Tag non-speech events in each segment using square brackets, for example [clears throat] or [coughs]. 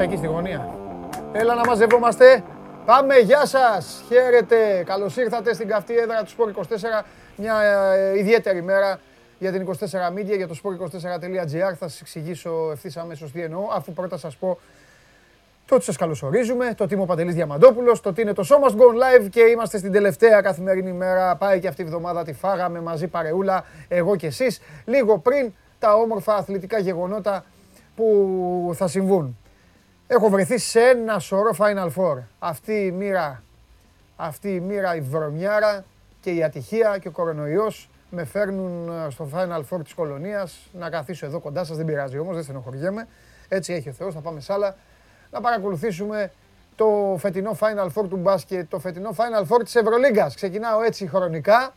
Την άφησα εκεί στη γωνία. Έλα να μαζευόμαστε. Πάμε, γεια σας. Χαίρετε. Καλώς ήρθατε στην καυτή έδρα του Sport 24. Μια ε, ιδιαίτερη μέρα για την 24 Media, για το sport24.gr. Θα σας εξηγήσω ευθύς αμέσως τι εννοώ, αφού πρώτα σας πω το ότι σας καλωσορίζουμε, το ότι είμαι ο Παντελής Διαμαντόπουλος, το ότι είναι το Show Must Go Live και είμαστε στην τελευταία καθημερινή μέρα. Πάει και αυτή η εβδομάδα, τη φάγαμε μαζί παρεούλα, εγώ και εσείς, λίγο πριν τα όμορφα αθλητικά γεγονότα που θα συμβούν. Έχω βρεθεί σε ένα σωρό Final Four. Αυτή η μοίρα, αυτή η μοίρα η βρωμιάρα και η ατυχία και ο κορονοϊός με φέρνουν ε, στο Final Four της κολονίας να καθίσω εδώ κοντά σας, δεν πειράζει όμως, δεν στενοχωριέμαι. Έτσι έχει ο Θεός, θα πάμε σ' άλλα να παρακολουθήσουμε το φετινό Final Four του μπάσκετ, το φετινό Final Four της Ευρωλίγκας. Ξεκινάω έτσι χρονικά,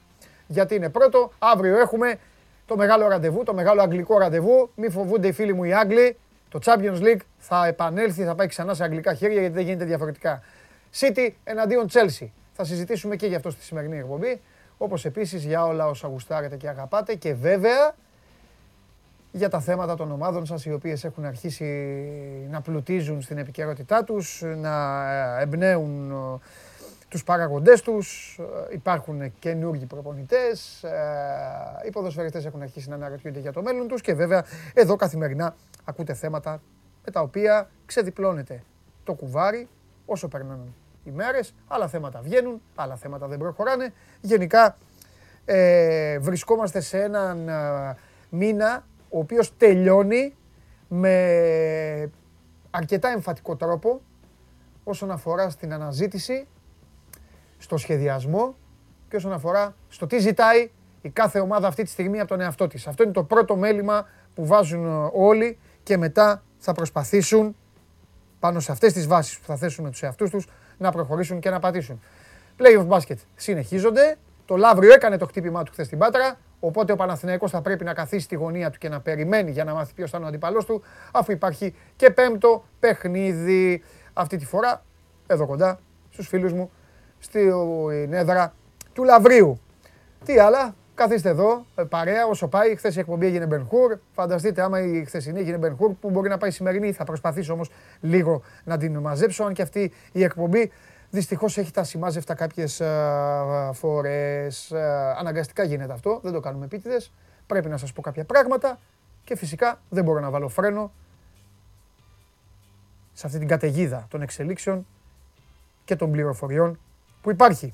γιατί είναι πρώτο. Αύριο έχουμε το μεγάλο ραντεβού, το μεγάλο αγγλικό ραντεβού. Μη φοβούνται οι φίλοι μου οι Άγγλοι. Το Champions League θα επανέλθει, θα πάει ξανά σε αγγλικά χέρια γιατί δεν γίνεται διαφορετικά. City εναντίον Chelsea. Θα συζητήσουμε και γι' αυτό στη σημερινή εκπομπή. Όπως επίσης για όλα όσα γουστάρετε και αγαπάτε και βέβαια για τα θέματα των ομάδων σας οι οποίες έχουν αρχίσει να πλουτίζουν στην επικαιρότητά τους, να εμπνέουν ε, τους παραγοντές τους, ε, υπάρχουν καινούργιοι προπονητές, ε, οι ποδοσφαιριστές έχουν αρχίσει να αναρωτιούνται για το μέλλον τους και βέβαια εδώ καθημερινά ακούτε θέματα με τα οποία ξεδιπλώνεται το κουβάρι όσο περνάνε οι μέρες, άλλα θέματα βγαίνουν, άλλα θέματα δεν προχωράνε. Γενικά ε, βρισκόμαστε σε έναν μήνα ο οποίος τελειώνει με αρκετά εμφατικό τρόπο όσον αφορά στην αναζήτηση, στο σχεδιασμό και όσον αφορά στο τι ζητάει η κάθε ομάδα αυτή τη στιγμή από τον εαυτό της. Αυτό είναι το πρώτο μέλημα που βάζουν όλοι και μετά θα προσπαθήσουν πάνω σε αυτές τις βάσεις που θα θέσουν με τους εαυτούς τους να προχωρήσουν και να πατήσουν. Play of basket συνεχίζονται. Το Λαύριο έκανε το χτύπημά του χθες στην Πάτρα. Οπότε ο Παναθηναϊκός θα πρέπει να καθίσει στη γωνία του και να περιμένει για να μάθει ποιος θα είναι ο αντίπαλό του, αφού υπάρχει και πέμπτο παιχνίδι. Αυτή τη φορά, εδώ κοντά, στους φίλους μου, στην έδρα του Λαβρίου. Τι άλλα, καθίστε εδώ, ε, παρέα, όσο πάει. Χθες η εκπομπή έγινε Μπενχούρ. Φανταστείτε, άμα η χθεσινή έγινε Μπενχούρ, που μπορεί να πάει η σημερινή, θα προσπαθήσω όμως λίγο να την μαζέψω. Αν και αυτή η εκπομπή Δυστυχώς έχει τα σημάζευτα κάποιες φορές. Αναγκαστικά γίνεται αυτό. Δεν το κάνουμε επίτηδες. Πρέπει να σας πω κάποια πράγματα και φυσικά δεν μπορώ να βάλω φρένο σε αυτή την καταιγίδα των εξελίξεων και των πληροφοριών που υπάρχει.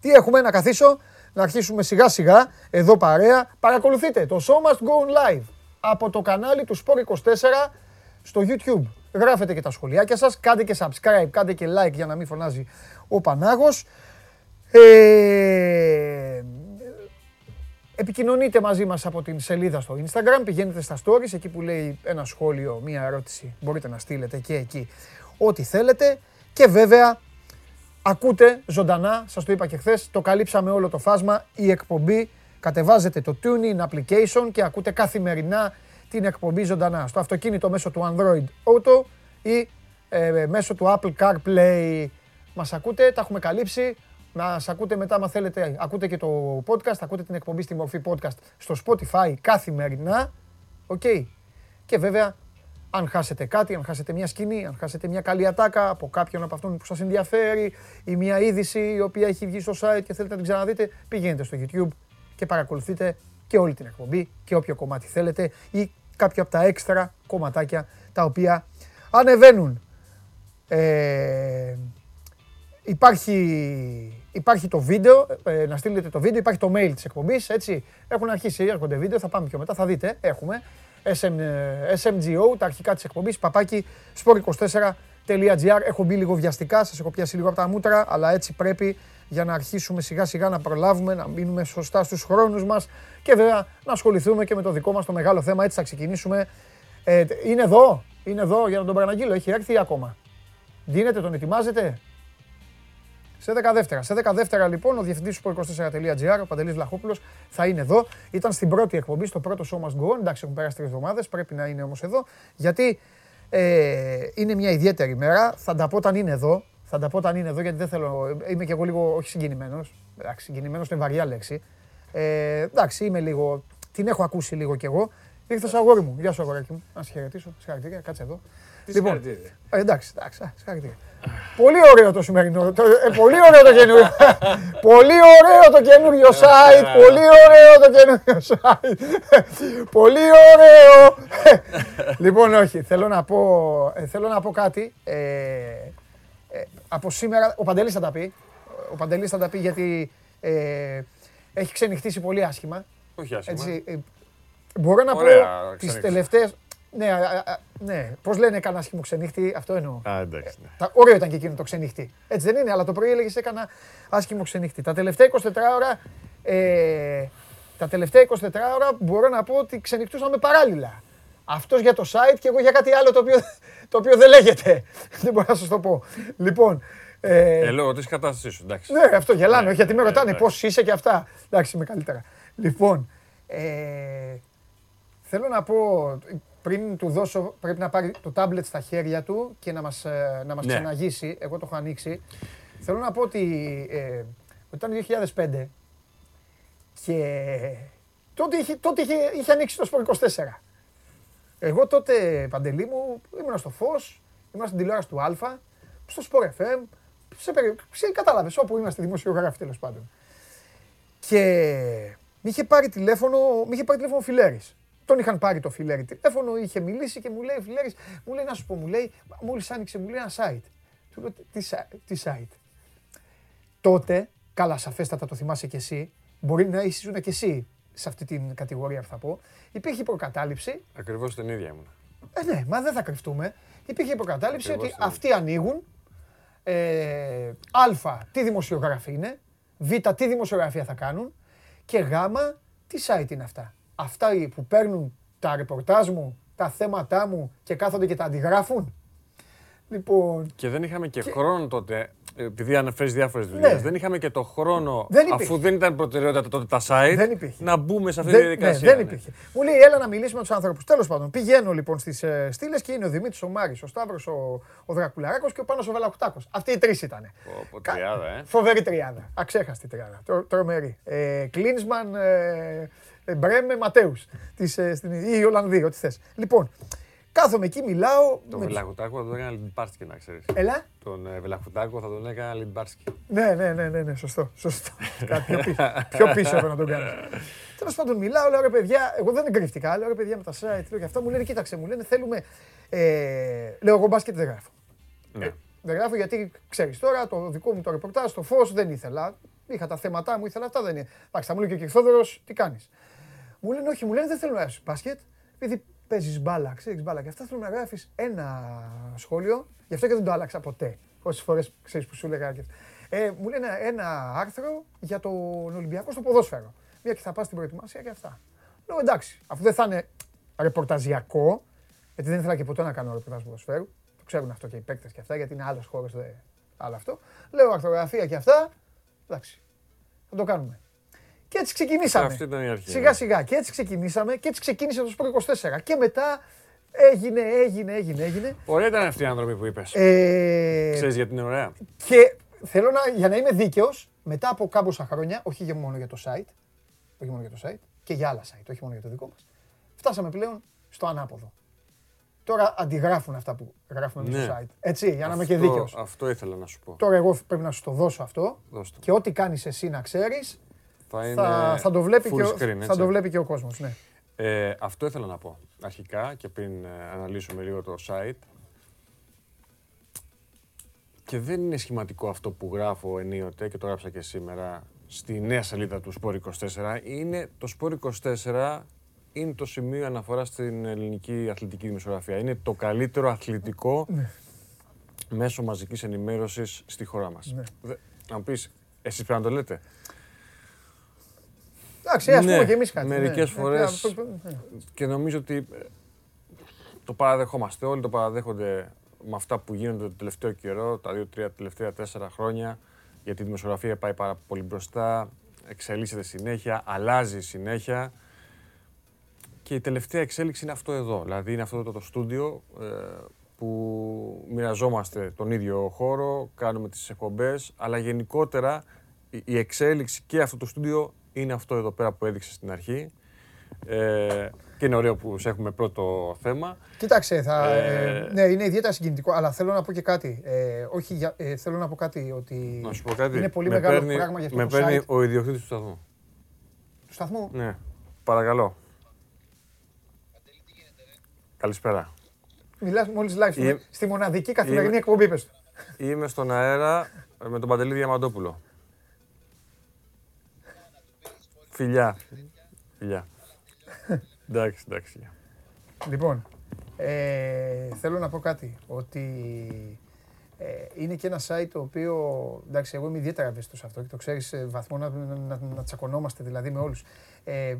Τι έχουμε να καθίσω, να αρχίσουμε σιγά σιγά εδώ παρέα. Παρακολουθείτε το Show Must Go Live από το κανάλι του Sport 24 στο YouTube. Γράφετε και τα σχολιάκια σας, κάντε και subscribe, κάντε και like για να μην φωνάζει ο Πανάγος. Ε, επικοινωνείτε μαζί μας από την σελίδα στο Instagram, πηγαίνετε στα stories, εκεί που λέει ένα σχόλιο, μία ερώτηση, μπορείτε να στείλετε και εκεί ό,τι θέλετε. Και βέβαια, ακούτε ζωντανά, σας το είπα και χθες, το καλύψαμε όλο το φάσμα, η εκπομπή, κατεβάζετε το TuneIn application και ακούτε καθημερινά την εκπομπή ζωντανά στο αυτοκίνητο μέσω του Android Auto ή ε, μέσω του Apple CarPlay. Μας ακούτε, τα έχουμε καλύψει. Μας ακούτε μετά, αν θέλετε, ακούτε και το podcast, ακούτε την εκπομπή στη μορφή podcast στο Spotify καθημερινά. Οκ. Και βέβαια, αν χάσετε κάτι, αν χάσετε μια σκηνή, αν χάσετε μια καλή ατάκα από κάποιον από αυτόν που σας ενδιαφέρει ή μια είδηση η οποία έχει βγει στο site και θέλετε να την ξαναδείτε, πηγαίνετε στο YouTube και παρακολουθείτε και όλη την εκπομπή και όποιο κομμάτι θέλετε ή κάποια από τα έξτρα κομματάκια τα οποία ανεβαίνουν. Ε, υπάρχει, υπάρχει το βίντεο, ε, να στείλετε το βίντεο, υπάρχει το mail της εκπομπής, έτσι. Έχουν αρχίσει, έρχονται βίντεο, θα πάμε πιο μετά, θα δείτε, έχουμε. SM, SMGO, τα αρχικά της εκπομπής, παπάκι, sport24.gr. Έχω μπει λίγο βιαστικά, σας έχω πιάσει λίγο από τα μούτρα, αλλά έτσι πρέπει για να αρχίσουμε σιγά σιγά να προλάβουμε, να μείνουμε σωστά στους χρόνους μας και βέβαια να ασχοληθούμε και με το δικό μας το μεγάλο θέμα. Έτσι θα ξεκινήσουμε. Ε, είναι εδώ, είναι εδώ για να τον παραναγγείλω, έχει έρθει ακόμα. Δίνετε, τον ετοιμάζετε; Σε 12. Σε 12 λοιπόν ο διευθυντής του 24.gr, ο Παντελής Βλαχόπουλος, θα είναι εδώ. Ήταν στην πρώτη εκπομπή, στο πρώτο show must go on. Εντάξει, έχουν περάσει τρεις εβδομάδες, πρέπει να είναι όμως εδώ. Γιατί ε, είναι μια ιδιαίτερη μέρα. Θα τα πω όταν είναι εδώ. Θα τα πω όταν είναι εδώ, γιατί δεν θέλω. Είμαι και εγώ λίγο όχι συγκινημένος. Εντάξει, συγκινημένος είναι βαριά λέξη. Ε, εντάξει, είμαι λίγο. Την έχω ακούσει λίγο κι εγώ. Ήρθε αγόρι μου. Γεια σου, αγοράκι μου. Να σε χαιρετήσω. Συγχαρητήρια, κάτσε εδώ. Λοιπόν, ε, εντάξει, εντάξει, συγχαρητήρια. Πολύ ωραίο το σημερινό. Το, ε, πολύ ωραίο το καινούριο. [laughs] πολύ ωραίο το καινούριο site. πολύ ωραίο το καινούριο site. [laughs] πολύ ωραίο. [laughs] λοιπόν, όχι. Θέλω να πω, ε, θέλω να πω κάτι. Ε, ε, από σήμερα, ο Παντελής θα τα πει. Ο Παντελής θα τα πει γιατί ε, έχει ξενυχτήσει πολύ άσχημα. Όχι άσχημα. Έτσι, ε, μπορώ να πω τις τελευταίες... Ναι, ναι. Πώς λένε κανένα άσχημο ξενύχτη, αυτό εννοώ. Α, εντάξει. Ναι. Τα, ωραίο ήταν και εκείνο το ξενύχτη. Έτσι δεν είναι, αλλά το πρωί έλεγες έκανα άσχημο ξενύχτη. Τα τελευταία 24 ώρα. Ε, τα τελευταία 24 ώρα μπορώ να πω ότι ξενυχτούσαμε παράλληλα. Αυτός για το site και εγώ για κάτι άλλο το οποίο, το οποίο δεν λέγεται. [laughs] δεν μπορώ να σας το πω. Λοιπόν. Ε, ε λόγω της κατάστασής σου, εντάξει. Ναι, αυτό γελάνε, ναι, γιατί με ναι, ρωτάνε πώς είσαι και αυτά. Εντάξει, είμαι καλύτερα. Λοιπόν, ε, θέλω να πω, πριν του δώσω, πρέπει να πάρει το τάμπλετ στα χέρια του και να μας, ε, να μας ναι. ξεναγήσει. Εγώ το έχω ανοίξει. Θέλω να πω ότι ε, ήταν 2005 και τότε είχε, τότε είχε, είχε ανοίξει το Σπορ 24. Εγώ τότε, Παντελή μου, ήμουν στο Φως, ήμουν στην τηλεόραση του Α, στο Sport FM, σε, σε κατάλαβες, όπου είμαστε δημοσιογράφοι τέλος πάντων. Και μ' είχε πάρει τηλέφωνο, μ' είχε πάρει τηλέφωνο Φιλέρης. Τον είχαν πάρει το φιλέρι τηλέφωνο, είχε μιλήσει και μου λέει: Φιλέρης, μου λέει να σου πω, μου λέει, μόλις άνοιξε, μου λέει ένα site. Του λέω: Τι, τι site. Τότε, καλά, σαφέστατα το θυμάσαι κι εσύ, μπορεί να ήσουν κι εσύ σε αυτή την κατηγορία που θα πω. Υπήρχε προκατάληψη. Ακριβώς την ίδια ήμουν. Ε, ναι, μα δεν θα κρυφτούμε. Υπήρχε προκατάληψη ότι αυτοί ανοίγουν. Ε, α, τι δημοσιογραφία είναι. Β, τι δημοσιογραφία θα κάνουν. Και Γ, τι site είναι αυτά αυτά που παίρνουν τα ρεπορτάζ μου, τα θέματά μου και κάθονται και τα αντιγράφουν. Λοιπόν. Και δεν είχαμε και, χρόνο τότε, επειδή αναφέρεις διάφορες δουλειές, ναι. δεν είχαμε και το χρόνο, δεν αφού δεν ήταν προτεραιότητα τότε τα site, δεν να μπούμε σε αυτή τη διαδικασία. Ναι, δεν ναι. υπήρχε. Μου λέει, έλα να μιλήσουμε με τους ανθρώπους. Τέλος πάντων, πηγαίνω λοιπόν στις ε, στήλες και είναι ο Δημήτρης, ο Μάρης, ο Σταύρος, ο, ο Δρακουλαράκος και ο Πάνος ο Βελαχουτάκο. Αυτοί οι τρεις ήταν. τριάδα, ε. Φοβερή τριάδα. Αξέχαστη τριάδα. Τρομερή. Ε, Κλίνσμαν, ε, ε, Μπρέμε, Ματέους. Ε, ή Ολλανδία, ό,τι θες. Λοιπόν, κάθομαι εκεί, μιλάω. Τον Βελαχουτάκο θα τον έκανα Λιτμπάρσκι, να ξέρεις. Έλα. Τον ε, Βελαχουτάκο θα τον έκανα Λιμπάρσκι. Ναι, ναι, ναι, ναι, ναι, σωστό. σωστό. Κάτι πιο πίσω, πιο πίσω έπρεπε να τον κάνεις. Τέλος πάντων, μιλάω, λέω ρε παιδιά, εγώ δεν κρυφτικά, λέω ρε παιδιά με τα site, λέω και αυτά μου λένε, κοίταξε, μου λένε θέλουμε. Ε, λέω εγώ μπάσκετ δεν γράφω. Ναι. δεν γράφω γιατί ξέρεις τώρα το δικό μου το ρεπορτάζ, το φως δεν ήθελα. Είχα τα θέματα μου, ήθελα αυτά δεν είναι. Εντάξει, θα μου λέει και ο Κυρθόδωρο, τι κάνεις; Μου λένε όχι, μου λένε δεν θέλω να γράφει μπάσκετ, επειδή παίζεις μπάλα, ξέρεις μπάλα και αυτά θέλω να γράφεις ένα σχόλιο. Γι' αυτό και δεν το άλλαξα ποτέ. Όσες φορές ξέρεις που σου έλεγα και ε, Μου λένε ένα άρθρο για τον Ολυμπιακό στο ποδόσφαιρο. Μια και θα πας στην προετοιμασία και αυτά. Λέω εντάξει, αφού δεν θα είναι ρεπορταζιακό, γιατί δεν ήθελα και ποτέ να κάνω ρεπορτάζ ποδοσφαίρου. Το ξέρουν αυτό και οι παίκτες και αυτά, γιατί είναι άλλος χώρος, άλλο αυτό. Λέω αρθρογραφία και αυτά. Εντάξει, θα το κάνουμε. Και έτσι ξεκινήσαμε. Αυτή ήταν η αρχή. Σιγά ναι. σιγά. Και έτσι ξεκινήσαμε και έτσι ξεκίνησε το Sport 24. Και μετά έγινε, έγινε, έγινε, έγινε. Ωραία ήταν αυτοί οι άνθρωποι που είπες. Ε... Ξέρεις γιατί είναι ωραία. Και θέλω να, για να είμαι δίκαιος, μετά από κάμποσα χρόνια, όχι μόνο για το site, όχι μόνο για το site, και για άλλα site, όχι μόνο για το δικό μας, φτάσαμε πλέον στο ανάποδο. Τώρα αντιγράφουν αυτά που γράφουμε ναι. στο site. Έτσι, για να είμαι και δίκαιος. Αυτό ήθελα να σου πω. Τώρα εγώ πρέπει να σου το δώσω αυτό. Και ό,τι κάνεις εσύ να ξέρεις, θα, θα, το, βλέπει και, screen, θα το βλέπει και ο κόσμος, ναι. Ε, αυτό ήθελα να πω αρχικά και πριν ε, αναλύσουμε λίγο το site. Και δεν είναι σχηματικό αυτό που γράφω ενίοτε και το γράψα και σήμερα στη νέα σελίδα του Sport 24. Είναι το Sport 24 είναι το σημείο αναφοράς στην ελληνική αθλητική δημοσιογραφία. Είναι το καλύτερο αθλητικό ναι. μέσο μαζικής ενημέρωσης στη χώρα μας. Ναι. Να μου πεις, εσείς πρέπει να το λέτε. Εντάξει, ας πούμε ναι, και εμείς κάτι. Μερικές ναι. φορές. Ναι. Και νομίζω ότι ε, το παραδεχόμαστε όλοι, το παραδέχονται με αυτά που γίνονται το τελευταίο καιρό, τα δύο-τρία τελευταία τέσσερα χρόνια. Γιατί η δημοσιογραφία πάει πάρα πολύ μπροστά, εξελίσσεται συνέχεια, αλλάζει συνέχεια. Και η τελευταία εξέλιξη είναι αυτό εδώ. Δηλαδή είναι αυτό το, το στούντιο ε, που μοιραζόμαστε τον ίδιο χώρο, κάνουμε τις εκπομπές, αλλά γενικότερα η εξέλιξη και αυτό το στούντιο είναι αυτό εδώ πέρα που έδειξες στην αρχή. Ε, και είναι ωραίο που σε έχουμε πρώτο θέμα. Κοίταξε, θα, ε, ναι, είναι ιδιαίτερα συγκινητικό, αλλά θέλω να πω και κάτι. Ε, όχι, για, ε, θέλω να πω κάτι ότι Να σου πω κάτι. είναι πολύ με μεγάλο παίρνει, πράγμα για αυτό Με το παίρνει site ο ιδιοκτήτης του σταθμού. του σταθμού; Ναι, παρακαλώ. Καλησπέρα. Μιλάς μόλις live στη- Είμαι- στη μοναδική καθημερινή είμαι- εκπομπή, πες του. Είμαι στον αέρα με τον Παντελή Διαμαντόπουλο. Φιλιά. Φιλιά. εντάξει, εντάξει. φιλιά. Λοιπόν, ε, θέλω να πω κάτι, ότι ε, είναι και ένα site το οποίο, εντάξει, εγώ είμαι ιδιαίτερα ευαίσθητος σε αυτό και το ξέρεις σε βαθμό να, να, να τσακωνόμαστε δηλαδή με όλους. Ε,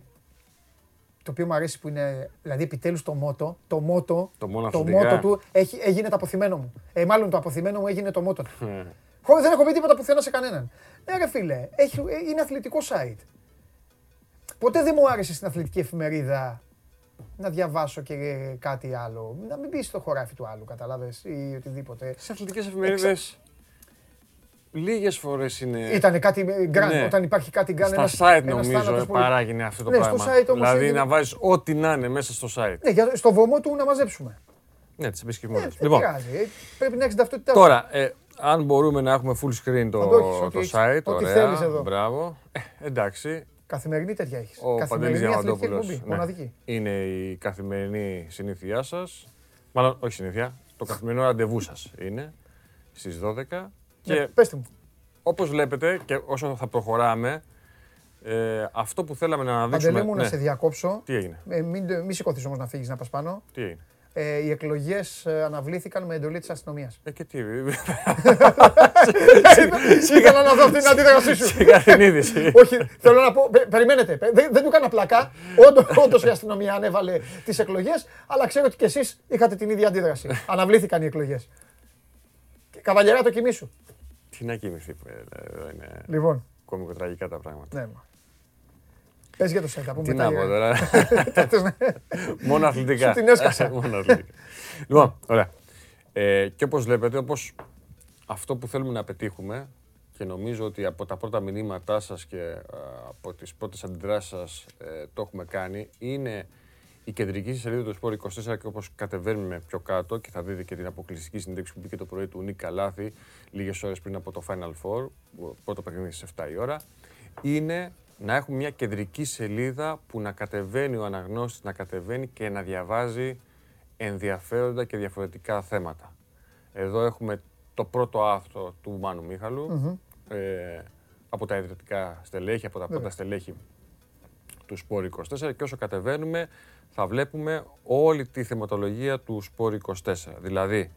το οποίο μου αρέσει που είναι, δηλαδή επιτέλους το μότο, το μότο, Το μόνο το αθλητικά. μότο του έχει, έγινε το αποθυμένο μου. Ε, μάλλον το αποθυμένο μου έγινε το μότο του. Ε, Χωρίς δεν έχω πει τίποτα πουθενά σε κανέναν. Ναι, ρε φίλε, έχει, ε, είναι αθλητικό site. Ποτέ δεν μου άρεσε στην αθλητική εφημερίδα να διαβάσω και ε, κάτι άλλο. Να μην μπεις στο χωράφι του άλλου, καταλάβες, ή οτιδήποτε. Σε αθλητικές εφημερίδες λίγες φορές είναι... Ήταν κάτι ε, γκραν, Ναι. όταν υπάρχει κάτι γκραν. Στα ένας- site ένας νομίζω θάνατος ε, πολύ- παράγει αυτό το Ναι, στο πράγμα. site όμως δηλαδή έγινε- να βάζεις ό,τι να είναι μέσα στο site. Ναι, για, στο βωμό του να μαζέψουμε. Ναι, τις Ε, επισκευμένες. δεν Λοιπόν, πειράζει, ε, πρέπει να έχεις την ταυτότητά σου. τώρα, ε, αν μπορούμε να έχουμε full screen το, Θα το έχεις, ό,τι το έχεις. site, Ό,τι ωραία, θέλεις εδώ. μπράβο. Ε, εντάξει, Καθημερινή τέτοια έχεις. ο Παντελής Καθημερινή αθλητική Διαμαντόπουλος εκπομπή. ναι, Μοναδική. είναι η καθημερινή συνήθειά σας. Μάλλον, όχι συνήθεια, το καθημερινό ραντεβού σας είναι στις 12. Ναι, Και πες μου. όπως βλέπετε και όσο θα προχωράμε, ε, αυτό που θέλαμε να αναδείξουμε... Παντελή μου, να ναι. σε διακόψω. Τι έγινε, Ε, μην, μη σηκωθείς όμως να φύγεις να πας πάνω. τι έγινε; Ε, οι εκλογές ε, αναβλήθηκαν με εντολή της αστυνομίας. Ε, και τι, Ήθελα να δω αυτή την αντίδρασή σου. σιγά την είδηση. Όχι, θέλω να πω, πε- περιμένετε, πε- δεν, δεν του έκανα πλακά. Όντως, όντως η αστυνομία ανέβαλε τις εκλογές, αλλά ξέρω ότι και εσείς είχατε την ίδια αντίδραση. Αναβλήθηκαν οι εκλογές. Και Καβαλιέρα το κοιμήσου. Τι να κοιμηθεί, ε, εδώ είναι Λοιπόν, κομικοτραγικά τα πράγματα. ναι. Μα. Πες για το σετ, πούμε Τι μετά να πω για- τώρα. [laughs] Μόνο αθλητικά. Σου την έσκασα. [laughs] Μόνο αθλητικά. Λοιπόν, ωραία. Ε, και όπως βλέπετε, όπως αυτό που θέλουμε να πετύχουμε και νομίζω ότι από τα πρώτα μηνύματά σας και α, από τις πρώτες αντιδράσεις σας ε, το έχουμε κάνει, είναι η κεντρική σελίδα του Sport 24 και όπως κατεβαίνουμε πιο κάτω και θα δείτε και την αποκλειστική συνέντευξη που μπήκε το πρωί του Νίκα Λάθη λίγες ώρες πριν από το Final Four, που πρώτο παιχνίδι στις 7 η ώρα, είναι να έχουμε μια κεντρική σελίδα που να κατεβαίνει ο αναγνώστης, να κατεβαίνει και να διαβάζει ενδιαφέροντα και διαφορετικά θέματα. Εδώ έχουμε το πρώτο άρθρο του Μάνου Μίχαλου, ε, από τα ιδρυτικά στελέχη, από τα πρώτα στελέχη του Σπόρ 24 και όσο κατεβαίνουμε θα βλέπουμε όλη τη θεματολογία του Σπόρ 24. Δηλαδή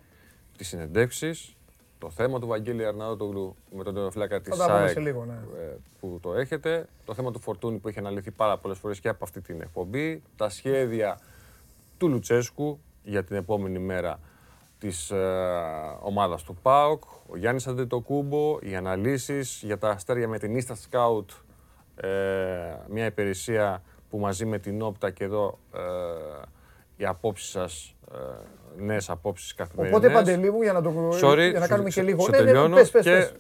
τις συνεντεύξεις, το θέμα του Βαγγέλη Αρναούτογλου με τον τεροφυλάκα της Θα τα πούμε ΣΑΕΚ σε λίγο, ναι. ε, που το έχετε, το θέμα του Φορτούνη που έχει αναλυθεί πάρα πολλές φορές και από αυτή την εκπομπή, τα σχέδια του Λουτσέσκου για την επόμενη μέρα της ε, ομάδας του ΠΑΟΚ, ο Γιάννης Αντετοκούμπο, οι αναλύσεις για τα αστέρια με την Insta Scout, ε, μια υπηρεσία που μαζί με την Όπτα και εδώ ε, οι απόψεις σας, ε, νέες απόψεις καθημερινές. Οπότε παντελή μου για να, το, Sorry, για να κάνουμε σου- και λίγο. σου Ναι, ναι, τελειώνω πες, πες, και πες.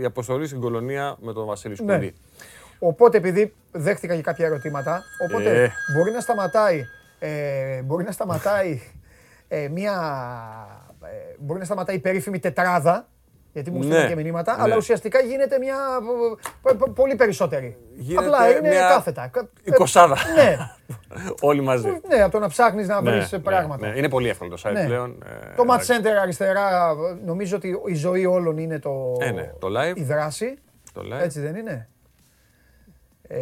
η αποστολή στην κολονία με τον Βασίλη Ναι. Σκουρή. Οπότε επειδή δέχτηκα και κάποια ερωτήματα, οπότε Ε. μπορεί να σταματάει, ε, μπορεί να σταματάει ε, μια, ε, μπορεί να σταματάει η περίφημη τετράδα, γιατί μου στείλουν Ναι, και μηνύματα, ναι. αλλά ουσιαστικά γίνεται μια πο- πο- πολύ περισσότερη. Γίνεται Απλά είναι μια κάθετα. Κα- ε, εικοσάδα. Ναι, [laughs] Όλοι μαζί. ναι, από το να ψάχνεις να Ναι, βρεις ναι, πράγματα. ναι. Είναι πολύ εύκολο το site Ναι. πλέον. ε, Το Match εντάξει. Center αριστερά, νομίζω ότι η ζωή όλων είναι το, Ε, ναι, το live. η δράση. Το live. Έτσι δεν είναι; Ε,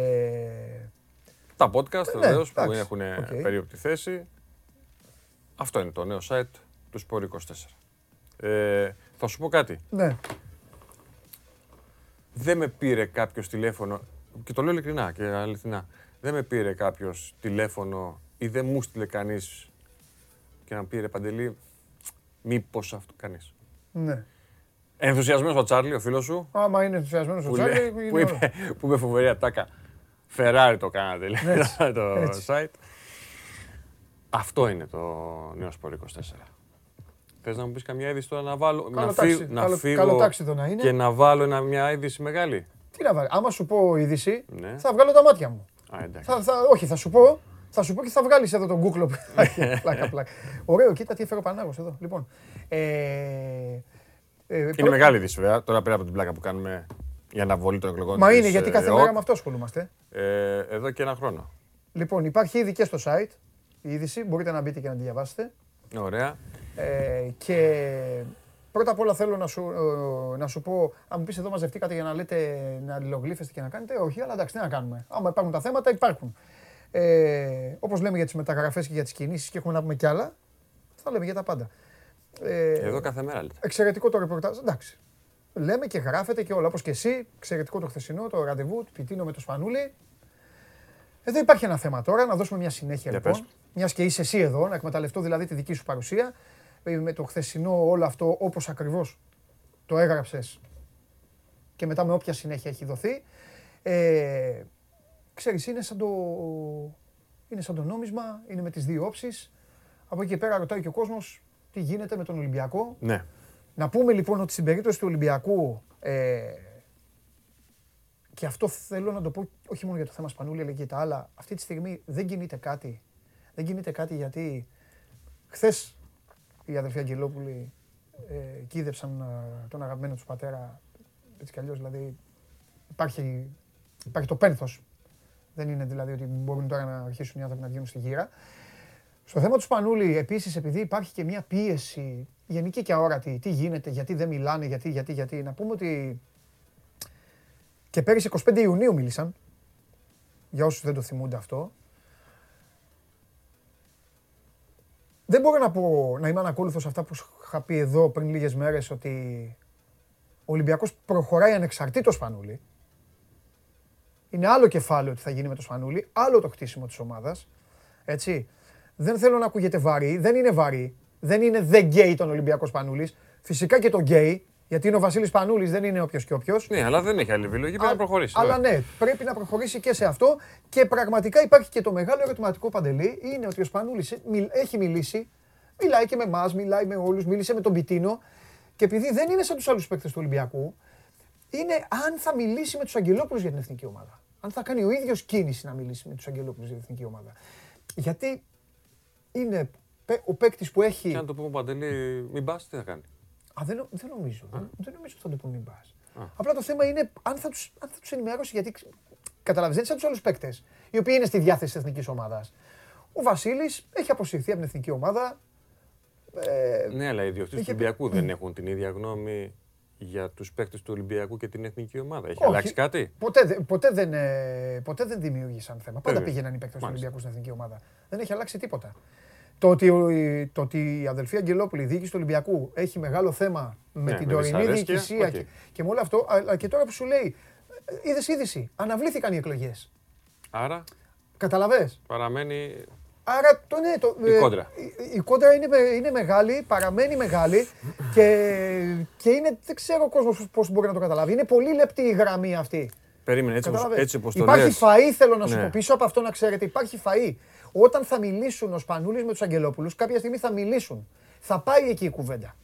Τα podcast Ναι, βεβαίως που εντάξει, έχουν οκ. περίοπτη θέση. Αυτό είναι το νέο site του Sport 24. Ε, θα σου πω κάτι. ναι. Δεν με πήρε κάποιος τηλέφωνο, και το λέω ειλικρινά και αληθινά, δεν με πήρε κάποιος τηλέφωνο ή δεν μου στείλε κανείς και να μου πήρε παντελή, μήπως αυτό κανείς. ναι. Ενθουσιασμένος ο Τσάρλι, ο φίλος σου, Άμα είναι ενθουσιασμένος ο που, Τσάρλι, λέει- είναι που, ωραίο. είπε, που είπε φοβερή ατάκα. Φεράρι το κάνατε, λέει, [laughs] το έτσι. site. Αυτό είναι το νέο Sport 24. Θες να μου πεις καμιά είδηση τώρα να βάλω, Καλό να, τάξη, φύ- να καλό- φύγω καλό τάξιδο να είναι. και να βάλω ένα, μια είδηση μεγάλη. Τι να βάλει. Άμα σου πω είδηση, Ναι. θα βγάλω τα μάτια μου. Α, εντάξει. Θα, θα, όχι, θα σου πω Θα σου πω και θα βγάλεις εδώ τον κούκλο. [laughs] πλάκα, πλάκα. Ωραίο, κοίτα τι έφερε ο Πανάγος εδώ. Λοιπόν, ε, ε, είναι μεγάλη δύση βέβαια, τώρα πέρα από την πλάκα που κάνουμε για αναβολή των εκλογών. Μα είναι γιατί κάθε μέρα με αυτό ασχολούμαστε. Ε, εδώ και ένα χρόνο. Λοιπόν, υπάρχει ήδη και στο site η είδηση. Μπορείτε να μπείτε και να τη διαβάσετε. Ωραία. Ε, και πρώτα απ' όλα θέλω να σου, ε, να σου πω, αν μου πεις εδώ μαζευτήκατε για να λέτε να αλληλογλύφεστε και να κάνετε, όχι, αλλά εντάξει, τι να κάνουμε. Άμα υπάρχουν τα θέματα, υπάρχουν. Ε, Όπως λέμε για τις μεταγραφές και για τις κινήσεις και έχουμε να πούμε κι άλλα, θα λέμε για τα πάντα. Ε, εδώ κάθε μέρα λέτε. Εξαιρετικό το ρεπορτάζ. Εντάξει. Λέμε και γράφετε και όλα. Όπως και εσύ, εξαιρετικό το χθεσινό, το ραντεβού, του Πιτίνο με το Σπανούλι. Εδώ υπάρχει ένα θέμα τώρα, να δώσουμε μια συνέχεια λοιπόν. Μιας και είσαι εσύ εδώ, να εκμεταλλευτώ δηλαδή τη δική σου παρουσία. Ε, με το χθεσινό όλο αυτό όπως ακριβώς το έγραψες και μετά με όποια συνέχεια έχει δοθεί. Ε, ξέρεις, είναι σαν, το, είναι σαν το νόμισμα, είναι με τις δύο όψεις. Από εκεί και πέρα ρωτάει και ο κόσμος τι γίνεται με τον Ολυμπιακό. Ναι. Να πούμε λοιπόν ότι στην περίπτωση του Ολυμπιακού ε, και αυτό θέλω να το πω όχι μόνο για το θέμα Σπανούλη αλλά και για τα άλλα. Αυτή τη στιγμή δεν κινείται κάτι. Δεν κινείται κάτι γιατί χθες οι αδερφοί Αγγελόπουλοι ε, κίδεψαν ε, τον αγαπημένο τους πατέρα έτσι κι αλλιώς δηλαδή υπάρχει, υπάρχει το πένθος. Δεν είναι δηλαδή ότι μπορούν τώρα να αρχίσουν οι άνθρωποι να βγαίνουν στη γύρα. Στο θέμα του Σπανούλη, επίσης, επειδή υπάρχει και μια πίεση γενική και αόρατη, τι γίνεται, γιατί δεν μιλάνε, γιατί, γιατί, γιατί. Να πούμε ότι και πέρυσι 25 Ιουνίου μίλησαν, για όσους δεν το θυμούνται αυτό. Δεν μπορώ να πω, να είμαι ανακόλουθος αυτά που είχα πει εδώ πριν λίγες μέρες ότι ο Ολυμπιακός προχωράει ανεξαρτήτως Σπανούλη. Είναι άλλο κεφάλαιο ότι θα γίνει με το Σπανούλη, άλλο το χτίσιμο της ομάδας. Έτσι. Δεν θέλω να ακούγεται βαρύ, δεν είναι βαρύ. Δεν είναι the gay τον Ολυμπιακό Σπανούλης. Φυσικά και το gay, γιατί είναι ο Βασίλης Πανούλης, δεν είναι όποιος και όποιος. Ναι, αλλά δεν έχει άλλη επιλογή, πρέπει να προχωρήσει. Αλλά ναι, πρέπει να προχωρήσει και σε αυτό. Και πραγματικά υπάρχει και το μεγάλο ερωτηματικό παντελή, είναι ότι ο Σπανούλης έχει μιλήσει, μιλάει και με εμάς, μιλάει με όλους, μίλησε με τον Πιτίνο. Και επειδή δεν είναι σαν τους άλλους παίκτες του Ολυμπιακού, είναι αν θα μιλήσει με τους Αγγελόπουλους για την εθνική ομάδα. Αν θα κάνει ο ίδιος κίνηση να μιλήσει με τους Αγγελόπουλους για την εθνική ομάδα. Γιατί είναι ο παίκτης που έχει. Και αν το πούμε παντελή, μην πας, τι θα κάνει; Α, δεν, δεν νομίζω. Δεν νομίζω ότι θα το πούμε μην πας. Απλά το θέμα είναι αν θα τους τους ενημερώσει. Γιατί καταλαβαίνεις, δεν σαν τους άλλους παίκτες, οι οποίοι είναι στη διάθεση της εθνικής ομάδας. Ο Βασίλης έχει αποσυρθεί από την εθνική ομάδα. Ε, ναι, αλλά οι διοκτήτες του Ολυμπιακού δεν έχουν την ίδια γνώμη για τους παίκτες του Ολυμπιακού και την εθνική ομάδα. Έχει αλλάξει κάτι; Ποτέ, ποτέ, δεν, ε, ποτέ δεν δημιούργησαν θέμα. Πάντα πήγαιναν οι παίκτες του Ολυμπιακού στην εθνική ομάδα. Δεν έχει αλλάξει τίποτα. Το ότι, το ότι η αδελφή Αγγελόπουλη, η διοίκηση του Ολυμπιακού, έχει μεγάλο θέμα με ναι, την τωρινή διοικησία και, και με όλο αυτό, αλλά και τώρα που σου λέει, είδες είδηση, αναβλήθηκαν οι εκλογές. Άρα. Καταλαβέ. Παραμένει. Άρα το, ναι, το, η κόντρα. Η, η κόντρα είναι, είναι μεγάλη, παραμένει μεγάλη και, και είναι, δεν ξέρω ο κόσμος πώς μπορεί να το καταλάβει. Είναι πολύ λεπτή η γραμμή αυτή. Περίμενε, έτσι, όπως, έτσι όπως το Υπάρχει φαΐ, θέλω να σου ναι. πω πίσω από αυτό να ξέρετε. Υπάρχει φαΐ. Όταν θα μιλήσουν ο Σπανούλης με τους Αγγελόπουλους, κάποια στιγμή θα μιλήσουν. Θα πάει εκεί η κουβέντα.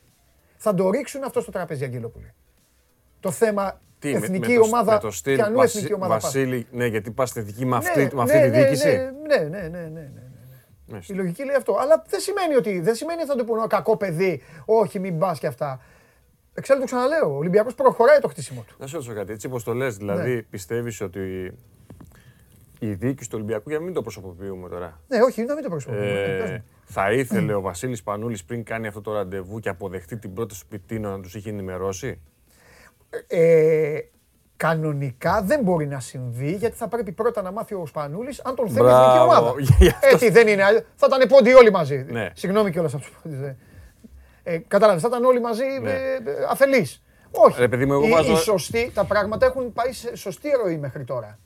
Θα το ρίξουν αυτό στο τραπέζι Αγγελόπουλοι. Το θέμα τι, εθνική με, ομάδα. Με το στυλ, και εθνική ομάδα Βασίλη, ναι, γιατί πας στη δική με αυτή, ναι, με αυτή ναι, τη ναι, διοίκηση. Ναι, ναι, ναι, ναι, ναι, ναι. Η λογική λέει αυτό. Αλλά δεν σημαίνει ότι, δεν σημαίνει ότι θα του πούνε κακό παιδί, όχι μην πας και αυτά. Εξάλλου το ξαναλέω. Ο Ολυμπιακός προχωράει το χτίσιμο του. Να σου ρωτήσω κάτι. Έτσι όπως το λες, δηλαδή ναι. πιστεύεις ότι η διοίκηση του Ολυμπιακού, για να μην το προσωποποιούμε τώρα. Ναι, όχι, να μην το προσωποποιούμε. Ε, θα ήθελε ο Βασίλης Πανούλης πριν κάνει αυτό το ραντεβού και αποδεχτεί την πρόταση του Πιτίνο να τους είχε ενημερώσει; Ε, κανονικά δεν μπορεί να συμβεί γιατί θα πρέπει πρώτα να μάθει ο Σπανούλης αν τον θέλει η ομάδα. [laughs] Έτσι δεν είναι. Θα ήταν πόντι όλοι μαζί. Ναι. Συγγνώμη κιόλας από τους πόντις. Ε, Κατάλαβες, θα ήταν όλοι μαζί ναι. ε, ε αφελείς. Όχι. Ρε, παιδί μου, εγώ βάζω... οι, σωστοί, τα πράγματα έχουν πάει σε σωστή ροή μέχρι τώρα.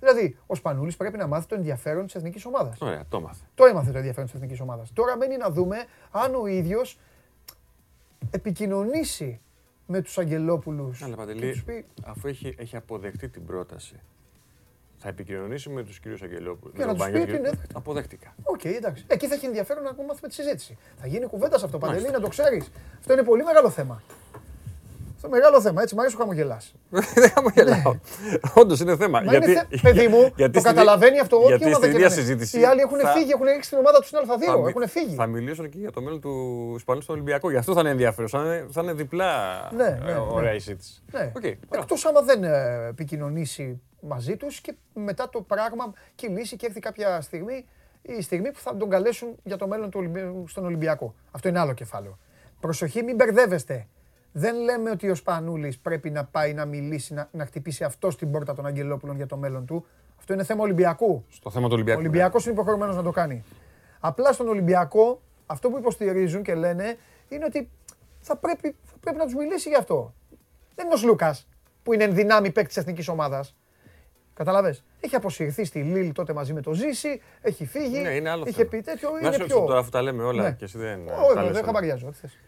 Δηλαδή, ο Σπανούλης πρέπει να μάθει το ενδιαφέρον της εθνικής ομάδας. Ωραία, το μάθε. Το έμαθε το ενδιαφέρον της εθνικής ομάδας. Τώρα μένει να δούμε αν ο ίδιος επικοινωνήσει με τους Αγγελόπουλους. Αλλά Παντελή, πει... αφού έχει, έχει αποδεχτεί την πρόταση, θα επικοινωνήσει με τους κύριους Αγγελόπουλους. Και να τους πει ότι είναι. Αποδέχτηκα. Οκ, okay, εντάξει. Εκεί θα έχει ενδιαφέρον να μάθουμε τη συζήτηση. Θα γίνει κουβέντα σε αυτό, Παντελή, να το ξέρεις. Αυτό είναι πολύ μεγάλο θέμα. Στο μεγάλο θέμα, έτσι, μου αρέσει που χαμογελάς. [laughs] Δεν χαμογελάω. Όντως είναι θέμα. Μα είναι θε- παιδί μου, το καταλαβαίνει αυτό όποια Γιατί ομάδα στην και ίδια να είναι. συζήτηση. Οι άλλοι έχουν θα- φύγει, έχουν ρίξει την ομάδα τους στην θα Α2. μι- Έχουν φύγει. Θα μιλήσουν και για το μέλλον του Ισπανού στον Ολυμπιακό. Γι' αυτό θα είναι ενδιαφέρον. Θα είναι, θα είναι διπλά Ναι, ε, ναι, ναι. ωραία η συζήτηση. Ναι. Οκ, μπράβο. Εκτός άμα δεν ε, επικοινωνήσει μαζί τους και μετά το πράγμα κυλήσει και έρθει κάποια στιγμή η στιγμή που θα τον καλέσουν για το μέλλον του Ολυμπι- στον Ολυμπιακό. Αυτό είναι άλλο κεφάλαιο. Προσοχή, μην μπερδεύεστε. Δεν λέμε ότι ο Σπανούλης πρέπει να πάει να μιλήσει, να, να χτυπήσει αυτό στην πόρτα των Αγγελόπουλων για το μέλλον του. Αυτό είναι θέμα Ολυμπιακού. Στο θέμα του Ο Ολυμπιακού. Ολυμπιακός είναι υποχρεωμένος να το κάνει. Απλά στον Ολυμπιακό αυτό που υποστηρίζουν και λένε είναι ότι θα πρέπει, θα πρέπει να τους μιλήσει γι' αυτό. Δεν είναι ο Σλούκας που είναι εν δυνάμει παίκτης της εθνικής ομάδας. Καταλαβες. Έχει αποσυρθεί στη Λίλ τότε μαζί με το Ζήση, έχει φύγει, Ναι, είναι άλλο είχε θέμα. πει τέτοιο, Να είναι σου πιο... ρωτήσω τώρα αφού τα λέμε όλα Ναι. και εσύ δεν. Όχι, τα λες δεν όλα. χαμπαριάζω. ό,τι θες.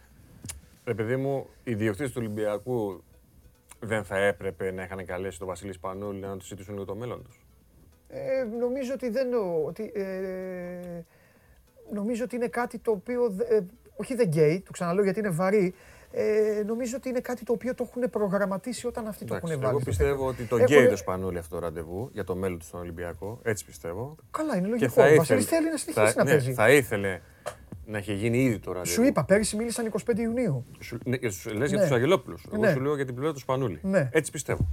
Ρε παιδί μου, οι διοκτήτες του Ολυμπιακού δεν θα έπρεπε να είχαν καλέσει τον Βασίλη Σπανούλη να τους συζητήσουν για το μέλλον τους. Ε, νομίζω ότι δεν. Ότι, ε, νομίζω ότι είναι κάτι το οποίο. δε- ε, όχι δεν γκέι, το ξαναλέω γιατί είναι βαρύ. Ε, νομίζω ότι είναι κάτι το οποίο το έχουν προγραμματίσει όταν αυτοί το Εντάξει, έχουν βάλει. εγώ στο πιστεύω τέτοιο. ότι το Έχουν- γκέι το Σπανούλη αυτό το ραντεβού για το μέλλον του στον Ολυμπιακό. Έτσι πιστεύω. Καλά, είναι Και λογικό. θα Ο ήθελε, Βασίλης θέλει να συνεχίσει θα, να ναι, παίζει. θα ήθελε να είχε γίνει ήδη το ραντεβού. Σου είπα, πέρυσι μίλησαν 25 Ιουνίου. Σου, ναι, λες για Ναι. τους Αγγελόπουλους. Εγώ Ναι. σου λέω για την πλευρά του Σπανούλη. Ναι. Έτσι πιστεύω.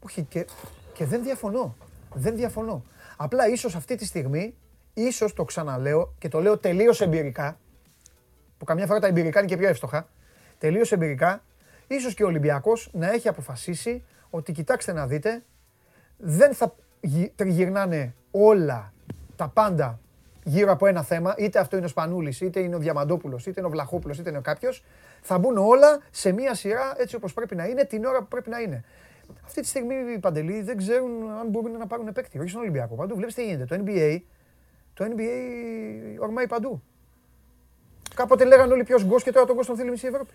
Όχι, και, και δεν διαφωνώ. Δεν διαφωνώ. Απλά ίσως αυτή τη στιγμή, ίσως το ξαναλέω και το λέω τελείως εμπειρικά, που καμιά φορά τα εμπειρικά είναι και πιο εύστοχα, τελείως εμπειρικά, ίσως και ο Ολυμπιακός να έχει αποφασίσει ότι κοιτάξτε να δείτε, δεν θα γυ- τριγυρνάνε όλα τα πάντα γύρω από ένα θέμα, είτε αυτό είναι ο Σπανούλης, είτε είναι ο Διαμαντόπουλος, είτε είναι ο Βλαχόπουλος, είτε είναι ο κάποιος, θα μπουν όλα σε μία σειρά έτσι όπως πρέπει να είναι, την ώρα που πρέπει να είναι. Αυτή τη στιγμή οι Παντελοί δεν ξέρουν αν μπορούν να πάρουν παίκτη. Όχι στον Ολυμπιακό. Παντού βλέπεις τι γίνεται. Το NBA, το NBA ορμάει παντού. Κάποτε λέγανε όλοι ποιος γκος και τώρα τον γκος τον θέλει μισή Ευρώπη.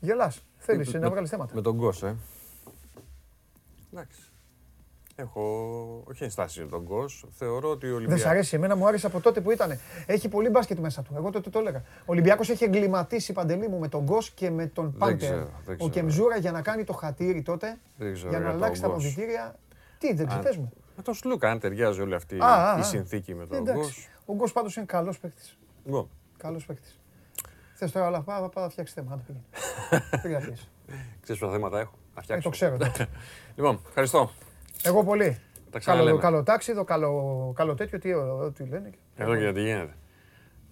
Γελάς. Θέλεις Με- να βγάλεις θέματα. Με τον Γκος, ε. Εντάξει. Έχω όχι ενστάσεις με τον Γκος. Θεωρώ ότι ο Δεν Ολυμπιακός... σ' αρέσει, εμένα μου άρεσε από τότε που ήταν. Έχει πολύ μπάσκετ μέσα του. Εγώ τότε το έλεγα. Ο Ολυμπιακός έχει εγκληματίσει παντελή μου με τον Γκος και με τον Πάντερ. ξέρω, δεν Ο ξέρω. Κεμζούρα για να κάνει το χατήρι τότε, Δεν ξέρω για να για τον αλλάξει τα Γκος. αποδητήρια. Τι, δεν ξέρεις, πες μου. Με τον Σλούκα, αν ταιριάζει όλη αυτή Α, α, η α. συνθήκη με τον Εντάξει. Γκος. Ο Γκος πάντως είναι καλός παίκτης. Λοιπόν, Καλός παίκτης. Θες τώρα όλα, πάω πάω να φτιάξεις θέμα. άντε, πήγαινε. [laughs] Πήγαινε να πιέσεις. ξέρεις ποια θέματα έχω; Να Ε, φτιάξω. Το ξέρω. εντάξει. [laughs] Λοιπόν, ευχαριστώ. Εγώ πολύ. Τα Καλό, ξαναλέμε. καλό τάξιδο, καλό, καλό τέτοιο, τι, ό,τι λένε. Εδώ και τι γίνεται.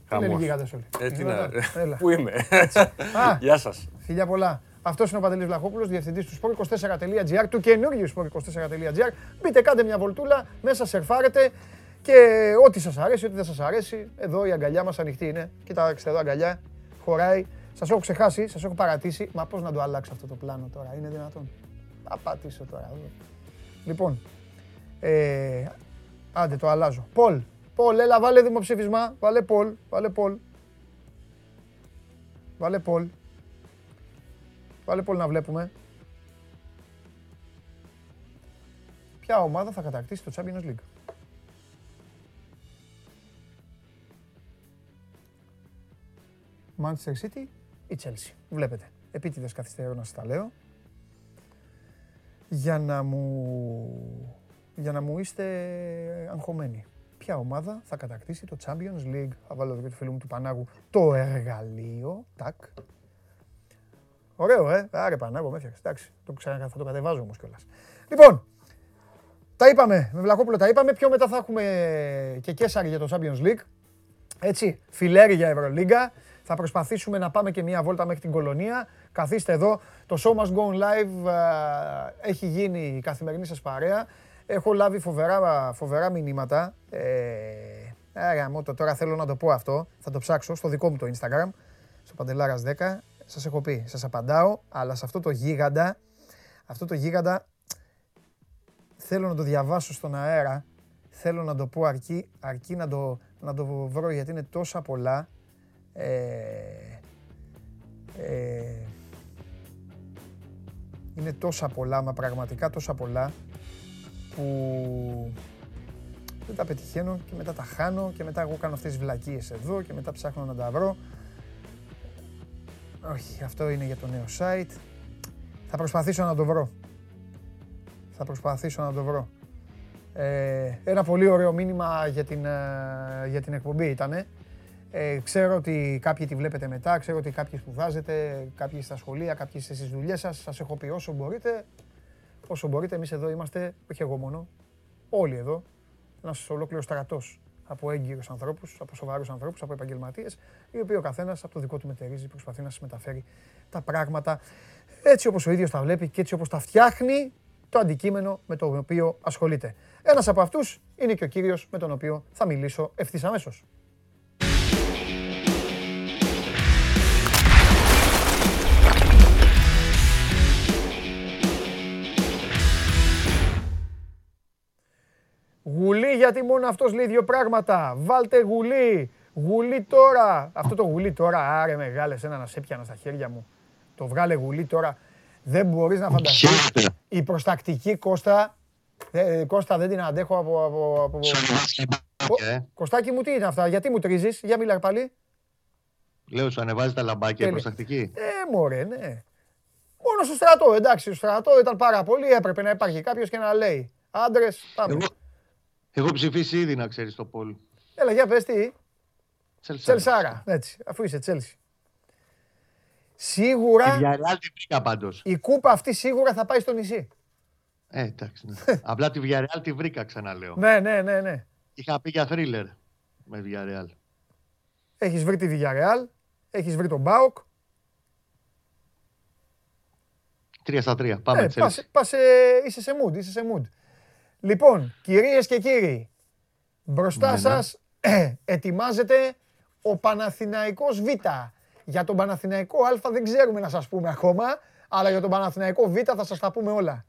Τι λένε οι Χαμός. γίγαντες όλοι. Ε, τι Γίγαντα. να... Έλα. Πού είμαι; [laughs] Α. Γεια σας. Φιλιά πολλά. Αυτός είναι ο Παντελής Βλαχόπουλος, διευθυντής του sport24.gr, του καινούργιου sport24.gr. Μπείτε, κάντε μια βολτούλα, μέσα σερφάρετε και ό,τι σας αρέσει, ό,τι δεν σας αρέσει, εδώ η αγκαλιά μας ανοιχτή είναι. Κοιτάξτε εδώ αγκαλιά, χωράει. Σας έχω ξεχάσει, σας έχω παρατήσει. Μα πώς να το αλλάξω αυτό το πλάνο τώρα, είναι δυνατόν. Θα πατήσω τώρα. Λοιπόν, ε, άντε το αλλάζω. Πολ, Πολ, έλα βάλε δημοψήφισμα, βάλε Πολ, βάλε Πολ. Βάλε Πολ. Βάλε Πολ να βλέπουμε. Ποια ομάδα θα κατακτήσει το Champions League; Manchester City ή Chelsea. Βλέπετε. Επίτηδες καθυστερώ να σας τα λέω. Για να μου, για να μου είστε αγχωμένοι. Ποια ομάδα θα κατακτήσει το Champions League; Θα βάλω εδώ και του φίλου μου του Πανάγου το εργαλείο. Τάκ. Ωραίο, ε. Άρε Πανάγο, με έφτιαξες. Εντάξει, το ξανα, θα το κατεβάζω όμως κιόλας. Λοιπόν, τα είπαμε. Με Βλακόπουλο τα είπαμε. Πιο μετά θα έχουμε και Κέσσαρη για το Champions League. Έτσι, φιλέρι για Ευρωλίγκα. Θα προσπαθήσουμε να πάμε και μία βόλτα μέχρι την κολονία. Καθίστε εδώ. Το Show Must Go On Live α, έχει γίνει η καθημερινή σας παρέα. Έχω λάβει φοβερά, φοβερά μηνύματα. Ε, άρα, μότο, τώρα θέλω να το πω αυτό. Θα το ψάξω στο δικό μου το Instagram, στο Παντελάρας 10. Σας έχω πει, σας απαντάω, αλλά σε αυτό το γίγαντα, αυτό το γίγαντα θέλω να το διαβάσω στον αέρα. Θέλω να το πω αρκεί, αρκεί να, το, να το βρω γιατί είναι τόσα πολλά. Ε, ε, είναι τόσα πολλά, μα πραγματικά τόσα πολλά που δεν τα πετυχαίνω και μετά τα χάνω και μετά εγώ κάνω αυτές τις βλακίες εδώ και μετά ψάχνω να τα βρω. Όχι, αυτό είναι για το νέο site. Θα προσπαθήσω να το βρω. Θα προσπαθήσω να το βρω. Ε, ένα πολύ ωραίο μήνυμα για την, ε, για την εκπομπή ήταν. Ε, ξέρω ότι κάποιοι τη βλέπετε μετά, ξέρω ότι κάποιοι σπουδάζετε, κάποιοι στα σχολεία, κάποιοι στις δουλειές σας. Σας έχω πει όσο μπορείτε, όσο μπορείτε. Εμείς εδώ είμαστε, όχι εγώ μόνο, όλοι εδώ, ένας ολόκληρος στρατός από έγκυρους ανθρώπους, από σοβαρούς ανθρώπους, από επαγγελματίες, οι οποίοι ο καθένας από το δικό του μετερίζει προσπαθεί να σας μεταφέρει τα πράγματα έτσι όπως ο ίδιος τα βλέπει και έτσι όπως τα φτιάχνει το αντικείμενο με το οποίο ασχολείται. Ένας από αυτούς είναι και ο κύριος με τον οποίο θα μιλήσω ευθύς αμέσως. Γουλή γιατί μόνο αυτός λέει δύο πράγματα. Βάλτε γουλή. Γουλή τώρα. Αυτό το γουλή τώρα, άρε μεγάλε, ένα να σε πιάνα στα χέρια μου. Το βγάλε γουλή τώρα. Δεν μπορείς να φανταστείς. Η προστακτική Κώστα, ε, Κώστα δεν την αντέχω από... από, από... Ε. Κωστάκι μου τι είναι αυτά, γιατί μου τρίζεις, για μιλά πάλι. Λέω, σου ανεβάζει τα λαμπάκια η προστακτική. Ε, μωρέ, ναι. Μόνο στο στρατό, εντάξει, στο στρατό ήταν πάρα πολύ, έπρεπε να υπάρχει κάποιος και να λέει. Άντρες, πάμε. Έχω ψηφίσει ήδη, να ξέρεις το πόλ. Έλα, για πες τι. Τσελσάρα. Έτσι, αφού είσαι Τσέλσι. Σίγουρα. Η Villarreal τη βρήκα πάντως. Η κούπα αυτή σίγουρα θα πάει στο νησί. Ε, εντάξει. Ναι. [laughs] Απλά τη Villarreal τη βρήκα, ξαναλέω. Ναι, ναι, ναι, ναι. Είχα πει για θρίλερ με Villarreal. Έχεις βρει τη Villarreal, έχεις βρει τον Μπάουκ. Τρία στα τρία. Πάμε, ε, πας, πας, είσαι σε mood, είσαι σε mood. Λοιπόν, κυρίες και κύριοι, μπροστά ναι, ναι. σας ε, [clears throat] ετοιμάζεται ο Παναθηναϊκός Β. Για τον Παναθηναϊκό Α δεν ξέρουμε να σας πούμε ακόμα, αλλά για τον Παναθηναϊκό Β θα σας τα πούμε όλα.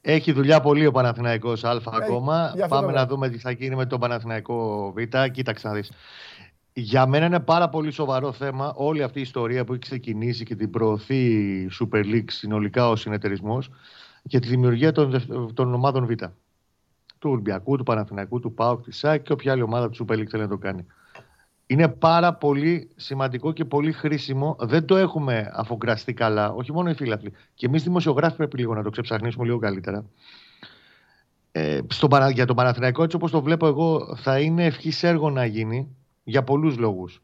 Έχει δουλειά πολύ ο Παναθηναϊκός Α ακόμα. Πάμε να δούμε τι θα γίνει με τον Παναθηναϊκό Β. Κοίταξε να δεις. Για μένα είναι πάρα πολύ σοβαρό θέμα όλη αυτή η ιστορία που έχει ξεκινήσει και την προωθεί η Super League συνολικά ο συνεταιρισμός για τη δημιουργία των, των ομάδων Β. Του Ολυμπιακού, του Παναθηναϊκού, του ΠΑΟΚ, της ΣΑΚ και όποια άλλη ομάδα του Super League θέλει να το κάνει. Είναι πάρα πολύ σημαντικό και πολύ χρήσιμο. Δεν το έχουμε αφογκραστεί καλά, όχι μόνο οι φίλαθλοι. Και εμείς δημοσιογράφοι πρέπει λίγο να το ξεψαχνίσουμε λίγο καλύτερα. Ε, στο, για τον Παναθηναϊκό, έτσι όπως το βλέπω εγώ, θα είναι ευχής έργο να γίνει για πολλούς λόγους.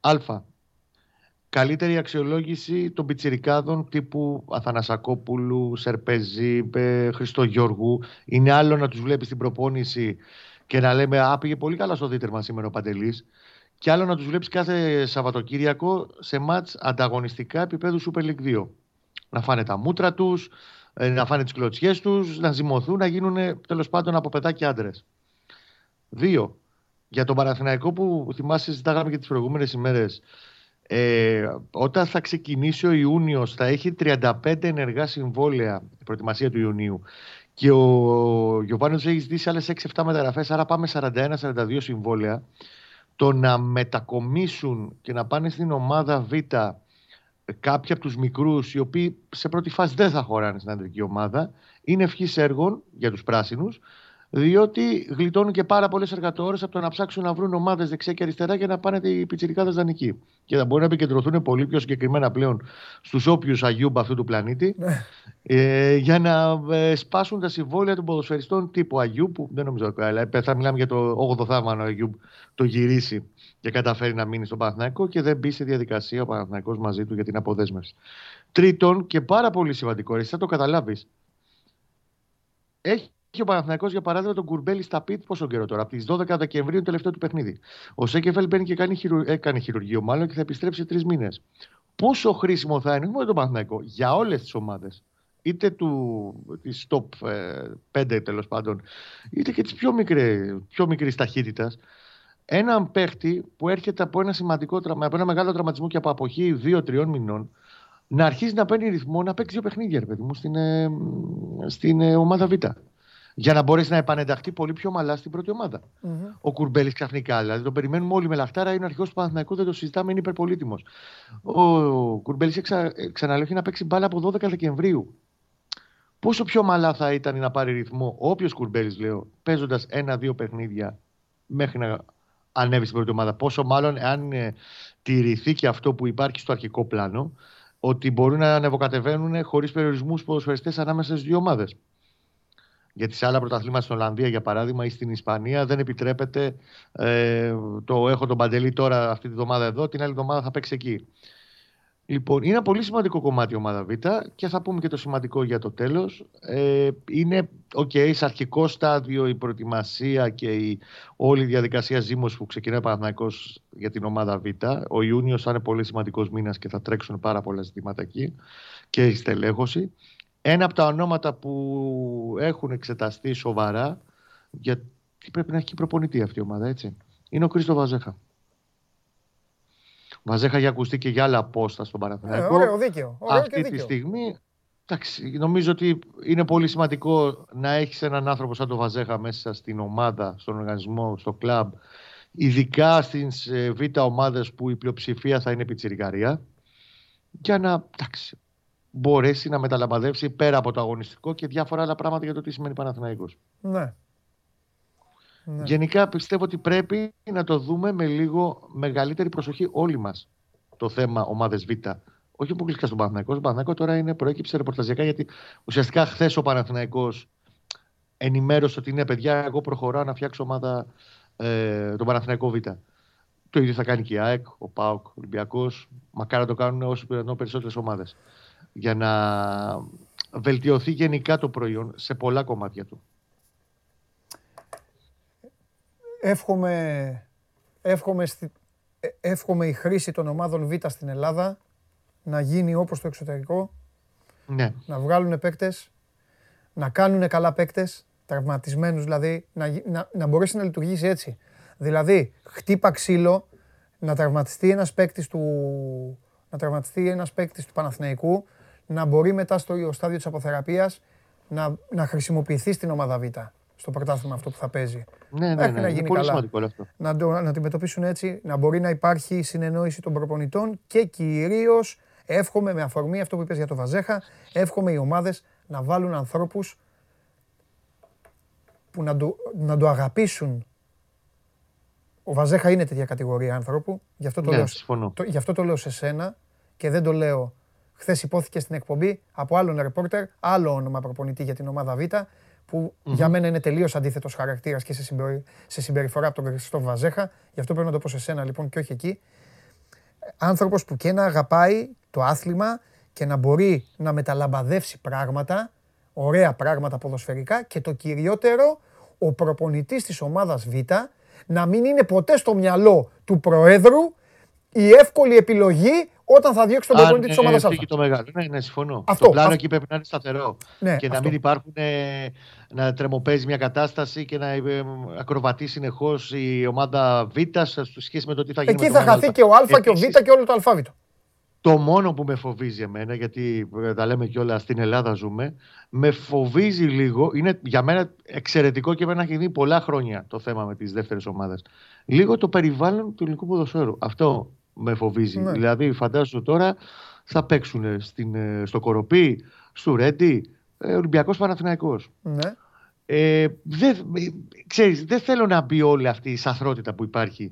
Α καλύτερη αξιολόγηση των πιτσιρικάδων τύπου Αθανασακόπουλου, Σερπεζή, Χριστογιώργου. Είναι άλλο να τους βλέπεις στην προπόνηση και να λέμε «Α, πήγε πολύ καλά στο δίτερμα σήμερα ο Παντελής». Και άλλο να τους βλέπεις κάθε Σαββατοκύριακο σε μάτς ανταγωνιστικά επίπεδου Super League 2. Να φάνε τα μούτρα τους, ε, να φάνε τις κλωτσιές τους, να ζυμωθούν, να γίνουν τέλος πάντων από παιδάκια άντρες. Δύο, για τον Παναθηναϊκό που θυμάσαι συζητάγαμε και τις προηγούμενες ημέρες ε, όταν θα ξεκινήσει ο Ιούνιος, θα έχει 35 ενεργά συμβόλαια η προετοιμασία του Ιουνίου και ο Γιωβάνος έχει ζητήσει άλλες 6-7 μεταγραφές, άρα πάμε 41-42 συμβόλαια. Το να μετακομίσουν και να πάνε στην ομάδα Β κάποιοι από τους μικρούς, οι οποίοι σε πρώτη φάση δεν θα χωράνε στην αντρική ομάδα, είναι ευχής έργων για τους πράσινους διότι γλιτώνουν και πάρα πολλές εργατόρες από το να ψάξουν να βρουν ομάδες δεξιά και αριστερά για να πάνε οι πιτσιρικάδες δανεικοί. Και θα μπορεί να επικεντρωθούν πολύ πιο συγκεκριμένα πλέον στους όποιους Αγιούμπ αυτού του πλανήτη, ναι. ε, για να ε, σπάσουν τα συμβόλαια των ποδοσφαιριστών τύπου Αγιούμπ, που δεν νομίζω αλλά θα μιλάμε για το 8ο θαύμα ο Αγιούμπ το γυρίσει και καταφέρει να μείνει στον Παναθηναϊκό και δεν μπει σε διαδικασία ο Παναθηναϊκός μαζί του για την αποδέσμευση. Τρίτον, και πάρα πολύ σημαντικό, εσύ θα το καταλάβεις, έχει και ο Παναθυνακό, για παράδειγμα, τον Κουρμπέλη στα πίτ πόσο καιρό τώρα. Από τις 12 Δεκεμβρίου, τελευταίο του παιχνίδι. Ο Σέκεφελ μπαίνει και κάνει χειρου... έκανε χειρουργείο, μάλλον και θα επιστρέψει τρεις μήνες. Πόσο χρήσιμο θα είναι, όχι μόνο τον Παναθυνακό, για όλες τις ομάδες. Είτε του, της top 5 ε, τέλος πάντων, είτε και της πιο, μικρή, πιο μικρής ταχύτητας. Έναν παίχτη που έρχεται από ένα σημαντικό από ένα μεγάλο τραυματισμό και από αποχή 2-3 μηνών, να αρχίσει να παίρνει ρυθμό να παίξει δύο παιχνίδια, παιδί μου, στην, ε, στην ε, ομάδα Β για να μπορέσει να επανενταχθεί πολύ πιο μαλά στην πρώτη ομάδα. Mm-hmm. Ο Κουρμπέλης ξαφνικά, δηλαδή τον περιμένουμε όλοι με λαχτάρα, είναι ο αρχηγός του Παναθηναϊκού, δεν το συζητάμε, είναι υπερπολίτημος. Ο Κουρμπέλης ξα... ξαναλέω να παίξει μπάλα από 12 Δεκεμβρίου. Πόσο πιο μαλά θα ήταν να πάρει ρυθμό όποιο Κουρμπέλης, λέω, παίζοντας ένα-δύο παιχνίδια μέχρι να ανέβει στην πρώτη ομάδα; Πόσο μάλλον αν ε, τηρηθεί και αυτό που υπάρχει στο αρχικό πλάνο, ότι μπορούν να ανεβοκατεβαίνουν χωρίς περιορισμούς ποδοσφαιριστές ανάμεσα στις δύο ομάδες; Γιατί σε άλλα πρωταθλήματα στην Ολλανδία, για παράδειγμα, ή στην Ισπανία δεν επιτρέπεται. Ε, το έχω τον Παντελή τώρα αυτή τη βδομάδα εδώ, την άλλη εβδομάδα θα παίξει εκεί. Λοιπόν, είναι ένα πολύ σημαντικό κομμάτι η ομάδα Β και θα πούμε και το σημαντικό για το τέλος. Ε, είναι, οκ, okay, σε αρχικό στάδιο η προετοιμασία και η, όλη η διαδικασία ζήμωση που ξεκινάει ο για την ομάδα Β. Ο Ιούνιος θα είναι πολύ σημαντικός μήνας και θα τρέξουν πάρα πολλά ζητήματα εκεί και η στελέχωση. Ένα από τα ονόματα που έχουν εξεταστεί σοβαρά, γιατί πρέπει να έχει προπονητή αυτή η ομάδα, έτσι, είναι ο Κρίστο Βαζέχα. Βαζέχα έχει ακουστεί και για άλλα πόστα στον Παναθηναϊκό. Ε, ωραίο δίκαιο. Ωραίο Αυτή τη στιγμή εντάξει, νομίζω ότι είναι πολύ σημαντικό να έχεις έναν άνθρωπο σαν τον Βαζέχα μέσα στην ομάδα, στον οργανισμό, στο κλαμπ. Ειδικά στις ε, β' ομάδες που η πλειοψηφία θα είναι πιτσιρικαρία. Για να εντάξει, μπορέσει να μεταλαμπαδεύσει πέρα από το αγωνιστικό και διάφορα άλλα πράγματα για το τι σημαίνει Παναθηναϊκός. Ναι. Ναι. Γενικά πιστεύω ότι πρέπει να το δούμε με λίγο μεγαλύτερη προσοχή όλοι μας το θέμα ομάδες Β. Όχι αποκλειστικά στον Παναθηναϊκό. Στον Παναθηναϊκό τώρα είναι προέκυψε ρεπορταζιακά γιατί ουσιαστικά χθες ο Παναθηναϊκός ενημέρωσε ότι είναι παιδιά, εγώ προχωράω να φτιάξω ομάδα ε, τον Παναθηναϊκό Β. Το ίδιο θα κάνει και η ΑΕΚ, ο ΠΑΟΚ, ο Ολυμπιακός. Μακάρι να το κάνουν όσο περισσότερες ομάδες. Για να βελτιωθεί γενικά το προϊόν σε πολλά κομμάτια του. Εύχομαι, εύχομαι, στη, ε, εύχομαι η χρήση των ομάδων Β στην Ελλάδα να γίνει όπως το εξωτερικό. Ναι. Να βγάλουν παίκτες, να κάνουν καλά παίκτες, τραυματισμένους δηλαδή, να, να, να μπορέσει να λειτουργήσει έτσι. Δηλαδή, χτύπα ξύλο, να τραυματιστεί ένας παίκτης του, να τραυματιστεί ένας παίκτης του Παναθηναϊκού, να μπορεί μετά στο στάδιο της αποθεραπείας να, να χρησιμοποιηθεί στην ομάδα Β στο πρωτάθλημα αυτό που θα παίζει. Ναι, ναι, ναι, να γίνει πολύ καλά. αυτό. Να, το, να αντιμετωπίσουν έτσι, να μπορεί να υπάρχει συνεννόηση των προπονητών και κυρίως εύχομαι με αφορμή αυτό που είπες για το Βαζέχα, εύχομαι οι ομάδες να βάλουν ανθρώπους που να το, να το αγαπήσουν. Ο Βαζέχα είναι τέτοια κατηγορία ανθρώπου, γι αυτό το, ναι, λέω, το, γι αυτό το λέω σε σένα και δεν το λέω Χθες υπόθηκε στην εκπομπή από άλλον ρεπόρτερ, άλλο όνομα προπονητή για την ομάδα Β που για μένα είναι τελείως αντίθετος χαρακτήρας και σε, συμπερι... σε συμπεριφορά από τον Χριστό Βαζέχα. Γι' αυτό πρέπει να το πω σε σένα λοιπόν και όχι εκεί. Άνθρωπος που και να αγαπάει το άθλημα και να μπορεί να μεταλαμπαδεύσει πράγματα, ωραία πράγματα ποδοσφαιρικά και το κυριότερο, ο προπονητής της ομάδας Β να μην είναι ποτέ στο μυαλό του Προέδρου η εύκολη επιλογή όταν θα διώξει τον προπονητή της ομάδας αυτό. το μεγάλο. Ναι, ναι, συμφωνώ. Αυτό, το πλάνο αυτό. εκεί πρέπει να είναι σταθερό. Ναι, και αυτό. να μην υπάρχουν ε, να τρεμοπαίζει μια κατάσταση και να ε, ακροβατεί συνεχώς η ομάδα Β σε σχέση με το τι θα γίνει. Εκεί θα χαθεί και ο Α και ο Β και όλο το αλφάβητο. Το μόνο που με φοβίζει εμένα, γιατί ε, τα λέμε κιόλα στην Ελλάδα ζούμε, με φοβίζει λίγο, είναι για μένα εξαιρετικό και εμένα έχει δει πολλά χρόνια το θέμα με τις δεύτερες ομάδες. Λίγο το περιβάλλον του ελληνικού ποδοσφαίρου. Αυτό με φοβίζει. Ναι. Δηλαδή, φαντάζομαι τώρα θα παίξουν στην, ε, στο Κοροπή, στο Ρέντι, ε, Ολυμπιακός Παναθηναϊκός. Ναι. Ε, δεν, ξέρεις, δεν θέλω να μπει όλη αυτή η σαθρότητα που υπάρχει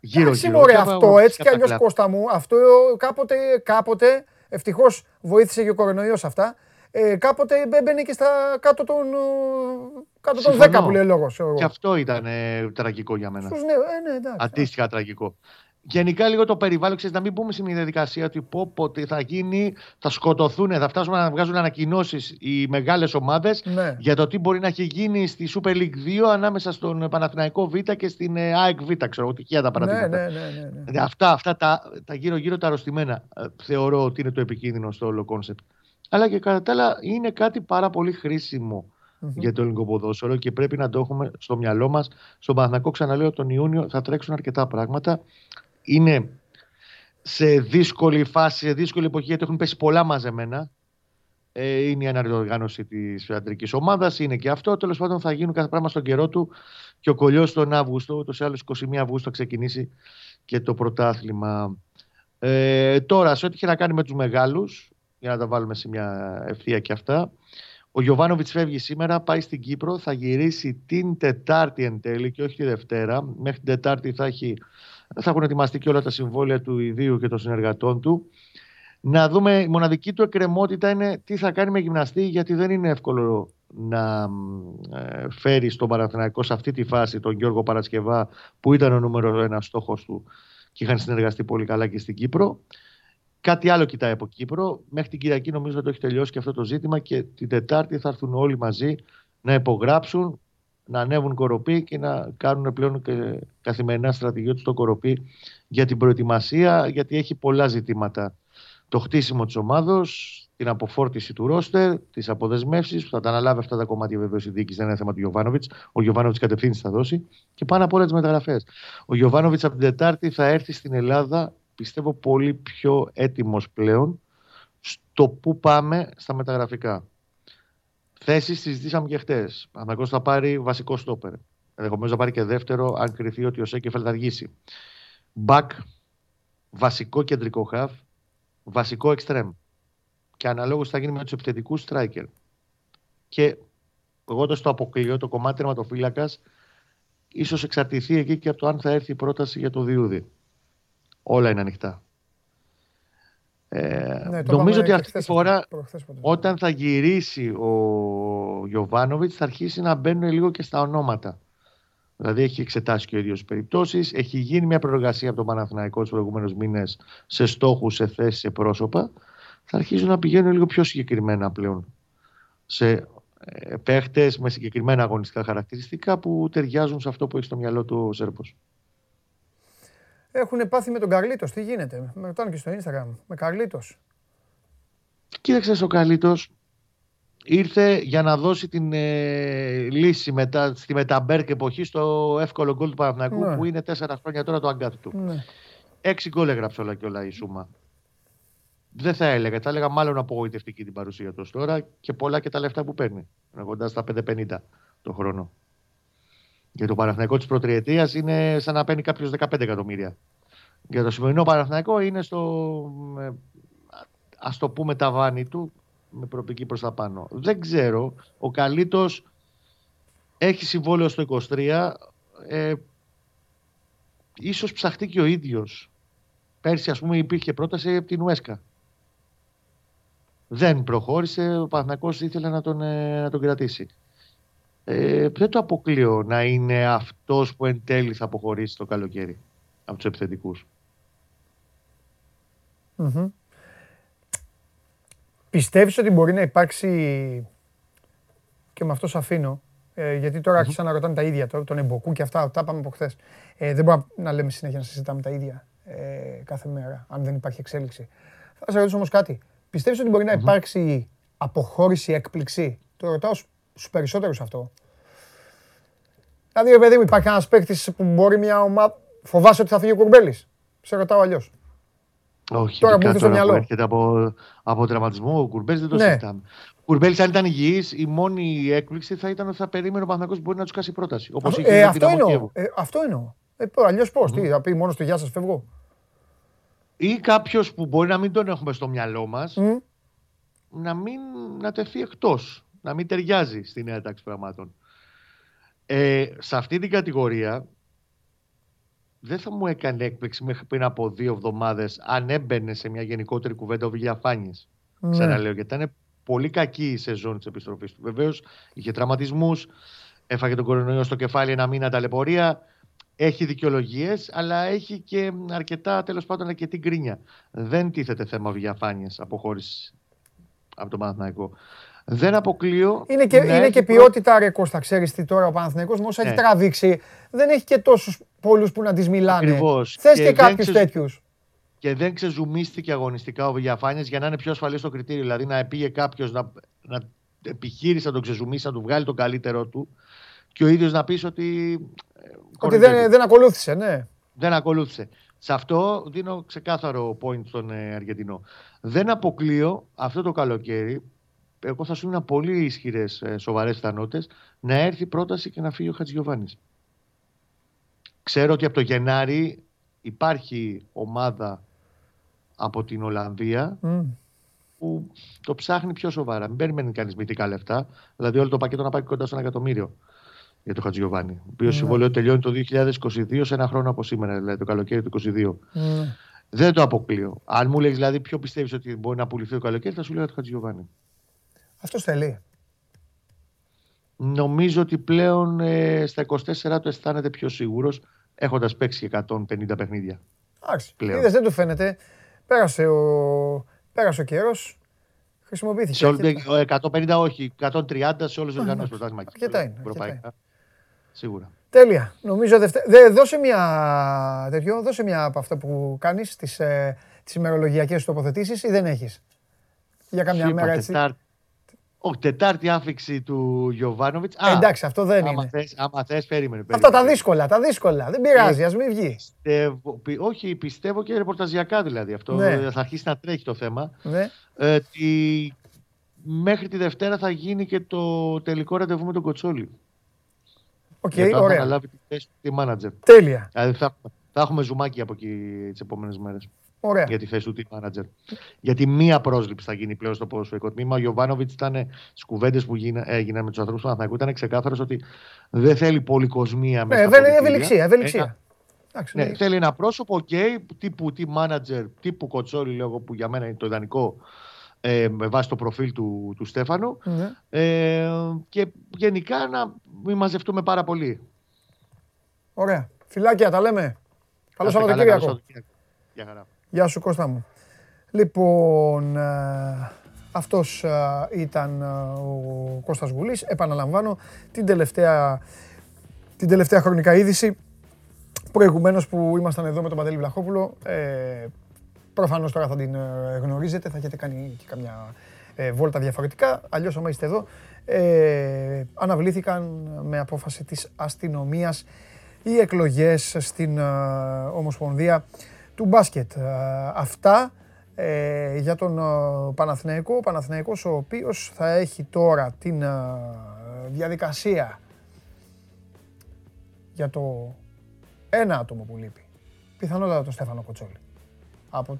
γύρω-γύρω. Ωραία, αυτό έτσι κι αλλιώς Κώστα μου, αυτό κάποτε, κάποτε ευτυχώς βοήθησε και ο κορονοϊός αυτά. Ε, κάποτε μπαίνει και στα κάτω των, κάτω των 10 που λέει λόγος. Και αυτό ήταν ε, τραγικό για μένα. Στους, ναι, ε, ναι, εντάξει, Αντίστοιχα τραγικό γενικά λίγο το περιβάλλον, ξέρεις, να μην πούμε στην διαδικασία ότι πω, πω τι θα γίνει, θα σκοτωθούν, θα φτάσουμε να βγάζουν ανακοινώσεις οι μεγάλες ομάδες ναι. για το τι μπορεί να έχει γίνει στη Super League 2 ανάμεσα στον Παναθηναϊκό Β και στην ε, ΑΕΚ Β, ξέρω εγώ, τυχαία τα ναι, παραδείγματα. Ναι, ναι, ναι, ναι. Αυτά, αυτά τα, τα γύρω-γύρω τα αρρωστημένα ε, θεωρώ ότι είναι το επικίνδυνο στο όλο concept. Αλλά και κατά τα άλλα είναι κάτι πάρα πολύ χρήσιμο για το ελληνικό ποδόσφαιρο και πρέπει να το έχουμε στο μυαλό μας. Στον Παναθηναϊκό, ξαναλέω, τον Ιούνιο θα τρέξουν αρκετά πράγματα είναι σε δύσκολη φάση, σε δύσκολη εποχή, γιατί έχουν πέσει πολλά μαζεμένα. Ε, είναι η αναδιοργάνωση της θεατρική ομάδας, είναι και αυτό. Τέλος πάντων, θα γίνουν κάθε πράγμα στον καιρό του και ο κολλιός τον Αύγουστο, ούτως ή άλλως 21 Αυγούστου θα ξεκινήσει και το πρωτάθλημα. Ε, τώρα, σε ό,τι έχει να κάνει με τους μεγάλους, για να τα βάλουμε σε μια ευθεία και αυτά, Ο Γιωβάνοβιτς φεύγει σήμερα, πάει στην Κύπρο, θα γυρίσει την Τετάρτη εν τέλει και όχι τη Δευτέρα. Μέχρι την Τετάρτη θα, έχει, θα έχουν ετοιμαστεί και όλα τα συμβόλαια του ιδίου και των συνεργατών του. Να δούμε, η μοναδική του εκκρεμότητα είναι τι θα κάνει με γυμναστή, γιατί δεν είναι εύκολο να ε, φέρει στον Παναθηναϊκό σε αυτή τη φάση τον Γιώργο Παρασκευά, που ήταν ο νούμερο ένας στόχος του και είχαν συνεργαστεί πολύ καλά και στην Κύπρο. Κάτι άλλο κοιτάει από Κύπρο. Μέχρι την Κυριακή νομίζω ότι το έχει τελειώσει και αυτό το ζήτημα και την Τετάρτη θα έρθουν όλοι μαζί να υπογράψουν, να ανέβουν κοροπή και να κάνουν πλέον και καθημερινά στρατηγία τους στο κοροπή για την προετοιμασία, γιατί έχει πολλά ζητήματα. Το χτίσιμο της ομάδος, την αποφόρτιση του ρόστερ, τις αποδεσμεύσεις, που θα τα αναλάβει αυτά τα κομμάτια βεβαίω η διοίκηση, δεν είναι θέμα του Γιωβάνοβιτς. Ο Γιωβάνοβιτς κατευθύνσεις θα δώσει και πάνω από όλε τις μεταγραφές. Ο Γιωβάνοβιτς από την Τετάρτη θα έρθει στην Ελλάδα πιστεύω πολύ πιο έτοιμος πλέον στο που πάμε στα μεταγραφικά. Θέσεις συζητήσαμε και χτες. Αναγκώς θα πάρει βασικό στόπερ. Ενδεχομένως θα πάρει και δεύτερο, αν κρυθεί ότι ο Σέκεφελ θα αργήσει. Μπακ, βασικό κεντρικό χαφ, βασικό εξτρέμ. Και αναλόγως θα γίνει με τους επιθετικούς striker. Και εγώ το στο αποκλείω, το κομμάτι τερματοφύλακας, ίσως εξαρτηθεί εκεί και από το αν θα έρθει η πρόταση για το Διούδη. Όλα είναι ανοιχτά. Ε, ναι, νομίζω ότι αυτή τη φορά όταν θα γυρίσει ο Γιωβάνοβιτς θα αρχίσει να μπαίνουν λίγο και στα ονόματα. Δηλαδή έχει εξετάσει και ο ίδιος περιπτώσεις. Έχει γίνει μια προεργασία από τον Παναθηναϊκό τους προηγούμενους μήνες σε στόχους, σε θέσεις, σε πρόσωπα. Θα αρχίζουν να πηγαίνουν λίγο πιο συγκεκριμένα πλέον σε ε, παίχτες με συγκεκριμένα αγωνιστικά χαρακτηριστικά που ταιριάζουν σε αυτό που έχει στο μυαλό του ο Σέρβος. Έχουν πάθει με τον Καρλίτος. Τι γίνεται; Με ρωτάνε και στο Instagram. Με Καρλίτος. Κοίταξε ο Καρλίτος. Ήρθε για να δώσει την ε, λύση μετά, στη μεταμπέρκ εποχή στο εύκολο γκολ του Παναθηναϊκού ναι. που είναι τέσσερα χρόνια τώρα το αγκάθι του. Ναι. Έξι γκολ έγραψε όλα και όλα η Σούμα. Δεν θα έλεγα. Θα έλεγα μάλλον απογοητευτική την παρουσία του τώρα και πολλά και τα λεφτά που παίρνει. Κοντά στα 5,50 το χρόνο. Για το Παναθηναϊκό της προτριετία είναι σαν να παίρνει κάποιος 15 εκατομμύρια. Για το σημερινό Παναθηναϊκό είναι στο. Α το πούμε ταβάνι του με προοπτική προς τα πάνω. Δεν ξέρω. Ο Καλύτο έχει συμβόλαιο στο 23. Ε, ίσως ψαχτεί και ο ίδιος. Πέρσι ας πούμε υπήρχε πρόταση από την Ουέσκα. Δεν προχώρησε, ο Παναθηναϊκός ήθελε να τον, ε, να τον κρατήσει ε, δεν το αποκλείω να είναι αυτός που εν τέλει θα αποχωρήσει το καλοκαίρι από τους επιθετικούς; Mm-hmm. Πιστεύεις ότι μπορεί να υπάρξει και με αυτό σε αφήνω ε, γιατί τώρα άρχισαν να ρωτάνε τα ίδια τώρα, τον Εμποκού και αυτά, τα πάμε από χθες. Ε, δεν μπορούμε να λέμε συνέχεια να συζητάμε τα ίδια ε, κάθε μέρα, αν δεν υπάρχει εξέλιξη. Θα σε ρωτήσω όμως κάτι. Πιστεύεις ότι μπορεί να υπάρξει αποχώρηση, έκπληξη; Το ρωτάω στους περισσότερους αυτό. Δηλαδή, παιδί μου, υπάρχει ένας παίκτης που μπορεί μια ομάδα. Φοβάσαι ότι θα φύγει ο Κουρμπέλης. Σε ρωτάω αλλιώς. Όχι, τώρα που στο μυαλό. Έρχεται από, από τραυματισμό, ο Κουρμπέλης δεν το ναι. συζητάμε. Ο Κουρμπέλης, αν ήταν υγιής, η μόνη έκπληξη θα ήταν ότι θα περίμενε ο Παναγιώ μπορεί να τους κάσει πρόταση. Όπως είχε ε, αυτό, εννοώ, ε, αυτό εννοώ. Ε, Αλλιώς πώς, τι, θα πει μόνος στο γεια σας φεύγω. Ή κάποιος που μπορεί να μην τον έχουμε στο μυαλό μας να μην να τεθεί εκτός να μην ταιριάζει στη νέα τάξη πραγμάτων. Ε, σε αυτή την κατηγορία δεν θα μου έκανε έκπληξη μέχρι πριν από δύο εβδομάδες αν έμπαινε σε μια γενικότερη κουβέντα ο Βηγιαφάνη. Ναι. Ξαναλέω, γιατί ήταν πολύ κακή η σεζόν της επιστροφής του. Βεβαίως είχε τραυματισμούς, έφαγε τον κορονοϊό στο κεφάλι ένα μήνα ταλαιπωρία. Έχει δικαιολογίες, αλλά έχει και αρκετά τέλος πάντων αρκετή γκρίνια. Δεν τίθεται θέμα διαφάνεια αποχώρησης από τον Παναθηναϊκό. Δεν αποκλείω. Είναι και, είναι και ποιότητα ρε Κώστα, ξέρεις τι τώρα ο Παναθηναϊκός όσο έχει ναι. τραβήξει δεν έχει και τόσους πολλούς που να τις μιλάνε. Ακριβώς. Θες και, και κάποιους ξε... τέτοιους. Και δεν ξεζουμίστηκε αγωνιστικά ο Βιαφάνιας για να είναι πιο ασφαλής στο κριτήριο. Δηλαδή να πήγε κάποιος να, να επιχείρησε να τον ξεζουμίσει, να του βγάλει το καλύτερό του και ο ίδιος να πεις ότι... Ε, ότι δεν, δεν ακολούθησε, ναι. Δεν ακολούθησε. Σε αυτό δίνω ξεκάθαρο point στον ε, Αργεντινό. Δεν αποκλείω αυτό το καλοκαίρι εγώ θα σου ήμουν πολύ ισχυρές, ε, σοβαρές πιθανότητες να έρθει πρόταση και να φύγει ο Χατζιωβάνη. Ξέρω ότι από το Γενάρη υπάρχει ομάδα από την Ολλανδία που το ψάχνει πιο σοβαρά. Μην περιμένει κανείς μυθικά λεφτά. Δηλαδή, όλο το πακέτο να πάει κοντά στο ένα εκατομμύριο για τον Χατζιωβάνη. Ο οποίος ναι. συμβόλαιο τελειώνει το 2022 σε ένα χρόνο από σήμερα, δηλαδή το καλοκαίρι του 2022. Ναι. Δεν το αποκλείω. Αν μου λέει δηλαδή ποιο πιστεύεις ότι μπορεί να πουληθεί το καλοκαίρι, θα σου λέω το Χατζιωβάνη. Αυτός θέλει. Νομίζω ότι πλέον ε, στα 24 του αισθάνεται πιο σίγουρος έχοντας παίξει 150 παιχνίδια. Εντάξει. Είδες, δεν του φαίνεται. Πέρασε ο, πέρασε ο καιρός. Χρησιμοποιήθηκε. Σε όλη, 150 όχι, 130 σε όλες τις οργανώσει πρωτάθλημα. Αρκετά είναι. Ευρωπαϊκά. Σίγουρα. Τέλεια. Νομίζω δευτε... Δε, δώσε μια τέτοιο, δώσε μια από αυτά που κάνεις, τις ε, ημερολογιακές τοποθετήσεις ή δεν έχεις; Για κάμια μέρα έτσι. Τετάρτη, όχι, τετάρτη άφιξη του Γιοβάνοβιτς. Ε, εντάξει, αυτό δεν είναι. Θες, άμα θες, περίμενε, Αυτά τα δύσκολα, τα δύσκολα. Δεν πειράζει, ας μην βγει. Πιστεύω, όχι, πιστεύω και ρεπορταζιακά δηλαδή. Αυτό ναι. θα αρχίσει να τρέχει το θέμα. Ναι. Ε, μέχρι τη Δευτέρα θα γίνει και το τελικό ραντεβού με τον Κοτσόλη. Οκ, okay, ωραία. Θα αναλάβει τη θέση του manager. Τέλεια. Δηλαδή θα, θα έχουμε ζουμάκι από εκεί τις επόμενες μέρες. Ωραία. για τη θέση του team manager. Γιατί μία πρόσληψη θα γίνει πλέον στο ποδοσφαιρικό τμήμα. Ο Γιωβάνοβιτς ήταν στις κουβέντες που έγιναν με τους ανθρώπους του Αθηνακού. Ήταν ξεκάθαρος ότι δεν θέλει πολυκοσμία μέσα. Ε, ευελιξία. ευελιξία. ναι, ναι. Θέλει ένα πρόσωπο, okay, τύπου team manager, τύπου κοτσόλι, λέω που για μένα είναι το ιδανικό ε, με βάση το προφίλ του, του Στέφανου. Ναι. Ε, και γενικά να μην μαζευτούμε πάρα πολύ. Ωραία. Φιλάκια, τα λέμε. Καλό Σαββατοκύριακο. Γεια χαρά. Γεια σου Κώστα μου. Λοιπόν, ε, αυτός ε, ήταν ε, ο Κώστας Γουλής. Επαναλαμβάνω την τελευταία, την τελευταία χρονικά είδηση. Προηγουμένως που ήμασταν εδώ με τον Παντελή Βλαχόπουλο, ε, προφανώς τώρα θα την γνωρίζετε, θα έχετε κάνει και καμιά βόλτα διαφορετικά. Αλλιώς άμα είστε εδώ, ε, αναβλήθηκαν με απόφαση της αστυνομίας οι εκλογές στην Ομοσπονδία του μπάσκετ. Ε, αυτά ε, για τον ε, Παναθηναϊκό. Ο Παναθηναϊκός ο οποίος θα έχει τώρα την διαδικασία για το ένα άτομο που λείπει. Πιθανότατα τον Στέφανο Κοτσόλη. Από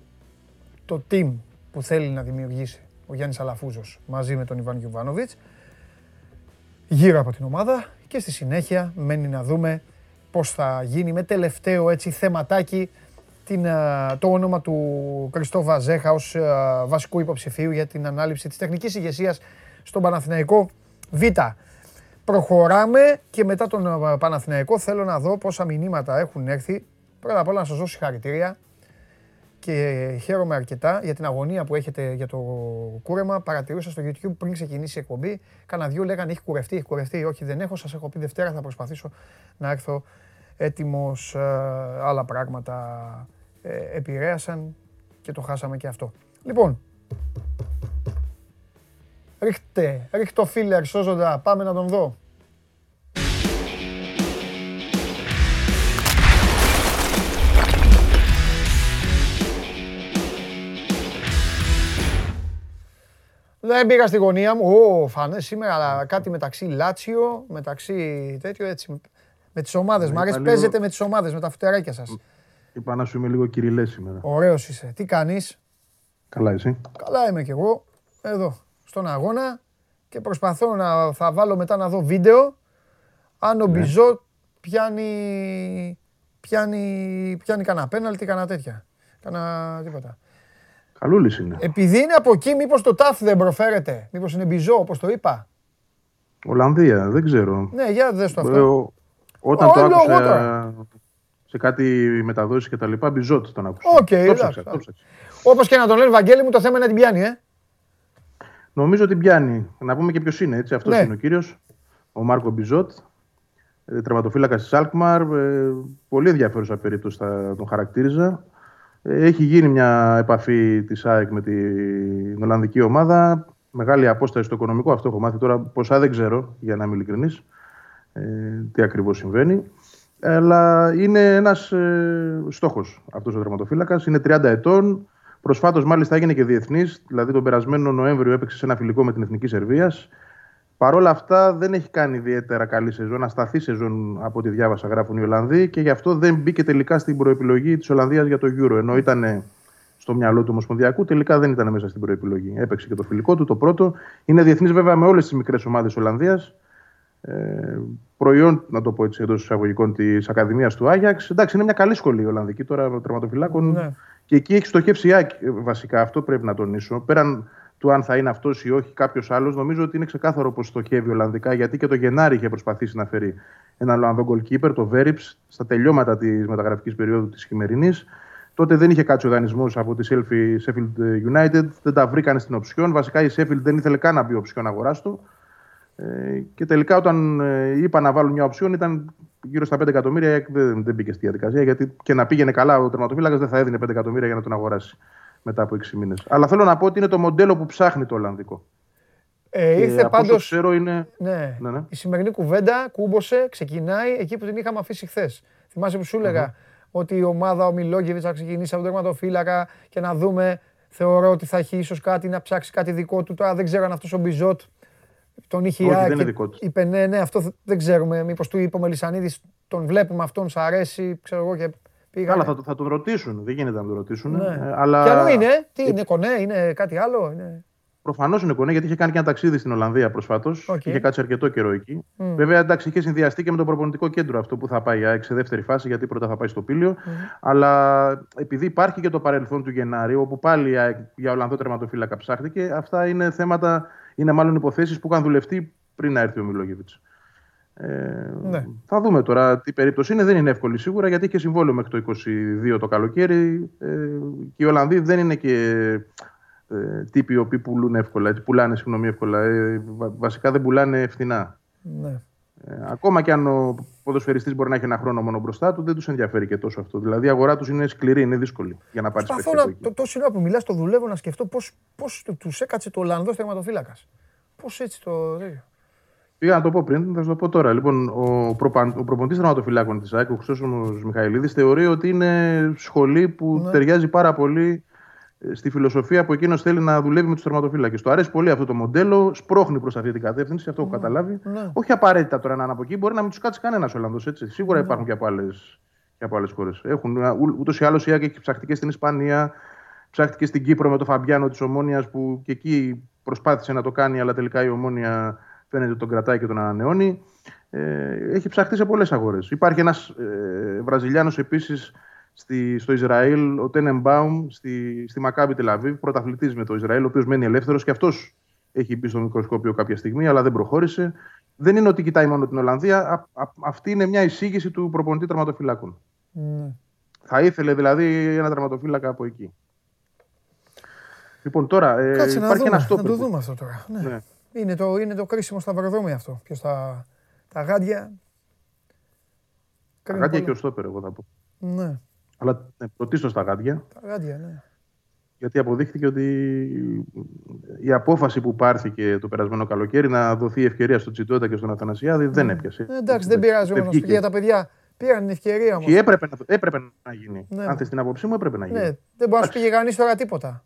το team που θέλει να δημιουργήσει ο Γιάννης Αλαφούζος μαζί με τον Ιβάν Γιουβάνοβιτς γύρω από την ομάδα και στη συνέχεια μένει να δούμε πώς θα γίνει με τελευταίο έτσι θεματάκι την, ε, το όνομα του Κριστόβα Ζέχα ως ε, βασικού υποψηφίου για την ανάληψη της τεχνικής ηγεσίας στον Παναθηναϊκό Β. Προχωράμε και μετά τον ε, Παναθηναϊκό θέλω να δω πόσα μηνύματα έχουν έρθει. Πρώτα απ' όλα να σας δώσω συγχαρητήρια και χαίρομαι αρκετά για την αγωνία που έχετε για το κούρεμα. Παρατηρούσα στο YouTube πριν ξεκινήσει η εκπομπή. Κάνα δυο λέγανε έχει κουρευτεί, έχει κουρευτεί. Όχι, δεν έχω. Σας έχω πει Δευτέρα θα προσπαθήσω να έρθω έτοιμος. άλλα πράγματα ε, επηρέασαν και το χάσαμε και αυτό. Λοιπόν, ρίχτε, ρίχτε το φίλερ σώζοντα, πάμε να τον δω. Δεν πήγα στη γωνία μου. Ω, φανές σήμερα κάτι μεταξύ Λάτσιο, μεταξύ τέτοιο έτσι. Με τις ομάδες. Μ' αρέσει, παίζετε με τις ομάδες, με τα φουτεράκια σας. Είπα να σου είμαι λίγο κυριλές σήμερα. Ωραίος είσαι. Τι κάνεις; Καλά, εσύ. Καλά είμαι κι εγώ. Εδώ, στον αγώνα. Και προσπαθώ να θα βάλω μετά να δω βίντεο. Αν ο ναι. Μπιζό πιάνει, πιάνει, πιάνει κανένα πέναλτι, κανένα τέτοια. Κανένα τίποτα. Καλούλης είναι. Επειδή είναι από εκεί, μήπως το ταυ δεν προφέρεται. Μήπως είναι Μπιζό, όπως το είπα. Ολλανδία, δεν ξέρω. Ναι, για δες το αυτό. Όταν το άκουσα σε κάτι μεταδόσεις και τα λοιπά. Μπιζότ τον άκουσα. Οκ, okay, Όπως και να τον λένε Βαγγέλη μου, το θέμα είναι να την πιάνει, ε. Νομίζω ότι πιάνει. Να πούμε και ποιος είναι, έτσι. Αυτός ναι. είναι ο κύριος, ο Μάρκο Μπιζότ. Ε, Τερματοφύλακα της Αλκμαρ. Ε, πολύ ενδιαφέρουσα περίπτωση θα τον χαρακτήριζα. Ε, έχει γίνει μια επαφή της ΑΕΚ με την Ολλανδική ομάδα. Μεγάλη απόσταση στο οικονομικό. Αυτό έχω μάθει τώρα. Ποσά δεν ξέρω, για να είμαι ειλικρινής. Ε, τι ακριβώς συμβαίνει αλλά είναι ένας ε, στόχος αυτός ο δραματοφύλακα. Είναι 30 ετών. Προσφάτως, μάλιστα, έγινε και διεθνής. Δηλαδή, τον περασμένο Νοέμβριο έπαιξε σε ένα φιλικό με την Εθνική Σερβίας. Παρ' όλα αυτά, δεν έχει κάνει ιδιαίτερα καλή σεζόν. Ασταθή σεζόν από ό,τι διάβασα, γράφουν οι Ολλανδοί και γι' αυτό δεν μπήκε τελικά στην προεπιλογή της Ολλανδίας για το Euro. Ενώ ήταν στο μυαλό του Ομοσπονδιακού. Τελικά δεν ήταν μέσα στην προεπιλογή. Έπαιξε και το φιλικό του, το πρώτο. Είναι διεθνής βέβαια με όλες τις μικρές ομάδες Ολλανδίας. Ε, προϊόν, να το πω έτσι εντός εισαγωγικών, της Ακαδημίας του Άγιαξ. Εντάξει, είναι μια καλή σχολή η Ολλανδική τώρα με τερματοφυλάκων. Ναι. Και εκεί έχει στοχεύσει η ΑΕΚ βασικά. Αυτό πρέπει να τονίσω. Πέραν του αν θα είναι αυτός ή όχι κάποιος άλλος, νομίζω ότι είναι ξεκάθαρο πως στοχεύει Ολλανδικά, γιατί και το Γενάρη είχε προσπαθήσει να φέρει έναν Ολλανδό goalkeeper, το Βέριψ, στα τελειώματα της μεταγραφικής περίοδου της χειμερινής. Τότε δεν είχε κάτσει ο δανεισμός από τη Sheffield United, δεν τα βρήκαν στην οψιόν. Βασικά η Sheffield δεν ήθελε καν να μπει οψιόν αγορά του. Ε, και τελικά όταν ε, είπα να βάλουν μια οψιόν ήταν γύρω στα 5 εκατομμύρια. Δεν, δεν μπήκε στη διαδικασία γιατί και να πήγαινε καλά ο τερματοφύλακας δεν θα έδινε 5 εκατομμύρια για να τον αγοράσει μετά από 6 μήνες. Αλλά θέλω να πω ότι είναι το μοντέλο που ψάχνει το Ολλανδικό. Ε, ήρθε πάντω. Είναι... Ναι. Ναι, ναι. Η σημερινή κουβέντα κούμποσε, ξεκινάει εκεί που την είχαμε αφήσει χθες. Θυμάσαι που σου έλεγα ότι η ομάδα ο Μιλόγεβιτ θα ξεκινήσει από τον τερματοφύλακα και να δούμε. Θεωρώ ότι θα έχει ίσως κάτι να ψάξει κάτι δικό του. Τώρα δεν ξέρω αν αυτός ο Μπιζότ τον είχε Όχι, δεν είναι δικό του. Είπε ναι, ναι, αυτό δεν ξέρουμε. Μήπως του είπε ο Μελισανίδης, τον βλέπουμε αυτόν, σ' αρέσει, ξέρω εγώ και Καλά, θα, θα τον ρωτήσουν. Δεν γίνεται να τον ρωτήσουν. Ναι. Ε, αλλά... Και αλλού είναι, τι είναι, κονέ, είναι κάτι άλλο. Είναι... Προφανώς είναι κονέ, γιατί είχε κάνει και ένα ταξίδι στην Ολλανδία προσφάτως. Okay. Είχε κάτσει αρκετό καιρό εκεί. Mm. Βέβαια, εντάξει, είχε συνδυαστεί και με το προπονητικό κέντρο αυτό που θα πάει σε δεύτερη φάση, γιατί πρώτα θα πάει στο Πήλιο. Mm. Αλλά επειδή υπάρχει και το παρελθόν του Γενάρη, όπου πάλι για Ολλανδό τερματοφύλακα ψάχτηκε, αυτά είναι θέματα, είναι μάλλον υποθέσεις που είχαν δουλευτεί πριν να έρθει ο Μιλόγεβιτς. Ε, ναι. Θα δούμε τώρα τι περίπτωση είναι. Δεν είναι εύκολη σίγουρα γιατί είχε συμβόλαιο μέχρι το 22 το καλοκαίρι ε, και οι Ολλανδοί δεν είναι και ε, τύποι οι οποίοι πουλούν εύκολα, έτσι, πουλάνε συγγνώμη εύκολα. Ε, βασικά δεν πουλάνε φθηνά. Ναι. Ε, ακόμα και αν ο ποδοσφαιριστής μπορεί να έχει ένα χρόνο μόνο μπροστά του, δεν τους ενδιαφέρει και τόσο αυτό. Δηλαδή η αγορά τους είναι σκληρή, είναι δύσκολη για να πάρεις Προσπαθώ να, το, τόσο ώρα που μιλάς, το δουλεύω να σκεφτώ πώ τους έκατσε το Ολλανδό τερματοφύλακα. Πώς έτσι το. Πήγα να το πω πριν, θα σου το πω τώρα. Λοιπόν, ο, προπα... ο προπονητής θερματοφυλάκων της ΑΕΚ, ο Χρυσόσομο Μιχαηλίδης, θεωρεί ότι είναι σχολή που ναι. ταιριάζει πάρα πολύ ε, στη φιλοσοφία που εκείνος θέλει να δουλεύει με τους θερματοφύλακε. Το αρέσει πολύ αυτό το μοντέλο, σπρώχνει προς αυτή την κατεύθυνση, αυτό έχω ναι. καταλάβει. Ναι. Όχι απαραίτητα τώρα να είναι από εκεί, μπορεί να μην τους κάτσει κανένας Ολλανδός. Σίγουρα ναι. υπάρχουν και από άλλες χώρες. Ούτως ή άλλως η ΑΕΚ έχει ψαχτικέ στην Ισπανία, ψάχτηκε στην Κύπρο με τον Φαμπιάνο της Ομόνιας που και εκεί προσπάθησε να το κάνει, αλλά τελικά η Ομόνια φαίνεται ότι τον κρατάει και τον ανανεώνει. Ε, έχει ψαχτεί σε πολλές αγορές. Υπάρχει ένας ε, Βραζιλιάνος επίσης στο Ισραήλ, ο Τένεμπαουμ, στη, στη Μακάμπη Τελαβίβ, πρωταθλητής με το Ισραήλ, ο οποίος μένει ελεύθερος και αυτός έχει μπει στο μικροσκόπιο κάποια στιγμή, αλλά δεν προχώρησε. Δεν είναι ότι κοιτάει μόνο την Ολλανδία. Α, α, αυτή είναι μια εισήγηση του προπονητή τραυματοφυλάκων. Mm. Θα ήθελε δηλαδή ένα τραυματοφύλακα από εκεί. Λοιπόν, τώρα ε, Κάτσε υπάρχει ένα στόπερ. Να το δούμε αυτό τώρα. Ναι. ναι. Είναι το, είναι το κρίσιμο σταυροδρόμι αυτό. Ποιος τα, τα γάντια. Τα γάντια και ο στόπερ, εγώ θα πω. Ναι. Αλλά ναι, πρωτίστως τα γάντια. Τα γάντια, ναι. Γιατί αποδείχθηκε ότι η απόφαση που πάρθηκε το περασμένο καλοκαίρι να δοθεί ευκαιρία στον Τσιτότα και στον Αθανασιάδη δεν ναι. έπιασε. Ε, εντάξει, δεν πειράζει όμως. Για τα παιδιά πήραν την ευκαιρία όμως. Και έπρεπε να, έπρεπε να γίνει. Ναι. Αν θες την άποψή μου, έπρεπε να γίνει. Ναι. Δεν μπορεί να σου πήγε κανείς τώρα τίποτα.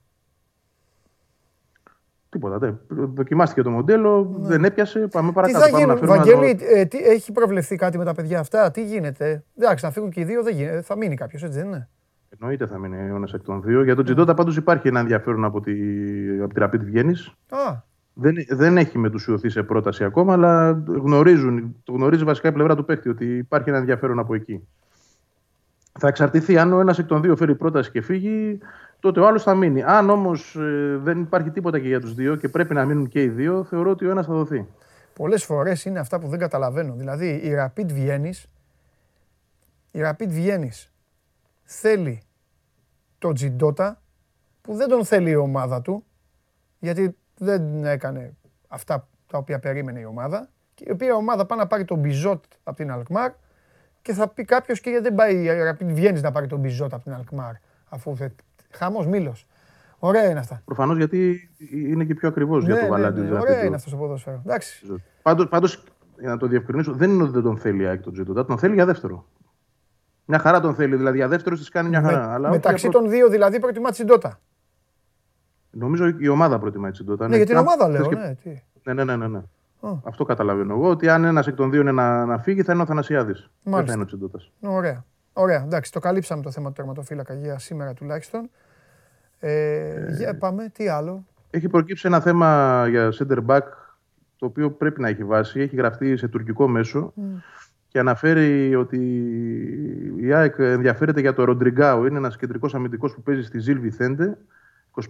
Τίποτα. Δε. Δοκιμάστηκε το μοντέλο, ναι. δεν έπιασε. Πάμε παρακάτω. Τι θα γίνει, Βαγγέλη, ε, τι, έχει προβλεφθεί κάτι με τα παιδιά αυτά, τι γίνεται; Εντάξει, να φύγουν και οι δύο, δεν γίνεται. θα μείνει κάποιος, έτσι δεν είναι; Εννοείται θα μείνει ο ένας εκ των δύο. Για τον Τζιντότα πάντως υπάρχει ένα ενδιαφέρον από τη, από τη Rapid Βιέννη. Δεν, δεν έχει μετουσιωθεί σε πρόταση ακόμα, αλλά γνωρίζουν, το γνωρίζει βασικά η πλευρά του παίκτη ότι υπάρχει ένα ενδιαφέρον από εκεί. Θα εξαρτηθεί αν ο ένας εκ των δύο φέρει πρόταση και φύγει, τότε ο άλλος θα μείνει. Αν όμως ε, δεν υπάρχει τίποτα και για τους δύο και πρέπει να μείνουν και οι δύο, θεωρώ ότι ο ένας θα δοθεί. Πολλές φορές είναι αυτά που δεν καταλαβαίνω. Δηλαδή η Rapid Βιέννη η Rapid Βιέννη θέλει τον Τζιντότα που δεν τον θέλει η ομάδα του γιατί δεν έκανε αυτά τα οποία περίμενε η ομάδα και η οποία ομάδα πάει να πάρει τον Μπιζότ από την Αλκμάρ και θα πει κάποιος και γιατί δεν πάει η Rapid Βιέννη να πάρει τον Μπιζότ από την Αλκμάρ αφού Χαμός μήλος. Ωραία είναι αυτά. Προφανώς γιατί είναι και πιο ακριβώς για το ναι, Βαλάντι. Ναι, ναι, ωραία είναι αυτός το ποδόσφαιρο. Εντάξει. Πάντως, για να το διευκρινίσω, δεν είναι ότι δεν τον θέλει η τον Τζίτοντα, τον θέλει για δεύτερο. Μια χαρά τον θέλει, δηλαδή για δεύτερος της κάνει μια χαρά. Με, αλλά μεταξύ των δύο δηλαδή προτιμά Τσιντότα. Νομίζω η ομάδα προτιμά Τσιντότα. Ναι, ναι, για την ομάδα λέω. Ναι, τι. ναι, ναι, ναι. ναι, ναι. Oh. Αυτό καταλαβαίνω εγώ. Ότι αν ένας εκ των δύο είναι να, να φύγει, θα είναι ο Θανασιάδης. Δεν θα είναι ο Τσιντότα. Ωραία. Ωραία. Εντάξει, το καλύψαμε το θέμα του τερματοφύλακα για σήμερα τουλάχιστον. Ε, για πάμε, τι άλλο; Έχει προκύψει ένα θέμα για center back το οποίο πρέπει να έχει βάση. Έχει γραφτεί σε τουρκικό μέσο και αναφέρει ότι η ΑΕΚ ενδιαφέρεται για το Ροντριγκάου. Είναι ένας κεντρικός αμυντικός που παίζει στη Ζήλ Βιθέντε,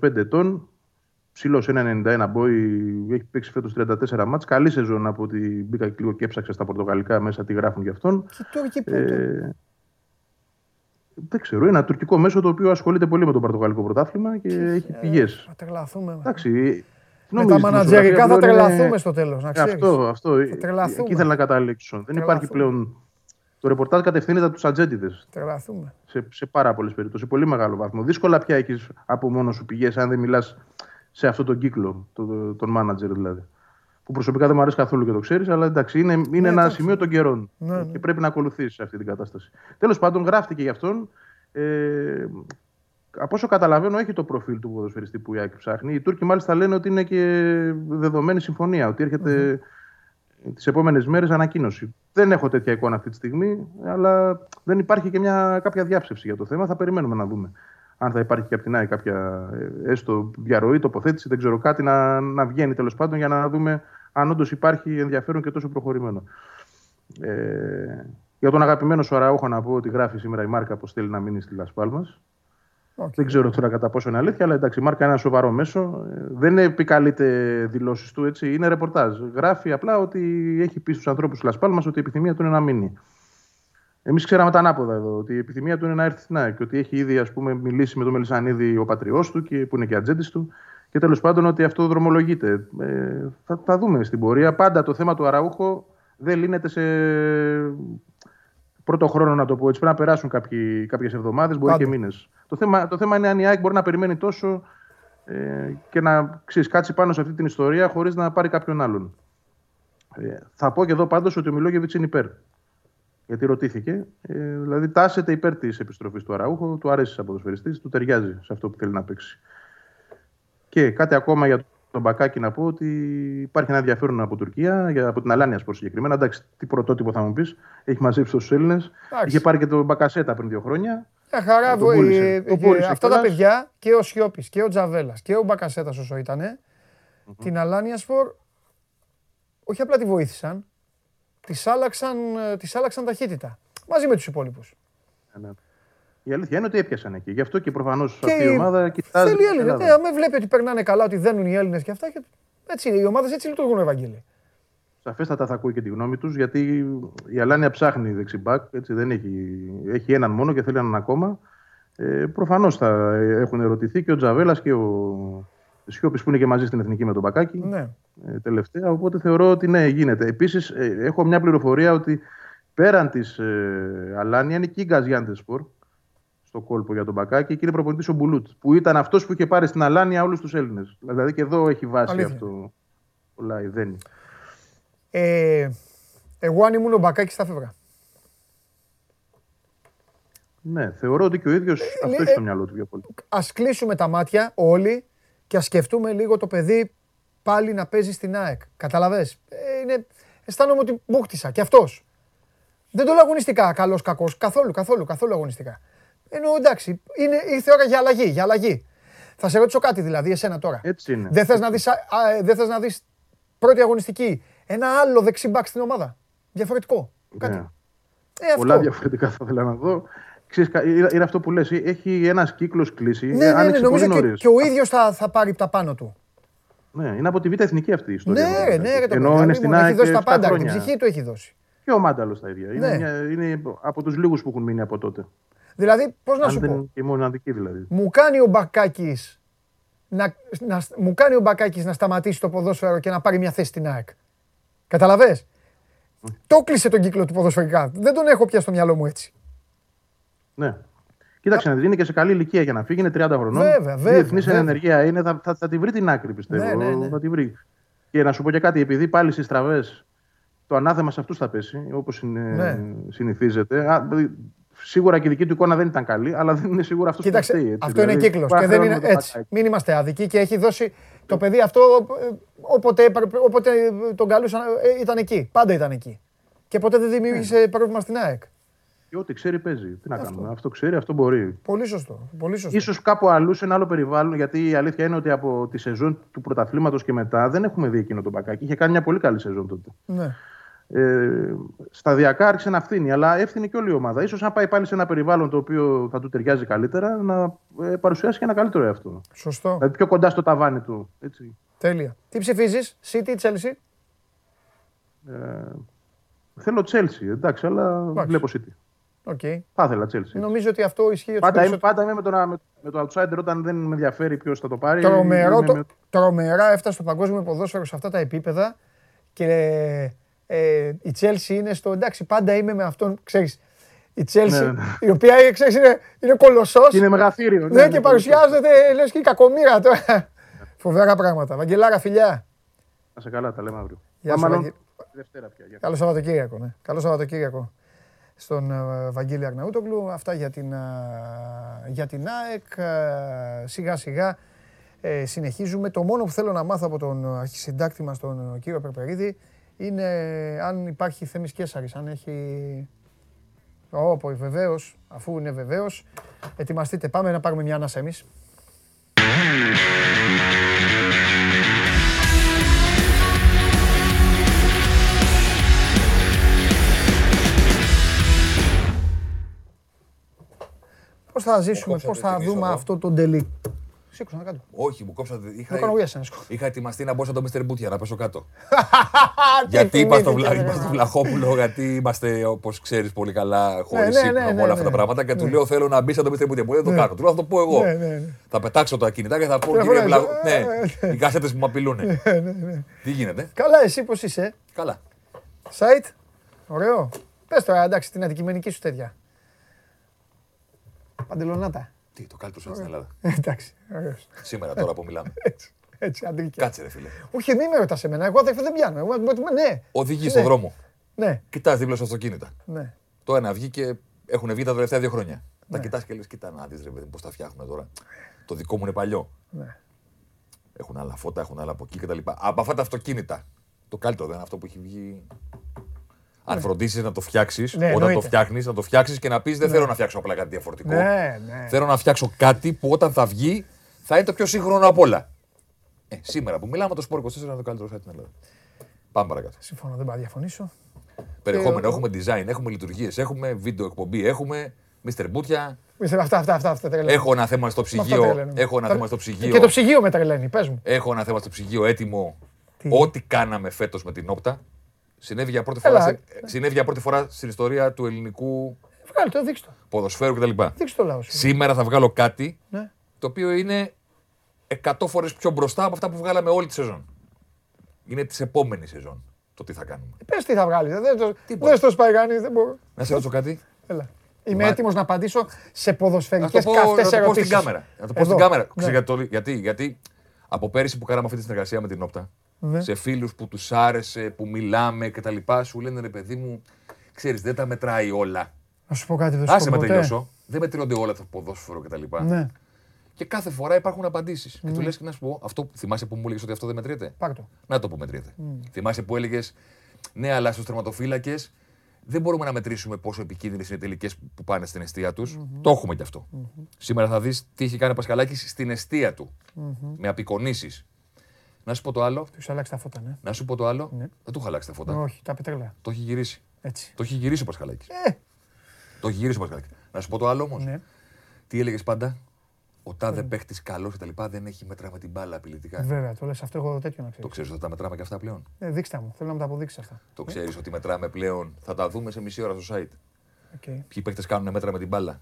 25 ετών. Ψηλός 1,91 μπόι, έχει παίξει φέτος 34 μάτς. Καλή σεζόν από ότι μπήκα λίγο και έψαξα στα πορτογαλικά μέσα τι γράφουν για αυτόν. Και ε, δεν ξέρω, είναι ένα τουρκικό μέσο το οποίο ασχολείται πολύ με το πορτογαλικό πρωτάθλημα και έχει πηγές. Θα τρελαθούμε. Εντάξει, με τα μανατζερικά θα τρελαθούμε στο τέλος. Να ξέρεις. Αυτό, αυτό. Εκεί ήθελα να καταλήξω. Δεν υπάρχει πλέον. Το ρεπορτάζ κατευθύνεται από τους ατζέντιδες. Τρελαθούμε. Σε, σε πάρα πολλές περιπτώσεις. Σε πολύ μεγάλο βαθμό. Δύσκολα πια έχεις από μόνος σου πηγές αν δεν μιλάς σε αυτόν τον κύκλο, τον, τον μάνατζερ δηλαδή. Που προσωπικά δεν μου αρέσει καθόλου και το ξέρεις, αλλά εντάξει, είναι, είναι ναι, ένα σημείο των καιρών. Ναι, ναι. Και πρέπει να ακολουθήσει αυτή την κατάσταση. Τέλος πάντων, γράφτηκε γι' αυτόν. Ε, από όσο καταλαβαίνω, έχει το προφίλ του ποδοσφαιριστή που η Άκη ψάχνει. Οι Τούρκοι μάλιστα λένε ότι είναι και δεδομένη συμφωνία, ότι έρχεται mm-hmm. τις επόμενες μέρες ανακοίνωση. Δεν έχω τέτοια εικόνα αυτή τη στιγμή, αλλά δεν υπάρχει και μια, κάποια διάψευση για το θέμα. Θα περιμένουμε να δούμε. Αν θα υπάρχει και από την ΑΕ κάποια ε, έστω διαρροή, τοποθέτηση, δεν ξέρω κάτι να, να βγαίνει τέλος πάντων για να δούμε αν όντως υπάρχει ενδιαφέρον και τόσο προχωρημένο. Ε, για τον αγαπημένο σου Αραούχο να πω ότι γράφει σήμερα η Μάρκα πως θέλει να μείνει στη Λασπάλμα. Okay. Δεν ξέρω τώρα κατά πόσο είναι αλήθεια, αλλά εντάξει, η Μάρκα είναι ένα σοβαρό μέσο. Δεν επικαλείται δηλώσεις του, έτσι. Είναι ρεπορτάζ. Γράφει απλά ότι έχει πει στους ανθρώπους της Λασπάλμα ότι η επιθυμία του είναι να μείνει. Εμείς ξέραμε τα ανάποδα εδώ, ότι η επιθυμία του είναι να έρθει στην ΑΕΚ και ότι έχει ήδη ας πούμε, μιλήσει με τον Μελισανίδη ο πατριός του, και, που είναι και ατζέντης του. Και τέλος πάντων ότι αυτό δρομολογείται. Ε, θα τα δούμε στην πορεία. Πάντα το θέμα του Αραούχο δεν λύνεται σε πρώτο χρόνο, να το πω έτσι. Πρέπει να περάσουν κάποιες εβδομάδες, μπορεί Πάντε. και μήνες. Το θέμα, το θέμα είναι αν η ΑΕΚ μπορεί να περιμένει τόσο ε, και να ξέρεις, κάτσει πάνω σε αυτή την ιστορία χωρίς να πάρει κάποιον άλλον. Ε, θα πω και εδώ πάντως ότι ο Μιλόγεβιτς είναι υπέρ. Γιατί ρωτήθηκε. Ε, δηλαδή, τάσεται υπέρ της επιστροφής του Αραούχο, του αρέσει σαν ποδοσφαιριστής, του ταιριάζει σε αυτό που θέλει να παίξει. Και κάτι ακόμα για τον Μπακάκι να πω ότι υπάρχει ένα ενδιαφέρον από Τουρκία, για, από την Αλάνια Σπορ συγκεκριμένα. Εντάξει, τι πρωτότυπο θα μου πεις, έχει μαζέψει τόσους Έλληνες. Είχε πάρει και τον Μπακασέτα πριν δύο χρόνια. Μια χαρά, ε, ε, αυτά τα παιδιά και ο Σιώπης και ο Τζαβέλας και ο Μπακασέτας όσο ήταν, mm-hmm. την Αλάνια Σπορ όχι απλά τη βοήθησαν, τη άλλαξαν, ε, τις άλλαξαν ταχύτητα μαζί με τους υπόλοιπους. Ναι. Η αλήθεια είναι ότι έπιασαν εκεί. Γι' αυτό και προφανώς αυτή η ομάδα κοιτάζει. Θέλει Έλληνε. Ναι, με βλέπει ότι περνάνε καλά, ότι δένουν οι Έλληνες και αυτά. Και έτσι είναι. Οι ομάδες έτσι λειτουργούν, Ευαγγέλη. Σαφέστατα θα ακούει και τη γνώμη τους, γιατί η Αλάνια ψάχνει δεξιμπάκ. Έτσι, δεν έχει, έχει έναν μόνο και θέλει έναν ακόμα. Ε, Προφανώς θα έχουν ερωτηθεί και ο Τζαβέλας και ο Σιώπης που είναι και μαζί στην εθνική με τον Μπακάκι. Ναι. Ε, τελευταία. Οπότε θεωρώ ότι ναι, γίνεται. Επίσης, ε, έχω μια πληροφορία ότι πέραν της ε, Αλάνια είναι και η Γκαζιάντε Σπορ στο κόλπο για τον Μπακάκι και είναι προπονητής ο Μπουλούτ. Που ήταν αυτός που είχε πάρει στην Αλάνια όλους τους Έλληνες. Δηλαδή και εδώ έχει βάσει Αλήθεια. αυτό ο Λαϊδένη. Ε, εγώ αν ήμουν ο Μπακάκης θα φεύγα. Ναι, θεωρώ ότι και ο ίδιος ε, αυτό έχει στο μυαλό του πιο πολύ. Α κλείσουμε τα μάτια όλοι και ας σκεφτούμε λίγο το παιδί πάλι να παίζει στην ΑΕΚ. Καταλαβέ. Ε, είναι... Αισθάνομαι ότι μπούχτισα και αυτός. Δεν το λέω αγωνιστικά, καλός κακός. Καθόλου, καθόλου, καθόλου αγωνιστικά. Ενώ εντάξει, είναι, ήρθε ώρα για αλλαγή, για αλλαγή. Θα σε ρωτήσω κάτι δηλαδή, εσένα τώρα. Έτσι είναι. Δεν θες να δεις, δεν θες να δεις πρώτη αγωνιστική ένα άλλο δεξί μπακ στην ομάδα; Διαφορετικό. Κάτι. Ναι. Ε, Πολλά διαφορετικά θα ήθελα να δω. Ξέρεις, είναι αυτό που λες, έχει ένας κύκλος κλείσει. Ναι, ναι, ναι, νομίζω και, και, ο ίδιος θα, θα πάρει τα πάνω του. Ναι, είναι από τη Β' Εθνική αυτή η ιστορία. Ναι, ναι, ναι, το Ενώ είναι στην Έχει δώσει τα πάντα, την ψυχή του έχει δώσει. Και ο Μάνταλος τα ίδια. Είναι, ναι. μια, είναι από τους λίγους που έχουν μείνει από τότε. Δηλαδή, πώς να σου πω; Και μοναδική δηλαδή. Μου κάνει ο Μπακάκης να, να, μου κάνει ο Μπακάκης να σταματήσει το ποδόσφαιρο και να πάρει μια θέση στην ΑΕΚ. Καταλαβες; Mm. Το κλείσε τον κύκλο του ποδοσφαιρικά. Δεν τον έχω πια στο μυαλό μου έτσι. Ναι. Κοίταξε, να είναι και σε καλή ηλικία για να φύγει, είναι 30 χρονών. Βέβαια, βέβαια. Διεθνής ενεργεία είναι, θα, θα, θα, τη βρει την άκρη, πιστεύω. Ναι, ναι, ναι. Θα τη βρει. Και να σου πω και κάτι, επειδή πάλι στις τραβέ το ανάθεμα σε αυτούς θα πέσει, όπως ναι. συνηθίζεται. Σίγουρα και η δική του εικόνα δεν ήταν καλή, αλλά δεν είναι σίγουρα αυτός που φταίει. Αυτό είναι κύκλος. Και δεν είναι έτσι. Μην είμαστε άδικοι και έχει δώσει το παιδί αυτό όποτε, όποτε τον καλούσαν ε, ήταν εκεί. Πάντα ήταν εκεί. Και ποτέ δεν δημιούργησε πρόβλημα στην ΑΕΚ. Και ό,τι ξέρει παίζει. Τι να αυτό. κάνουμε. Αυτό ξέρει, αυτό μπορεί. Πολύ σωστό. Πολύ σωστό. Ίσως κάπου αλλού σε ένα άλλο περιβάλλον, γιατί η αλήθεια είναι ότι από τη σεζόν του πρωταθλήματος και μετά δεν έχουμε δει εκείνο τον Μπακάκι. Είχε κάνει μια πολύ καλή σεζόν τότε. Ναι. Ε, σταδιακά άρχισε να φθήνει, αλλά έφθινε και όλη η ομάδα. σω αν πάει πάλι σε ένα περιβάλλον το οποίο θα του ταιριάζει καλύτερα, να ε, παρουσιάσει και ένα καλύτερο εαυτό. Σωστό. Δηλαδή πιο κοντά στο ταβάνι του. Έτσι. Τέλεια. Τι ψηφίζεις, City, Chelsea; Ε, θέλω Chelsea, εντάξει, αλλά εντάξει. βλέπω City. Okay. Θα ήθελα Chelsea. Νομίζω ότι αυτό ισχύει. Πάντα, είμαι, πάντα είμαι με το, με, με το outsider όταν δεν με ενδιαφέρει ποιος θα το πάρει. Τρομερό, το, με... Τρομερά έφτασε στο παγκόσμιο ποδόσφαιρο σε αυτά τα επίπεδα και ε, η Chelsea είναι στο εντάξει, πάντα είμαι με αυτόν, ξέρεις, η Chelsea, ναι, ναι. η οποία ξέρεις, είναι, είναι κολοσσός. Είναι μεγαθύριο. Ναι, ναι, και παρουσιάζεται, λες και η κακομήρα τώρα. Φοβερά πράγματα. Βαγγελάρα, φιλιά. Να σε καλά, τα λέμε αύριο. Γεια σου, Βαγγε... Δευτέρα πια. Καλό Σαββατοκύριακο, ναι. Καλό Σαββατοκύριακο στον uh, Βαγγέλη Αρναούτογλου. Αυτά για την, uh, για την ΑΕΚ. Uh, σιγά σιγά ε, συνεχίζουμε. Το μόνο που θέλω να μάθω από τον αρχισυντάκτη μας, τον κύριο Περπερίδη, είναι αν υπάρχει Θέμης Κέσσαρης, αν έχει... Όπο, βεβαίως, αφού είναι βεβαίως. Ετοιμαστείτε, πάμε να πάρουμε μια ανάσα εμείς. Πώς θα ζήσουμε, πώς θα δούμε αυτό το τελικό Σήκωσα να κάτω. Όχι, μου κόψατε. Είχα, είχα ετοιμαστεί να μπω σαν το Mr. Μπούτια, να πέσω κάτω. [laughs] γιατί είπα στο Βλαχόπουλο, γιατί είμαστε, όπως ξέρεις πολύ καλά, ναι, χωρίς ναι, ύπνο ναι, όλα αυτά τα πράγματα. Και του λέω: Θέλω να μπει σαν το Mr. Μπούτια. Μου δεν το κάνω. Του λέω: Θα το πω εγώ. Θα πετάξω τα κινητά και θα πω: Κύριε Βλαχόπουλο. Ναι, οι κασέτες που με απειλούν. Τι γίνεται; Καλά, εσύ πώς είσαι; Καλά. Σάιτ. Ωραίο. Πες τώρα, εντάξει, την αντικειμενική σου τέτοια. Παντελονάτα. Τι, το καλύτερο σου στην Ελλάδα. Εντάξει. Σήμερα τώρα που μιλάμε. [laughs] Έτσι. Έτσι, αντρική. Κάτσε, ρε φίλε. Όχι, δεν με ρωτάς εμένα. Εγώ δεν, δεν πιάνω. Εγώ, ναι. Οδηγείς ναι. στον δρόμο. Ναι. Κοιτάς δίπλα στο αυτοκίνητα. Ναι. Το ένα βγήκε, έχουν βγει τα τελευταία δύο χρόνια. Ναι. Τα κοιτάς και λες: Κοιτά να δεις, ρε παιδί, πώς τα φτιάχνουν τώρα. Το δικό μου είναι παλιό. Ναι. Έχουν άλλα φώτα, έχουν άλλα από εκεί κτλ. Από αυτά τα αυτοκίνητα. Το καλύτερο δεν είναι αυτό που έχει βγει αν ναι. φροντίσεις να το φτιάξεις, ναι, όταν το φτιάχνεις, να το φτιάξεις και να πεις: Δεν ναι. θέλω να φτιάξω απλά κάτι διαφορετικό. Ναι, ναι. Θέλω να φτιάξω κάτι που όταν θα βγει θα είναι το πιο σύγχρονο από όλα. Ε, σήμερα που μιλάμε, το Sport 24 είναι το καλύτερο site στην Ελλάδα. Πάμε παρακάτω. Συμφωνώ, δεν πάω να διαφωνήσω. Περιεχόμενο, ε, έχουμε design, έχουμε λειτουργίες, έχουμε βίντεο εκπομπή, έχουμε Mr. Μπούτια. Αυτά, αυτά, αυτά, αυτά Έχω ένα θέμα στο ψυγείο. Έχω ένα θέμα στο ψυγείο. Και το ψυγείο με τρελαίνει, πες μου. Έχω ένα θέμα στο ψυγείο έτοιμο. Ό,τι κάναμε φέτος με την όπτα. Συνέβη για πρώτη, φορά, συνέβη για πρώτη φορά στην ιστορία του ελληνικού Βγάλει το, δείξτε το. ποδοσφαίρου κτλ. Δείξτε το λαό. Σήμερα θα βγάλω κάτι ναι. το οποίο είναι 100 φορές πιο μπροστά από αυτά που βγάλαμε όλη τη σεζόν. Είναι της επόμενης σεζόν το τι θα κάνουμε. Πες τι θα βγάλεις. Δεν το, δεν το σπαγάνει, δεν μπορώ. Να σε ρωτήσω κάτι. Έλα. Είμαι Μα... έτοιμος να απαντήσω σε ποδοσφαιρικές καυτές ερωτήσεις. Να το πω στην κάμερα. Ναι. Γιατί, γιατί από πέρυσι που κάναμε αυτή τη συνεργασία με την Όπτα, ναι. σε φίλους που τους άρεσε, που μιλάμε κτλ. Σου λένε ρε παιδί μου, ξέρεις, δεν τα μετράει όλα. Να σου πω κάτι, δεν Άσε με τελειώσω. Δεν μετρώνται όλα το ποδόσφαιρο κτλ. Ναι. Και κάθε φορά υπάρχουν απαντήσεις. Και του λες και να σου πω, αυτό θυμάσαι που μου έλεγες ότι αυτό δεν μετριέται; Πάρτο. Να το που μετριέται. Mm. Θυμάσαι που έλεγες, Ναι, αλλά στους τερματοφύλακες δεν μπορούμε να μετρήσουμε πόσο επικίνδυνες είναι οι τελικές που πάνε στην αιστεία τους. Mm-hmm. Το έχουμε κι αυτό. Mm-hmm. Σήμερα θα δεις τι έχει κάνει ο Πασχαλάκης στην αιστεία του. Mm-hmm. Με απεικονίσεις. Να σου πω το άλλο. Του αλλάξει τα φώτα, ναι. Να σου πω το άλλο. Ναι. Δεν του αλλάξει τα φώτα. Όχι, τα πετρέλαια. Το έχει γυρίσει. Έτσι. Το έχει γυρίσει ο Πασχαλάκης. Ε. Το έχει γυρίσει ο Πασχαλάκης. Να σου πω το άλλο όμως. Ναι. Τι έλεγες πάντα; Ο τάδε παίχτης καλός λοιπά Δεν έχει μέτρα με την μπάλα απειλητικά. Βέβαια, το λες αυτό εγώ τέτοιο να ξέρω. Το ξέρεις ότι τα μετράμε και αυτά πλέον; Ε, δείξτε μου, θέλω να μου τα αποδείξεις αυτά. Το ξέρεις ότι μετράμε πλέον; Θα τα δούμε σε μισή ώρα στο site. Okay. Ποιοι παίχτες κάνουν μέτρα με την μπάλα;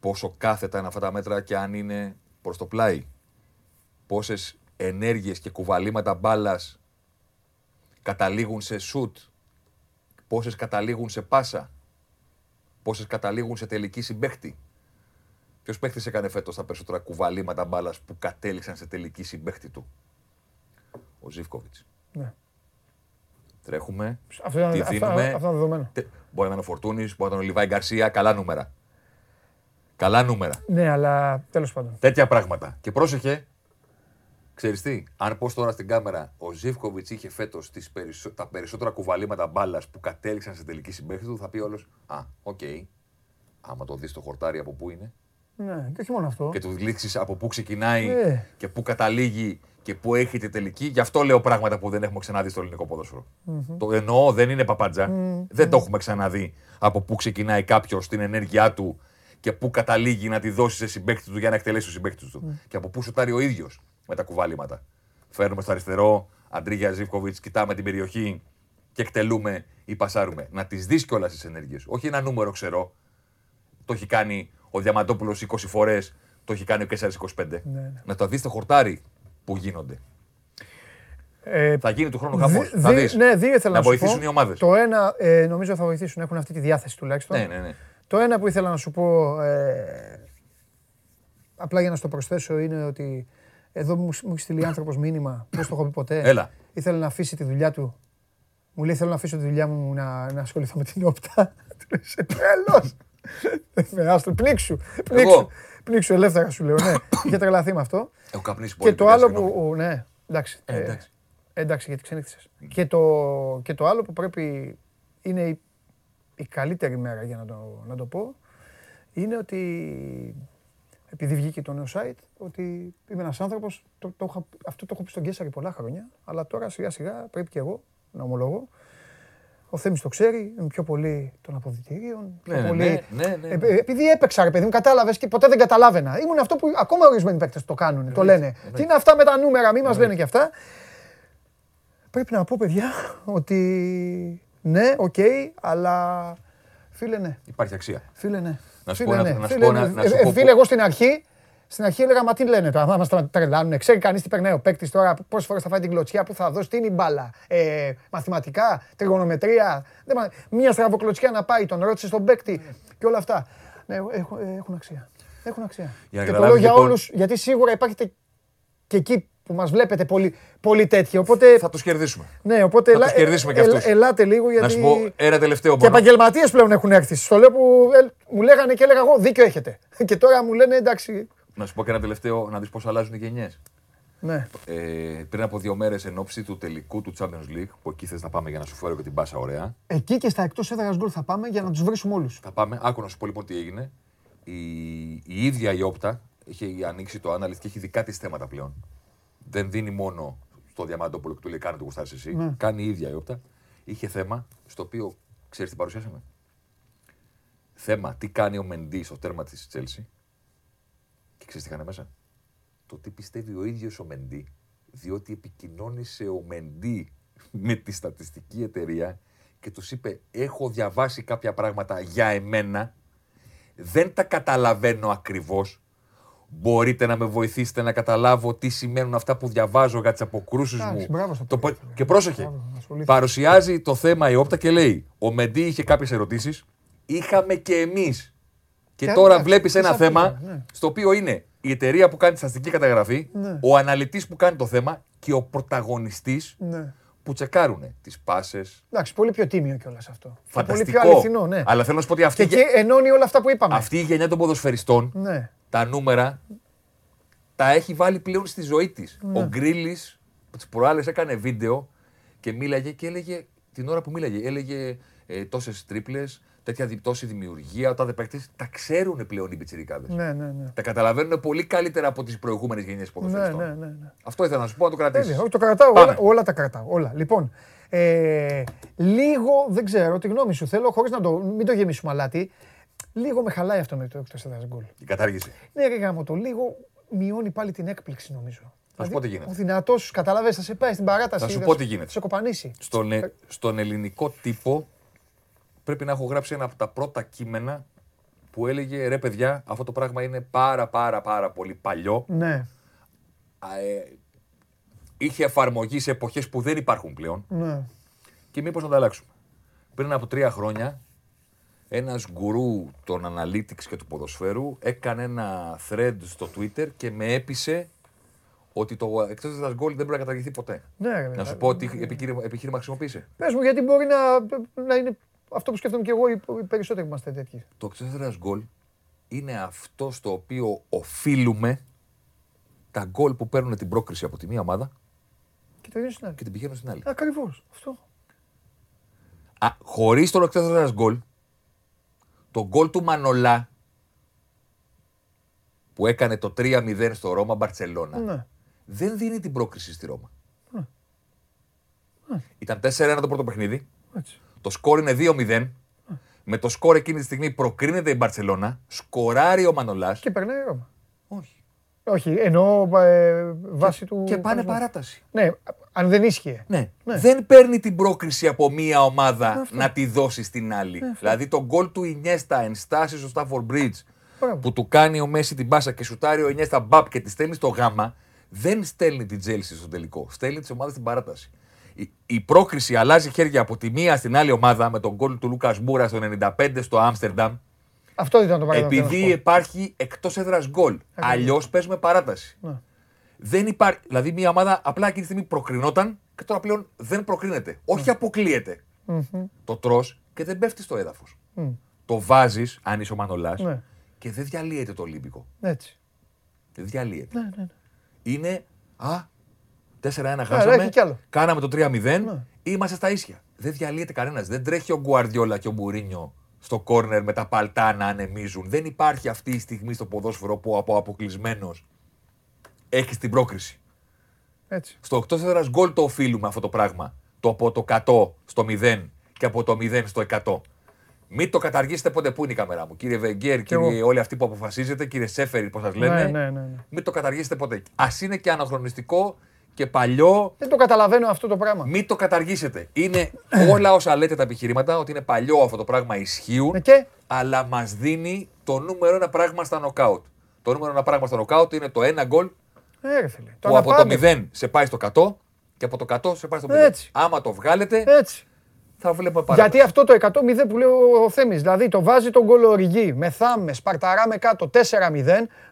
Πόσο κάθετα είναι αυτά τα μέτρα και αν είναι προς το πλάι; Πόσες ενέργειες και κουβαλήματα μπάλας καταλήγουν σε σουτ. Πόσες καταλήγουν σε πάσα. Πόσες καταλήγουν σε τελική συμπέχτη. Ποιος παίχτης έκανε φέτος τα περισσότερα κουβαλήματα μπάλας που κατέληξαν σε τελική συμπέχτη του; Ο Ζίβκοβιτς. Ναι. Τρέχουμε. Αυτό είναι, τι δίνουμε; Αυτό, αυτό δεδομένο. Μπορεί να είναι ο Φορτούνης, μπορεί να είναι ο Λιβάι Γκαρσία. Καλά νούμερα. Καλά νούμερα. Ναι, αλλά τέλος πάντων. Τέτοια πράγματα. Και πρόσεχε, ξέρεις τι, αν πω τώρα στην κάμερα, ο Ζίβκοβιτς είχε φέτος περισσο... τα περισσότερα κουβαλήματα μπάλας που κατέληξαν σε τελική συμπαίκτη του, θα πει όλος Α, οκ. Okay. άμα το δεις το χορτάρι από πού είναι. Ναι, και όχι μόνο αυτό. Και του δείξει από πού ξεκινάει ναι. και πού καταλήγει και πού έχετε τελική. Γι' αυτό λέω πράγματα που δεν έχουμε ξαναδεί στο ελληνικό ποδόσφαιρο. Mm-hmm. Το εννοώ, δεν είναι παπάντζα. Mm-hmm. Δεν το έχουμε ξαναδεί από πού ξεκινάει κάποιος την ενέργειά του και πού καταλήγει να τη δώσει σε συμπέκτη του για να εκτελέσει το συμπέκτη του. Mm. Και από πού σουτάρει ο ίδιος με τα κουβάλιματα. Φέρνουμε στο αριστερό, Αντρίγια Ζήφκοβιτς, κοιτάμε την περιοχή και εκτελούμε ή πασάρουμε. Να τις δεις κιόλας τις ενέργειες. Όχι ένα νούμερο ξέρω. Το έχει κάνει ο Διαμαντόπουλος 20 φορές, το έχει κάνει ο Κέσσαρης 25. Ναι, ναι. Να το δεις το χορτάρι που γίνονται. Ε, θα γίνει του χρόνου χαμός. Θα δεις. Ναι, δύο ήθελα να, να βοηθήσουν οι ομάδες. Το ένα ε, νομίζω θα βοηθήσουν, έχουν αυτή τη διάθεση τουλάχιστον. Ναι, ναι, ναι. Το ένα που ήθελα να σου πω, ε, απλά για να στο προσθέσω, είναι ότι εδώ μου, μου έχει στείλει άνθρωπος μήνυμα, δεν το έχω πει ποτέ; Έλα. Ήθελε να αφήσει τη δουλειά του. Μου λέει: Θέλω να αφήσω τη δουλειά μου να, να ασχοληθώ με την όπτα. Του λέει: Σε τρελός. Με άστρο, πνίξου. Πνίξου, πνίξου ελεύθερα σου λέω. Ναι, [coughs] είχε τρελαθεί με αυτό. Έχω καπνίσει πολύ. Και το άλλο που. Ναι, εντάξει. Ε, εντάξει. Ε, εντάξει, γιατί ξενύχτησες. Και το, και το άλλο που πρέπει είναι η, η καλύτερη μέρα για να το, να το πω είναι ότι επειδή βγήκε το νέο site, ότι είμαι ένας άνθρωπος. Το, το, αυτό το έχω πει στον Κέσσαρη πολλά χρόνια, αλλά τώρα σιγά σιγά πρέπει και εγώ να ομολογώ. Ο Θέμης το ξέρει, είμαι πιο πολύ των αποδυτηρίων. Πιο ναι, πολύ... ναι, ναι, ναι, Ε, επειδή έπαιξα, ρε παιδί μου, κατάλαβες και ποτέ δεν καταλάβαινα. Ήμουν αυτό που ακόμα ορισμένοι παίκτες το κάνουν, το λένε. Τι είναι αυτά με τα νούμερα, μην μας λένε και αυτά. Πρέπει να πω, παιδιά, ότι ναι, οκ, okay, αλλά φίλε ναι. Υπάρχει αξία. Φίλε ναι. Να σου πω, ναι. να, φίλε, να, να, σου ε, πω, φίλε, εγώ στην αρχή, στην αρχή έλεγα, μα τι λένε τώρα, μας τα τρελάνουν. Ξέρει κανείς τι περνάει ο παίκτης τώρα, πόσες φορές θα φάει την κλωτσιά, που θα δώσει, τι είναι η μπάλα. Ε, μαθηματικά, τριγωνομετρία. Μία στραβοκλωτσιά να πάει, τον ρώτησε στον παίκτη και όλα αυτά. Ναι, έχουν, έχουν αξία. Έχουν αξία. Για και το λέω για λοιπόν- όλους, γιατί σίγουρα υπάρχει και εκεί που μας βλέπετε πολύ, πολύ τέτοιο. Οπότε... Θα του κερδίσουμε. Ναι, οπότε θα τους κερδίσουμε και αυτούς. ελάτε λίγο γιατί. Να σου πω ένα τελευταίο Και επαγγελματίες πλέον έχουν έρθει. Στο λέω που μου λέγανε και έλεγα εγώ δίκιο έχετε. [laughs] και τώρα μου λένε εντάξει. Να σου πω και ένα τελευταίο, να δεις πώς αλλάζουν οι γενιές. Ναι. Ε, πριν από δύο μέρες εν ώψη του τελικού του Champions League, που εκεί θες να πάμε για να σου φέρω και την πάσα ωραία. Εκεί και στα εκτός έδρας γκολ θα πάμε για να τους βρίσουμε όλους. Θα πάμε. Άκου να σου πω λοιπόν τι έγινε. Η, η ίδια η Όπτα έχει ανοίξει το Analyst και έχει δικά της θέματα πλέον δεν δίνει μόνο στο Διαμάντοπολο που του λέει κάνε το γουστάρι εσύ. Ναι. Κάνει η ίδια η όπτα. Είχε θέμα στο οποίο ξέρεις τι παρουσιάσαμε. Θέμα τι κάνει ο Μεντί στο τέρμα της Τσέλση. Και ξέρεις τι είχαν μέσα. Το τι πιστεύει ο ίδιος ο Μεντί, διότι επικοινώνησε ο Μεντί με τη στατιστική εταιρεία και τους είπε: Έχω διαβάσει κάποια πράγματα για εμένα. Δεν τα καταλαβαίνω ακριβώς, Μπορείτε να με βοηθήσετε να καταλάβω τι σημαίνουν αυτά που διαβάζω για τις αποκρούσεις μου. Το... Και πρόσεχε. Παρουσιάζει το θέμα η Όπτα και λέει: Ο Μεντί είχε κάποιες ερωτήσεις. Είχαμε και εμείς. Και, τώρα βλέπεις ένα θέμα ναι. στο οποίο είναι η εταιρεία που κάνει τη στατιστική καταγραφή, ναι. ο αναλυτής που κάνει το θέμα και ο πρωταγωνιστής ναι. που τσεκάρουν τις πάσες. Εντάξει, πολύ πιο τίμιο κιόλας αυτό. Φανταστικό. Πολύ πιο αληθινό, ναι. Αλλά θέλω να σου πω ότι αυτή. Και, ενώνει όλα αυτά που είπαμε. Αυτή η γενιά των ποδοσφαιριστών ναι τα νούμερα τα έχει βάλει πλέον στη ζωή της. Ναι. Ο Γκρίλης, τις προάλλες έκανε βίντεο και μίλαγε και έλεγε την ώρα που μίλαγε, έλεγε ε, τόσες τρίπλες, τέτοια τόση δημιουργία. Ο τάδε παίκτη τα ξέρουν πλέον οι πιτσιρικάδες. Ναι, ναι, ναι. Τα καταλαβαίνουν πολύ καλύτερα από τις προηγούμενες γενιές ποδοσφαιριστών. Ναι, ναι, ναι, ναι. Αυτό ήθελα να σου πω, να το κρατήσεις. το κρατάω, όλα, όλα, τα κρατάω. Όλα. Λοιπόν, ε, λίγο δεν ξέρω τη γνώμη σου θέλω, χωρίς να το, μην το γεμίσουμε αλάτι. Λίγο με χαλάει αυτό με το εκτό έδρα γκολ. Η κατάργηση. Ναι, ρε γάμο το. Λίγο μειώνει πάλι την έκπληξη νομίζω. Θα σου πω τι γίνεται. Ο δυνατός, κατάλαβε, θα σε πάει στην παράταση. Θα σου πω τι γίνεται. Θα σε κοπανίσει. Στον, ε, στον ελληνικό τύπο πρέπει να έχω γράψει ένα από τα πρώτα κείμενα που έλεγε ρε παιδιά, αυτό το πράγμα είναι πάρα πάρα πάρα πολύ παλιό. Ναι. Ε, είχε εφαρμογή σε εποχές που δεν υπάρχουν πλέον. Ναι. Και μήπως να τα αλλάξουμε. Πριν από τρία χρόνια ένας γκουρού των analytics και του ποδοσφαίρου έκανε ένα thread στο Twitter και με έπεισε ότι το εκτός έδρα γκολ δεν πρέπει να καταργηθεί ποτέ. Ναι, να σου πω ότι επιχείρημα, επιχείρημα χρησιμοποίησε. Πες μου, γιατί μπορεί να, να είναι αυτό που σκέφτομαι και εγώ οι περισσότεροι που είμαστε τέτοιοι. Το εκτός έδρα γκολ είναι αυτό στο οποίο οφείλουμε τα γκολ που παίρνουν την πρόκριση από τη μία ομάδα και, την, και την πηγαίνουν στην άλλη. Ακριβώς. Αυτό. Χωρίς το εκτός έδρα γκολ, Το γκολ του Μανολά που έκανε το 3-0 στο Ρώμα Μπαρσελόνα Ναι. δεν δίνει την πρόκριση στη Ρώμα. Ήταν 4-1 το πρώτο παιχνίδι. Έτσι. Το σκόρ είναι 2-0. Με το σκόρ εκείνη τη στιγμή προκρίνεται η Μπαρσελόνα. Σκοράρει ο Μανολάς. Και περνάει η Ρώμα. Όχι. Όχι, εννοώ ε, βάση του. Και πάνε πώς- παράταση. Ναι, αν δεν ίσχυε. Ναι. Ναι. Δεν παίρνει την πρόκριση από μία ομάδα να τη δώσει στην άλλη. δηλαδή το γκολ του Ινιέστα ενστάσει στο Stafford Bridge Μπράβο. που του κάνει ο Μέση την μπάσα και σουτάρει ο Ινιέστα μπαπ και τη στέλνει στο γάμα, δεν στέλνει την Τσέλσι στο τελικό. Στέλνει τις ομάδες στην παράταση. Η, η πρόκριση αλλάζει χέρια από τη μία στην άλλη ομάδα με τον γκολ του Λούκας Μόουρα στο 95 στο Άμστερνταμ. Αυτό ήταν το παράδειγμα. Επειδή που θέλω υπάρχει εκτός έδρας γκολ. Αλλιώς παίζουμε παράταση. Ναι. Δεν υπάρχει. Δηλαδή, μια ομάδα απλά εκείνη τη στιγμή προκρινόταν και τώρα πλέον δεν προκρίνεται. Ναι. Όχι αποκλείεται. Το τρως και δεν πέφτει στο έδαφος. Το βάζεις, αν είσαι ο Μανολάς, Ναι. και δεν διαλύεται το Ολύμπικο. να πω. Έτσι. Δεν διαλύεται. Ναι, ναι, ναι. Είναι. Α, 4-1 έχει χάσαμε. κι άλλο. Κάναμε το 3-0. Ναι. Είμαστε στα ίσια. Δεν διαλύεται κανένας. Δεν τρέχει ο Γκουαρδιόλα και ο Μουρίνιο στο κόρνερ με τα παλτά να ανεμίζουν. Δεν υπάρχει αυτή η στιγμή στο ποδόσφαιρο που από αποκλεισμένος έχεις την πρόκριση. Έτσι. Στο 8 έδρα γκολ το οφείλουμε αυτό το πράγμα. Το από το 100 στο 0 και από το 0 στο 100. Μην το καταργήσετε ποτέ. Πού είναι η κάμερα μου, κύριε Βεγγέρ, κύριε εγώ. όλοι αυτοί που αποφασίζετε, κύριε Σέφερη, πώς σας λένε. Ναι, ναι, ναι, ναι. Μην το καταργήσετε ποτέ. Α είναι και αναχρονιστικό και παλιό, Δεν το καταλαβαίνω αυτό το πράγμα. μην το καταργήσετε. Είναι [coughs] όλα όσα λέτε τα επιχειρήματα, ότι είναι παλιό αυτό το πράγμα ισχύουν, Ναι, και; αλλά μας δίνει το νούμερο ένα πράγμα στα νοκάουτ. Το νούμερο ένα πράγμα στα νοκάουτ είναι το ένα γκολ ε, ρε φίλε. Το που από το αναπάντεχο. 0 σε πάει στο 100 και από το 100 σε πάει στο 0. Έτσι. Άμα το βγάλετε, Έτσι. θα βλέπουμε πάρα Γιατί αυτό το 100-0 που λέει ο Θέμης, δηλαδή το βάζει τον γκολ Οριγί, με Θάμε, Σπαρταρά με κάτω 4-0,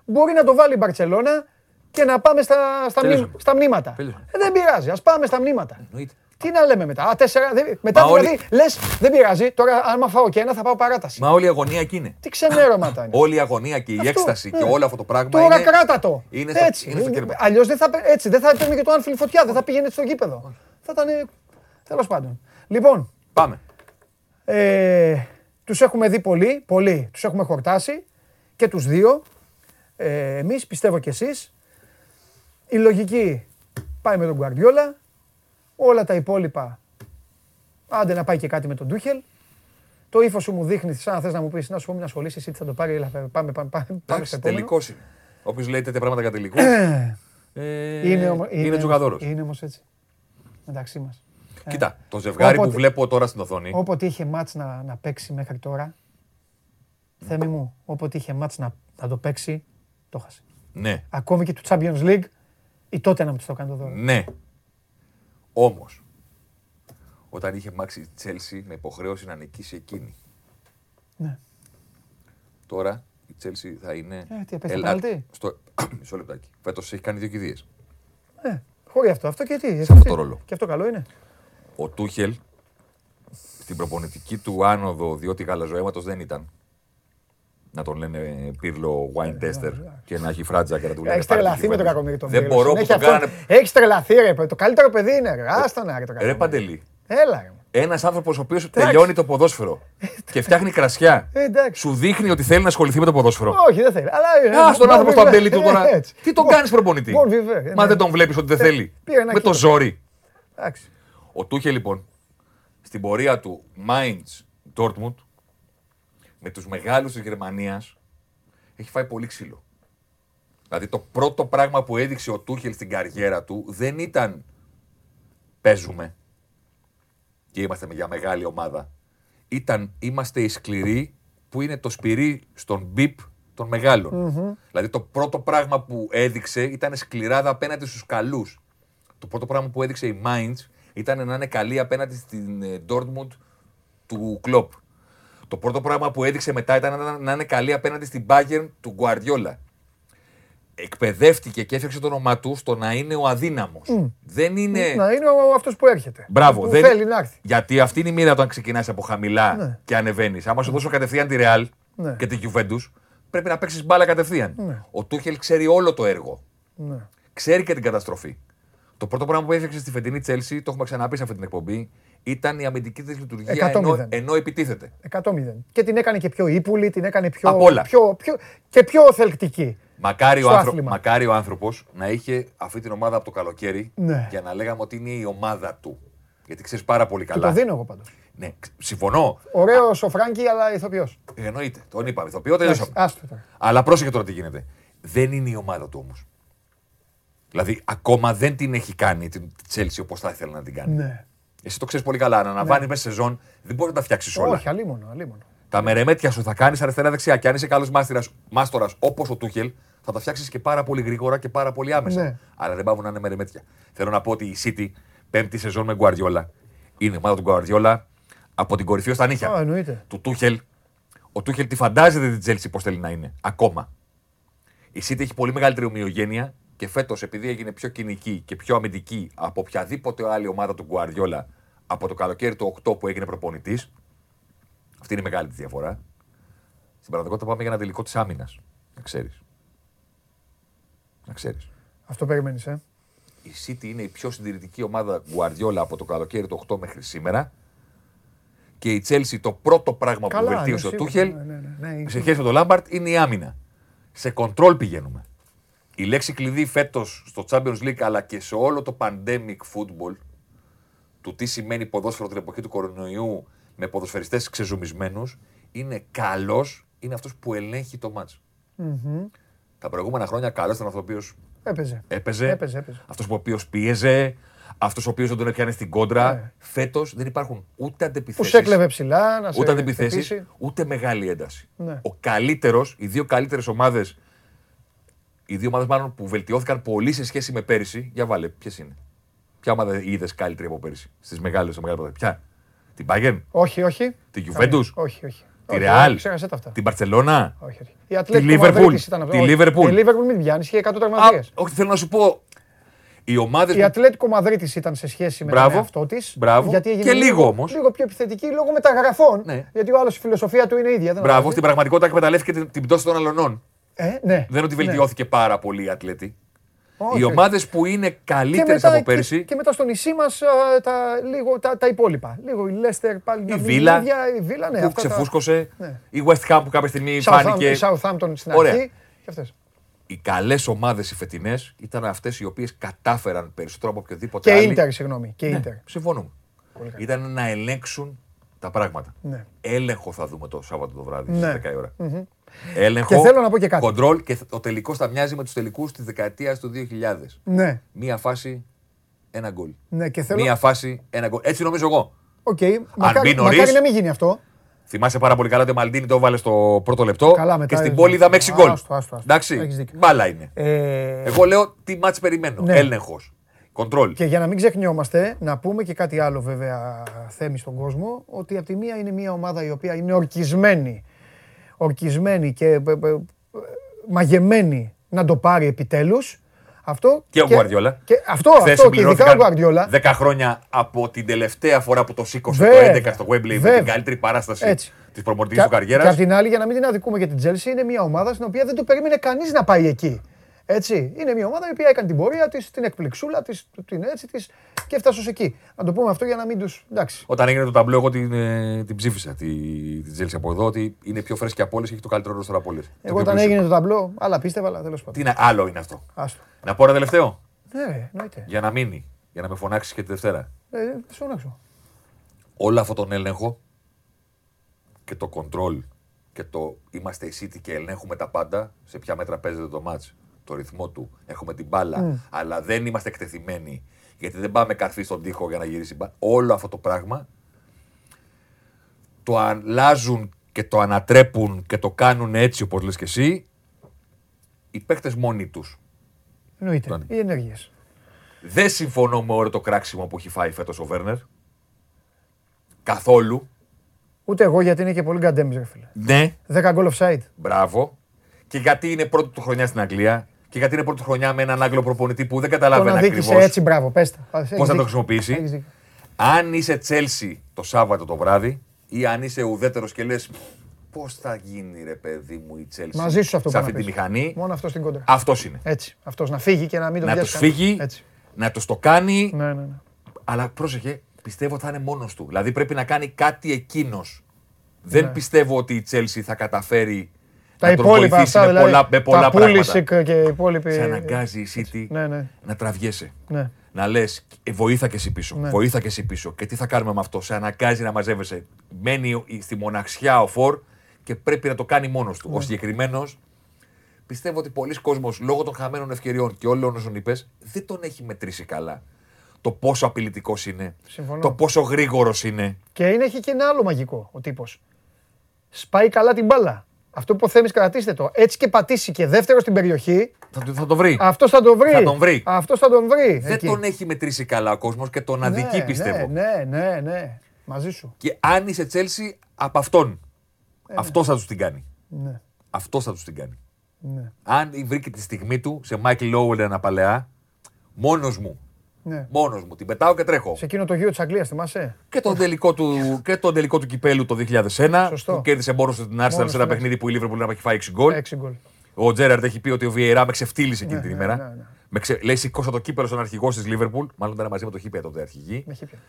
μπορεί να το βάλει η Μπαρσελόνα και να πάμε στα, στα, μνη- Τελείωσαμε. στα μνήματα. Τελείωσαμε. Ε, δεν πειράζει, ας πάμε στα μνήματα. Εννοείται. Τι να λέμε μετά. Α, τέσσερα, δεν- μετά Μα δηλαδή, όλοι- λες, δεν πειράζει, τώρα άμα φάω και ένα θα πάω παράταση. Μα όλη η αγωνία εκεί είναι. Τι ξενέρωματα είναι. Όλη η αγωνία και η Αυτό, έκσταση ε. και όλο αυτό το πράγμα Τώρα είναι. κράτα το. είναι στο- έτσι. είναι στο κέρμα. Αλλιώς δεν θα, πέ- έτσι, δεν θα έπαιρνε και το Άνφιλ φωτιά, δεν θα πήγαινε στο γήπεδο. Θα ήταν. Τέλος πάντων. Λοιπόν, Πάμε. ε, τους έχουμε δει πολύ, πολύ. Τους έχουμε χορτάσει και τους δύο. Ε, εμείς, πιστεύω κι εσείς. Η λογική πάει με τον Γκουαρδιόλα. Όλα τα υπόλοιπα, άντε να πάει και κάτι με τον Ντούχελ. Το ύφος σου μου δείχνει, σαν να θες να μου πεις, να σου πω μην ασχολείσαι, εσύ τι θα το πάρει, έλα, πάμε, πάμε, πάμε, πάμε στο Εντάξει, επόμενο. τελικός είναι. Όποιος λέει τέτοια πράγματα για τελικούς. ε, Είναι, ομο- είναι τζογαδόρο. Είναι όμως έτσι. Μεταξύ μας. Κοίτα, το ζευγάρι που Όποτε- βλέπω τώρα στην οθόνη. Όποτε είχε μάτς να, να παίξει μέχρι τώρα, Θέμη μου, όποτε είχε μάτς να, να το παίξει, το χάσε. Ναι, Ακόμη και του Champions League, η τότε να μου το κάνει το δώρο. ναι. Όμως, όταν είχε μάξει η Τσέλσι με υποχρέωση να νικήσει εκείνη. Ναι. Τώρα η Τσέλσι θα είναι. Ε, τι, έπαιξε πέναλτι; Στο... [coughs] Μισό λεπτάκι. Φέτος έχει κάνει δύο κηδείες. Ε, χωρί αυτό. Αυτό και τι. αυτό το ρόλο. Και αυτό καλό είναι. Ο Τούχελ στην προπονητική του άνοδο, διότι γαλαζοαίματος δεν ήταν. Να τον λένε Πύρλο Wine Tester και να έχει φράτζα και να του λένε. Έχεις «Πάρε τρελαθεί τη με τον κυβέρνηση». κακομίρι τον Δεν Πύρλο. μπορώ που Συνέχεια τον αυτό. κάνανε. Έχεις τρελαθεί, ρε. Το καλύτερο παιδί είναι. Ρε. Άστα να ρε το Ρε κακομοίρι. Παντελή. Έλα. Ρε. Ένας άνθρωπος ο οποίος τελειώνει το ποδόσφαιρο και φτιάχνει κρασιά. Ε, εντάξει. Σου δείχνει ότι θέλει να ασχοληθεί με το ποδόσφαιρο. Όχι, δεν θέλει. Αλλά, Α τον άνθρωπο στο αμπέλι του τώρα. Ε, έτσι. Τι τον Bon- κάνεις προπονητή. bon vivre, Μα ναι. δεν τον βλέπεις ότι δεν θέλει. πήρε ένα Με το κύπελο. ζόρι. Εντάξει. Ο Τούχε λοιπόν στην πορεία του Mainz Dortmund με τους μεγάλους της Γερμανίας έχει φάει πολύ ξύλο. Δηλαδή το πρώτο πράγμα που έδειξε ο Τούχελ στην καριέρα του δεν ήταν παίζουμε και είμαστε για μεγάλη ομάδα. Ήταν είμαστε οι σκληροί που είναι το σπυρί στον μπιπ των μεγαλων Δηλαδή το πρώτο πράγμα που έδειξε ήταν σκληράδα απέναντι στους καλούς. Το πρώτο πράγμα που έδειξε η Mainz ήταν να είναι καλή απέναντι στην ε, Dortmund του Κλοπ. Το πρώτο πράγμα που έδειξε μετά ήταν να- να είναι καλή απέναντι στην Bayern του Guardiola. Εκπαιδεύτηκε και έφτιαξε το όνομά του στο να είναι ο αδύναμος. Δεν είναι. Να είναι ο αυτός που έρχεται. Μπράβο. Που δεν... θέλει να έρθει. Γιατί αυτή είναι η μοίρα όταν ξεκινάς από χαμηλά Ναι. και ανεβαίνεις. Άμα σου δώσω κατευθείαν τη Real Ναι. και τη Juventus, πρέπει να παίξεις μπάλα κατευθείαν. Ναι. Ο Τούχελ ξέρει όλο το έργο. Ναι. Ξέρει και την καταστροφή. Το πρώτο πράγμα που έφτιαξε στη φετινή Chelsea, το έχουμε ξαναπεί σε αυτή την εκπομπή, ήταν η αμυντική της λειτουργία ενώ, ενώ επιτίθεται. 100 Και την έκανε και πιο ύπουλη, την έκανε πιο, πιο, πιο, και πιο θελκτική. Μακάρι ο, άνθρω... Μακάρι ο άνθρωπος να είχε αυτή την ομάδα από το καλοκαίρι ναι. για να λέγαμε ότι είναι η ομάδα του. Γιατί ξέρεις πάρα πολύ καλά. Και το δίνω εγώ πάντως. Ναι, συμφωνώ. Ωραίος ο Φράγκη, αλλά ηθοποιός. Εννοείται. Τον είπαμε. Ηθοποιό τελειώσαμε. Αλλά πρόσεχε τώρα τι γίνεται. Δεν είναι η ομάδα του όμως. Δηλαδή, ακόμα δεν την έχει κάνει την Chelsea όπως θα ήθελε να την κάνει. Ναι. Εσύ το ξέρεις πολύ καλά. Να αναβάνει ναι. μέσα σε σεζόν δεν μπορείς να τα φτιάξεις όλα. Όχι, αλίμονο, αλίμονο. Τα μερεμέτια σου θα κάνεις αριστερά-δεξιά. Και αν είσαι καλός μάστορας όπως ο Τούχελ, θα τα φτιάξεις και πάρα πολύ γρήγορα και πάρα πολύ άμεσα. Ναι. Αλλά δεν πάβουν να είναι μερεμέτια. Θέλω να πω ότι η City, πέμπτη σεζόν με Guardiola, είναι η ομάδα του Guardiola από την κορυφή ως τα νύχια. Oh, του Τούχελ. Ο Τούχελ τη φαντάζεται την Chelsea πώς θέλει να είναι. Ακόμα. Η City έχει πολύ μεγαλύτερη ομοιογένεια και φέτος, επειδή έγινε πιο κοινική και πιο αμυντική από οποιαδήποτε άλλη ομάδα του Guardiola από το καλοκαίρι του 8 που έγινε προπονητής. Αυτή είναι η μεγάλη της διαφορά. Στην πραγματικότητα πάμε για ένα τελικό της άμυνας. Να ξέρεις. Να ξέρεις. Αυτό περιμένεις, ε. Η City είναι η πιο συντηρητική ομάδα Guardiola από το καλοκαίρι του 8 μέχρι σήμερα. Και η Chelsea το πρώτο πράγμα που βελτίωσε ο Τούχελ ναι, ναι, ναι, ναι, σε σχέση με τον Λάμπαρτ είναι η άμυνα. Σε κοντρόλ πηγαίνουμε. Η λέξη κλειδί φέτος στο Champions League αλλά και σε όλο το pandemic football του τι σημαίνει ποδόσφαιρο την εποχή του κορονοϊού με ποδοσφαιριστές ξεζουμισμένους είναι καλός, είναι αυτός που ελέγχει το μάτς. Τα προηγούμενα χρόνια καλός ήταν αυτός ο οποίος έπαιζε. Έπαιζε, έπαιζε, έπαιζε. αυτός ο οποίος πίεζε, αυτός ο οποίος δεν τον έπιανε στην κόντρα. Ναι. Φέτος δεν υπάρχουν ούτε αντεπιθέσει. Που σε έκλεβε ψηλά, να σε Ούτε αντεπιθέσει, ούτε μεγάλη ένταση. Ναι. Ο καλύτερος, οι δύο καλύτερες ομάδες οι δύο ομάδες μάλλον που βελτιώθηκαν πολύ σε σχέση με πέρυσι. Για βάλε, ποιες είναι; Ποια ομάδα είδες καλύτερη από πέρυσι; Στις μεγάλες μεγάλε Ποια; Την Bayern; Όχι, όχι. Την Juventus; Όχι, όχι. Τη Real; Την Barcelona; Όχι, όχι. Η τη Liverpool; Τη Liverpool; Η Liverpool μην πιάνει, είχε 100 τραυματίες. Όχι, θέλω να σου πω. Οι ομάδες η Ατλέτικο Μαδρίτη ήταν σε σχέση με Μπράβο. τον εαυτό της. Μπράβο. και λίγο όμως. Λίγο πιο επιθετική λόγω μεταγραφών. Ναι. Γιατί ο άλλος η φιλοσοφία του είναι ίδια. Μπράβο. Στην πραγματικότητα εκμεταλλεύτηκε την πτώση των αλωνών. Ε, ναι. Δεν είναι ότι ναι. βελτιώθηκε ναι. πάρα πολύ η Ατλέτη. Οι ομάδες που είναι καλύτερες από πέρσι. Και, και, μετά στο νησί μας τα, λίγο, τα, τα υπόλοιπα. Λίγο η Λέστερ πάλι. Η Βίλα. Η Βίλα ναι, που ξεφούσκωσε. Τα... Ναι. Η West Ham που κάποια στιγμή South φάνηκε. Η Southampton στην αρχή. Και αυτές. Οι καλές ομάδες οι φετινές ήταν αυτές οι οποίες κατάφεραν περισσότερο από οποιοδήποτε άλλο. Και Ιντερ, συγγνώμη. Και Ιντερ. Ναι, συμφωνούμε. Ήταν να ελέγξουν τα πράγματα. Ναι. Έλεγχο θα δούμε το Σάββατο το βράδυ ναι. στις 10 η ώρα. Mm-hmm. Έλεγχο, και θέλω να πω και κάτι. Κοντρόλ και ο τελικός θα μοιάζει με τους τελικούς της δεκαετίας του 2000. Ναι. Μία φάση, ένα γκολ. Ναι, και θέλω... Μία φάση, ένα γκολ. Έτσι νομίζω εγώ. Οκ. Okay. Μακάρι, μακάρι να μην γίνει αυτό. Θυμάσαι πάρα πολύ καλά ότι ο Μαλντίνη το έβαλε στο πρώτο λεπτό καλά, και στην πόλη είδαμε 6 γκολ. Εντάξει, μπάλα είναι. Ε... Εγώ λέω τι ματς περιμένω. Ναι. Έλεγχος. Κοντρόλ. Και για να μην ξεχνιόμαστε, να πούμε και κάτι άλλο βέβαια Θέμη στον κόσμο, ότι από τη μία είναι μια ομάδα η οποία είναι ορκισμένη, ορκισμένη και ε, ε, ε, μαγεμένη να το πάρει επιτέλους. Αυτό και, ο Γουαρδιόλα. Και αυτό, αυτό και ειδικά ο Γουαρδιόλα. 10 χρόνια από την τελευταία φορά που το σήκωσε το 11 στο Wembley με την καλύτερη παράσταση της προμορφή του καριέρας. Και απ' την άλλη, για να μην την αδικούμε για την Chelsea, είναι μια ομάδα στην οποία δεν το περίμενε κανείς να πάει εκεί. Έτσι. Είναι μια ομάδα η οποία έκανε την πορεία της, την εκπληξούλα της, την έτσι της και έφτασε ως εκεί. Να το πούμε αυτό για να μην του. Όταν έγινε το ταμπλό, εγώ την, ε, την ψήφισα την τη Τζέλση από εδώ ότι είναι πιο φρέσκια από όλες και έχει το καλύτερο ρόλο από όλες. Εγώ όταν έγινε το ταμπλό, άλλα πίστευα, αλλά τέλος πάντων. Τι είναι, άλλο είναι αυτό. Άστο. Να πω ένα τελευταίο; Ναι, εννοείται. Για να μείνει, για να με φωνάξεις και τη Δευτέρα. Ε, φωνάξω. Όλο αυτόν τον έλεγχο και το control και το είμαστε η City και ελέγχουμε τα πάντα, σε ποια μέτρα παίζεται το match, το ρυθμό του, έχουμε την μπάλα, αλλά δεν είμαστε εκτεθειμένοι γιατί δεν πάμε καρφί στον τοίχο για να γυρίσει μπάλα. Όλο αυτό το πράγμα το αλλάζουν και το ανατρέπουν και το κάνουν έτσι όπως λες και εσύ οι παίκτες μόνοι τους. Εννοείται, οι ενέργειες. Δεν συμφωνώ με όλο το κράξιμο που έχει φάει φέτος ο Βέρνερ. Καθόλου. Ούτε εγώ γιατί είναι και πολύ γκαντέμις, φίλε. Ναι. 10 goal offside. Μπράβο. Και γιατί είναι πρώτη του χρονιά στην Αγγλία και γιατί είναι πρώτη χρονιά με έναν Άγγλο προπονητή που δεν καταλαβαίνει ακριβώς. έτσι, μπράβο, πέστα. Πώς θα το χρησιμοποιήσει. Αν είσαι Τσέλσι το Σάββατο το βράδυ ή αν είσαι ουδέτερος και λες πώς θα γίνει ρε παιδί μου η Τσέλσι Μαζί σου αυτό σε αυτή τη μηχανή. Μόνο αυτός στην κόντρα. Αυτός είναι. Έτσι. Αυτός να φύγει και να μην το Να τους φύγει, να τους το κάνει. Ναι, ναι, ναι. Αλλά πρόσεχε, πιστεύω ότι θα είναι μόνος του. Δηλαδή πρέπει να κάνει κάτι εκείνος. Δεν ναι. πιστεύω ότι η Τσέλσι θα καταφέρει τα να τον βοηθήσει αυτά, με δηλαδή, πολλά, με πολλά πράγματα. Και οι υπόλοιποι... Σε αναγκάζει η City ναι, ναι. να τραβιέσαι. Ναι. Να λες, ε, βοήθα και εσύ πίσω. Ναι. Βοήθα και εσύ πίσω. Και τι θα κάνουμε με αυτό. Σε αναγκάζει να μαζεύεσαι. Μένει στη μοναξιά ο Φορ και πρέπει να το κάνει μόνος του. Ο ναι. συγκεκριμένος πιστεύω ότι πολλοί κόσμοι λόγω των χαμένων ευκαιριών και όλων όσων είπες δεν τον έχει μετρήσει καλά. Το πόσο απειλητικός είναι. Συμφωνώ. Το πόσο γρήγορος είναι. Και είναι, έχει και ένα άλλο μαγικό ο τύπος. Σπάει καλά την μπάλα. Αυτό που θέλει, κρατήστε το. Έτσι και πατήσει και δεύτερο στην περιοχή. Θα, θα το βρει. Αυτό θα το βρει. Θα τον βρει. Αυτός θα τον βρει. Δεν τον έχει μετρήσει καλά ο κόσμος και τον αδικεί ναι, πιστεύω. Ναι, ναι, ναι. Μαζί σου. Και αν είσαι Τσέλσι, από αυτόν. Ε, Αυτό θα τους την κάνει. Ναι. Αυτό θα τους την κάνει. Ναι. Αν βρήκε τη στιγμή του σε Μάικλ Λόουελ ένα παλαιά, μόνος μου. Ναι. Μόνος μου. Την πετάω και τρέχω. Σε εκείνο το γύρο της Αγγλίας, θυμάσαι; Και τον, τελικό του, και τον τελικό του κυπέλου το 2001. Σωστό. Που κέρδισε μόνος στην Arsenal σε ένα παιχνίδι που η Λίβερπουλ να έχει φάει 6 γκολ. 6 γκολ. Ο Τζέραρντ έχει πει ότι ο Βιερά με ξεφτύλισε εκείνη ναι, την ναι, ημέρα. Ναι, ναι. Με ξε... Λέει σηκώσα το κύπελο στον αρχηγό της Λίβερπουλ. Μάλλον ήταν μαζί με το Χίπια τότε αρχηγή.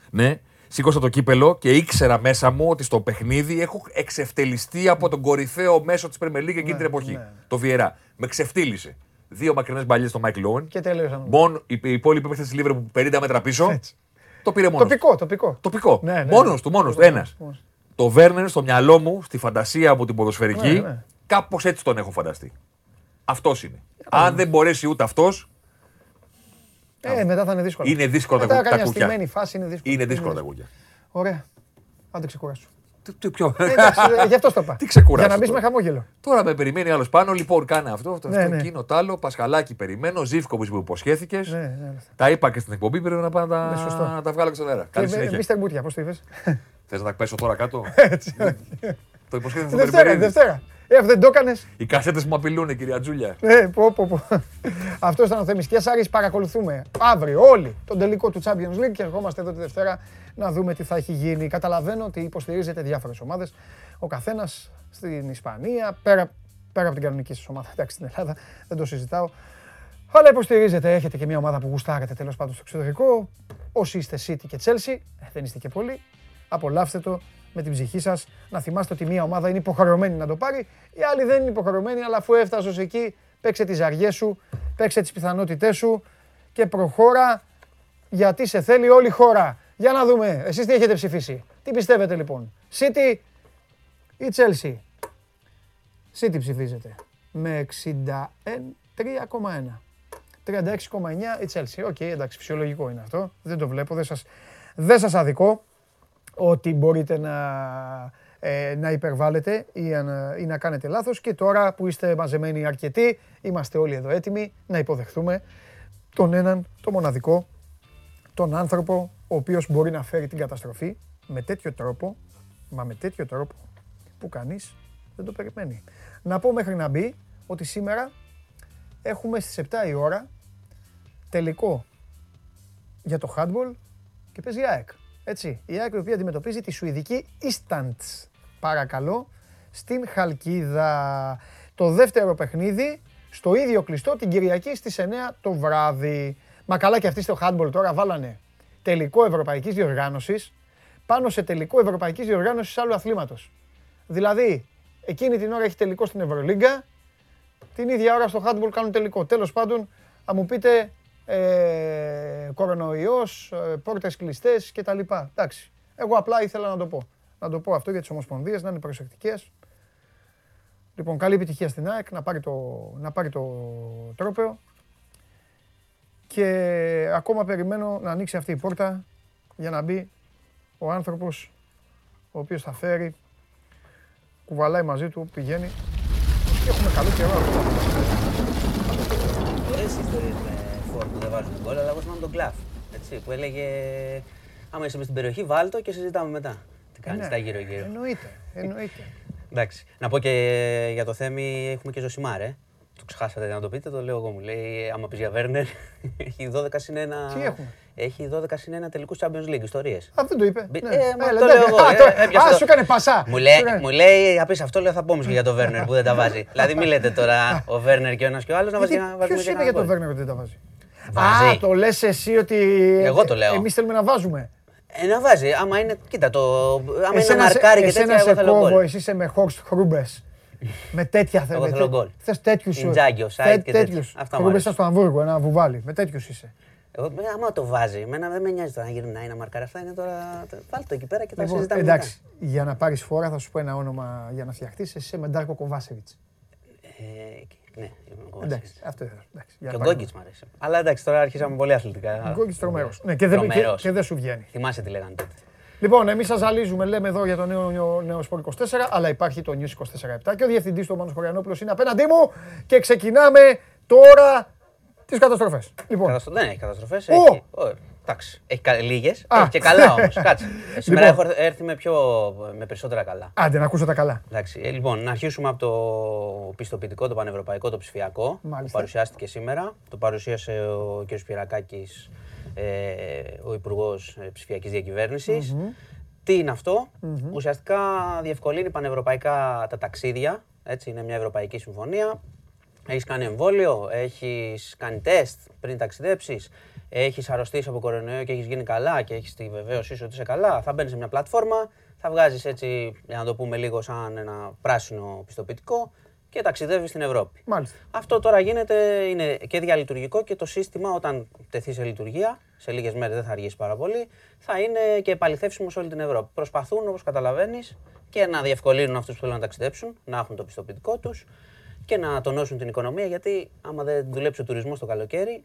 Ναι. Σήκωσα το κύπελο και ήξερα μέσα μου ότι στο παιχνίδι έχω εξευτελιστεί από τον κορυφαίο μέσο της Πρεμελή εκείνη την εποχή. Το Βιερά. Με ξεφτύλισε δύο μακρινές μπαλιές στο Μάικλ Λόουν. Και τελείωσαν. Μόνο οι υπόλοιποι παίχτες της Λίβερ που 50 μέτρα πίσω. Έτσι. Το πήρε μόνος. Τοπικό, τοπικό. τοπικό. Ναι, ναι, μόνος του, μόνος του. Ένας. Το Βέρνερ στο μυαλό μου, στη φαντασία μου την ποδοσφαιρική, ναι, ναι. κάπως έτσι τον έχω φανταστεί. Αυτός είναι. Αν δεν μπορέσει ούτε αυτός. Ε, μετά θα είναι δύσκολο. Είναι δύσκολο τα, τα κουκιά. Φάση είναι δύσκολο. Είναι δύσκολο τα κουκιά. Ωραία. Άντε ξεκουράσου. Τι πιο. Ε, ε, γι' αυτός το είπα. Τι ξεκουράσει. Για να μπεις με χαμόγελο. Τώρα με περιμένει άλλος πάνω. Λοιπόν, κάνε αυτό, αυτό, ναι, ναι. εκείνο, το άλλο. Πασχαλάκι περιμένω. Ζήφκο που υποσχέθηκες. Ναι, ναι, ναι. Τα είπα και στην εκπομπή. Πρέπει να πάω να τα, να τα βγάλω και στον αέρα. Καλή συνέχεια. Μίστερ Μπούτια, πώς το είπες; Θες να τα πέσω τώρα κάτω; Το υποσχέθηκε Δευτέρα. Δευτέρα. Ε, αυτό δεν το έκανες. Οι κασέτες μου απειλούν, κυρία Τζούλια. Ε, πω, πω, πω. Αυτός ήταν ο Θέμης Κέσσαρη. Παρακολουθούμε αύριο όλοι τον τελικό του Champions League και ερχόμαστε εδώ τη Δευτέρα να δούμε τι θα έχει γίνει. Καταλαβαίνω ότι υποστηρίζετε διάφορες ομάδες. Ο καθένας στην Ισπανία, πέρα, πέρα από την κανονική σας ομάδα, εντάξει στην Ελλάδα, δεν το συζητάω. Αλλά υποστηρίζετε, έχετε και μια ομάδα που γουστάρετε τέλος πάντων στο εξωτερικό. Όσοι είστε City και Chelsea, ε, δεν είστε και πολλοί, απολαύστε το με την ψυχή σας. Να θυμάστε ότι μια ομάδα είναι υποχρεωμένη να το πάρει, η άλλη δεν είναι υποχρεωμένη, αλλά αφού έφτασες εκεί, παίξε τις αργέ σου, παίξε τις πιθανότητές σου και προχώρα γιατί σε θέλει όλη η χώρα. Για να δούμε, εσείς τι έχετε ψηφίσει. Τι πιστεύετε λοιπόν, City ή Chelsea; City ψηφίζετε με 63,1. 36,9 η Chelsea. ΟΚ, okay, εντάξει, φυσιολογικό είναι αυτό. Δεν το βλέπω, δεν σας, δεν σας αδικώ ότι μπορείτε να, ε, να υπερβάλλετε ή, ή να κάνετε λάθος. Και τώρα που είστε μαζεμένοι αρκετοί, είμαστε όλοι εδώ έτοιμοι να υποδεχθούμε τον έναν, το μοναδικό, τον άνθρωπο ο οποίος μπορεί να φέρει την καταστροφή με τέτοιο τρόπο, μα με τέτοιο τρόπο που κανείς δεν το περιμένει. Να πω μέχρι να μπει ότι σήμερα έχουμε στις 7 η ώρα τελικό για το handball και παίζει η ΑΕΚ. Έτσι, η ΑΕΚ η οποία αντιμετωπίζει τη Σουηδική Istants. Παρακαλώ, στην Χαλκίδα. Το δεύτερο παιχνίδι στο ίδιο κλειστό την Κυριακή στις 9 το βράδυ. Μα καλά και αυτοί στο handball τώρα βάλανε τελικό ευρωπαϊκής διοργάνωσης πάνω σε τελικό ευρωπαϊκής διοργάνωσης άλλου αθλήματος. Δηλαδή, εκείνη την ώρα έχει τελικό στην Ευρωλίγκα, την ίδια ώρα στο handball κάνουν τελικό. Τέλος πάντων, θα μου πείτε ε, κορονοϊός, ε, πόρτες κλειστές κτλ. Εντάξει, εγώ απλά ήθελα να το πω. Να το πω αυτό για τις ομοσπονδίες, να είναι προσεκτικές. Λοιπόν, καλή επιτυχία στην ΑΕΚ, να πάρει το, να πάρει το τρόπεο. Και ακόμα περιμένω να ανοίξει αυτή η πόρτα για να μπει ο άνθρωπος ο οποίος θα φέρει, κουβαλάει μαζί του, πηγαίνει και έχουμε καλό καιρό ακόμα. Ωραίες ιστορίες με φόρ που δεν βάζουν γκολ, αλλά εγώ θυμάμαι τον Κλαφ, έτσι, που έλεγε άμα είσαι στην περιοχή βάλτο και συζητάμε μετά. Τι κάνεις, ε, τα γύρω γύρω. Εννοείται, εννοείται. Εντάξει. Να πω και για το Θέμη έχουμε και Ζωσιμάρ, ε. Το ξεχάσατε να το πείτε, το λέω εγώ μου. Λέει, άμα πεις για Βέρνερ, [laughs] έχει 12 συν 1. Τι έχουμε; Έχει 12 συν 1 τελικού Champions League ιστορίες. Α, δεν το είπε. Ναι. Ε, μα το λέω εγώ. Α, σου έκανε πασά. Μου λέει, μου λέει απ' αυτό λέω θα πούμε και για τον Βέρνερ που δεν τα βάζει. [laughs] δηλαδή, μην λέτε τώρα ο Βέρνερ και ο ένας και ο άλλος να βάζει ένα Ποιος είπε για τον Βέρνερ που δεν τα βάζει; Α, το λες εσύ ότι. Εγώ το λέω. Εμείς θέλουμε να βάζουμε. Ε, να βάζει. Άμα είναι, κοίτα το. Άμα είναι μαρκάρι και τέτοια, εγώ θέλω γκολ. Εσύ είσαι με Χορστ Χρούμπες. με τέτοια θέματα. Εγώ θέλω γκολ. Θες τέτοιους σου. Ιντζάγκι, όσα είτε και τέτοιους. Χρούμπες στο Αμβούργο, ένα βουβάλι. Με τέτοιους είσαι. Εγώ, άμα το βάζει, εμένα δεν με νοιάζει τώρα να γυρνάει να μαρκάρει. Αυτά είναι τώρα. Βάλτε το εκεί πέρα και τα λοιπόν, συζητάμε. Εντάξει, μετά. για να πάρεις φορά θα σου πω ένα όνομα για να φτιαχτείς. Εσύ είσαι με Ντάρκο Κοβάτσεβιτς. Ε, ναι, εντάξει, αυτό εντάξει. Και ο Γκόγκιτς μου αρέσει. Αλλά εντάξει, τώρα αρχίσαμε πολύ αθλητικά. Ο Γκόγκιτς τρομερός. Ναι, και δεν, και, και δεν σου βγαίνει. Θυμάσαι τι λέγανε τότε. Λοιπόν, εμείς σας ζαλίζουμε, λέμε εδώ για το νέο, νέο Σπορ 24, αλλά υπάρχει το News 24 και ο διευθυντής του Μάνο Χωριανόπουλος είναι απέναντί μου και ξεκινάμε τώρα τις καταστροφές. Λοιπόν. Δεν έχει καταστροφές. Έχει... Εντάξει, έχει λίγες. Έχει και καλά όμως. [laughs] Κάτσε. Σήμερα λοιπόν. έχω έρθει με, πιο, με περισσότερα καλά. Άντε, να ακούσω τα καλά. Εντάξει, ε, λοιπόν, να αρχίσουμε από το πιστοποιητικό, το πανευρωπαϊκό, το ψηφιακό. Μάλιστα. Που παρουσιάστηκε σήμερα. Το παρουσίασε ο κ. Σπυρακάκη, ε, ο Υπουργός Ψηφιακής Διακυβέρνησης. Τι είναι αυτό, ουσιαστικά διευκολύνει πανευρωπαϊκά τα ταξίδια. Έτσι, είναι μια ευρωπαϊκή συμφωνία έχεις κάνει εμβόλιο, έχεις κάνει τεστ πριν ταξιδέψεις, έχεις αρρωστήσει από κορονοϊό και έχεις γίνει καλά και έχεις τη βεβαίωσή σου ότι είσαι καλά. Θα μπαίνεις σε μια πλατφόρμα, θα βγάζεις έτσι, για να το πούμε λίγο, σαν ένα πράσινο πιστοποιητικό και ταξιδεύεις στην Ευρώπη. Μάλιστα. Αυτό τώρα γίνεται, είναι και διαλειτουργικό και το σύστημα όταν τεθεί σε λειτουργία, σε λίγες μέρες δεν θα αργήσει πάρα πολύ, θα είναι και επαληθεύσιμος σε όλη την Ευρώπη. Προσπαθούν, όπως καταλαβαίνεις, και να διευκολύνουν αυτούς που θέλουν να ταξιδέψουν, να έχουν το πιστοποιητικό τους και να τονώσουν την οικονομία γιατί άμα δεν δουλέψει ο τουρισμός το καλοκαίρι,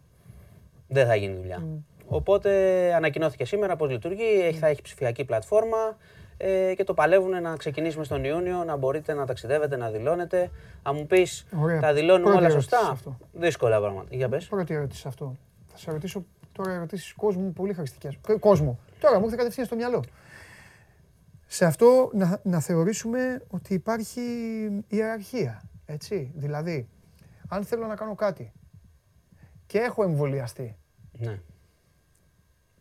δεν θα γίνει δουλειά. Οπότε ανακοινώθηκε σήμερα πώς λειτουργεί, θα έχει ψηφιακή πλατφόρμα ε, και το παλεύουν να ξεκινήσουμε στον Ιούνιο, να μπορείτε να ταξιδεύετε, να δηλώνετε. Αν μου πεις, τα δηλώνουμε όλα σωστά; Δύσκολα πράγματα. Για πες. Πρώτη ερώτηση σε αυτό. Θα σε ρωτήσω τώρα ερωτήσεις κόσμου πολύ χαριστικές. Ε, κόσμο. Τώρα μου ήρθε κατευθείαν στο μυαλό. Σε αυτό να, να θεωρήσουμε ότι υπάρχει ιεραρχία. Έτσι, δηλαδή, αν θέλω να κάνω κάτι και έχω εμβολιαστεί, ναι.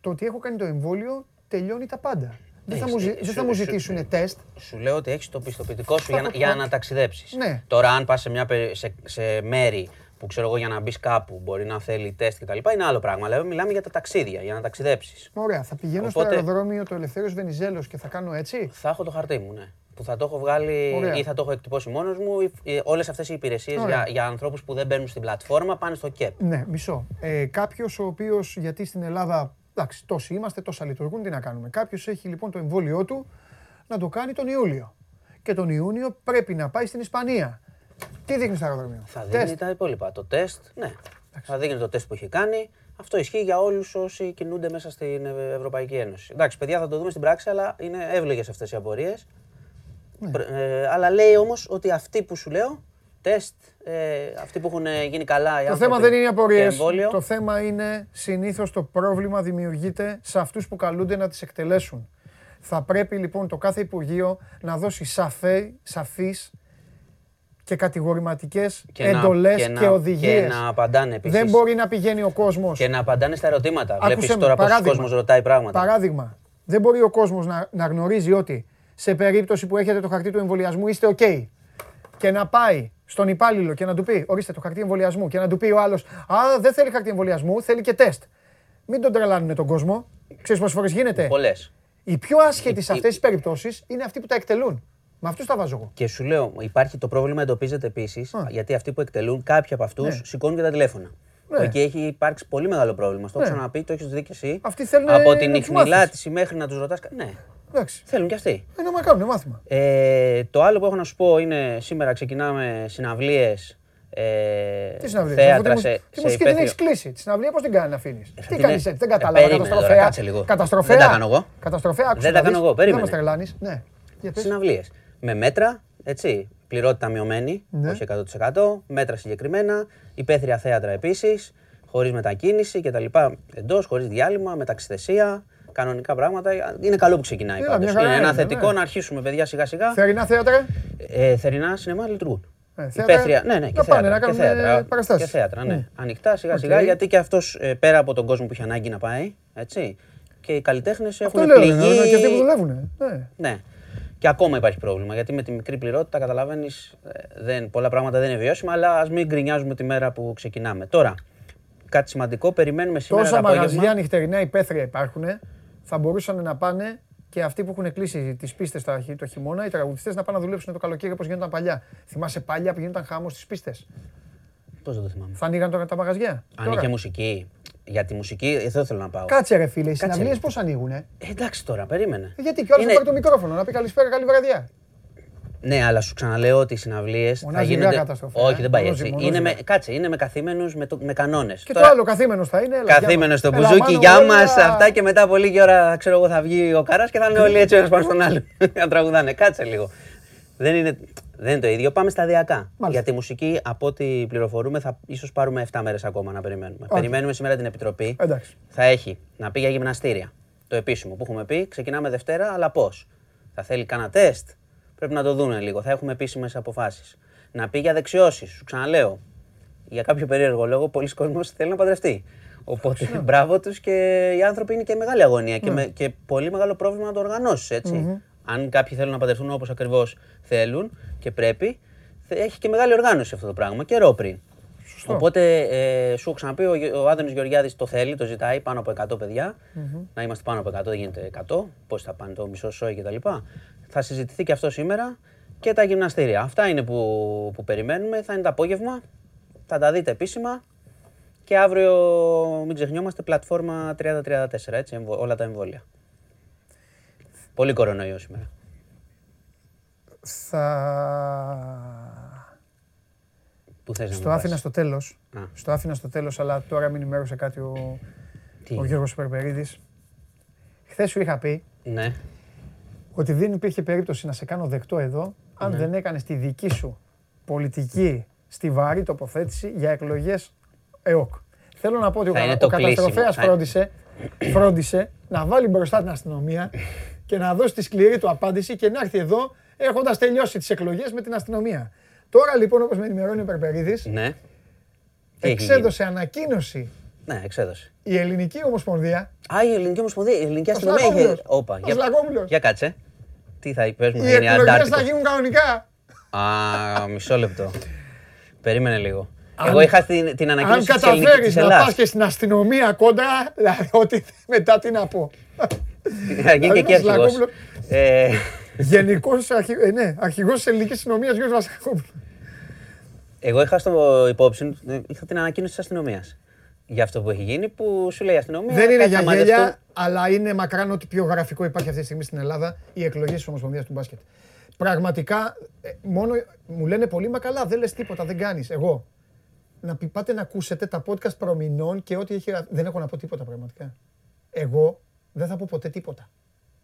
το ότι έχω κάνει το εμβόλιο τελειώνει τα πάντα. Δεν θα, μου, δεν θα μου ζητήσουν τεστ. Σου λέω ότι έχεις το πιστοποιητικό σου για, να, για να ταξιδέψεις. Ναι. Τώρα, αν πας σε, σε, σε μέρη που ξέρω εγώ για να μπεις κάπου μπορεί να θέλει τεστ κτλ. Είναι άλλο πράγμα. Αλλά μιλάμε για τα ταξίδια, για να ταξιδέψεις. Ωραία. Θα πηγαίνω Οπότε... στο αεροδρόμιο το Ελευθέριος Βενιζέλος και θα κάνω έτσι. Θα έχω το χαρτί μου, ναι που θα το έχω βγάλει Ωραία. ή θα το έχω εκτυπώσει μόνος μου. Όλες αυτές οι υπηρεσίες για, για ανθρώπους που δεν μπαίνουν στην πλατφόρμα πάνε στο ΚΕΠ. Ναι, μισό. Ε, Κάποιος ο οποίος, γιατί στην Ελλάδα, εντάξει, τόσοι είμαστε, τόσα λειτουργούν, τι να κάνουμε. Κάποιος έχει λοιπόν το εμβόλιο του να το κάνει τον Ιούλιο. Και τον Ιούνιο πρέπει να πάει στην Ισπανία. Τι δείχνει στο αεροδρόμιο; Θα δείχνει τα υπόλοιπα. Το τεστ, ναι. Εντάξει. Θα δείχνει το τεστ που έχει κάνει. Αυτό ισχύει για όλους όσοι κινούνται μέσα στην Ευρωπαϊκή Ένωση. Εντάξει, παιδιά, θα το δούμε στην πράξη, αλλά είναι εύλογες αυτές οι απορίες. Ναι. Ε, αλλά λέει όμως ότι αυτοί που σου λέω, τεστ, ε, αυτοί που έχουν γίνει καλά. Το θέμα δεν είναι οι απορίες. Το θέμα είναι συνήθως το πρόβλημα δημιουργείται σε αυτούς που καλούνται να τις εκτελέσουν. Θα πρέπει λοιπόν το κάθε Υπουργείο να δώσει σαφέ, και κατηγορηματικές εντολές και, και οδηγίες. Και να απαντάνε επίσης. Δεν μπορεί να πηγαίνει ο κόσμος. Και να απαντάνε στα ερωτήματα. Βλέπεις τώρα πόσος κόσμος ρωτάει πράγματα. Παράδειγμα, δεν μπορεί ο κόσμος να, να γνωρίζει ότι σε περίπτωση που έχετε το χαρτί του εμβολιασμού είστε OK. Και να πάει στον υπάλληλο και να του πει: Ορίστε το χαρτί εμβολιασμού. Και να του πει ο άλλος: Α, δεν θέλει χαρτί εμβολιασμού, θέλει και τεστ. Μην τον τρελάνουν τον κόσμο. Ξέρεις πόσες φορές γίνεται; Πολλές. Οι πιο άσχετοι σε αυτές τις περιπτώσεις είναι αυτοί που τα εκτελούν. Με αυτούς τα βάζω εγώ. Και σου λέω, υπάρχει το πρόβλημα εντοπίζεται επίσης, γιατί αυτοί που εκτελούν, κάποιοι από αυτούς ναι. σηκώνουν και τα τηλέφωνα. Ναι. Εκεί έχει υπάρξει πολύ μεγάλο πρόβλημα. Στο έχω ναι. ξαναπεί, το έχεις δει και εσύ. Αυτοί θέλουν από την ιχνηλάτηση μέχρι να τους ρωτάς. Ναι. Εντάξει. Θέλουν κι αυτοί. Ε, να κάνουν μάθημα. Ε, το άλλο που έχω να σου πω είναι σήμερα ξεκινάμε συναυλίες. Ε, τι συναυλίες. Θέατρα σε. Τι μουσική δεν έχεις κλείσει. Τη συναυλία πώς την κάνει να αφήνεις; Ε, τι κάνεις έτσι, δεν κατάλαβα. Καταστροφέα. Καταστροφέα. Δεν τα κάνω εγώ. Καταστροφέα. Δεν τα κάνω εγώ. Περίμενε. Δεν μας τρελάνεις; Ναι. Συναυλίες. Με μέτρα, έτσι. Πληρότητα μειωμένη, ναι. όχι 100%. Μέτρα συγκεκριμένα. Υπαίθρια θέατρα επίσης. Χωρίς μετακίνηση κτλ. Εντός, χωρίς διάλειμμα, μεταξυθεσία κανονικά πράγματα. Είναι καλό που ξεκινάει Έλα, πάντως. Είναι ένα θετικό ναι. να αρχίσουμε, παιδιά, σιγά σιγά. Θερινά θέατρα. Ε, θερινά σινεμά λειτουργούν. Ε, Υπαίθρια, ναι, ναι, και θέατρα, να και θέατρα, και θέατρα, ναι. Mm. Ανοιχτά σιγά σιγά, γιατί και αυτός ε, πέρα από τον κόσμο που έχει ανάγκη να πάει, έτσι, και οι καλλιτέχνες έχουν λέω, πληγεί. Ναι, και αυτοί που δουλεύουν. Ναι. ναι. Και ακόμα υπάρχει πρόβλημα, γιατί με τη μικρή πληρότητα, καταλαβαίνεις, ε, πολλά πράγματα δεν είναι βιώσιμα, αλλά ας μην γκρινιάζουμε τη μέρα που ξεκινάμε. Τώρα, κάτι σημαντικό, περιμένουμε σήμερα Τόσα μαγαζιά νυχτερινά υπαίθρια υπάρχουν, θα μπορούσαν να πάνε και αυτοί που έχουν κλείσει τις πίστες το χειμώνα, οι τραγουδιστές να πάνε να δουλέψουν το καλοκαίρι όπως γίνονταν παλιά. Θυμάσαι παλιά που γίνονταν χάμος στις πίστες; Πώς δεν το θυμάμαι. Θα ανοίγαν τώρα τα μαγαζιά. Αν είχε μουσική. Για τη μουσική, εδώ θέλω να πάω. Κάτσε ρε φίλε, οι συναυλίες πώς ανοίγουν. Ε, εντάξει τώρα, περίμενε. Γιατί και άλλο είναι... πάρει το μικρόφωνο να πει καλησπέρα, καλή βραδιά. Ναι, αλλά σου ξαναλέω ότι οι συναυλίες θα γίνονται. Καταστροφή, Όχι, ε. δεν πάει έτσι. Είναι με... Κάτσε, είναι με καθήμενους με, το... με κανόνες. Και Τώρα... το άλλο καθήμενος θα είναι. Καθήμενος στο μπουζούκι, γεια μας, αυτά και μετά από λίγη ώρα ξέρω εγώ θα βγει ο καράς και θα είναι όλοι έτσι ένας πάνω στον άλλο. [laughs] να τραγουδάνε. Κάτσε λίγο. Δεν είναι, δεν είναι το ίδιο. Πάμε σταδιακά. Για τη μουσική, από ό,τι πληροφορούμε, θα ίσως πάρουμε 7 μέρες ακόμα να περιμένουμε. Περιμένουμε σήμερα την επιτροπή. Εντάξει. Θα έχει να πει για γυμναστήρια. Το επίσημο που έχουμε πει. Ξεκινάμε Δευτέρα, αλλά πώς; Θα θέλει κανένα τεστ; Πρέπει να το δουν λίγο. Θα έχουμε επίσημες αποφάσεις. Να πει για δεξιώσεις. Σου ξαναλέω. Για κάποιο περίεργο λόγο, πολλοί κόσμοι θέλουν να παντρευτεί. Οπότε ναι. [laughs] μπράβο τους και οι άνθρωποι είναι και μεγάλη αγωνία και, ναι. με, και πολύ μεγάλο πρόβλημα να το οργανώσεις. Αν κάποιοι θέλουν να παντρευτούν όπως ακριβώς θέλουν και πρέπει, έχει και μεγάλη οργάνωση αυτό το πράγμα, καιρό πριν. Σωστό. Οπότε ε, σου έχω ξαναπεί, ο, ο Άδωνη Γεωργιάδης το θέλει, το ζητάει πάνω από 100 παιδιά. Mm-hmm. Να είμαστε πάνω από 100, δεν γίνεται 100. Πώς θα πάνε το μισό σόι κτλ. Θα συζητηθεί και αυτό σήμερα και τα γυμναστήρια. Αυτά είναι που, που περιμένουμε. Θα είναι το απόγευμα. Θα τα δείτε επίσημα. Και αύριο, μην ξεχνιόμαστε, πλατφόρμα 3034, έτσι, όλα τα εμβόλια. Πολύ κορονοϊό σήμερα. Θα... Πού θες στο άφηνα στο τέλος. Στο άφηνα στο τέλος, αλλά τώρα μην ενημέρωσε κάτι ο, ο Γιώργος Περπερίδης. Χθες σου είχα πει ναι. ότι δεν υπήρχε περίπτωση να σε κάνω δεκτό εδώ αν ναι. δεν έκανες τη δική σου πολιτική στιβαρή τοποθέτηση για εκλογές ΕΟΚ. Θέλω να πω ότι ο, ο καταστροφέας φρόντισε, φρόντισε να βάλει μπροστά την αστυνομία και να δώσει τη σκληρή του απάντηση και να έρθει εδώ έχοντας τελειώσει τις εκλογές με την αστυνομία. Τώρα λοιπόν, όπως με ενημερώνει ο Περπερίδης, ναι. εξέδωσε ανακοίνωση. Ναι, εξέδωσε. Η Ελληνική Ομοσπονδία. Α, η Ελληνική Ομοσπονδία. Η Ελληνική Αστυνομία είχε. Όπα, για... για κάτσε. Τι θα είπε, μου Οι εκλογέ θα γίνουν κανονικά. Α, μισό λεπτό. Περίμενε λίγο. Εγώ είχα την, την ανακοίνωση Αν καταφέρεις να πας και στην αστυνομία κόντρα, δηλαδή ότι μετά τι να πω. Θα γίνει και εκεί αρχηγός. Ε, Γενικός ε, ναι, αρχηγός της ελληνικής αστυνομίας Γιώργος Βασιλακόπουλος. Εγώ είχα στο υπόψη, είχα την ανακοίνωση της αστυνομίας για αυτό που έχει γίνει, που σου λέει η αστυνομία. Δεν είναι για γέλια, αλλά είναι μακράν ότι πιο γραφικό υπάρχει αυτή τη στιγμή στην Ελλάδα οι εκλογέ της Ομοσπονδίας του Μπάσκετ. Πραγματικά, ε, μόνο μου λένε πολύ, μα καλά, δεν λες τίποτα, δεν κάνεις. Εγώ. Να πάτε να ακούσετε τα podcast προμηνών και ό,τι έχει. Δεν έχω να πω τίποτα πραγματικά. Εγώ δεν θα πω ποτέ τίποτα.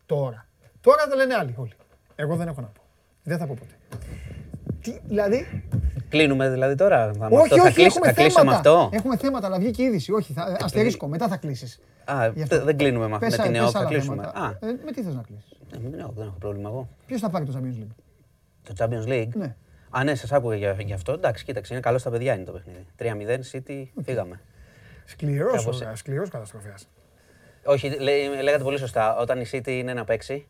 Τώρα. Τώρα θα λένε άλλοι όλοι. Εγώ δεν έχω να πω. Δεν θα πω ποτέ. Τι, δηλαδή; Κλείνουμε δηλαδή τώρα. Θα όχι, αυτό, όχι, θα έχουμε θα θέματα. Με αυτό. Έχουμε θέματα, αλλά βγήκε η είδηση. Όχι, θα, αστερίσκω, μετά θα κλείσεις. Α, δεν κλείνουμε με, πέσα, με την ΕΟΚ, θα κλείσουμε. Α. Ε, με τι θες να κλείσεις; Ε, με την ΕΟΚ δεν έχω πρόβλημα εγώ. Ποιος θα πάρει το Champions League; Το Champions League; Ναι. Α, ναι, σας άκουγα για, για αυτό. Εντάξει, κοίταξε, είναι καλό στα παιδιά είναι το παιχνίδι. 3-0, City, φύγαμε. Σκληρός καταστροφέας. Όχι, λέγατε πολύ σωστά. Όταν η City είναι να παίξει,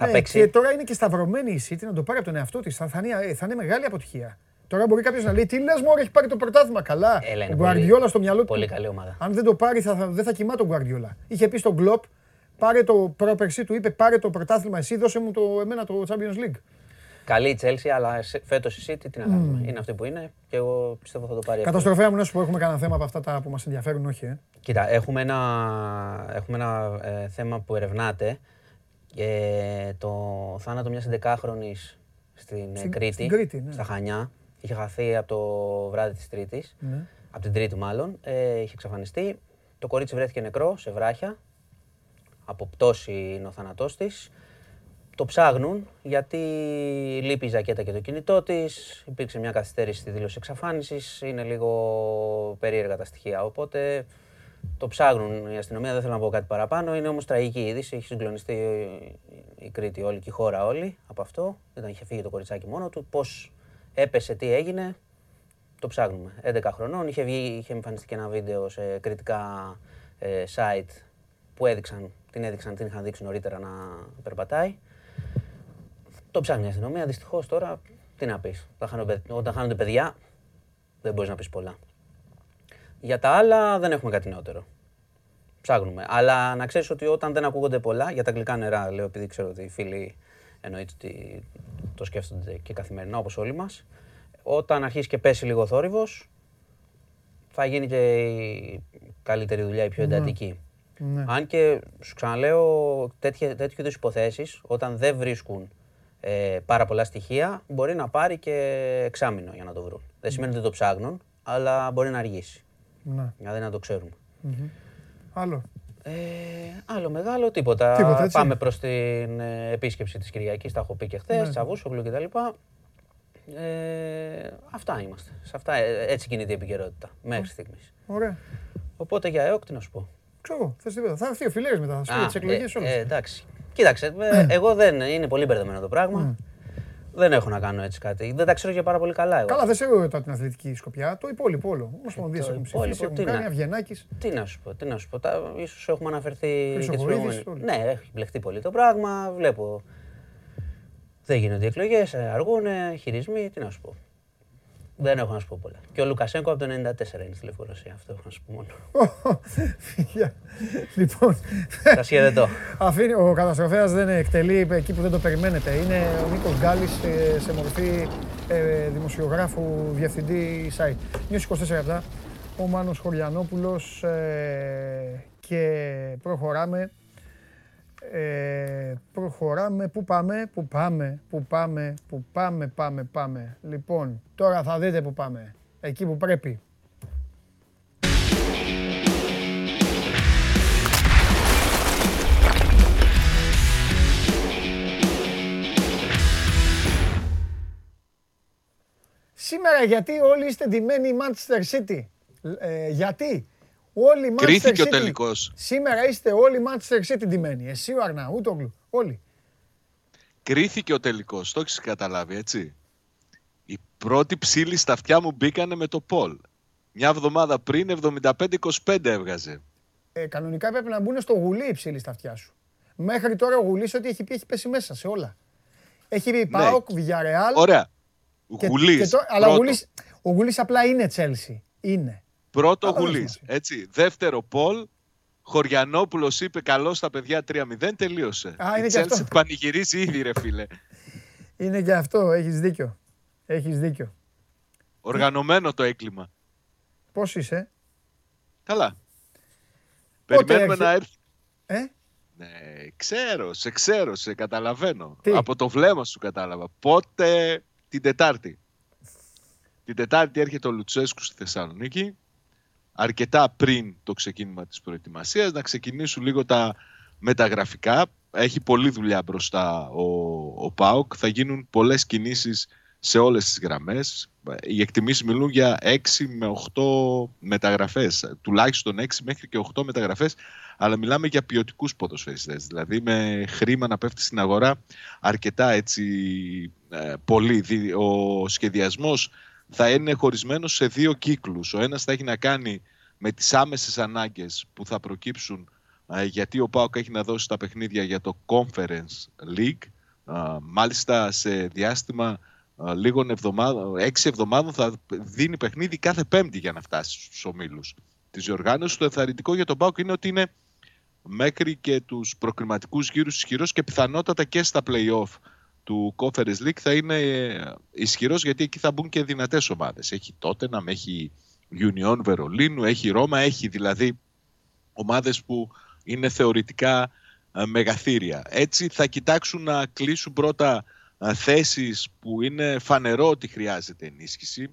θα ε, παίξει. Και τώρα είναι και σταυρωμένη η City να το πάρει από τον εαυτό της. Θα, θα, είναι, θα είναι μεγάλη αποτυχία. Τώρα μπορεί κάποιος να λέει: Τι λες, Μωρέ, έχει πάρει το πρωτάθλημα. Καλά. Έλα, ο Γκουαρδιόλα στο μυαλό του. Πολύ καλή ομάδα. Αν δεν το πάρει, θα, θα, δεν θα κοιμά τον Γκουαρδιόλα. Είχε πει στον Κλοπ: Πάρε το πρόπερσι του, είπε: Πάρε το πρωτάθλημα, εσύ δώσε μου το, εμένα το Champions League. Καλή η Chelsea, αλλά φέτος η City τι να κάνουμε. Mm. Είναι αυτή που είναι και εγώ πιστεύω θα το πάρει. Καταστροφέα μου να σου πω: Έχουμε κανένα θέμα από αυτά τα που μας ενδιαφέρουν, όχι. Ε. Κοίτα, έχουμε ένα, έχουμε ένα ε, θέμα που ερευνάτε ε, το θάνατο μιας 11χρονης στην, στην Κρήτη, στην Κρήτη ναι. στα Χανιά. Είχε χαθεί από το βράδυ της Τρίτης, ναι. από την Τρίτη μάλλον. Ε, είχε εξαφανιστεί. Το κορίτσι βρέθηκε νεκρό σε βράχια. Από πτώση είναι ο θάνατός της. Το ψάχνουν γιατί λείπει η ζακέτα και το κινητό της. Υπήρξε μια καθυστέρηση στη δήλωση εξαφάνισης. Είναι λίγο περίεργα τα στοιχεία. Οπότε το ψάχνουν η αστυνομία, δεν θέλω να πω κάτι παραπάνω. Είναι όμως τραγική είδηση. Έχει συγκλονιστεί η Κρήτη όλη και η χώρα όλη από αυτό. Δεν είχε φύγει το κοριτσάκι μόνο του. Πώς έπεσε, τι έγινε, το ψάχνουμε. 11 χρονών. Είχε, βγει, είχε εμφανιστεί και ένα βίντεο σε κριτικά ε, site που έδειξαν, την έδειξαν, την είχαν δείξει νωρίτερα να περπατάει. Το ψάχνει η αστυνομία. Δυστυχώς τώρα τι να πεις. Όταν χάνονται παιδιά, δεν μπορείς να πεις πολλά. Για τα άλλα δεν έχουμε κάτι νεότερο. ψάχνουμε. Αλλά να ξέρεις ότι όταν δεν ακούγονται πολλά, για τα γλυκά νερά, λέω επειδή ξέρω ότι οι φίλοι εννοείται ότι το σκέφτονται και καθημερινά όπως όλοι μας. Όταν αρχίσει και πέσει λίγο θόρυβος, θα γίνει και η καλύτερη δουλειά, η πιο ναι. εντατική. Ναι. Αν και σου ξαναλέω τέτοιε, τέτοιου είδους υποθέσεις, όταν δεν βρίσκουν ε, πάρα πολλά στοιχεία, μπορεί να πάρει και εξάμεινο για να το βρουν. Δεν σημαίνει ότι το ψάχνουν, αλλά μπορεί να αργήσει. Ναι. Δηλαδή να το ξέρουμε. Άλλο. Ε, άλλο μεγάλο, τίποτα. τίποτα Πάμε προς την ε, επίσκεψη της Κυριακής, τα έχω πει και χθες, ναι. Τσαβούσογλου κτλ. Ε, αυτά είμαστε. Σε αυτά, ε, έτσι κινείται η επικαιρότητα μέχρι στιγμής. Ωραία. Οπότε για ΕΟΚ τι να σου πω; Ξέρω, θες τίποτα. Θα έρθει ο Φιλέρης μετά, θα σου πει τις εκλογές ε, ε, εντάξει. Κοίταξε, ε, εγώ δεν, είναι πολύ μπερδεμένο το πράγμα. Δεν έχω να κάνω έτσι κάτι. Δεν τα ξέρω και πάρα πολύ καλά. Εγώ. Καλά, δεν ξέρω τώρα την αθλητική σκοπιά. Το υπόλοιπο όλο. Ομοσπονδίε έχουν ψηφίσει, έχουν κάνει Αυγενάκη. Τι να σου πω, τι να σου πω. σω έχουμε αναφερθεί και τι Ναι, έχει μπλεχτεί πολύ το πράγμα. Βλέπω. Δεν γίνονται εκλογές, αργούν, χειρισμοί. Τι να σου πω. Δεν έχω να σου πω πολλά. Και ο Λουκασέγκο από το 94 είναι στη Λευκορωσία. Αυτό έχω να σου πω μόνο. [laughs] λοιπόν. Σα χαιρετώ. [laughs] Αφήνει, ο καταστροφέας δεν εκτελεί εκεί που δεν το περιμένετε. Είναι ο Νίκος Γκάλης ε, σε μορφή ε, δημοσιογράφου, διευθυντή site. Νιώση 24 λεπτά. Ο Μάνος Χωριανόπουλος ε, και προχωράμε ε, προχωράμε. Πού πάμε, πού πάμε, πού πάμε, πού πάμε, πάμε, πάμε. Λοιπόν, τώρα θα δείτε πού πάμε. Εκεί που πρέπει. Σήμερα γιατί όλοι είστε ντυμένοι Manchester City; Ε, γιατί; Όλοι Κρίθηκε ο τελικός. Σήμερα είστε όλοι Manchester City ντυμένοι. Εσύ ο Αρναούτογλου. Όλοι. Κρίθηκε ο τελικός. Το έχεις καταλάβει, έτσι. Η πρώτη ψήλη στα αυτιά μου μπήκανε με το Πολ. Μια εβδομάδα πριν 75-25 έβγαζε. Ε, κανονικά πρέπει να μπουν στο γουλί οι ψήλοι στα αυτιά σου. Μέχρι τώρα ο γουλής ό,τι έχει πει έχει πέσει μέσα σε όλα. Έχει πει Πάοκ, ναι. Βιαρεάλ. Ωραία. Γουλής, αλλά ο Γουλής απλά είναι Τσέλσι. Είναι. Πρώτο Γουλής. Έτσι. Δεύτερο Πολ. Χωριανόπουλος είπε καλό στα παιδιά 3-0. Τελείωσε. Α, είναι και αυτό. πανηγυρίζει ήδη, ρε φίλε. Είναι και αυτό. Έχεις δίκιο. Έχεις δίκιο. Οργανωμένο το έγκλημα. Πώς είσαι, Καλά. Περιμένουμε να έρθει. Ε; Ναι, ξέρω, σε ξέρω, σε καταλαβαίνω. Από το βλέμμα σου κατάλαβα. Πότε την Τετάρτη. Την Τετάρτη έρχεται ο Λουτσέσκου στη Θεσσαλονίκη αρκετά πριν το ξεκίνημα της προετοιμασίας, να ξεκινήσουν λίγο τα μεταγραφικά. Έχει πολλή δουλειά μπροστά ο, ο ΠΑΟΚ, θα γίνουν πολλές κινήσεις σε όλες τις γραμμές. Οι εκτιμήσεις μιλούν για 6 με 8 μεταγραφές, τουλάχιστον 6 μέχρι και 8 μεταγραφές, αλλά μιλάμε για ποιοτικούς ποδοσφαιριστές, δηλαδή με χρήμα να πέφτει στην αγορά αρκετά έτσι ε, πολύ. Ο σχεδιασμός θα είναι χωρισμένος σε δύο κύκλους. Ο ένας θα έχει να κάνει με τις άμεσες ανάγκες που θα προκύψουν γιατί ο ΠΑΟΚ έχει να δώσει τα παιχνίδια για το Conference League. Μάλιστα σε διάστημα λίγων εβδομάδων, έξι εβδομάδων θα δίνει παιχνίδι κάθε πέμπτη για να φτάσει στους ομίλους της διοργάνωσης. Το ενθαρρυντικό για τον ΠΑΟΚ είναι ότι είναι μέχρι και τους προκριματικούς γύρους ισχυρός και πιθανότατα και στα play-off του Conference League θα είναι ε, ισχυρός γιατί εκεί θα μπουν και δυνατές ομάδες. Έχει τότε να έχει Union Βερολίνου, έχει Ρώμα, έχει δηλαδή ομάδες που είναι θεωρητικά ε, μεγαθύρια. Έτσι θα κοιτάξουν να κλείσουν πρώτα ε, θέσεις που είναι φανερό ότι χρειάζεται ενίσχυση.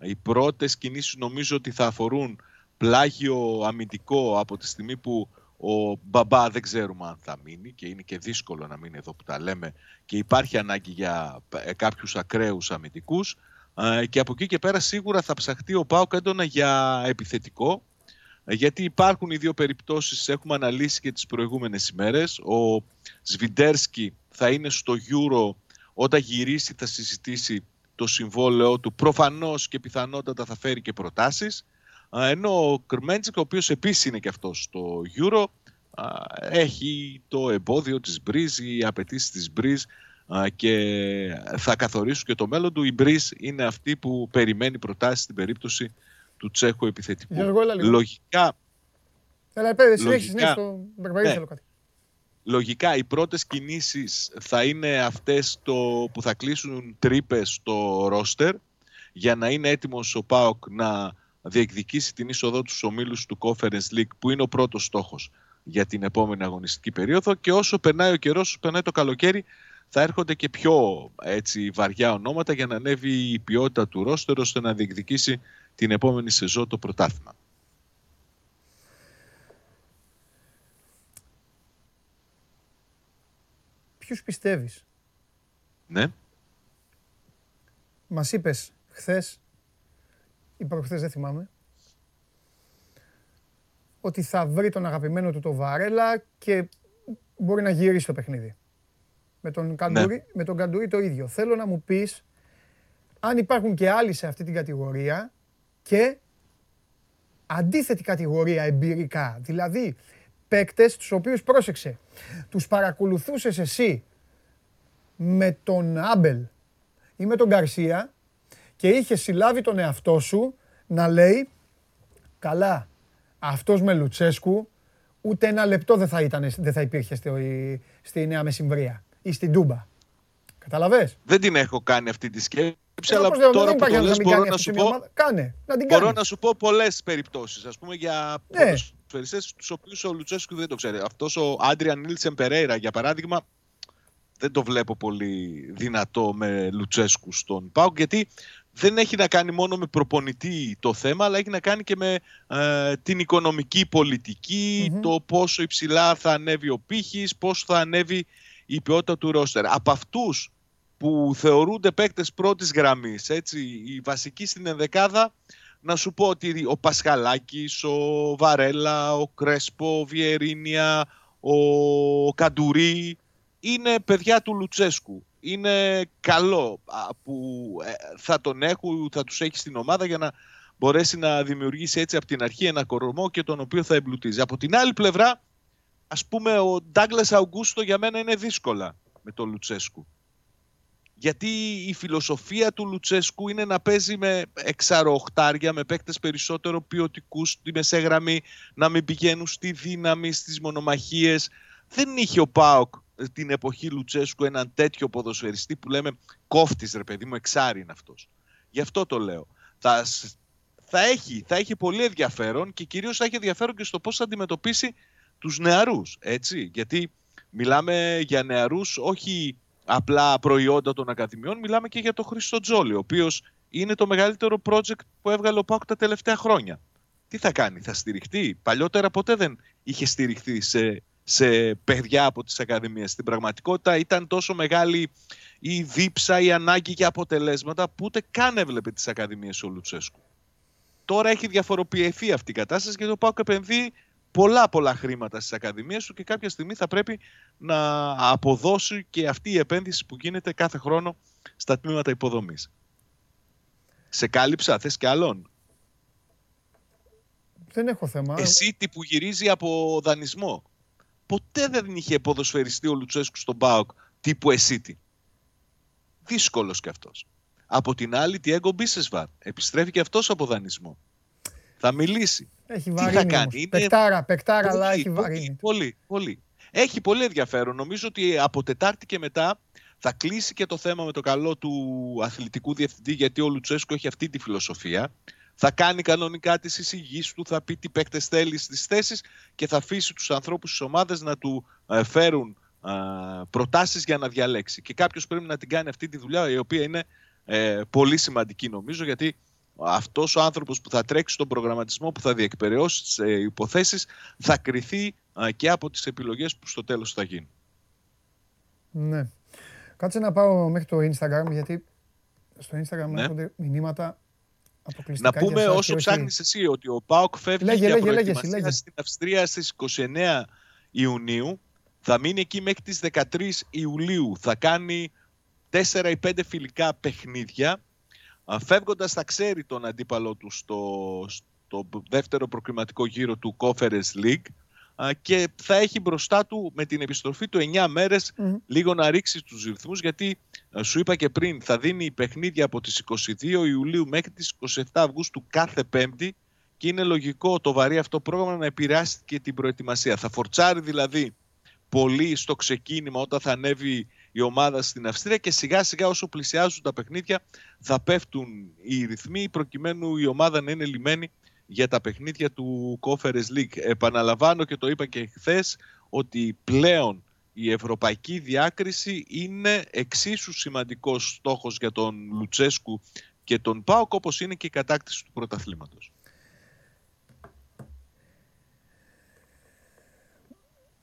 Οι πρώτες κινήσεις νομίζω ότι θα αφορούν πλάγιο αμυντικό από τη στιγμή που ο Μπαμπά δεν ξέρουμε αν θα μείνει και είναι και δύσκολο να μείνει εδώ που τα λέμε και υπάρχει ανάγκη για ε, κάποιους ακραίους αμυντικούς. Και από εκεί και πέρα σίγουρα θα ψαχτεί ο Πάοκ έντονα για επιθετικό γιατί υπάρχουν οι δύο περιπτώσεις έχουμε αναλύσει και τις προηγούμενες ημέρες. Ο Σβιντέρσκι θα είναι στο Euro όταν γυρίσει θα συζητήσει το συμβόλαιο του. Προφανώς και πιθανότατα θα φέρει και προτάσεις ενώ ο Κρμέντσικ, ο οποίος επίσης είναι και αυτός στο Euro, έχει το εμπόδιο της Μπρίζ, οι απαιτήσεις της Μπρίζ και θα καθορίσουν και το μέλλον του. Η Μπρίζ είναι αυτή που περιμένει προτάσεις στην περίπτωση του Τσέχου επιθετικού. Γιώργο, Λογικά, Έλα, πέρα, συνέχισε, ναι, στο Μπερμπερί θέλω κάτι. Λογικά οι πρώτες κινήσεις θα είναι αυτές το, που θα κλείσουν τρύπες στο ρόστερ για να είναι έτοιμος ο ΠΑΟΚ να διεκδικήσει την είσοδό τους στους ομίλους του Conference League που είναι ο πρώτος στόχος για την επόμενη αγωνιστική περίοδο και όσο περνάει ο καιρός, όσο περνάει το καλοκαίρι θα έρχονται και πιο έτσι, βαριά ονόματα για να ανέβει η ποιότητα του ρόστερ ώστε να διεκδικήσει την επόμενη σεζόν το πρωτάθλημα. Ποιους πιστεύεις; Ναι. Μας είπες χθες ή προχθές δεν θυμάμαι ότι θα βρει τον αγαπημένο του το Βαρέλα και μπορεί να γυρίσει το παιχνίδι. Με τον, Καντουρί, ναι. με τον Καντουρί το ίδιο. Θέλω να μου πεις αν υπάρχουν και άλλοι σε αυτή την κατηγορία και αντίθετη κατηγορία εμπειρικά. Δηλαδή παίκτες τους οποίους πρόσεξε. Τους παρακολουθούσες εσύ με τον Άμπελ ή με τον Γκαρσία και είχε συλλάβει τον εαυτό σου να λέει καλά αυτός με Λουτσέσκου ούτε ένα λεπτό δεν θα, ήταν, δεν θα υπήρχε στη, στη Νέα Μεσημβρία ή στην Τούμπα. Καταλαβες; Δεν την έχω κάνει αυτή τη σκέψη. Ε, αλλά τώρα που το λες μπορώ να σου πω, Κάνε, να την μπορώ να σου πω πολλές περιπτώσεις. Ας πούμε για ναι. ποδοσφαιριστές τους οποίους ο Λουτσέσκου δεν το ξέρει. Αυτός ο Άντριαν Νίλσεν Περέιρα για παράδειγμα δεν το βλέπω πολύ δυνατό με Λουτσέσκου στον Πάουκ γιατί δεν έχει να κάνει μόνο με προπονητή το θέμα, αλλά έχει να κάνει και με ε, την οικονομική το πόσο υψηλά θα ανέβει ο πύχης, πόσο θα ανέβει η ποιότητα του ρόστερ. Από αυτούς που θεωρούνται παίκτες πρώτης γραμμής, έτσι, οι βασικοί στην ενδεκάδα, να σου πω ότι ο Πασχαλάκης, ο Βαρέλα, ο Κρέσπο, ο Βιερίνια, ο Καντουρί, είναι παιδιά του Λουτσέσκου είναι καλό που ε, θα τον έχουν, θα τους έχει στην ομάδα για να μπορέσει να δημιουργήσει έτσι από την αρχή ένα κορμό και τον οποίο θα εμπλουτίζει. Από την άλλη πλευρά, ας πούμε, ο Ντάγκλες Αουγκούστο για μένα είναι δύσκολα με τον Λουτσέσκου. Γιατί η φιλοσοφία του Λουτσέσκου είναι να παίζει με εξαροχτάρια, με παίκτες περισσότερο ποιοτικούς στη μεσέγραμμη, να μην πηγαίνουν στη δύναμη, στις μονομαχίες. Δεν είχε ο Πάοκ την εποχή Λουτσέσκου έναν τέτοιο ποδοσφαιριστή που λέμε κόφτης ρε παιδί μου, εξάρι είναι αυτός. Γι' αυτό το λέω. Θα, θα, έχει, θα έχει πολύ ενδιαφέρον και κυρίως θα έχει ενδιαφέρον και στο πώς θα αντιμετωπίσει τους νεαρούς, έτσι. Γιατί μιλάμε για νεαρούς όχι απλά προϊόντα των ακαδημιών, μιλάμε και για τον Χρήστο Τζόλι, ο οποίος είναι το μεγαλύτερο project που έβγαλε ο Πάκου τα τελευταία χρόνια. Τι θα κάνει, θα στηριχτεί; Παλιότερα ποτέ δεν είχε στηριχτεί σε σε παιδιά από τις ακαδημίες. Στην πραγματικότητα ήταν τόσο μεγάλη η δίψα, η ανάγκη για αποτελέσματα που ούτε καν έβλεπε τις ακαδημίες ο Λουτσέσκου. Τώρα έχει διαφοροποιηθεί αυτή η κατάσταση γιατί ο Πάουκ επενδύει πολλά πολλά χρήματα στις ακαδημίες του και κάποια στιγμή θα πρέπει να αποδώσει και αυτή η επένδυση που γίνεται κάθε χρόνο στα τμήματα υποδομής. Σε κάλυψα, θες και άλλον; Δεν έχω θέμα. Εσύ τι που γυρίζει από δανεισμό ποτέ δεν είχε ποδοσφαιριστεί ο Λουτσέσκου στον ΠΑΟΚ τύπου Εσίτη. Δύσκολος κι αυτός. Από την άλλη, τι έγκο Μπίσεσβαρ. Επιστρέφει και αυτός από δανεισμό. Θα μιλήσει. Έχει βαρύνει. Τι θα κάνει; Είναι... Πεκτάρα, πεκτάρα, αλλά έχει βαρύνει. Πολύ, πολύ. Έχει πολύ ενδιαφέρον. Νομίζω ότι από Τετάρτη και μετά θα κλείσει και το θέμα με το καλό του αθλητικού διευθυντή, γιατί ο Λουτσέσκο έχει αυτή τη φιλοσοφία θα κάνει κανονικά τις εισηγήσεις του, θα πει τι παίκτες θέλει στις θέσεις και θα αφήσει τους ανθρώπους τη ομάδα να του ε, φέρουν ε, προτάσεις για να διαλέξει. Και κάποιος πρέπει να την κάνει αυτή τη δουλειά, η οποία είναι ε, πολύ σημαντική νομίζω, γιατί αυτός ο άνθρωπος που θα τρέξει τον προγραμματισμό, που θα διεκπαιρεώσει τις υποθέσεις, θα κριθεί και από τις επιλογές που στο τέλος θα γίνουν. Ναι. Κάτσε να πάω μέχρι το Instagram, γιατί στο Instagram ναι. έρχονται μηνύματα να πούμε όσο ψάχνεις εσύ ότι ο Πάοκ φεύγει λέγε, για λέγε, λέγε, στην Αυστρία στις 29 Ιουνίου. Θα μείνει εκεί μέχρι τις 13 Ιουλίου. Θα κάνει 4 ή 5 φιλικά παιχνίδια. Φεύγοντας θα ξέρει τον αντίπαλό του στο, στο δεύτερο προκριματικό γύρο του Conference League και θα έχει μπροστά του με την επιστροφή του 9 μέρες λίγο να ρίξει τους ρυθμούς γιατί σου είπα και πριν θα δίνει παιχνίδια από τις 22 Ιουλίου μέχρι τις 27 Αυγούστου κάθε Πέμπτη και και είναι λογικό το βαρύ αυτό πρόγραμμα να επηρεάσει και την προετοιμασία. Θα φορτσάρει δηλαδή πολύ στο ξεκίνημα όταν θα ανέβει η ομάδα στην Αυστρία και σιγά σιγά όσο πλησιάζουν τα παιχνίδια θα πέφτουν οι ρυθμοί προκειμένου η ομάδα να είναι λιμένη για τα παιχνίδια του Conference League. Επαναλαμβάνω και το είπα και χθες ότι πλέον η ευρωπαϊκή διάκριση είναι εξίσου σημαντικός στόχος για τον Λουτσέσκου και τον ΠΑΟΚ όπως είναι και η κατάκτηση του πρωταθλήματος.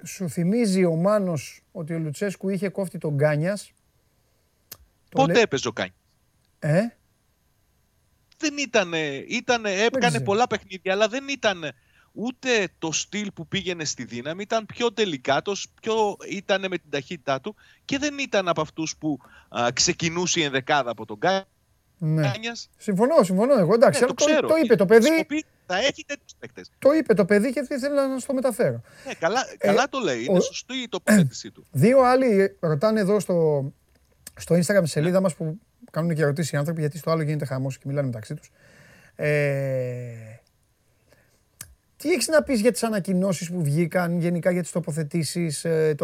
Σου θυμίζει ο Μάνος ότι ο Λουτσέσκου είχε κόφτη τον Γκάνιας; Πότε λέ... έπαιζε ο Γκάνιας; Ε; Δεν ήτανε, ήτανε έκανε πολλά παιχνίδια, αλλά δεν ήταν ούτε το στυλ που πήγαινε στη δύναμη, ήταν πιο τελικάτος, πιο ήταν με την ταχύτητά του και δεν ήταν από αυτούς που α, ξεκινούσε η ενδεκάδα από τον Γκάνιας. Ναι. Συμφωνώ, συμφωνώ εγώ. Εντάξει, ναι, το, το, το, είπε το παιδί. Θα έχει τέτοιους παίκτες. Το είπε το παιδί και ήθελε να σου το μεταφέρω. Ναι, καλά, ε, καλά το λέει. Είναι ο, σωστή η τοποθέτησή του. Δύο άλλοι ρωτάνε εδώ στο, στο Instagram σελίδα ναι. μας που κάνουν και ερωτήσεις οι άνθρωποι γιατί στο άλλο γίνεται χαμός και μιλάνε μεταξύ τους. Ε, τι έχεις να πεις για τις ανακοινώσεις που βγήκαν, γενικά για τις τοποθετήσεις ε,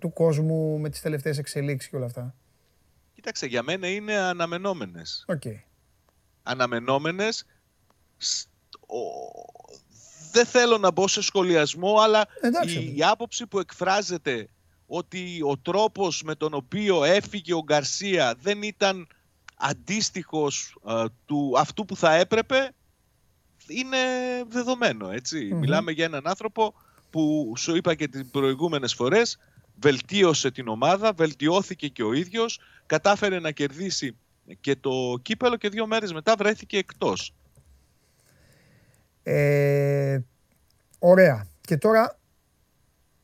του κόσμου με τις τελευταίες εξελίξεις και όλα αυτά; Κοίταξε, για μένα είναι αναμενόμενες. Okay. Αναμενόμενες. Δεν θέλω να μπω σε σχολιασμό, αλλά η, η άποψη που εκφράζεται ότι ο τρόπος με τον οποίο έφυγε ο Γκαρσία δεν ήταν αντίστοιχος ε, του αυτού που θα έπρεπε, είναι δεδομένο, Μιλάμε για έναν άνθρωπο που σου είπα και τις προηγούμενες φορές, βελτίωσε την ομάδα, βελτιώθηκε και ο ίδιος, κατάφερε να κερδίσει και το κύπελο και δύο μέρες μετά βρέθηκε εκτός. Ε, ωραία. Και τώρα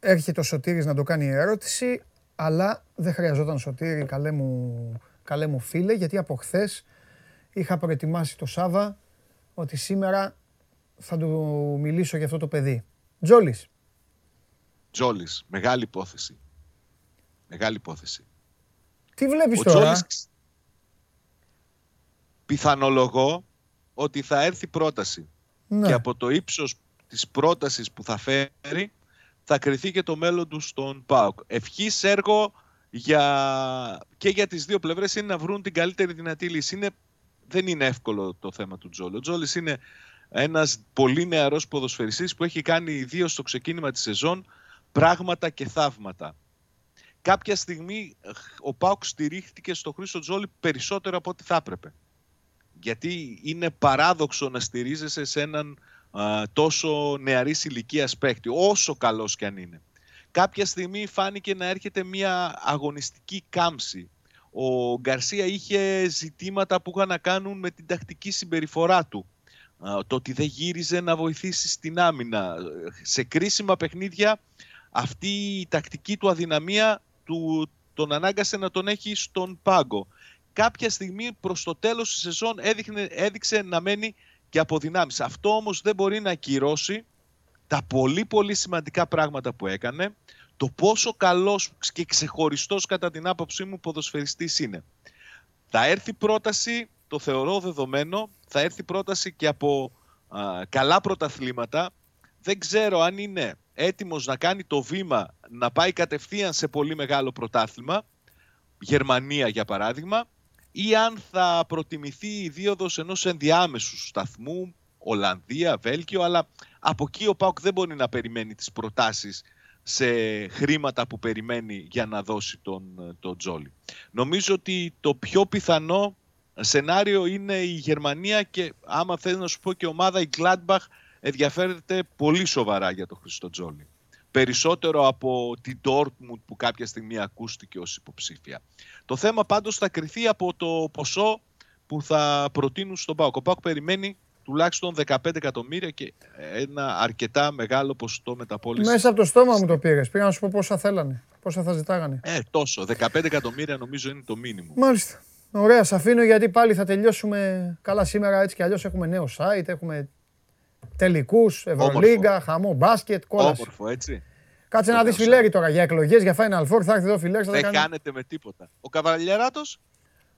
έρχεται ο Σωτήρης να το κάνει η ερώτηση, αλλά δεν χρειαζόταν Σωτήρη, καλέ μου, καλέ μου φίλε, γιατί από χθες είχα προετοιμάσει το Σάβα ότι σήμερα θα του μιλήσω για αυτό το παιδί. Τζόλης. Τζόλης. Μεγάλη υπόθεση. Μεγάλη υπόθεση. Τι βλέπεις τώρα; Τζόλης... Πιθανολογώ ότι θα έρθει πρόταση. Ναι. Και από το ύψος της πρότασης που θα φέρει θα κριθεί και το μέλλον του στον ΠΑΟΚ. Ευχής έργο για... και για τις δύο πλευρές είναι να βρουν την καλύτερη δυνατή λύση. Είναι... Δεν είναι εύκολο το θέμα του Τζόλη. Ο Τζόλης είναι ένας πολύ νεαρός ποδοσφαιριστής που έχει κάνει ιδίως στο ξεκίνημα της σεζόν πράγματα και θαύματα κάποια στιγμή ο Πάουκ στηρίχθηκε στο Χρήστο Τζόλι περισσότερο από ό,τι θα έπρεπε. Γιατί είναι παράδοξο να στηρίζεσαι σε έναν τόσο νεαρής ηλικίας παίκτη, όσο καλός κι αν είναι. Κάποια στιγμή φάνηκε να έρχεται μια αγωνιστική κάμψη. Ο Γκαρσία είχε ζητήματα που είχαν να κάνουν με την τακτική συμπεριφορά του. το ότι δεν γύριζε να βοηθήσει στην άμυνα. Σε κρίσιμα παιχνίδια αυτή η τακτική του αδυναμία του, τον ανάγκασε να τον έχει στον πάγκο. Κάποια στιγμή προς το τέλος της σεζόν έδειχνε, έδειξε να μένει και από δυνάμεις. Αυτό όμως δεν μπορεί να ακυρώσει τα πολύ πολύ σημαντικά πράγματα που έκανε, το πόσο καλός και ξεχωριστός κατά την άποψή μου ποδοσφαιριστής είναι. Θα έρθει πρόταση, το θεωρώ δεδομένο, θα έρθει πρόταση και από καλά πρωταθλήματα. Δεν ξέρω αν είναι έτοιμος να κάνει το βήμα να πάει κατευθείαν σε πολύ μεγάλο πρωτάθλημα, Γερμανία για παράδειγμα, ή αν θα προτιμηθεί η δίωδος ενός ενδιάμεσου σταθμού, Ολλανδία, Βέλγιο, αλλά από εκεί ο Πάουκ δεν μπορεί να περιμένει τις προτάσεις σε χρήματα που περιμένει για να δώσει τον, τον Τζόλι. Νομίζω ότι το πιο πιθανό σενάριο είναι η Γερμανία και άμα θέλεις να σου πω και ομάδα η Gladbach ενδιαφέρεται πολύ σοβαρά για τον Χριστοτζόλη. Περισσότερο από την Dortmund που κάποια στιγμή ακούστηκε ως υποψήφια. Το θέμα πάντως θα κριθεί από το ποσό που θα προτείνουν στον ΠΑΟΚ. Ο ΠΑΟΚ περιμένει τουλάχιστον 15 εκατομμύρια και ένα αρκετά μεγάλο ποσοστό μεταπόλησης. Μέσα από το στόμα μου το πήρες. Πήγα να σου πω πόσα θέλανε, πόσα θα ζητάγανε. Ε, τόσο. 15 εκατομμύρια νομίζω είναι το μήνυμο. Μάλιστα. Ωραία, σα αφήνω γιατί πάλι θα τελειώσουμε καλά σήμερα έτσι κι αλλιώς έχουμε νέο site, έχουμε Τελικούς, Ευρωλίγκα, χαμό, μπάσκετ, κόλαση. Όμορφο, έτσι. Κάτσε να δεις φιλέρι τώρα για εκλογές, για Final Four. Θα έρθει εδώ φιλέρι. Δεν κάνει... κάνετε με τίποτα. Ο Καβαλιεράτος;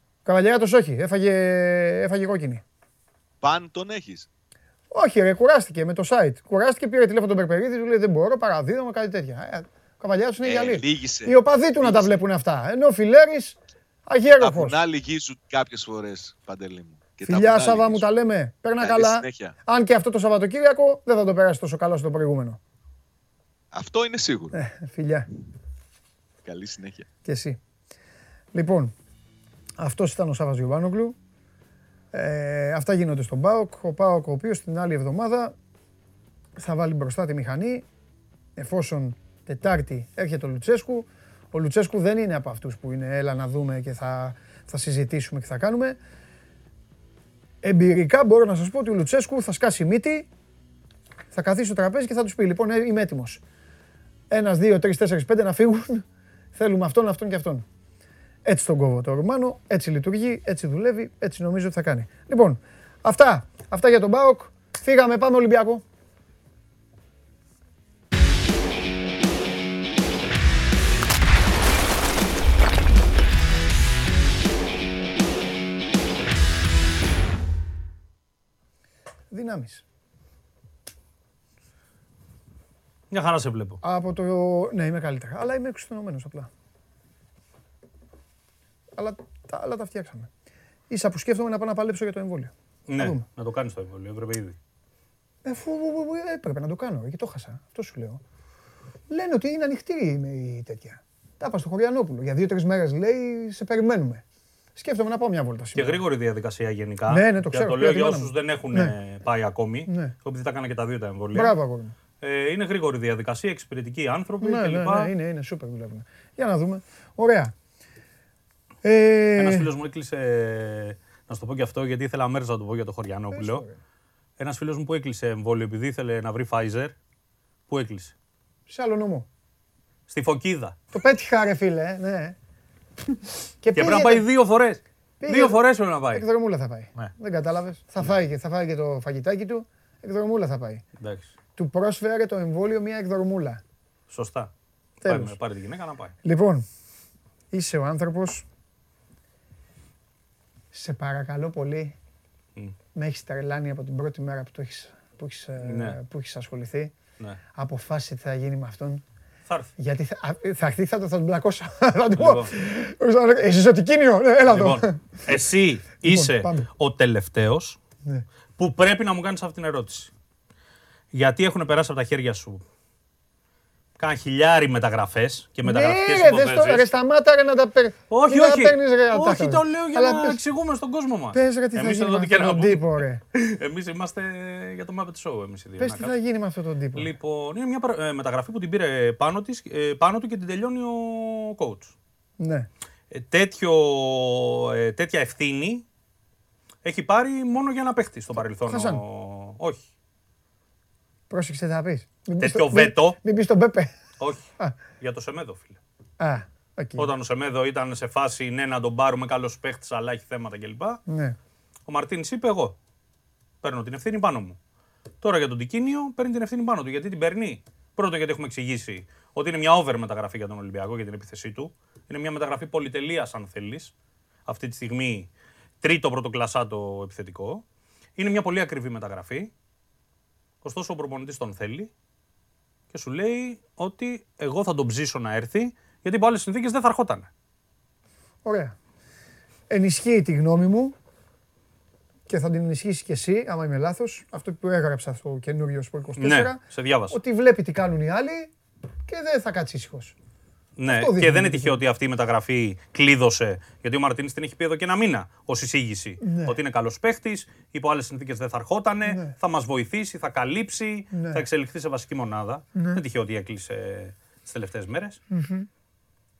Ο Καβαλιεράτος όχι. Έφαγε, έφαγε κόκκινη. Παν τον έχεις; Όχι, ρε, κουράστηκε με το site. Κουράστηκε, πήρε τηλέφωνο τον Περπερίδη, του λέει δεν μπορώ, παραδίδομαι, κάτι τέτοια. Ε, ο Καβαλιάδη είναι ε, γυαλί. Οι οπαδοί του να τα βλέπουν αυτά. Ενώ ο Φιλέρης αγέροφο. Τα πουνά λυγίζουν κάποιες φορές, παντελή μου. Φιλιά, Σάβα μου τα λέμε. Παίρνα καλά. Συνέχεια. Αν και αυτό το Σαββατοκύριακο δεν θα το περάσει τόσο καλά στο προηγούμενο. Αυτό είναι σίγουρο. Ε, φιλιά. Καλή συνέχεια. Και εσύ. Λοιπόν, αυτός ήταν ο Σάβα Γιωβάνογκλου. Ε, αυτά γίνονται στον ΠΑΟΚ. Ο ΠΑΟΚ, ο οποίος την άλλη εβδομάδα θα βάλει μπροστά τη μηχανή εφόσον Τετάρτη έρχεται ο Λουτσέσκου. Ο Λουτσέσκου δεν είναι από αυτούς που είναι έλα να δούμε και θα, θα συζητήσουμε και θα κάνουμε. Εμπειρικά μπορώ να σας πω ότι ο Λουτσέσκου θα σκάσει μύτη, θα καθίσει στο τραπέζι και θα τους πει λοιπόν «Ε, είμαι έτοιμος. Ένας, δύο, τρεις, τέσσερις, πέντε να φύγουν. Θέλουμε αυτόν, αυτόν και αυτόν. Έτσι τον κόβω το Ρουμάνο, έτσι λειτουργεί, έτσι δουλεύει, έτσι νομίζω ότι θα κάνει. Λοιπόν, αυτά, αυτά για τον Μπάοκ. Φύγαμε, πάμε Ολυμπιακό. Δυνάμεις. Μια χαρά σε βλέπω. Από το... Ναι, είμαι καλύτερα. Αλλά είμαι εξουθενωμένος απλά. Αλλά τα άλλα τα φτιάξαμε. Ίσα που σκέφτομαι να πάω να παλέψω για το εμβόλιο. Ναι, να, να το κάνεις το εμβόλιο, έπρεπε ήδη. Ε, αφού έπρεπε να το κάνω και το χάσα. Αυτό σου λέω. Λένε ότι είναι ανοιχτή η τέτοια. Τα είπα στο Χωριανόπουλο. Για δύο-τρεις μέρες λέει σε περιμένουμε. Σκέφτομαι να πάω μια βόλτα σήμερα. Και γρήγορη διαδικασία γενικά. Ναι, ναι, το ξέρω. το λέω για όσους δεν έχουν ναι. πάει ακόμη. Ναι. Επειδή τα έκανα και τα δύο τα εμβόλια. Μπράβο, αγόρι. Ε, είναι γρήγορη διαδικασία, εξυπηρετικοί άνθρωποι ναι, κλπ. Ναι, ναι, είναι, είναι σούπερ δουλεύουν. Για να δούμε. Ωραία. Ε... Ένας φίλος μου έκλεισε. Να σου το πω και αυτό, γιατί ήθελα μέρε να το πω για το Χωριανόπουλο. Ένας φίλος μου που έκλεισε εμβόλιο επειδή ήθελε να βρει Pfizer. Πού έκλεισε; Σε άλλο νομό. Στη Φωκίδα. Το πέτυχα, ρε φίλε, ναι. και, πρέπει να πάει δύο φορές. Δύο φορές πρέπει να πάει. Εκδρομούλα θα πάει. Ναι. Δεν κατάλαβες. Θα, φάει, θα φάει και το φαγητάκι του. Εκδρομούλα θα πάει. Εντάξει. Του πρόσφερε το εμβόλιο μια εκδρομούλα. Σωστά. Τέλος. Πάρε τη γυναίκα να πάει. Λοιπόν, είσαι ο άνθρωπος. Σε παρακαλώ πολύ. Mm. Με έχεις τρελάνει από την πρώτη μέρα που, το έχεις, που, έχεις, ε, ναι. που έχεις ασχοληθεί. Ναι. Αποφάσισε τι θα γίνει με αυτόν. Θα έρθει. Γιατί θα, θα έρθει, θα, θα τον πλακώσω. [laughs] θα του πω. Λοιπόν. Εσύ ότι κίνιο, ναι, έλα εδώ. Λοιπόν, εσύ λοιπόν, είσαι ο τελευταίος ναι. που πρέπει να μου κάνεις αυτή την ερώτηση. Γιατί έχουν περάσει από τα χέρια σου; Κάνα χιλιάρι μεταγραφές και μεταγραφικές ναι, υποθέσεις. Ναι, ρε, σταμάτα ρε, να τα παίρνει. Όχι, όχι. ρε, όχι, το λέω για Αλλά να πες... εξηγούμε στον κόσμο μας. Πες ρε, τι θα γίνει με αυτόν τον τύπο, ρε. [laughs] Εμείς είμαστε για το Muppet Show, εμείς οι δύο. Πες τι θα γίνει με αυτόν τον τύπο. Λοιπόν, είναι μια ε, μεταγραφή που την πήρε πάνω, της, ε, πάνω του και την τελειώνει ο coach. Ναι. Ε, τέτοιο, τέτοια ευθύνη έχει πάρει μόνο για να παίχτη στο παρελθόν. Όχι. Πρόσεξε θα πεις. Τέτοιο βέτο. Μην πεις τον Πέπε. Όχι. Για το Σεμέδο, φίλε. Α, okay. Όταν ο Σεμέδο ήταν σε φάση ναι, να τον πάρουμε καλός παίχτης, αλλά έχει θέματα κλπ. Ναι. Ο Μαρτίνης είπε: Εγώ παίρνω την ευθύνη πάνω μου. Τώρα για τον Τικίνιο παίρνει την ευθύνη πάνω του. Γιατί την παίρνει; Πρώτο γιατί έχουμε εξηγήσει ότι είναι μια over μεταγραφή για τον Ολυμπιακό για την επίθεσή του. Είναι μια μεταγραφή πολυτελείας, αν θέλεις. Αυτή τη στιγμή τρίτο πρωτοκλασσάτο επιθετικό. Είναι μια πολύ ακριβή μεταγραφή. Ωστόσο ο προπονητής τον θέλει και σου λέει ότι εγώ θα τον ψήσω να έρθει γιατί υπό άλλες συνθήκες δεν θα ερχόταν. Ωραία. Ενισχύει τη γνώμη μου και θα την ενισχύσεις και εσύ, άμα είμαι λάθος, αυτό που έγραψα στο καινούριο Σπορ 24. Ναι, σε διάβασα. Ότι βλέπει τι κάνουν οι άλλοι και δεν θα κάτσει ήσυχος. Ναι, και δεν είναι τυχαίο ότι αυτή η μεταγραφή κλείδωσε. Γιατί ο Μαρτίνης την έχει πει εδώ και ένα μήνα ως εισήγηση. Ναι. Ότι είναι καλός παίχτης, υπό άλλες συνθήκες δεν θα ερχότανε, ναι. θα μας βοηθήσει, θα καλύψει, ναι. θα εξελιχθεί σε βασική μονάδα. Ναι. Δεν είναι τυχαίο ότι έκλεισε τι τελευταίες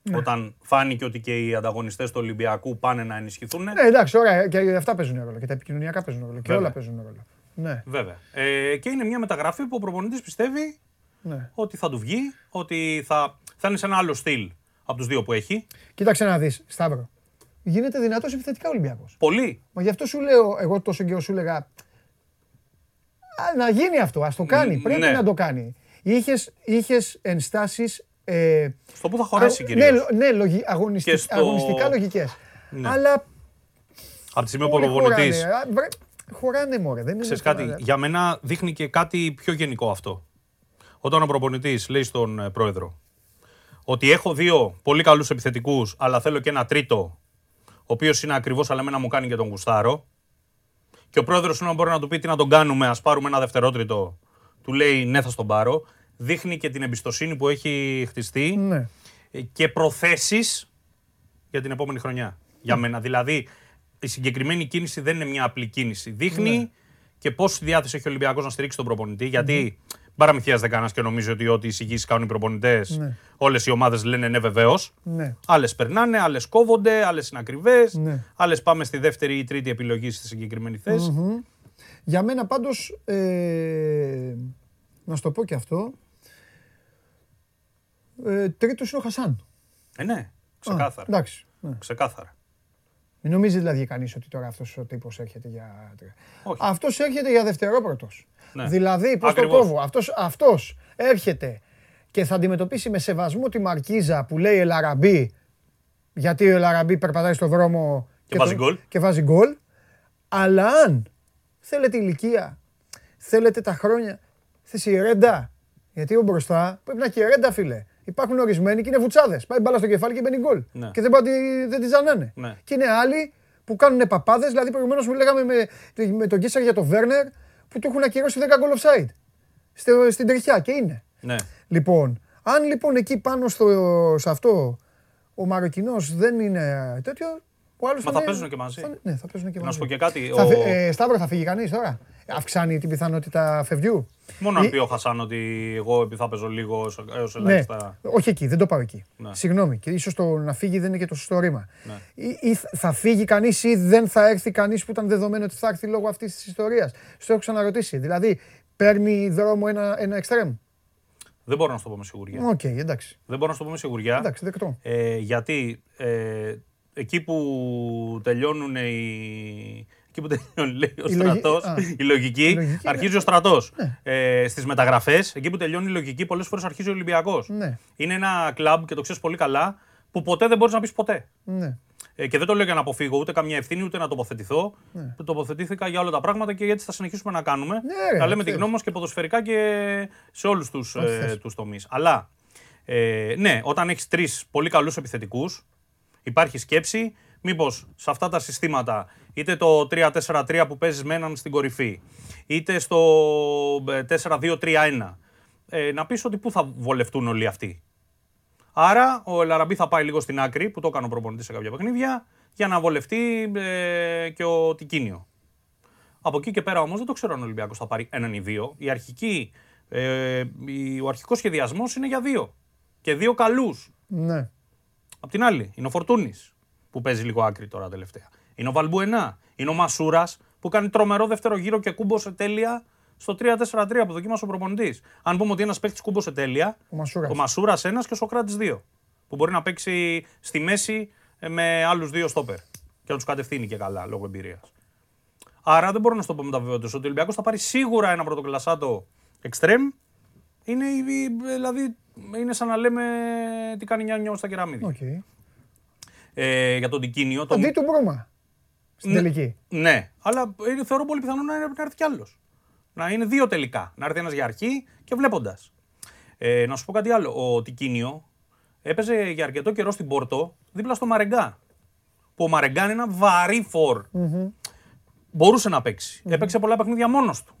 ναι. Όταν φάνηκε ότι και οι ανταγωνιστές του Ολυμπιακού πάνε να ενισχυθούν. Ναι, εντάξει, ωραία, και αυτά παίζουν ρόλο. Και τα επικοινωνιακά παίζουν ρόλο. Και όλα παίζουν ρόλο. Ναι. Βέβαια. Ε, και είναι μια μεταγραφή που ο προπονητής πιστεύει ναι. ότι θα του βγει, ότι θα θα είναι σε ένα άλλο στυλ από τους δύο που έχει. Κοίταξε να δεις, Σταύρο. Γίνεται δυνατός επιθετικά ο Ολυμπιακός. Πολύ. Μα γι' αυτό σου λέω, εγώ τόσο καιρό σου έλεγα. να γίνει αυτό, ας το κάνει. Πρέπει ναι. να το κάνει. Είχες είχες ενστάσεις. Ε, στο που θα χωρέσει κυρίως. Ναι, ναι λογι, αγωνιστικ, στο... αγωνιστικά λογικές. Ναι. Αλλά. Από τη στιγμή που ο προπονητή Χωράνε μωρέ, δεν είναι Ξέρεις κάτι, για μένα δείχνει και κάτι πιο γενικό αυτό. Όταν ο προπονητής λέει στον ε, πρόεδρο ότι έχω δύο πολύ καλούς επιθετικούς, αλλά θέλω και ένα τρίτο, ο οποίος είναι ακριβώς, αλλά εμένα μου κάνει και τον Γουστάρο. Και ο πρόεδρος να μπορεί να του πει τι να τον κάνουμε, ας πάρουμε ένα δευτερότριτο, του λέει ναι, θα τον πάρω. Δείχνει και την εμπιστοσύνη που έχει χτιστεί ναι. και προθέσεις για την επόμενη χρονιά. Για μένα. Δηλαδή, η συγκεκριμένη κίνηση δεν είναι μια απλή κίνηση. Δείχνει ναι. και πόση διάθεση έχει ο Ολυμπιακός να στηρίξει τον προπονητή. Γιατί παραμυθιάζεται κανένα και νομίζεις ότι ό,τι εισηγήσεις κάνουν οι προπονητές, ναι. όλες οι ομάδες λένε ναι, βεβαίως. Ναι. Άλλες περνάνε, άλλες κόβονται, άλλες είναι ακριβές. Ναι. Άλλες πάμε στη δεύτερη ή τρίτη επιλογή στη συγκεκριμένη Για μένα πάντως. Ε, να σου το πω και αυτό. Ε, Τρίτος είναι ο Χασάν. Ε, ναι, ξεκάθαρα. εντάξει. Ναι. Ξεκάθαρα. Μην νομίζεις δηλαδή κανείς ότι τώρα αυτός ο τύπος έρχεται για. Αυτός έρχεται για δευτερόπρωτο. Ναι. Δηλαδή, πώς το κόβω, αυτός αυτός έρχεται και θα αντιμετωπίσει με σεβασμό τη Μαρκίζα που λέει Ελαραμπή, γιατί ο Ελαραμπή περπατάει στον δρόμο και, βάζει γκολ. Και βάζει γκολ. Αλλά αν θέλετε ηλικία, θέλετε τα χρόνια, θες η ρέντα, γιατί ο μπροστά πρέπει να έχει ρέντα, φίλε. Υπάρχουν ορισμένοι και είναι βουτσάδες. Πάει μπάλα στο κεφάλι και μπαίνει γκολ. Ναι. Και δεν, δεν τη ζανάνε. Ναι. Και είναι άλλοι που κάνουν παπάδες. Δηλαδή, προηγουμένως μου λέγαμε με, με τον Κίσσαρ για τον Βέρνερ που του έχουν ακυρώσει 10 γκολ offside. στην τριχιά και είναι. Ναι. Λοιπόν, αν λοιπόν εκεί πάνω στο, σε αυτό ο Μαροκινός δεν είναι τέτοιο, ο άλλος Μα θα, παίζουν και μαζί. Θα, ναι, θα παίζουν και μαζί. Να σου πω και κάτι. Θα, ο... ε, Σταύρο, θα φύγει κανείς τώρα; Αυξάνει την πιθανότητα φευγιού; Μόνο αν πει ο Χασάν ότι εγώ θα παίζω λίγο έως ναι. ελάχιστα. Ναι. Όχι εκεί, δεν το πάω εκεί. Ναι. Συγγνώμη. Και ίσως το να φύγει δεν είναι και το σωστό ρήμα. Ναι. Ή, ή θα φύγει κανείς ή δεν θα έρθει κανείς που ήταν δεδομένο ότι θα έρθει λόγω αυτής της ιστορίας; Στο έχω ξαναρωτήσει. Δηλαδή, παίρνει δρόμο ένα, ένα εξτρέμ. Δεν μπορώ να σου το πω με σιγουριά. Οκ, okay, εντάξει. Δεν μπορώ να σου το πω με σιγουριά. Εντάξει, δεκτό. Ε, γιατί ε, εκεί που τελειώνουν οι, Εκεί που τελειώνει λέει, ο στρατός, η, λογική, αρχίζει ο στρατός. Ναι. Ε, Στις μεταγραφές, εκεί που τελειώνει η λογική, πολλές φορές αρχίζει ο Ολυμπιακός. Ναι. Είναι ένα κλαμπ και το ξέρεις πολύ καλά, που ποτέ δεν μπορείς να πεις ποτέ. Ναι. Ε, και δεν το λέω για να αποφύγω ούτε καμία ευθύνη ούτε να τοποθετηθώ. Ναι. Τοποθετήθηκα για όλα τα πράγματα και έτσι θα συνεχίσουμε να κάνουμε. Ναι, θα λέμε τη γνώμη μας και ποδοσφαιρικά και σε όλους τους ε, τομείς. Αλλά ε, ναι, όταν έχεις τρεις πολύ καλούς επιθετικούς, υπάρχει σκέψη μήπως σε αυτά τα συστήματα, είτε το 3-4-3 που παίζεις με έναν στην κορυφή, είτε στο 4-2-3-1, ε, ε, να πεις ότι πού θα βολευτούν όλοι αυτοί. Άρα ο Ελαραμπή θα πάει λίγο στην άκρη, που το έκανε ο προπονητής σε κάποια παιχνίδια, για να βολευτεί ε, και ο Τικίνιο. Από εκεί και πέρα όμως δεν το ξέρω αν ο Ολυμπιακός θα πάρει έναν ή δύο. Η αρχική, ε, ο αρχικός σχεδιασμός είναι για δύο. Και δύο καλούς. Ναι. Απ' την άλλη, είναι ο Φορτούνης που παίζει λίγο άκρη τώρα τελευταία. Είναι ο Βαλμπουενά. Είναι ο Μασούρας που κάνει τρομερό δεύτερο γύρο και κούμπωσε τέλεια στο 3-4-3 που δοκίμασε ο προπονητής. Αν πούμε ότι ένας παίχτη κούμπωσε τέλεια, ο Μασούρας ένας και ο Σοκράτης δύο. Που μπορεί να παίξει στη μέση ε, με άλλους δύο στόπερ. Και να τους κατευθύνει και καλά λόγω εμπειρίας. Άρα δεν μπορώ να στο πω με τα βεβαιότητα ότι ο Ολυμπιακός θα πάρει σίγουρα ένα πρωτοκλασσάτο εξτρέμ. Είναι, δηλαδή, είναι σαν να λέμε τι κάνει νιάνιο στα κεραμίδια. Okay ε, για τον Τικίνιο. Αντί του Μπρούμα. Στην τελική. Ναι, αλλά θεωρώ πολύ πιθανό να, να έρθει κι άλλος. Να είναι δύο τελικά. Να έρθει ένας για αρχή και βλέποντας. Ε, να σου πω κάτι άλλο. Ο Τικίνιο έπαιζε για αρκετό καιρό στην Πόρτο δίπλα στο Μαρεγκά. Που ο Μαρεγκά είναι ένα βαρύ φορ. Μπορούσε να παίξει. Έπαιξε πολλά παιχνίδια μόνος του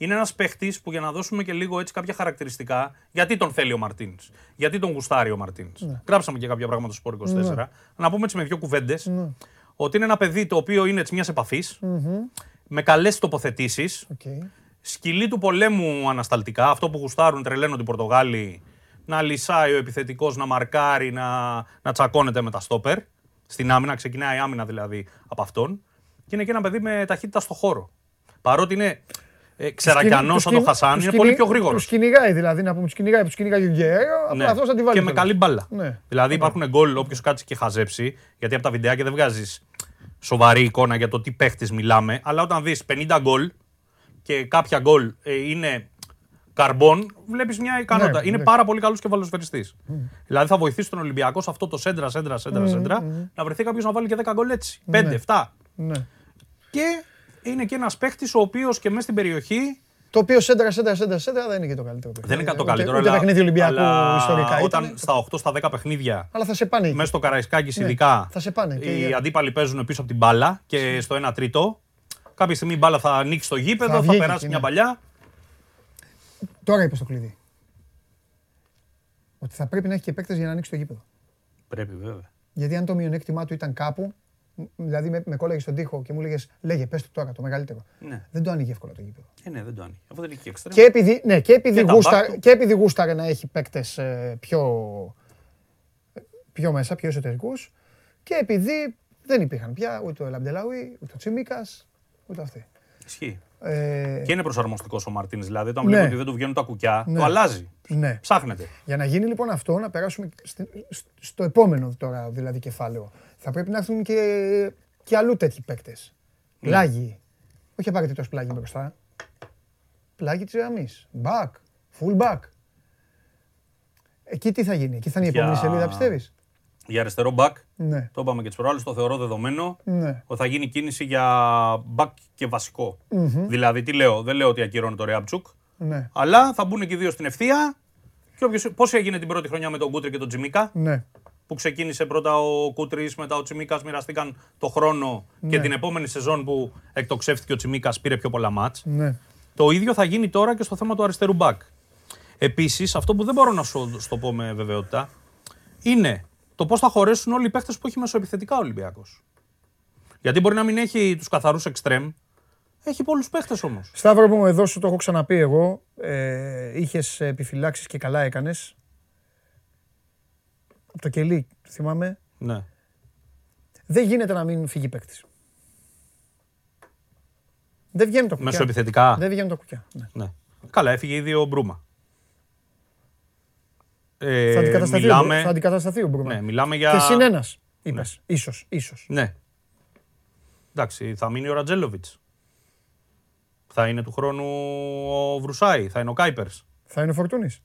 είναι ένας παίχτης που για να δώσουμε και λίγο έτσι κάποια χαρακτηριστικά, γιατί τον θέλει ο Μαρτίνς, γιατί τον γουστάρει ο Μαρτίνς. Ναι. Γράψαμε και κάποια πράγματα στο Sport 24. Ναι. Να πούμε έτσι με δύο κουβέντες ναι. ότι είναι ένα παιδί το οποίο είναι έτσι μιας επαφής, με καλές τοποθετήσεις. Okay. Σκυλή του πολέμου ανασταλτικά, αυτό που γουστάρουν, τρελαίνουν οι Πορτογάλοι, να λυσάει ο επιθετικός, να μαρκάρει, να, να τσακώνεται με τα στόπερ. Στην άμυνα, ξεκινάει η άμυνα δηλαδή από αυτόν. Και είναι και ένα παιδί με ταχύτητα στο χώρο. Παρότι είναι ε, Ξερακιανό σαν τον Χασάν είναι πολύ πιο γρήγορος. Τους κυνηγάει δηλαδή, να πούμε, τους κυνηγάει, τους κυνηγάει ο Γκέρο, ναι. αυτός θα τη βάλει. Και με καλή μπάλα. Ναι. Δηλαδή υπάρχουν γκολ, όποιος κάτσει και χαζέψει, γιατί από τα βιντεάκια δεν βγάζεις σοβαρή εικόνα για το τι παίχτης μιλάμε, αλλά όταν δεις 50 γκολ και κάποια γκολ ε, είναι καρμπών, βλέπεις μια ικανότητα. Ναι, είναι ναι. πάρα πολύ καλός και βαλοσφαιριστής. Mm. Δηλαδή θα βοηθήσει τον Ολυμπιακό σε αυτό το σέντρα, σέντρα, σέντρα, mm, σέντρα, mm. να βρεθεί κάποιος να βάλει και 10 γκολ έτσι. 5, 7. Ναι. Και είναι και ένας παίχτης ο οποίος και μέσα στην περιοχή το οποίο σέντρα, σέντρα, σέντρα, σέντρα δεν είναι και το καλύτερο. Δεν είναι το καλύτερο. Ούτε, ούτε παιχνίδι Ολυμπιακού αλλά ιστορικά. Όταν ήταν. στα 8 στα 10 παιχνίδια. Αλλά θα σε πάνε. Μέσα στο Καραϊσκάκης, ναι, ειδικά. Θα σε πάνε. Οι και... αντίπαλοι παίζουν πίσω από την μπάλα και στο 1 τρίτο. Κάποια στιγμή η μπάλα θα ανοίξει το γήπεδο, θα, θα περάσει μια παλιά. Τώρα είπες το κλειδί. Ότι θα πρέπει να έχει και παίκτες για να ανοίξει το γήπεδο. Πρέπει βέβαια. Γιατί αν το μειονέκτημά του ήταν κάπου, δηλαδή με, με κόλλαγες στον τοίχο και μου λέγες Λέγε, πες το τώρα το μεγαλύτερο. Ναι. Δεν το άνοιγε εύκολα το γήπεδο. Ε, ναι, δεν το άνοιγε. Αφού δεν είχε και Και επειδή, ναι, και επειδή, και γούστα, και επειδή γούσταρε να έχει παίκτες ε, πιο, πιο μέσα, πιο εσωτερικούς, και επειδή δεν υπήρχαν πια ούτε ο Ελαμπτελάουι, ούτε ο Τσιμίκας, ούτε αυτοί. Ισχύει. Ε... Και είναι προσαρμοστικός ο Μαρτίν. Δηλαδή, όταν ναι. βλέπει ότι δεν του βγαίνουν τα κουκιά, ναι. το αλλάζει. Ναι. Ψάχνεται. Για να γίνει λοιπόν αυτό, να περάσουμε στο επόμενο τώρα δηλαδή κεφάλαιο. Θα πρέπει να έρθουν και, και αλλού τέτοιοι παίκτες. Ναι. Πλάγι. Όχι απαραίτητος πλάγι μπροστά. Πλάγι της γραμμής. Back. Full back. Εκεί τι θα γίνει, εκεί θα είναι η επόμενη Για... σελίδα, πιστεύεις; Για αριστερό back. Ναι. Το είπαμε και τι προάλλε, το θεωρώ δεδομένο. Ναι. Ότι θα γίνει κίνηση για back και βασικό. Mm-hmm. Δηλαδή, τι λέω, δεν λέω ότι ακυρώνει το Ρεάμπτσουκ. Ναι. Αλλά θα μπουν και οι δύο στην ευθεία. Πώς έγινε την πρώτη χρονιά με τον Κούτρι και τον Τζιμίκα. Ναι. Που ξεκίνησε πρώτα ο Κούτρι, μετά ο Τσιμίκα, μοιραστήκαν το χρόνο ναι. και την επόμενη σεζόν που εκτοξεύτηκε ο Τσιμίκα πήρε πιο πολλά μάτς. Ναι. Το ίδιο θα γίνει τώρα και στο θέμα του αριστερού μπακ. Επίσης, αυτό που δεν μπορώ να σου το πω με βεβαιότητα είναι το πώς θα χωρέσουν όλοι οι παίχτε που έχει μεσοεπιθετικά ο Ολυμπιακός. Γιατί μπορεί να μην έχει τους καθαρούς εξτρέμ, έχει πολλούς παίχτε όμως. Σταύρο μου, εδώ σου το έχω ξαναπεί εγώ. Ε, Είχες επιφυλάξεις και καλά έκανες. Από το κελί, θυμάμαι. Ναι. Δεν γίνεται να μην φύγει παίκτης. Δεν βγαίνουν τα κουκιά. Μεσοεπιθετικά. Δεν βγαίνουν τα κουκιά. Ναι. ναι. Καλά, έφυγε ήδη ο Μπρούμα. Ε, θα, αντικατασταθεί μιλάμε... ο, θα αντικατασταθεί ο Μπρούμα. Ναι, μιλάμε για... Και συνένας, είπες. Ναι. Ίσως, ίσως. Ναι. Εντάξει, θα μείνει ο Ρατζέλοβιτς. Θα είναι του χρόνου ο Βρουσάη, θα είναι ο Κάιπερς. Θα είναι ο Φορτούνης.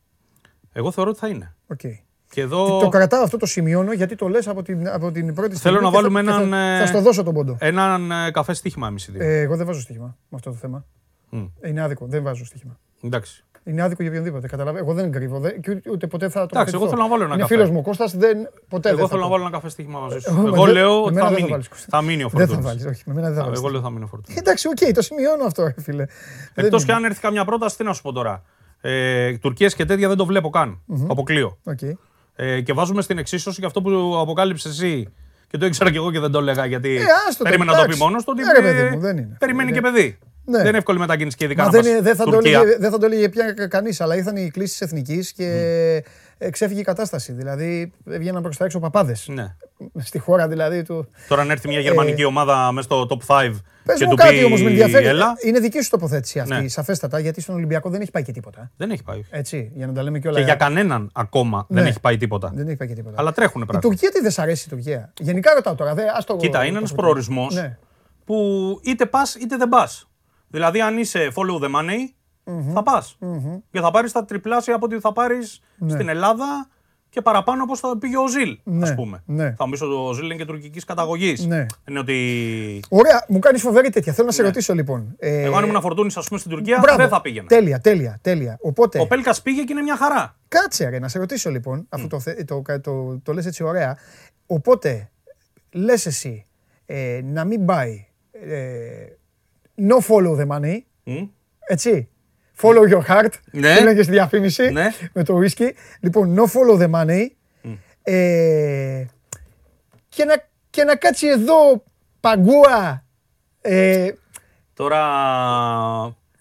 Εγώ θεωρώ ότι θα είναι. Okay. Και εδώ... Το κρατάω αυτό, το σημειώνω γιατί το λες από την, από την πρώτη στιγμή. Θέλω να βάλουμε θα, έναν. Θα, θα στο δώσω τον πόντο. Έναν ε, καφέ στοίχημα εμείς οι ε, εγώ δεν βάζω στοίχημα με αυτό το θέμα. Mm. Είναι άδικο, δεν βάζω στοίχημα. Εντάξει. Είναι άδικο για οποιονδήποτε. Καταλαβαίνω. Εγώ δεν κρύβω δε, και ούτε ποτέ θα το Εντάξει, εγώ θέλω να βάλω ένα Είναι φίλος μου ο Κώστας, δεν, ποτέ εγώ δεν θέλω να βάλω ένα καφέ στοίχημα μαζί σου. Εγώ λέω ότι θα μείνει. Θα μείνει ο Φορτούνης. Δεν θα βάλεις, όχι. Με μένα δεν θα βάλεις. Εγώ λέω θα μείνει ο Φορτούνης. Εντάξει, οκ, το σημειώνω αυτό, φίλε. Εκτός και αν έρθει καμιά πρόταση, τι να σου πω τώρα. Ε, Τουρκίες και τέτοια δεν το βλέπω καν. Αποκλείω. Ε, και βάζουμε στην εξίσωση και αυτό που αποκάλυψες εσύ και το ήξερα και εγώ και δεν το έλεγα γιατί ε, περίμενα να το πει μόνος του. Ότι ε, περιμένει και παιδί. Ναι. Δεν είναι εύκολη μετακίνηση και ειδικά Μα να δεν, δεν, θα το έλεγε, δεν θα το έλεγε πια κανείς, αλλά ήρθαν οι κλήσει εθνικής και mm. ξέφυγε η κατάσταση. Δηλαδή έβγαιναν προς τα έξω παπάδες. Ναι. Στη χώρα δηλαδή του. Τώρα αν έρθει μια γερμανική ε... ομάδα μέσα στο top 5 Πες και μου κάτι όμως με ενδιαφέρει. Έλα. Είναι δική σου τοποθέτηση αυτή, ναι. σαφέστατα, γιατί στον Ολυμπιακό δεν έχει πάει και τίποτα. Δεν έχει πάει. Έτσι, για να τα λέμε και όλα. Και για κανέναν ακόμα ναι. δεν έχει πάει τίποτα. Δεν έχει πάει και τίποτα. Αλλά τρέχουν πράγματα. Η Τουρκία τι δεν σ' αρέσει η Τουρκία. Γενικά ρωτάω τώρα. Δε, το, Κοίτα, είναι ένας προορισμός ναι. που είτε πας είτε δεν πας. Δηλαδή, αν είσαι follow the money, mm-hmm. θα πας. Mm-hmm. Και θα πάρεις τα τριπλάσια από ό,τι θα πάρεις ναι. στην Ελλάδα και παραπάνω όπως θα πήγε ο Ζιλ, ναι. α πούμε. Ναι. Θα μου πει ότι ο Ζιλ είναι και τουρκικής καταγωγής. Ναι. Είναι ότι. Ωραία, μου κάνεις φοβερή τέτοια. Θέλω να σε ναι. ρωτήσω λοιπόν. Ε... Εγώ αν ήμουν φορτούνη, ας πούμε, στην Τουρκία, Μπράβο. δεν θα πήγαινα. Τέλεια, τέλεια, τέλεια. Οπότε... Ο Πέλκας πήγε και είναι μια χαρά. Κάτσε, ρε, να σε ρωτήσω λοιπόν, mm. αφού το, το, το, το, το λες έτσι ωραία. Οπότε, λες εσύ ε, να μην πάει. Ε, no follow the money. Mm. Έτσι. Follow your heart. Ναι. Είναι και στη διαφήμιση ναι. με το whisky. Λοιπόν, no follow the money. Mm. Ε, και, να, και να κάτσει εδώ παγκούα. Ε, Τώρα.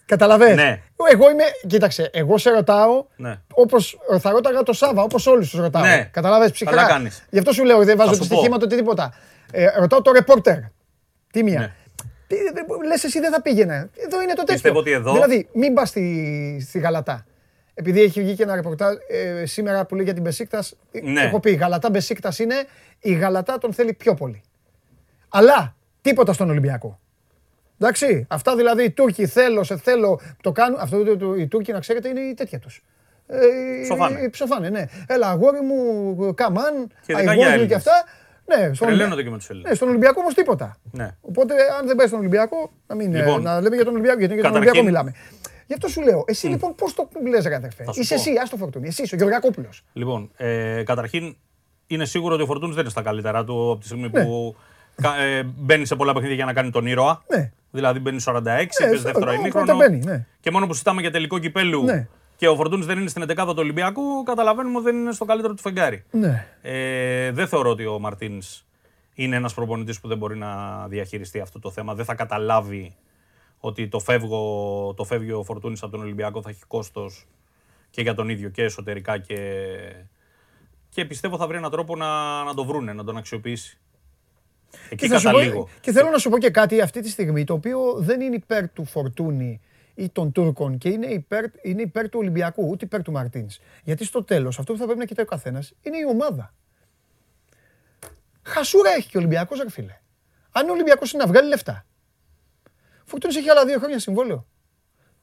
Καταλαβαίνεις. Ναι. Εγώ είμαι, κοίταξε, εγώ σε ρωτάω ναι. όπως θα ρώταγα το Σάβα, όπως όλους τους ρωτάω. Ναι. Καταλαβαίνεις ψυχρά. Γι' αυτό σου λέω, δεν βάζω το στοιχείο το τίποτα. Ε, ρωτάω το ρεπόρτερ. Τι μία. Ναι. Λες εσύ δεν θα πήγαινε. Εδώ είναι το τέτοιο. ότι εδώ... Δηλαδή, μην πας στη, στη Γαλατά. Επειδή έχει βγει και ένα ρεπορτάζ ε, σήμερα που λέει για την Μπεσίκτας. Ναι. Έχω πει Γαλατά Μπεσίκτας είναι. Η Γαλατά τον θέλει πιο πολύ. Αλλά τίποτα στον Ολυμπιακό. Εντάξει, αυτά δηλαδή οι Τούρκοι θέλω, σε θέλω, το κάνουν. Αυτό το, το, οι Τούρκοι να ξέρετε είναι η τέτοια τους. Ε, ψοφάνε. ψοφάνε, ναι. Έλα, αγόρι μου, καμάν, αγόρι και αυτά. Ναι, στον Τρελαίνονται και με του Έλληνε. Ναι, στον Ολυμπιακό όμως τίποτα. Ναι. Οπότε αν δεν πάει στον Ολυμπιακό, να, μην, λοιπόν, να λέμε για τον Ολυμπιακό, γιατί για τον Ολυμπιακό μιλάμε. Γι' αυτό σου λέω. Εσύ λοιπόν πώς το λε, αδερφέ. Είσαι εσύ, ας το φορτούνι. Εσύ, ο Γεωργακόπουλος. Λοιπόν, ε, καταρχήν είναι σίγουρο ότι ο Φορτούνης δεν είναι στα καλύτερά του από τη στιγμή ναι. που ε, μπαίνει σε πολλά παιχνίδια για να κάνει τον ήρωα. Ναι. Δηλαδή μπαίνει 46, ναι, παίζει δεύτερο ημίχρονο. Ναι. Και μόνο που συζητάμε για τελικό κυπέλου ναι. Και ο Φορτούνης δεν είναι στην 11η του Ολυμπιακού, καταλαβαίνουμε ότι δεν είναι στο καλύτερο του φεγγάρι. Ναι. Ε, δεν θεωρώ ότι ο Μαρτίνς είναι ένας προπονητής που δεν μπορεί να διαχειριστεί αυτό το θέμα. Δεν θα καταλάβει ότι το, φεύγω, το φεύγει ο Φορτούνης από τον Ολυμπιακό θα έχει κόστος και για τον ίδιο και εσωτερικά και, και πιστεύω θα βρει έναν τρόπο να, να το βρούνε, να τον αξιοποιήσει. Εκεί και, καταλήγω. και θέλω να σου πω και κάτι αυτή τη στιγμή το οποίο δεν είναι υπέρ του Φορτούνη ή των Τούρκων και είναι υπέρ, είναι υπέρ του Ολυμπιακού, ούτε υπέρ του Μαρτίνς. Γιατί στο τέλος αυτό που θα πρέπει να κοιτάει ο καθένας είναι η ομάδα. Χασούρα έχει και ο Ολυμπιακός, ρε φίλε. Αν ο Ολυμπιακός είναι να βγάλει λεφτά, Φορτούνη έχει άλλα δύο χρόνια συμβόλαιο.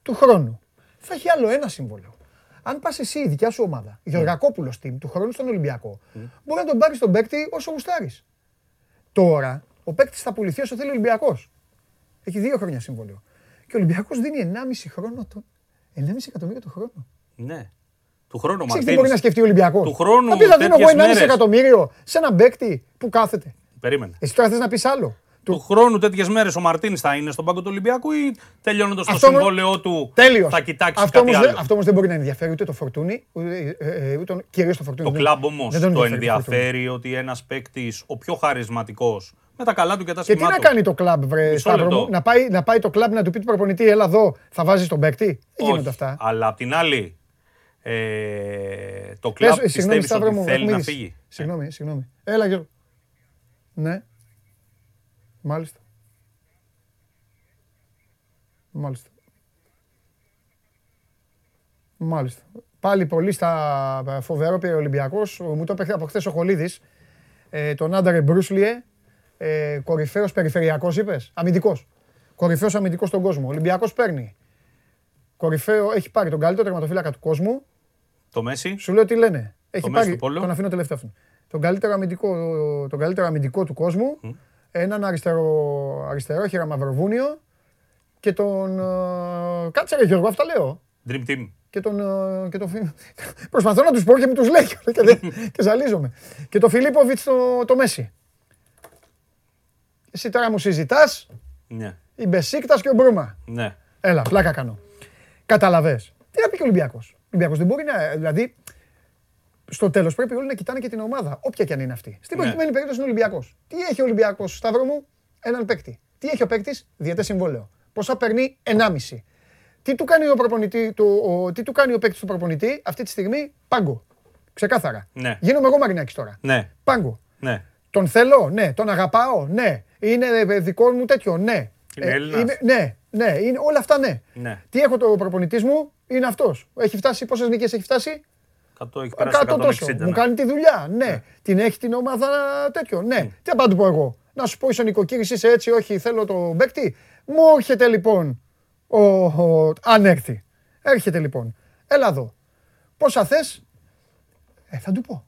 Του χρόνου. Θα έχει άλλο ένα συμβόλαιο. Αν πας εσύ η δικιά σου ομάδα, Γεωργακόπουλος team, του χρόνου στον Ολυμπιακό, μπορεί να τον πάρεις τον παίκτη όσο γουστάρεις. Τώρα ο παίκτης θα πουληθεί όσο θέλει ο Ολυμπιακός. Έχει δύο χρόνια συμβόλαιο. Και ο Ολυμπιακός δίνει 1,5 χρόνο. Το... 1,5 εκατομμύριο το χρόνο. Ναι. Του χρόνου Ξέρετε τι μπορεί να σκεφτεί ο Ολυμπιακός; Του χρόνου. Να πει θα δίνω εγώ 1,5 εκατομμύριο σε έναν παίκτη που κάθεται. Περίμενε. Εσύ τώρα θες να πεις άλλο του χρόνου τέτοιες μέρες ο Μαρτίν θα είναι στον πάγκο του Ολυμπιακού ή τελειώνοντας το συμβόλαιό του τέλειος. θα κοιτάξεις αυτό κάτι άλλο; Αυτό όμως δεν μπορεί να ενδιαφέρει ούτε το φορτούνι, ούτε, ε, ε, ούτε κυρίως το φορτούνι. Το κλαμπ όμως το ενδιαφέρει ότι ένας παίκτης, ο πιο χαρισματικός, με τα καλά του και τα σημεία. Και τι να κάνει το κλαμπ, βρε Σταύρο να πάει, να πάει το κλαμπ να του πει του προπονητή, έλα εδώ, θα βάζεις τον παίκτη. Δεν γίνονται αυτά. Αλλά απ' την άλλη, ε, το κλαμπ πιστεύεις ότι θέλει να φύγει; Συγγνώμη, συγγνώμη. Έλα, Γιώργο. Ναι. Μάλιστα. Μάλιστα. Μάλιστα. Πάλι πολύ στα φοβερό πήρε ο Ολυμπιακός. Μου το έπαιχε από χθες ο Χολίδης. Ε, τον Άνταρε Μπρούσλιε. Ε, κορυφαίος περιφερειακός είπες; Αμυντικός. Κορυφαίος αμυντικός στον κόσμο. Ο Ολυμπιακός παίρνει. Κορυφαίο, έχει πάρει τον καλύτερο τερματοφύλακα του κόσμου. Το Μέση. Σου λέω τι λένε. Έχει πάρει, τον αφήνω τελευταίο αυτόν. Τον καλύτερο αμυντικό, τον καλύτερο αμυντικό του κόσμου έναν αριστερό, αριστερόχειρα Μαυροβούνιο και τον. Ε, κάτσε ρε Γιώργο, αυτά λέω. Dream Team. Και τον, ε, και τον, [laughs] προσπαθώ να τους πω και με τους λέει και, [laughs] και ζαλίζομαι. Και τον Φιλίπποβιτς το, το Μέση. Εσύ τώρα μου συζητάς, ναι. η Μπεσίκτας και ο Μπρούμα. Ναι. Έλα, πλάκα κάνω. Καταλαβες. Τι να πει και ο Ολυμπιακός. Ο Ολυμπιακός δεν μπορεί να, δηλαδή, στο τέλος πρέπει όλοι να κοιτάνε και την ομάδα, όποια και αν είναι αυτή. Στην ναι. προκειμένη περίπτωση είναι Ολυμπιακός. Τι έχει ο Ολυμπιακός, Σταύρο μου, έναν παίκτη. Τι έχει ο παίκτης, διαιτές συμβόλαιο. Πόσα παίρνει, 1,5. Τι του κάνει ο, προπονητή, του, ο, τι του κάνει ο παίκτης του προπονητή αυτή τη στιγμή, πάγκο. Ξεκάθαρα. Ναι. Γίνομαι εγώ Μαρινάκης τώρα. Ναι. Πάγκο. Ναι. Τον θέλω, ναι. Τον αγαπάω, ναι. Είναι ε, δικό μου τέτοιο, ναι. Είναι ε, είμαι, ναι, ναι. Είναι, όλα αυτά ναι. ναι. Τι έχω το προπονητής μου, είναι αυτός. Έχει φτάσει, πόσες νίκες έχει φτάσει, 100 έχει πέρασει 160. Μου κάνει τη δουλειά, ναι. ναι. Την έχει την ομάδα τέτοιο, ναι. Mm. Τι να του πω εγώ; Να σου πω είσαι νοικοκύρης, είσαι έτσι, όχι, θέλω το μπέκτη; Μου έρχεται λοιπόν, ο, ο, αν έρθει. Έρχεται λοιπόν. Έλα εδώ. Πόσα θες, ε, θα του πω.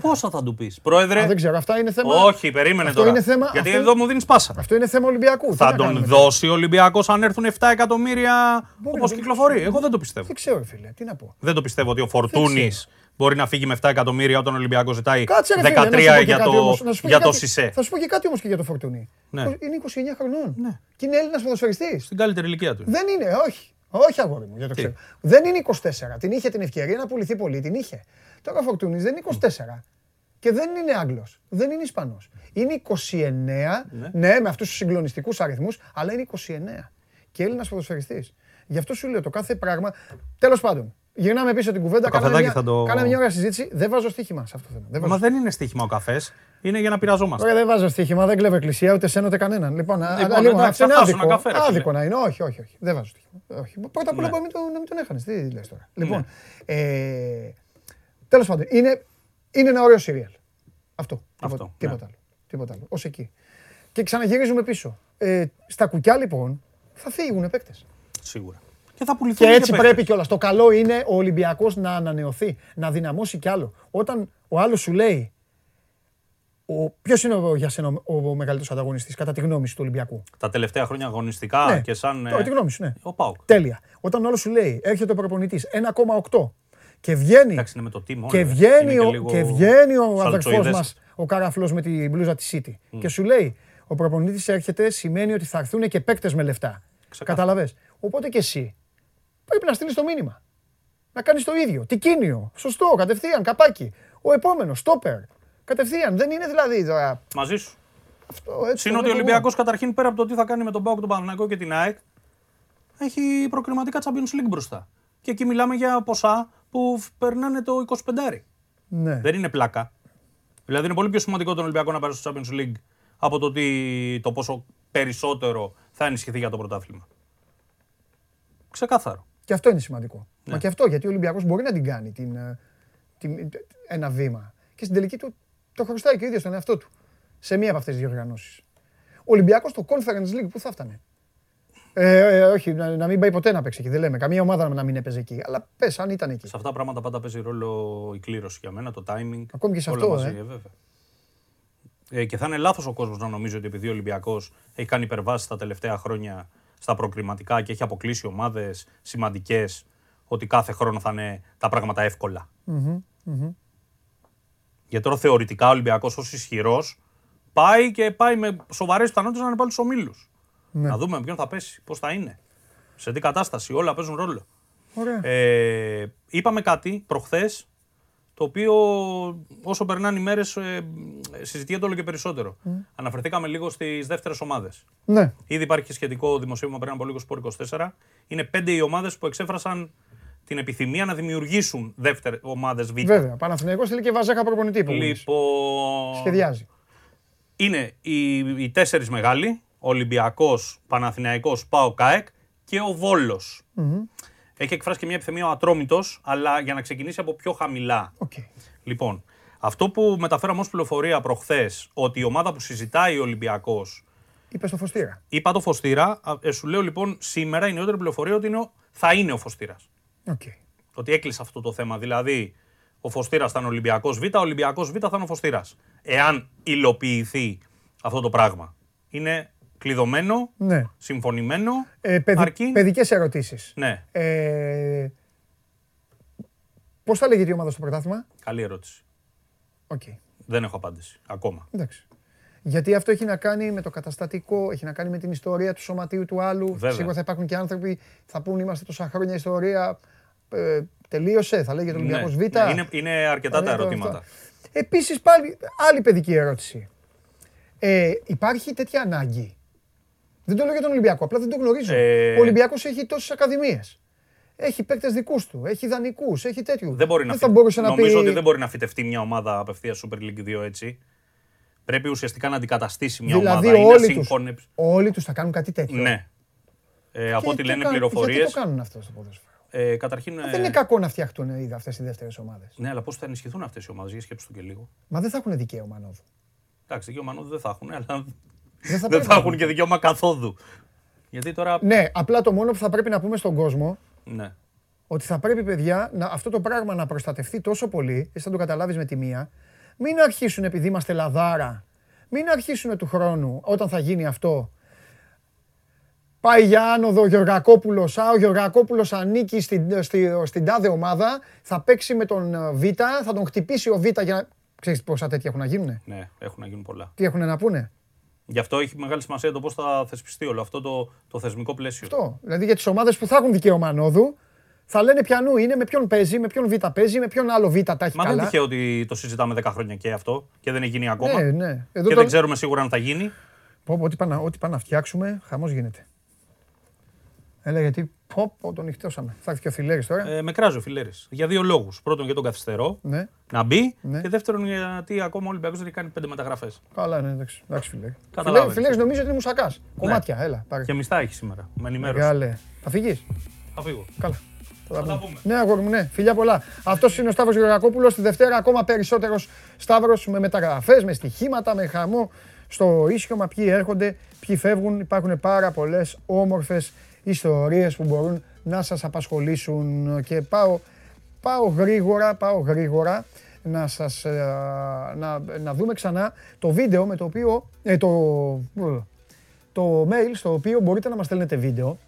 Πόσα θα του πεις, Πρόεδρε; Α, δεν ξέρω, αυτά είναι θέμα. Όχι, περίμενε αυτό τώρα. Είναι θέμα... Γιατί αυτό... εδώ μου δίνεις πάσα. Αυτό είναι θέμα Ολυμπιακού. Θα τον δώσει ο Ολυμπιακός αν έρθουν 7 εκατομμύρια όπως κυκλοφορεί. Εγώ δεν το πιστεύω. Δεν ξέρω, φίλε, τι να πω. Δεν το πιστεύω ότι ο Φορτούνης μπορεί να φύγει με 7 εκατομμύρια όταν ο Ολυμπιακός ζητάει Κάτσε, 13 φίλε, για το, για το Σισε. Θα σου πω και κάτι όμως και για το Φορτούνη. Ναι. Είναι 29 χρονών. Ναι. Και είναι Έλληνας ποδοσφαιριστής. Στην καλύτερη ηλικία του. Δεν είναι, όχι. Όχι, αγόρι μου, για το ξέρω. Δεν είναι 24. Την είχε την ευκαιρία να πουληθεί πολύ. Την είχε. Τώρα ο Φορτούνη δεν είναι 24. Και δεν είναι Άγγλος, δεν είναι Ισπανός. Είναι 29, ναι, ναι με αυτούς τους συγκλονιστικούς αριθμούς, αλλά είναι 29. Και Έλληνας ποδοσφαιριστής. Γι' αυτό σου λέω το κάθε πράγμα. Τέλος πάντων, γυρνάμε πίσω την κουβέντα. Κάναμε μια, το... κάναμε μια ώρα συζήτηση. Δεν βάζω στοίχημα σε αυτό το θέμα. Δεν Μα δεν είναι στοίχημα ο καφές. Είναι για να πειραζόμαστε. Ωραία, δεν βάζω στοίχημα, δεν κλέβω εκκλησία ούτε σένω ούτε κανέναν. Λοιπόν, λοιπόν, λοιπόν αυτό είναι άδικο. Καφέ, άδικο να είναι. Όχι, όχι, όχι. Δεν βάζω στοίχημα. Όχι. Πρώτα απ' όλα ναι. να μην τον έχανες. Τι λες τώρα. Λοιπόν, ναι. ε, τέλος πάντων, είναι είναι ένα ωραίο σύριαλ. Αυτό. Αυτό. Τίποτα, ναι. άλλο. Τίποτα άλλο. Ως εκεί. Και ξαναγυρίζουμε πίσω. Ε, στα κουκιά λοιπόν θα φύγουν παίκτε. Σίγουρα. Και θα πουληθούν και έτσι και πρέπει κιόλας. Το καλό είναι ο Ολυμπιακός να ανανεωθεί, να δυναμώσει κι άλλο. Όταν ο άλλος σου λέει Ποιος είναι ο, για σένα ο, ο μεγαλύτερος ανταγωνιστής, κατά τη γνώμη σου του Ολυμπιακού; Τα τελευταία χρόνια αγωνιστικά ναι, και σαν. Τώρα, τη γνώμη σου, ναι. Ο Πάουκ. Τέλεια. Όταν όλο σου λέει, έρχεται ο προπονητής 1,8 και βγαίνει. Εντάξει, είναι με το team, και, βγαίνει ο, και βγαίνει ο αδερφός μας, ο Καραφλός με την μπλούζα της City. Mm. Και σου λέει, ο προπονητής έρχεται, σημαίνει ότι θα έρθουν και παίκτες με λεφτά. Κατάλαβε. Οπότε και εσύ πρέπει να στείλεις το μήνυμα. Να κάνεις το ίδιο. Τικίνιο. Σωστό, κατευθείαν, καπάκι. Ο επόμενος, στόπερ. Κατευθείαν. Δεν είναι δηλαδή τώρα. Μαζί σου. Αυτό, έτσι, Συν ότι ο Ολυμπιακός καταρχήν πέρα από το τι θα κάνει με τον Πάοκ, τον Παναγενικό και την ΑΕΚ, έχει προκριματικά Champions League μπροστά. Και εκεί μιλάμε για ποσά που περνάνε το 25. Ναι. Δεν είναι πλάκα. Δηλαδή είναι πολύ πιο σημαντικό τον Ολυμπιακό να πάρει στο Champions League από το, τι, το πόσο περισσότερο θα ενισχυθεί για το πρωτάθλημα. Ξεκάθαρο. Και αυτό είναι σημαντικό. Ναι. Μα και αυτό γιατί ο Ολυμπιακός μπορεί να την κάνει την, ε, την, ένα βήμα. Και στην τελική του το χρωστάει και ο ίδιος τον εαυτό του. Σε μία από αυτές τις διοργανώσεις. Ο Ολυμπιακός στο Conference League που θα φτανε. Ε, ε, όχι, να, να, μην πάει ποτέ να παίξει εκεί. Δεν λέμε. Καμία ομάδα να μην έπαιζε εκεί. Αλλά πες, αν ήταν εκεί. Σε αυτά τα πράγματα πάντα παίζει ρόλο η κλήρωση για μένα, το timing. Ακόμη και σε αυτό. Μαζί, ε. Ε, και θα είναι λάθος ο κόσμος να νομίζει ότι επειδή ο Ολυμπιακός έχει κάνει υπερβάσεις τα τελευταία χρόνια στα προκριματικά και έχει αποκλείσει ομάδες σημαντικές, ότι κάθε χρόνο θα είναι τα πράγματα εύκολα. Mm-hmm, Γιατί τώρα θεωρητικά ο Ολυμπιακός ως ισχυρός πάει και πάει με σοβαρές πιθανότητες να είναι πάλι στους ομίλους. Ναι. Να δούμε ποιον θα πέσει, πώς θα είναι, σε τι κατάσταση. Όλα παίζουν ρόλο. Ε, είπαμε κάτι προχθές το οποίο όσο περνάνε οι μέρες ε, συζητιέται όλο και περισσότερο. Mm. Αναφερθήκαμε λίγο στις δεύτερες ομάδες. Ναι. Ήδη υπάρχει σχετικό δημοσίευμα πριν από λίγο Σπορ 24. Είναι πέντε οι ομάδες που εξέφρασαν την επιθυμία να δημιουργήσουν δεύτερες ομάδες Β. Βέβαια. Παναθηναϊκός θέλει και βαζέκα προπονητή που Λοιπόν. Σχεδιάζει. Είναι οι, οι τέσσερις μεγάλοι. Ολυμπιακός, Παναθηναϊκός, Πάο Κάεκ και ο Βόλος. Mm-hmm. Έχει εκφράσει και μια επιθυμία ο Ατρόμητος, αλλά για να ξεκινήσει από πιο χαμηλά. Okay. Λοιπόν, αυτό που μεταφέραμε ως πληροφορία προχθές, ότι η ομάδα που συζητάει ο Ολυμπιακό. Είπες στο Φωστήρα. Είπα το Φωστήρα. Ε, σου λέω λοιπόν σήμερα η νεότερη πληροφορία ότι είναι, θα είναι ο Φωστήρας. Okay. Ότι έκλεισε αυτό το θέμα. Δηλαδή, ο Φωστήρας θα είναι Ολυμπιακός Β, ο Ολυμπιακός Β θα είναι ο Φωστήρας. Εάν υλοποιηθεί αυτό το πράγμα. Είναι κλειδωμένο, ναι. συμφωνημένο. Ε, παιδι, αρκεί... Παιδικές ερωτήσεις. Ναι. Ε, πώς θα λέγεται η ομάδα στο πρωτάθλημα; Καλή ερώτηση. Okay. Δεν έχω απάντηση ακόμα. Εντάξει. Γιατί αυτό έχει να κάνει με το καταστατικό, έχει να κάνει με την ιστορία του σωματείου του άλλου. Βέβαια. Σίγουρα θα υπάρχουν και άνθρωποι θα πούν είμαστε τόσα χρόνια ιστορία. Ε, τελείωσε, θα λέγεται Ολυμπιακός ναι. Β. Ναι, είναι, είναι αρκετά τα ερωτήματα. Επίσης πάλι άλλη παιδική ερώτηση. Ε, υπάρχει τέτοια ανάγκη δεν το λέω για τον Ολυμπιακό, απλά δεν το γνωρίζω. Ε... Ο Ολυμπιακός έχει τόσες ακαδημίες. Έχει παίκτες δικούς του, έχει δανεικούς, έχει τέτοιου. Δεν μπορεί να, θα μπορούσε να Νομίζω ότι δεν μπορεί να φυτευτεί μια ομάδα απευθείας Super League 2 έτσι. Πρέπει ουσιαστικά να αντικαταστήσει μια δηλαδή, ομάδα. Όλοι τους, όλοι τους θα κάνουν κάτι τέτοιο. Ναι. Ε, από ό,τι λένε πληροφορίε. Γιατί το κάνουν αυτό στο ποδόσφαιρο; Ε, καταρχήν, δεν είναι κακό να φτιαχτούν αυτές οι δεύτερες ομάδες. Ναι, αλλά πώς θα ενισχυθούν αυτές οι ομάδες, για σκέψου το και λίγο. Μα δεν θα έχουν δικαίωμα νόδου. Εντάξει, δικαίωμα νόδου δεν θα έχουν, αλλά δεν θα, δεν θα έχουν και δικαίωμα καθόδου. Γιατί τώρα... Ναι, απλά το μόνο που θα πρέπει να πούμε στον κόσμο ναι. ότι θα πρέπει, παιδιά, να, αυτό το πράγμα να προστατευτεί τόσο πολύ, εσύ θα το καταλάβεις με τη μία, μην αρχίσουν επειδή είμαστε λαδάρα, μην αρχίσουν του χρόνου όταν θα γίνει αυτό. Πάει για άνοδο ο Γεωργακόπουλος, α, ο Γεωργακόπουλος ανήκει στην, στην, στην τάδε ομάδα, θα παίξει με τον ε, Β, θα τον χτυπήσει ο Β για να... Ξέρεις πόσα τέτοια έχουν να γίνουν. Ναι, έχουν να γίνουν πολλά. Τι έχουν να πούνε; Γι' αυτό έχει μεγάλη σημασία το πώς θα θεσπιστεί όλο αυτό το, το θεσμικό πλαίσιο. Αυτό. Δηλαδή για τις ομάδες που θα έχουν δικαίωμα ανόδου, θα λένε πιανού είναι, με ποιον παίζει, με ποιον β' παίζει, με ποιον άλλο β' τα έχει Μα καλά. δεν τυχαίο ότι το συζητάμε 10 χρόνια και αυτό και δεν έχει γίνει ακόμα. Ναι, ναι. Εδώ και το... δεν ξέρουμε σίγουρα αν θα γίνει. Πω, πω, ό,τι πάνε, να φτιάξουμε, χαμός γίνεται. Έλα γιατί πω, πω, τον νυχτώσαμε. Θα έρθει και ο Φιλέρης τώρα. Ε, με κράζει ο Φιλέρης. Για δύο λόγους. Πρώτον, για τον καθυστερό ναι. να μπει. Ναι. Και δεύτερον, γιατί ακόμα ο Ολυμπιακός δεν έχει κάνει πέντε μεταγραφές. Καλά, ναι, εντάξει, εντάξει Φιλέρη. Φιλέρη νομίζω ότι είναι μουσακάς. Ναι. Κομμάτια, έλα. Πάρε. Και μιστά έχει σήμερα. Με ενημέρωση. Μεγάλε. Θα φύγεις; Θα φύγω. Καλά. Θα τα πούμε. Ναι, αγόρι μου, ναι. Φιλιά πολλά. Αυτός είναι ο Σταύρος Γεωργακόπουλος. Τη Δευτέρα ακόμα περισσότερος Σταύρος με μεταγραφές, με στοιχήματα, με χαμό στο ίσιομα. Ποιοι έρχονται, ποιοι φεύγουν. Υπάρχουν πάρα πολλές όμορφες ιστορίες που μπορούν να σας απασχολήσουν. Και πάω, πάω γρήγορα, πάω γρήγορα να, σας, ε, να, να δούμε ξανά το βίντεο με το οποίο, ε, το, το mail στο οποίο μπορείτε να μας στέλνετε βίντεο,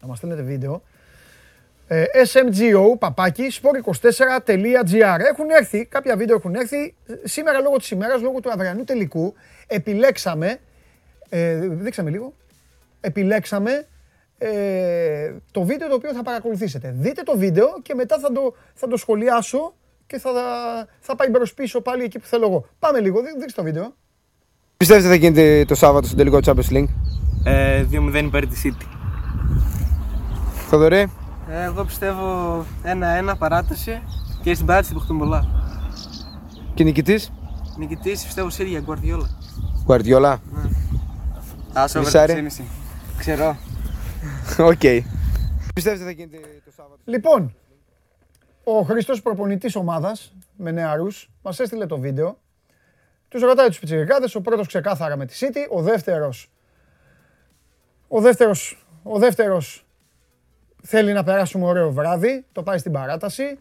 να μας στέλνετε βίντεο, ε, smgo παπάκι sport24.gr Έχουν έρθει, κάποια βίντεο έχουν έρθει, σήμερα λόγω της ημέρας, λόγω του αυριανού τελικού, επιλέξαμε, ε, δείξαμε λίγο, επιλέξαμε ε, το βίντεο το οποίο θα παρακολουθήσετε. Δείτε το βίντεο και μετά θα το, θα το σχολιάσω και θα, θα πάει μπρος πίσω πάλι εκεί που θέλω εγώ. Πάμε λίγο, δείξτε το βίντεο. Πιστεύετε θα γίνεται το Σάββατο στο τελικό Champions League; Ε, 2-0 υπέρ της City. Θοδωρή. Ε, εγώ πιστεύω 1-1 παράταση και στην παράταση υποκτούν πολλά. Και νικητής; Νικητής πιστεύω Σύρια, Γκουαρδιόλα. Γκουαρδιόλα. Ναι. Άσο Ξέρω. Οκ. Πιστεύετε θα γίνεται το Σάββατο; Λοιπόν, ο Χρήστος προπονητής ομάδας με νεαρούς μας έστειλε το βίντεο. Τους ρωτάει τους πιτσιρικάδες, ο πρώτος ξεκάθαρα με τη City, ο δεύτερος ο δεύτερος, ο δεύτερος θέλει να περάσουμε ωραίο βράδυ, το πάει στην παράταση,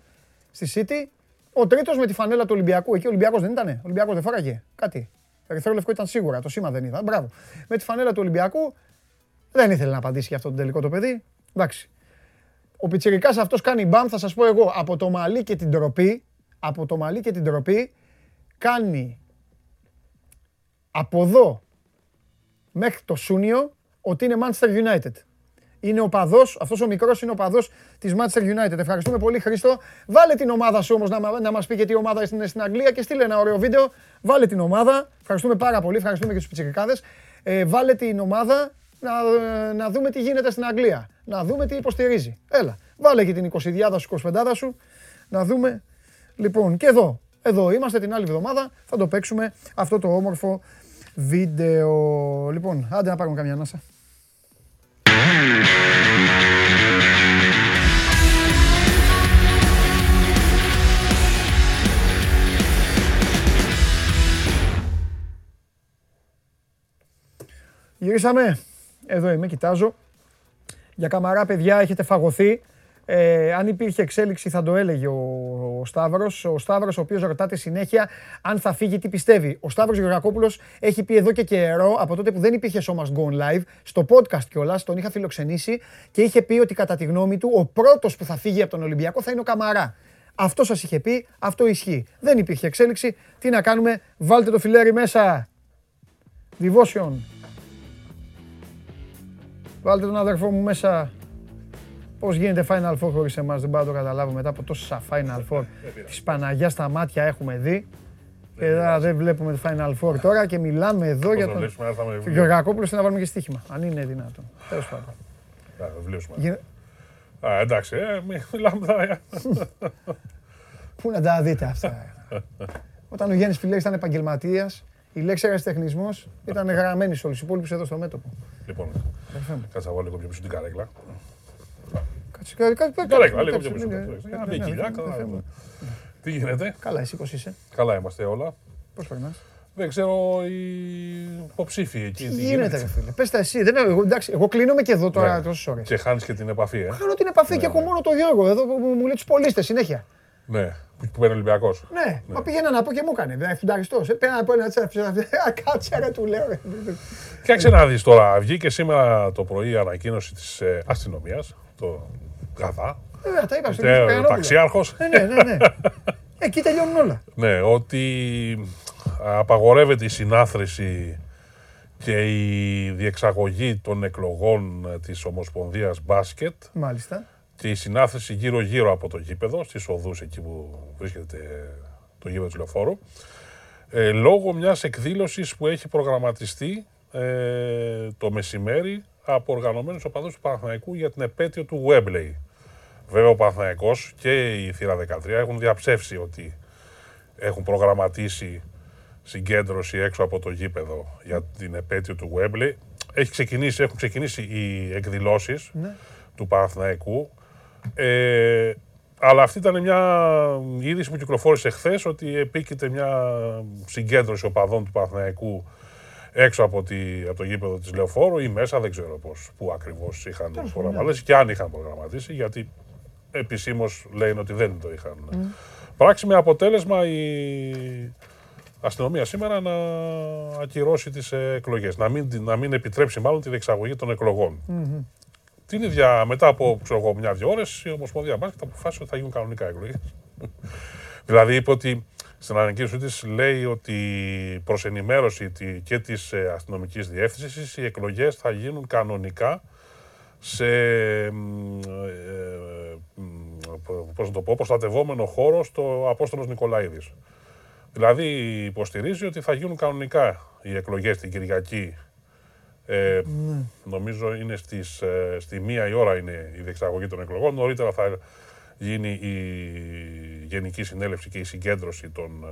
στη City. Ο τρίτος με τη φανέλα του Ολυμπιακού, εκεί ο Ολυμπιακός δεν ήτανε, ο Ολυμπιακός δεν φόραγε, κάτι. Ερυθρό λευκό ήταν σίγουρα, το σήμα δεν είδα, μπράβο. Με τη φανέλα του Ολυμπιακού δεν ήθελε να απαντήσει για αυτό το τελικό το παιδί. Εντάξει. Ο Πιτσιρικάς αυτός κάνει μπαμ, θα σας πω εγώ, από το μαλλί και την τροπή, από το μαλλί και την τροπή, κάνει από εδώ μέχρι το Σούνιο ότι είναι Manchester United. Είναι ο παδός, αυτός ο μικρός είναι ο παδός της Manchester United. Ευχαριστούμε πολύ, Χρήστο. Βάλε την ομάδα σου όμως να, να μας πει και τι ομάδα είναι στην Αγγλία και στείλε ένα ωραίο βίντεο. Βάλε την ομάδα. Ευχαριστούμε πάρα πολύ. Ευχαριστούμε και τους πιτσικάδε. Ε, βάλε την ομάδα να, να δούμε τι γίνεται στην Αγγλία. Να δούμε τι υποστηρίζει. Έλα, βάλε και την 20 σου, 25 σου, να δούμε. Λοιπόν, και εδώ, εδώ είμαστε την άλλη εβδομάδα, θα το παίξουμε αυτό το όμορφο βίντεο. Λοιπόν, άντε να πάρουμε καμιά ανάσα. Γυρίσαμε. Εδώ είμαι, κοιτάζω. Για καμαρά, παιδιά, έχετε φαγωθεί. Ε, αν υπήρχε εξέλιξη θα το έλεγε ο, ο Σταύρος. Ο Σταύρος ο οποίος ρωτάτε συνέχεια αν θα φύγει τι πιστεύει. Ο Σταύρος Γεωργακόπουλος έχει πει εδώ και καιρό, από τότε που δεν υπήρχε Show Must Go Live, στο podcast κιόλας, τον είχα φιλοξενήσει και είχε πει ότι κατά τη γνώμη του ο πρώτος που θα φύγει από τον Ολυμπιακό θα είναι ο Καμαρά. Αυτό σας είχε πει, αυτό ισχύει. Δεν υπήρχε εξέλιξη. Τι να κάνουμε, βάλτε το φιλέρι μέσα. Devotion. Βάλτε τον αδερφό μου μέσα. Πώς γίνεται Final Four χωρίς εμάς, δεν μπορώ να το καταλάβω μετά από τόσα Final Four. Τη Παναγιά στα μάτια έχουμε δει. Και δεν βλέπουμε το Final Four τώρα και μιλάμε εδώ για τον. Γεωργακόπουλο να βάλουμε και στοίχημα, αν είναι δυνατόν. Τέλος πάντων. Α, εντάξει, ε, μιλάμε τώρα. Πού να τα δείτε αυτά. [laughs] Όταν ο Γιάννης Φιλέξ ήταν επαγγελματίας, η λέξη αεραστεχνισμό ήταν γραμμένη σε όλους τους υπόλοιπους εδώ στο μέτωπο. Λοιπόν, κάτσε να βάλω λίγο πιο πίσω την καρέκλα. Καρέκλα, λίγο πιο πίσω. Τι γίνεται; Καλά, εσύ πώς είσαι; Καλά είμαστε όλα. Πώς περνάς; Δεν ξέρω οι υποψήφοι εκεί. Τι γίνεται, ρε φίλε. Πες τα εσύ. Δεν, εγώ, εντάξει, εγώ κλείνομαι και εδώ τώρα ναι. τόσες ώρες. Και χάνεις και την επαφή, ε. Χάνω την επαφή και ναι, έχω ναι. μόνο το Γιώργο εδώ που μου λέει τους πολίστες συνέχεια. Ναι, που παίρνει Ολυμπιακός. Ναι, μα πήγαινα να πω και μου έκανε. Δεν φουνταριστό. Πέρα να πω ένα τσέφ. [laughs] Κάτσε ρε του λέω. Κάτσε να δεις τώρα. Βγήκε σήμερα το πρωί η ανακοίνωση της ε, αστυνομίας, το Γαδά. Βέβαια, τα είπα στον Ταξιάρχος. Ναι, ναι, ναι. [laughs] Εκεί τελειώνουν όλα. Ναι, ότι απαγορεύεται η συνάθρηση και η διεξαγωγή των εκλογών της Ομοσπονδίας Μπάσκετ. Μάλιστα και η συνάθεση γύρω-γύρω από το γήπεδο, στις οδούς εκεί που βρίσκεται το γήπεδο του Λεωφόρου, ε, λόγω μιας εκδήλωσης που έχει προγραμματιστεί ε, το μεσημέρι από οργανωμένους οπαδούς του Παναθηναϊκού για την επέτειο του Webley. Βέβαια ο Παναθηναϊκός και η Θύρα 13 έχουν διαψεύσει ότι έχουν προγραμματίσει συγκέντρωση έξω από το γήπεδο για την επέτειο του Webley. Έχει ξεκινήσει, έχουν ξεκινήσει οι εκδηλώσεις ναι. του Παναθηναϊκού. Ε, αλλά αυτή ήταν μια είδηση που κυκλοφόρησε χθες ότι επίκειται μια συγκέντρωση οπαδών του Παναθηναϊκού έξω από, τη, από το γήπεδο της Λεωφόρου ή μέσα, δεν ξέρω πώς, πού ακριβώς είχαν προγραμματίσει και αν είχαν προγραμματίσει, γιατί επισήμως λένε ότι δεν το είχαν mm. πράξει με αποτέλεσμα η αστυνομία σήμερα να ακυρώσει τις εκλογές. Να μην, να μην επιτρέψει μάλλον τη διεξαγωγή των εκλογών. Mm-hmm. Την ίδια μετά από ξέρω μια-δυο ώρες η Ομοσπονδία Μπάσκετ αποφάσισε ότι θα γίνουν κανονικά εκλογές. [laughs] δηλαδή είπε ότι στην ανακοίνωσή της λέει ότι προς ενημέρωση και της ε, αστυνομικής διεύθυνσης οι εκλογές θα γίνουν κανονικά σε ε, πώς να το πω, προστατευόμενο χώρο στο Απόστολος Νικολαίδης. Δηλαδή υποστηρίζει ότι θα γίνουν κανονικά οι εκλογές την Κυριακή. Ε, ναι. Νομίζω είναι στις, ε, στη μία η ώρα είναι η διεξαγωγή των εκλογών. Νωρίτερα θα γίνει η Γενική Συνέλευση και η συγκέντρωση των ε,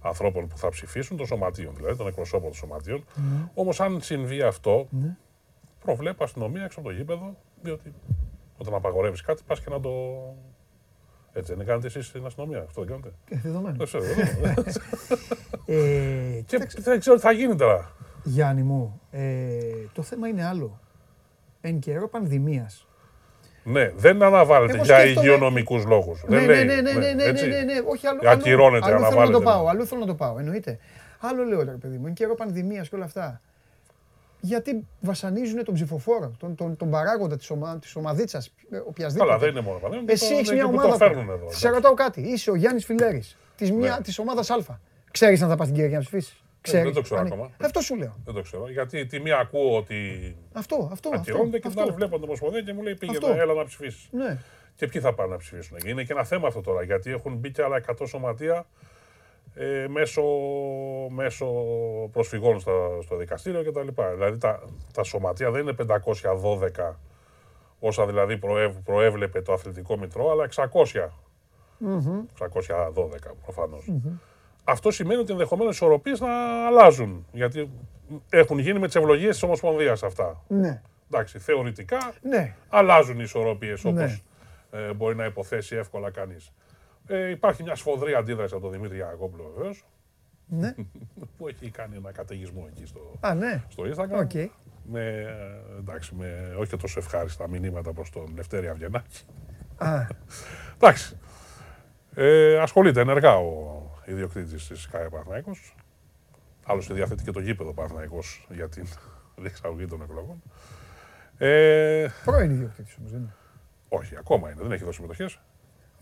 ανθρώπων που θα ψηφίσουν, των σωματείων δηλαδή, των εκπροσώπων των σωματείων. Ναι. Όμως αν συμβεί αυτό, ναι. προβλέπω αστυνομία έξω από το γήπεδο, διότι όταν απαγορεύεις κάτι, πας και να το. Έτσι δεν κάνετε εσείς στην αστυνομία. Αυτό δεν κάνετε. Ε, δεδομένο. Δεν ξέρω. [laughs] ε, και δεν ξέρω τι θα γίνει τώρα. Γιάννη μου, ε, το θέμα είναι άλλο. Εν καιρό πανδημίας. Ναι, δεν αναβάλλεται για υγειονομικούς λόγους. Ναι, ναι, ναι, ναι, ναι, ναι, ναι, ναι, ναι, όχι άλλο. Ακυρώνεται, αλλού, αλλού θέλω να το πάω, αλλού θέλω να το πάω, εννοείται. Άλλο λέω τώρα, παιδί μου, εν καιρό πανδημίας και όλα αυτά γιατί βασανίζουν τον ψηφοφόρο, τον, τον, τον παράγοντα της ομα, της ομαδίτσας, ε, οποιασδήποτε. Καλά, δεν είναι μόνο πανδημία. Εσύ έχεις μια ομάδα. Σε ρωτάω κάτι. Είσαι ο Γιάννης Φιλέρης της ναι. ομάδας Α. Ξέρεις αν θα πας την Κυριακή να ψηφίσεις; Ξέρεις, δεν το ξέρω ακόμα. Αυτό σου λέω. Δεν το ξέρω. Γιατί τη μία ακούω ότι. Αυτό, αυτό. Ακυρώνεται και την άλλη βλέπω την Ομοσπονδία και μου λέει πήγαινε, έλα να ψηφίσεις. Ναι. Και ποιοι θα πάνε να ψηφίσουν. Είναι και ένα θέμα αυτό τώρα γιατί έχουν μπει και άλλα 100 σωματεία ε, μέσω, μέσω προσφυγών στο, στο δικαστήριο κτλ. Δηλαδή τα, τα σωματεία δεν είναι 512 όσα δηλαδή προεύ, προέβλεπε το αθλητικό μητρό, αλλά 600. Mm-hmm. 612 προφανώς. Mm-hmm. Αυτό σημαίνει ότι ενδεχομένως οι ισορροπίε να αλλάζουν. Γιατί έχουν γίνει με τις ευλογίες της Ομοσπονδίας αυτά. Ναι. Εντάξει, θεωρητικά ναι. αλλάζουν οι ισορροπίες όπως ναι. ε, μπορεί να υποθέσει εύκολα κανείς. Ε, υπάρχει μια σφοδρή αντίδραση από τον Δημήτρη Ιακόπουλο βεβαίως. Ναι. [laughs] που έχει κάνει ένα καταιγισμό εκεί στο, Α, ναι. στο Instagram. Okay. Με, εντάξει, με όχι και τόσο ευχάριστα μηνύματα προς τον Λευτέρη Αυγενάκη. Α. [laughs] εντάξει. Ε, ασχολείται ενεργά ο ιδιοκτήτης της ΚΑΕ Παναθναϊκό. Άλλωστε διαθέτει και το γήπεδο Παναθναϊκό για την [laughs] διεξαγωγή των εκλογών. Ε, Πρώην ιδιοκτήτης όμως, δεν είναι. Όχι, ακόμα είναι. Δεν έχει δώσει συμμετοχές.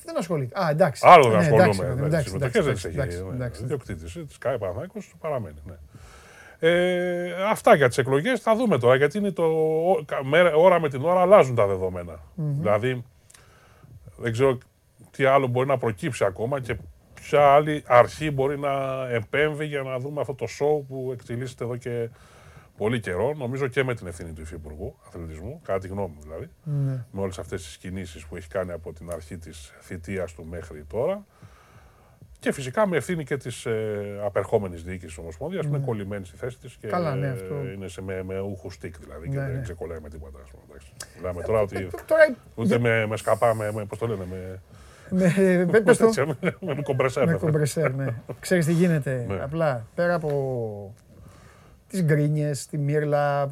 Δεν ασχολείται. Α, εντάξει. Άλλο δεν ναι, ασχολούμαι. Ναι, εντάξει, συμμετοχές δεν έχει. Ιδιοκτήτης της ΚΑΕ Παναθναϊκό παραμένει. Ναι. Ε, αυτά για τις εκλογές θα δούμε τώρα γιατί είναι το ώρα με την ώρα αλλάζουν τα δεδομένα. Mm-hmm. Δηλαδή δεν ξέρω τι άλλο μπορεί να προκύψει ακόμα και ποια άλλη αρχή μπορεί να επέμβει για να δούμε αυτό το σοου που εκτελήσεται εδώ και πολύ καιρό. Νομίζω και με την ευθύνη του Υφυπουργού Αθλητισμού, κατά τη γνώμη μου δηλαδή. Ναι. Με όλες αυτές τις κινήσεις που έχει κάνει από την αρχή της θητείας του μέχρι τώρα. Και φυσικά με ευθύνη και της ε, απερχόμενης διοίκησης της Ομοσπονδίας που είναι ναι. κολλημένη στη θέση της και Καλά, ναι, είναι σε, με, με ούχους στικ δηλαδή και δεν ξεκολλάει με τίποτα. Μιλάμε τώρα ότι ούτε με, με σκαπά, με, με, πώς το λένε, με, με, πες το. με κομπρεσέρ. Με κομπρεσέρ, ναι. Ξέρεις τι γίνεται. Ναι. Απλά πέρα από τις γκρίνιες, τη μύρλα,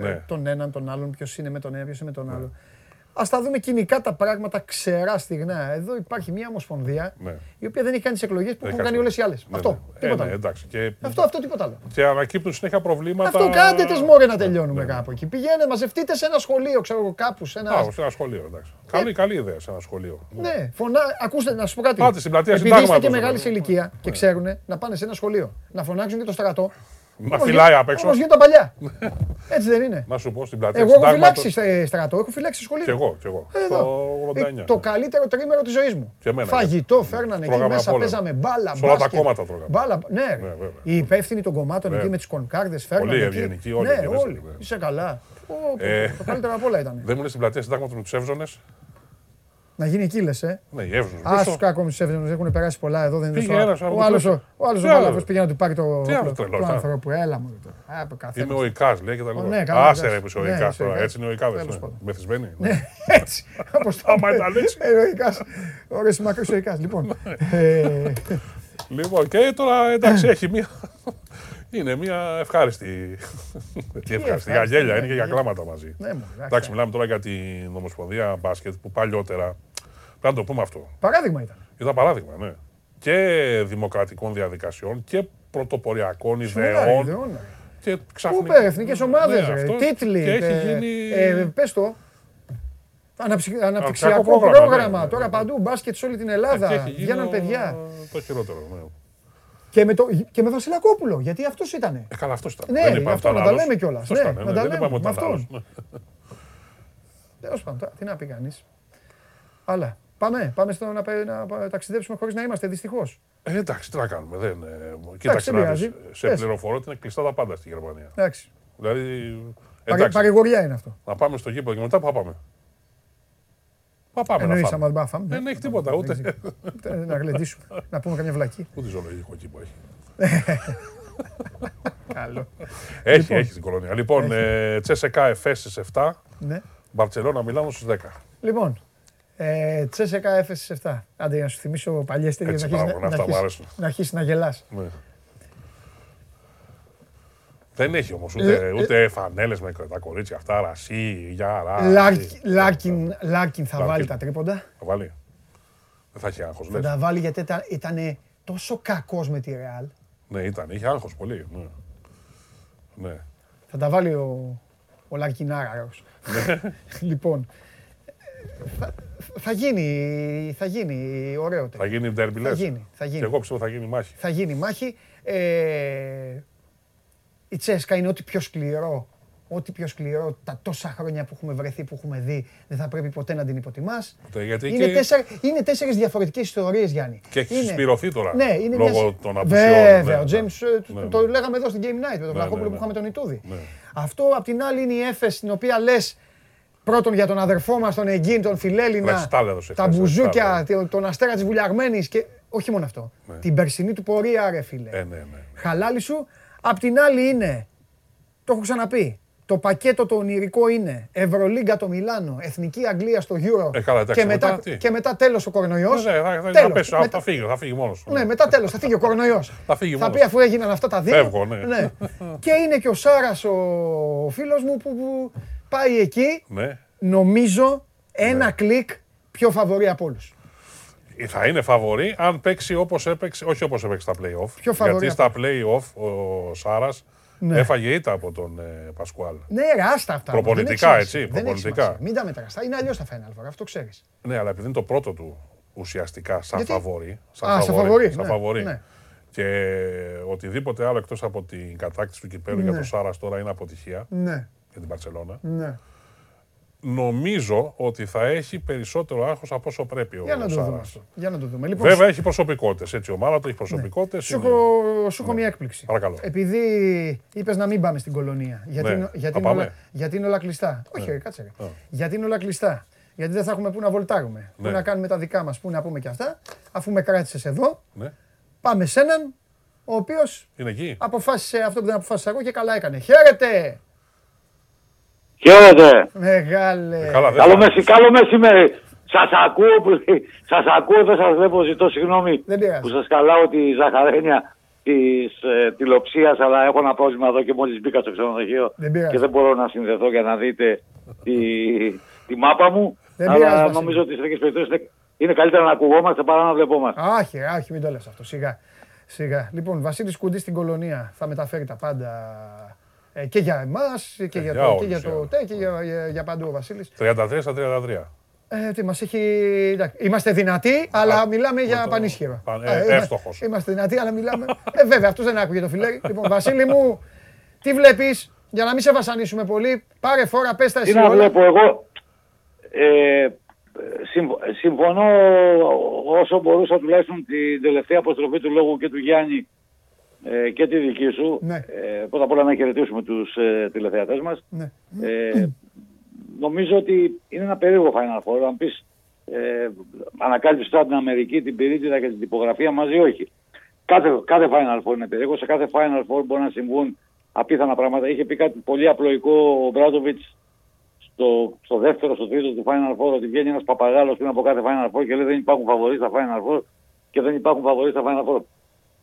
ναι. τον έναν, τον άλλον, ποιος είναι με τον ένα, ποιος είναι με τον ναι. άλλο. Α τα δούμε κοινικά τα πράγματα ξερά στιγνά. Εδώ υπάρχει μια ομοσπονδία ναι. η οποία δεν έχει κάνει τις εκλογές που έχουν κάνει όλες οι άλλες. Ναι, αυτό. Ναι. Τίποτα ε, ναι, εντάξει. Και... Αυτό, αυτό τίποτα άλλο. Και ανακύπτουν συνέχεια προβλήματα. Αυτό κάντε τι μόρε να τελειώνουμε ναι. κάπου εκεί. Πηγαίνετε, μαζευτείτε σε ένα σχολείο, ξέρω εγώ κάπους. Σε ένα... Α, σε ένα σχολείο, εντάξει. Ε... Καλή, καλή ιδέα σε ένα σχολείο. Ναι, φωνά... ακούστε να σου πω κάτι. Πάτε στην πλατεία Επειδή είστε και μεγάλης ηλικία και ξέρουν να πάνε σε ένα σχολείο να φωνάξουν και το στρατό. Μα φυλάει απ' έξω. Όπω γίνεται παλιά. [laughs] Έτσι δεν είναι. Να σου πω στην πλατεία. Εγώ έχω φυλάξει στρατό, έχω φυλάξει σχολείο. Κι εγώ, κι εγώ. Το 89. Το καλύτερο τρίμερο της ζωής μου. Φαγητό φέρνανε εκεί μέσα, παίζαμε μπάλα. Σε όλα τα κόμματα τρώγαμε. Μπάλα, ναι. Οι υπεύθυνοι των κομμάτων εκεί με τις κονκάρδες φέρνανε. Πολύ ευγενικοί όλοι. Ναι, όλοι. Είσαι καλά. Το καλύτερο απ' όλα ήταν. Δεν μου λε στην πλατεία συντάγματο με του Εύζονε. Να γίνει εκεί, λες. Ε. Ναι, η Εύζο. Α, του κάκου του Εύζο έχουν περάσει πολλά εδώ. Δεν είναι ο άλλος ο άλλος Μάλαφο πήγε να του πάρει το άνθρωπο. Έλα μου. Είμαι ο Ικάς, λέει και τα λοιπά. Ναι, Άσε ρε που ο ναι, Ικάς τώρα. Έτσι είναι ο Ικάς. Μεθυσμένη. Ναι, έτσι. Όπως το Άμα ήταν έτσι. Ωραία, μακρύς ο Ικάς. Λοιπόν. Λοιπόν, και τώρα εντάξει, έχει μία. Είναι μια ευχάριστη. Τι ευχάριστη. Για γέλια είναι και για κλάματα μαζί. Ναι, Εντάξει, μιλάμε τώρα για την Ομοσπονδία Μπάσκετ που παλιότερα. Πρέπει να το πούμε αυτό. Παράδειγμα ήταν. Ήταν παράδειγμα, ναι. Και δημοκρατικών διαδικασιών και πρωτοποριακών ιδεών. ιδεών. Και ξαφνικά. Πού εθνικές ομάδες, Ναι, τίτλοι. Και έχει ε, γίνει. ε, πες το. Αναψυ- Αναπτυξιακό πρόγραμμα, πρόγραμμα. ναι, ναι, Τώρα ναι. παντού, μπάσκετ σε όλη την Και Ελλάδα. έχει γίνει Βγαίναν ο- παιδιά. Το χειρότερο. Ναι. Και με, το, και με Βασιλακόπουλο, γιατί αυτός ήταν. Ε, καλά, αυτός ήταν. Ναι, Δεν είπαμε αυτό ότι να ήταν τα άλλος. λέμε κιόλας. Αυτός Ναι, ήταν, να ναι, τα δεν λέμε, είπαμε ότι με ήταν αυτόν. άλλος. Ναι. Τέλος πάντων, τώρα, τι να πει κανείς. Αλλά πάμε, πάμε στο να, πε- να πα- ταξιδέψουμε χωρίς να είμαστε δυστυχώς. Ε, εντάξει, τι να κάνουμε. Δεν, ε, κοίταξε δεν να δεις, πειράζει. Σε Πες. πληροφορώ ότι είναι κλειστά τα πάντα στη Γερμανία. Εντάξει. Δηλαδή. Παρε, Εντάξει, παρηγοριά είναι αυτό. να πάμε στο γήπεδο και μετά που θα πάμε; Πά πάμε Εννοείς να άμα φάμε. δεν πάμε. Δεν έχει τίποτα ούτε. Ούτε Να γλεντήσουμε. να πούμε καμιά βλακή. Ούτε ζωολογικό κήπο έχει. [laughs] Καλό. Έχει, Λοιπόν. έχει στην κολονία. Λοιπόν, ε, Τσέσεκα Εφές στις 7, Ναι. Μπαρσελόνα Μιλάνο στις 10. Λοιπόν, ε, Τσέσεκα έφεσες 7. Άντε για να σου θυμίσω παλιές ταινίες Έτσι, να αρχίσεις μπράβο, να, αυτά μου αρχίσεις- αρέσουν. να αρχίσεις να γελάς. Ναι. Δεν έχει όμως ούτε, Ε, ε, ούτε φανέλες με τα κορίτσια αυτά, ρασί, γιάρα. Λάρκιν- Λάρκιν- Λάρκιν θα Λάρκιν. βάλει τα τρίποντα. Θα βάλει. Δεν θα έχει άγχος, Θα τα βάλει γιατί ήταν, ήτανε τόσο κακός με τη Ρεάλ. Ναι, ήταν, είχε άγχος πολύ. Ναι. ναι. Θα τα βάλει ο, ο Λαρκινάρας. [laughs] λοιπόν, θα, θα γίνει, θα γίνει ωραίο Θα τέτοιο. γίνει ντέρμπι, Θα λες; γίνει, θα γίνει. Και εγώ πιστεύω θα γίνει μάχη. Θα γίνει μάχη. Ε, η Τσέσκα είναι ό,τι πιο σκληρό. Ό,τι πιο σκληρό τα τόσα χρόνια που έχουμε βρεθεί, που έχουμε δει, δεν θα πρέπει ποτέ να την υποτιμάς. Ποτέ, γιατί Είναι, και- τέσσερα, είναι τέσσερις διαφορετικές ιστορίες, Γιάννη. Και έχεις Είναι- συσπηρωθεί τώρα. Ναι, είναι λόγω μια... των απουσιών. Βέβαια, ναι, ο ναι. James, ε, το- Ναι, το ναι. λέγαμε εδώ στην Game Night με τον Ναι, Βλαχόπουλο ναι, που ναι. είχαμε τον Ιτούδη. Ναι. Αυτό απ' την άλλη είναι η Έφες, την οποία λες πρώτον για τον αδερφό μας, τον Εγκίν, τον Φιλέλληνα, Λες, τα έδωσε τα χθες, μπουζούκια, τα τον- τον αστέρα της Βουλιαγμένης και όχι μόνο αυτό. Ναι. Την περσινή του πορεία, ρε φίλε. Ε, ναι, ναι. Χαλάλι σου. Απ' την άλλη είναι, το έχω ξαναπεί, το πακέτο το ονειρικό είναι Ευρωλίγκα το Μιλάνο, Εθνική Αγγλία στο Euro Ε, καλά, εντάξει, και, μετά, μετά τι; και μετά τέλος ο κορονοϊός. Ναι, ναι, θα, θα, Τέλος. θα, πέσει, θα, Μετά- θα φύγει, θα φύγει μόνος του. ναι, μετά τέλος θα φύγει ο κορονοϊός. [laughs] Θα φύγει Θα μόνος πει αφού έγιναν αυτά τα δύο. Φεύγω, ναι. [laughs] Και είναι και ο Σάρας ο, ο φίλος μου που, που πάει εκεί, Ναι. νομίζω, ένα κλικ πιο φαβορή από όλους. Θα είναι φαβορή αν παίξει όπως έπαιξε, όχι όπως έπαιξε στα play-off. Πιο φαβορί γιατί στα play-off ο Σάρας Ναι. έφαγε ήττα από τον ε, Πασκουάλ. Ναι, ρε, άστα αυτά. Προπονητικά, Δεν έχει έτσι, σημασία. Δεν έχει προπονητικά. σημασία. Μην τα μετράς. Θα Είναι αλλιώς τα Final Four, αυτό ξέρεις. Ναι, αλλά επειδή είναι το πρώτο του ουσιαστικά σαν Γιατί; φαβορή. Α, σαν φαβορί, σαν ναι, φαβορί. ναι. Και οτιδήποτε άλλο εκτός από την κατάκτηση του κυπέλου για Ναι. τον Σάρας τώρα είναι αποτυχία Ναι, για την Παρσελώνα. ναι. Νομίζω ότι θα έχει περισσότερο άγχος από όσο πρέπει ο Για να το δούμε. Σάρα. αυτό. Για να το δούμε. Λοιπόν, Βέβαια έχει προσωπικότητες. Έτσι, η ομάδα του έχει προσωπικότητες. Σου έχω, σου έχω μια έκπληξη. Παρακαλώ. Επειδή είπες να μην πάμε στην κολονία. Γιατί, Ναι. είναι, γιατί, Θα είναι, όλα, πάμε. γιατί είναι όλα κλειστά. Όχι, ρε, κάτσε. Ρε. Α. Γιατί είναι όλα κλειστά. Γιατί δεν θα έχουμε πού να βολτάρουμε. Ναι. Πού να κάνουμε τα δικά μας, πού να πούμε και αυτά. Αφού με κράτησες εδώ, Ναι. πάμε σε έναν ο οποίος Είναι εκεί. αποφάσισε αυτό που δεν αποφάσισα εγώ και καλά έκανε. Χαίρετε! Χαίρετε. Μεγάλε. Ε, Καλά, δεν Καλό, θα- μεση, καλό μεσημέρι. Σας ακούω, που, σας ακούω, δεν σας βλέπω, ζητώ συγγνώμη Δεν πειράζει. που σας καλάω τη ζαχαρένια της ε, τηλεοψίας, αλλά έχω ένα πρόβλημα εδώ και μόλις μπήκα στο ξενοδοχείο Δεν πειράζει. και δεν μπορώ να συνδεθώ για να δείτε τη, τη μάπα μου. Δεν πειράζει, αλλά Βασίλη. νομίζω ότι σε τέτοιες περιπτώσεις είναι, είναι καλύτερα να ακουγόμαστε παρά να βλεπόμαστε. Άχι, άχι, μην το λες αυτό. Σιγά. Σιγά. Λοιπόν, Βασίλης Κουντής στην κολονία θα μεταφέρει τα πάντα ε, και για εμάς και για, για το, και όλους, για, για το όλους. τε, και για, για, για παντού ο Βασίλης. 33 στα 33. Ε, τι μας έχει... εντάξει, Είμαστε δυνατοί, αλλά μιλάμε για το- πανίσχυρο. πα- Α, ε, είμα- εύστοχος. Είμαστε δυνατοί, αλλά μιλάμε... ε, βέβαια, αυτός δεν άκουγε το φιλέρι. λοιπόν, Βασίλη μου, τι βλέπεις, για να μην σε βασανίσουμε πολύ, πάρε φόρα, πες τα Τι εσύ να όλα. βλέπω εγώ; Ε, συμφ- συμφωνώ όσο μπορούσα τουλάχιστον την τελευταία αποστροφή του λόγου και του Γιάννη ε, και τη δική σου. Ναι. Ε, πρώτα απ' όλα να χαιρετήσουμε τους ε, τηλεθεατές μας. Ναι. Ε, νομίζω ότι είναι ένα περίεργο Final Four. Αν πεις ε, ανακάλυψη τώρα την Αμερική, την πυρίτιδα και την τυπογραφία μαζί, όχι. Κάθε, κάθε Final Four είναι περίεργο. Σε κάθε Final Four μπορεί να συμβούν απίθανα πράγματα. Είχε πει κάτι πολύ απλοϊκό ο Μπράτοβιτς στο, στο δεύτερο, στο τρίτο του Final Four ότι βγαίνει ένας παπαγάλος πριν από κάθε Final Four και λέει δεν υπάρχουν φαβοροί στα Final Four και δεν υπάρχουν φαβοροί στα Final Four.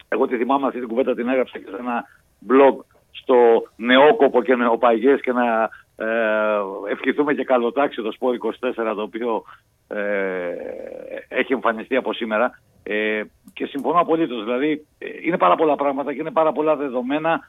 Εγώ τη θυμάμαι αυτή την κουβέντα την έγραψα και σε ένα blog στο νεόκοπο και νεοπαγές και να ε, ευχηθούμε και καλοτάξει το Σπόρ 24 το οποίο ε, έχει εμφανιστεί από σήμερα. Ε, και συμφωνώ απολύτως. Δηλαδή ε, είναι πάρα πολλά πράγματα και είναι πάρα πολλά δεδομένα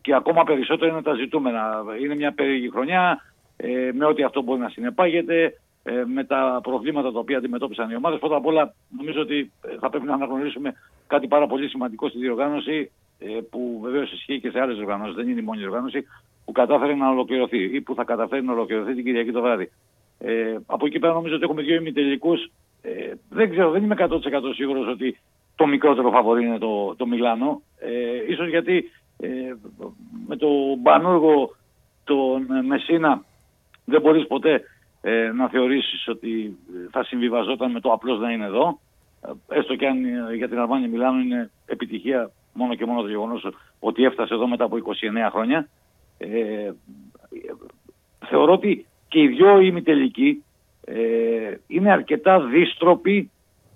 και ακόμα περισσότερο είναι τα ζητούμενα. Είναι μια περίεργη χρονιά ε, με ό,τι αυτό μπορεί να συνεπάγεται ε, με τα προβλήματα τα οποία αντιμετώπισαν οι ομάδες. Πρώτα απ' όλα νομίζω ότι ε, θα πρέπει να αναγνωρίσουμε κάτι πάρα πολύ σημαντικό στη διοργάνωση ε, που βεβαίως ισχύει και σε άλλες οργανώσεις, δεν είναι η μόνη διοργάνωση που κατάφερε να ολοκληρωθεί ή που θα καταφέρει να ολοκληρωθεί την Κυριακή το βράδυ. Ε, από εκεί πέρα νομίζω ότι έχουμε δύο ημιτελικούς. Ε, δεν ξέρω, δεν είμαι 100% σίγουρος ότι το μικρότερο φαβορή είναι το, το Μιλάνο. Ε, ίσως γιατί ε, με το Μπανούργο, τον Μεσίνα, δεν μπορείς ποτέ ε, να θεωρήσεις ότι θα συμβιβαζόταν με το απλώς να είναι εδώ. Ε, έστω και αν ε, για την Αρμάνια Μιλάνο είναι επιτυχία μόνο και μόνο το γεγονός ότι έφτασε εδώ μετά από 29 χρόνια. Ε, θεωρώ ότι και οι δυο ημιτελικοί ε, είναι αρκετά δίστροποι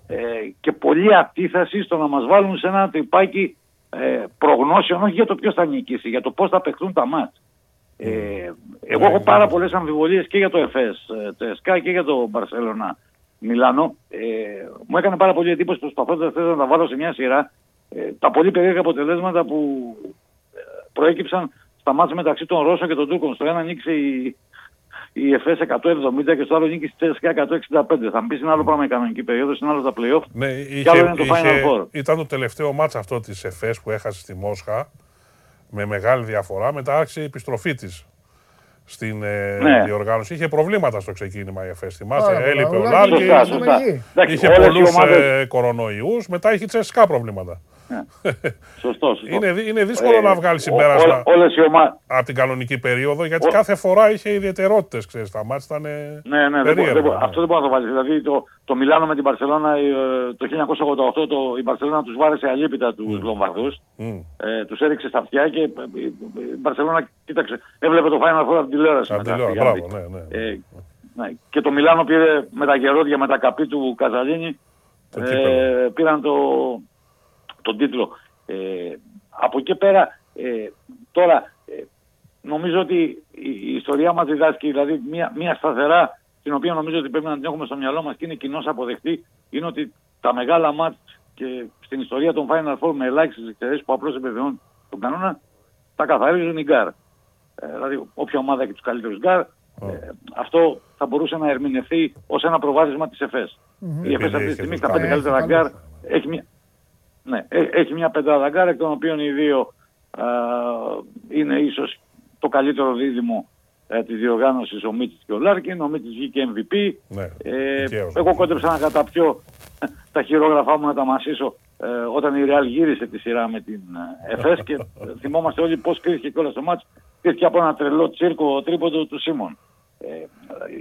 ε, και πολύ αντίθεση στο να μας βάλουν σε ένα τρυπάκι ε, προγνώσεων όχι για το ποιος θα νικήσει, για το πώς θα παιχτούν τα μάτς. Ε, εγώ έχω πάρα πολλές αμφιβολίες και για το ΕΦΕΣ, το ΕΣΚΑ και για το Μπαρσέλωνα Μιλάνο. Ε, μου έκανε πάρα πολύ εντύπωση προσπαθώντας να τα βάλω σε μια σειρά ε, τα πολύ περίεργα αποτελέσματα που ε, προέκυψαν στα μάτια μεταξύ των Ρώσων και των Τούρκων. Στο ένα ανοίξει η, η ΕΦΕΣ 170 και στο άλλο νίκησε η ΤΣΚΑ 165. Θα μου πεις είναι άλλο πράγμα η κανονική περίοδος, είναι άλλο τα playoff. Ναι, είχε, και άλλο είναι το Final Four. Ήταν το τελευταίο μάτς αυτό της ΕΦΕΣ που έχασε στη Μόσχα με μεγάλη διαφορά. Μετά άρχισε η επιστροφή της στην ε, ναι. διοργάνωση. Είχε προβλήματα στο ξεκίνημα η ΕΦΕΣ. Θυμάστε, έλειπε ο Λάρκη. Είχε πολλούς ε, κορονοϊούς. Μετά είχε τσεσικά προβλήματα. Ναι. Σωστό, σωστό. Είναι, είναι δύσκολο ε, να βγάλεις συμπέρασμα από την κανονική περίοδο γιατί κάθε φορά είχε ιδιαιτερότητες. Ξέρεις, τα μάτια ήταν. Ναι, ναι, δεν, αυτό δεν μπορεί να το βάλεις. Δηλαδή το, το Μιλάνο με την Παρσελώνα ε, το 1988 το, η Παρσελώνα τους βάρεσε αλίπητα τους mm. Λομβαρδούς. Mm. Ε, τους έριξε στα αυτιά και ε, η Παρσελώνα, κοίταξε, έβλεπε το Final Four από την τηλεόραση. Από τηλεόραση, μπράβο, ναι, ναι. Ε, ναι. Και το Μιλάνο πήρε με τα γερόδια, με τα καπί του Καζαλίνη. Ε, πήραν το, τον τίτλο. Ε, από εκεί πέρα, ε, τώρα, ε, νομίζω ότι η, ιστορία μας διδάσκει, δηλαδή μια, μια σταθερά, την οποία νομίζω ότι πρέπει να την έχουμε στο μυαλό μας και είναι κοινώς αποδεκτή, είναι ότι τα μεγάλα ματς και στην ιστορία των Final Four με ελάχιστες εξαιρέσεις που απλώς επιβεβαιώνουν τον κανόνα, τα καθαρίζουν οι γκαρντ. Ε, δηλαδή, όποια ομάδα έχει τους καλύτερους γκαρντ, ε, αυτό θα μπορούσε να ερμηνευθεί ως ένα προβάδισμα της Εφές. Mm-hmm. Η Εφές αυτή τη στιγμή στα πέντε καλύτερα γκαρντ έχει μια, ναι, ε, έχει μια πεντάδα γκαρντ, εκ των οποίων οι δύο α, είναι ίσως το καλύτερο δίδυμο ε, της διοργάνωσης ο Μίτσιτς και ο Λάρκιν. Ο Μίτσιτς βγήκε MVP. Ναι, ε, εγώ κόντεψα να καταπιώ [laughs] τα χειρόγραφά μου να τα μασίσω ε, όταν η Ρεάλ γύρισε τη σειρά με την ε, ΕΦΕΣ και [laughs] θυμόμαστε όλοι πώς κρίθηκε και όλα στο μάτς. Κρίθηκε από ένα τρελό τσίρκο τρίποντο του Σίμων. Ε,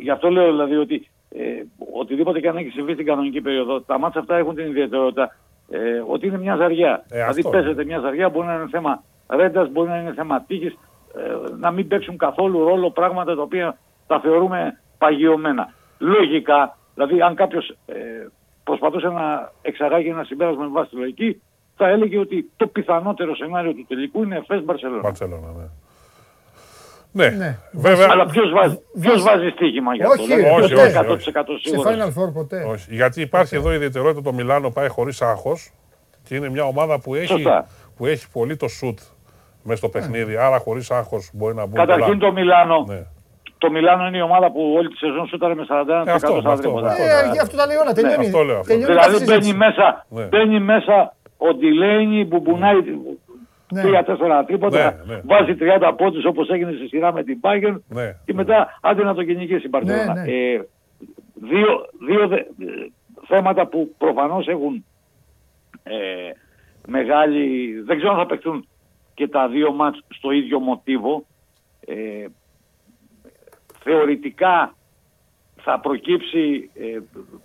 γι' αυτό λέω δηλαδή ότι ε, οτιδήποτε και αν έχει συμβεί στην κανονική περίοδο, τα μάτια αυτά έχουν την ιδιαιτερότητα ε, ότι είναι μια ζαριά. Ε, δηλαδή παίζεται μια ζαριά, μπορεί να είναι θέμα ρέντας, μπορεί να είναι θέμα τύχης, ε, να μην παίξουν καθόλου ρόλο πράγματα τα οποία τα θεωρούμε παγιωμένα. Λογικά, δηλαδή αν κάποιος ε, προσπαθούσε να εξαγάγει ένα συμπέρασμα με βάση τη λογική, θα έλεγε ότι το πιθανότερο σενάριο του τελικού είναι Εφές Μπαρσελόνα. ναι. Ναι, ναι. Βέβαια... Αλλά ποιος βάζει, ποιος βάζει στοίχημα για αυτό. Όχι, δηλαδή, όχι, όχι, 100% σίγουρος. Σε Final Four ποτέ. Όχι. Γιατί υπάρχει εδώ η ιδιαιτερότητα το Μιλάνο πάει χωρίς άγχος και είναι μια ομάδα που έχει, που έχει πολύ το σουτ μέσα στο παιχνίδι. Ναι. Άρα χωρίς άγχος μπορεί να μπουν. Καταρχήν το Μιλάνο. Ναι. Το Μιλάνο είναι η ομάδα που όλη τη σεζόν σούταρε με 41% ε, αυτό, στα τρίποτα. Ε, αυτό τα λέει όλα. Τελειώνει. Ναι, αυτό λέω, αυτό. Δηλαδή μπαίνει μέσα, ναι. μπαίνει μέσα ο Ντιλέινι, μπουμπουνάει ναι. Τρία-τέσσερα τρίποτα, ναι, ναι. βάζει 30 πόντους όπως έγινε στη σειρά με την Bayern ναι, και μετά άντε να το κυνηγήσει η Μπαρσελόνα. Ναι, ναι. ε, δύο δύο δε, θέματα που προφανώς έχουν ε, μεγάλη. Δεν ξέρω αν θα παιχτούν και τα δύο μάτς στο ίδιο μοτίβο. Ε, θεωρητικά θα προκύψει ε,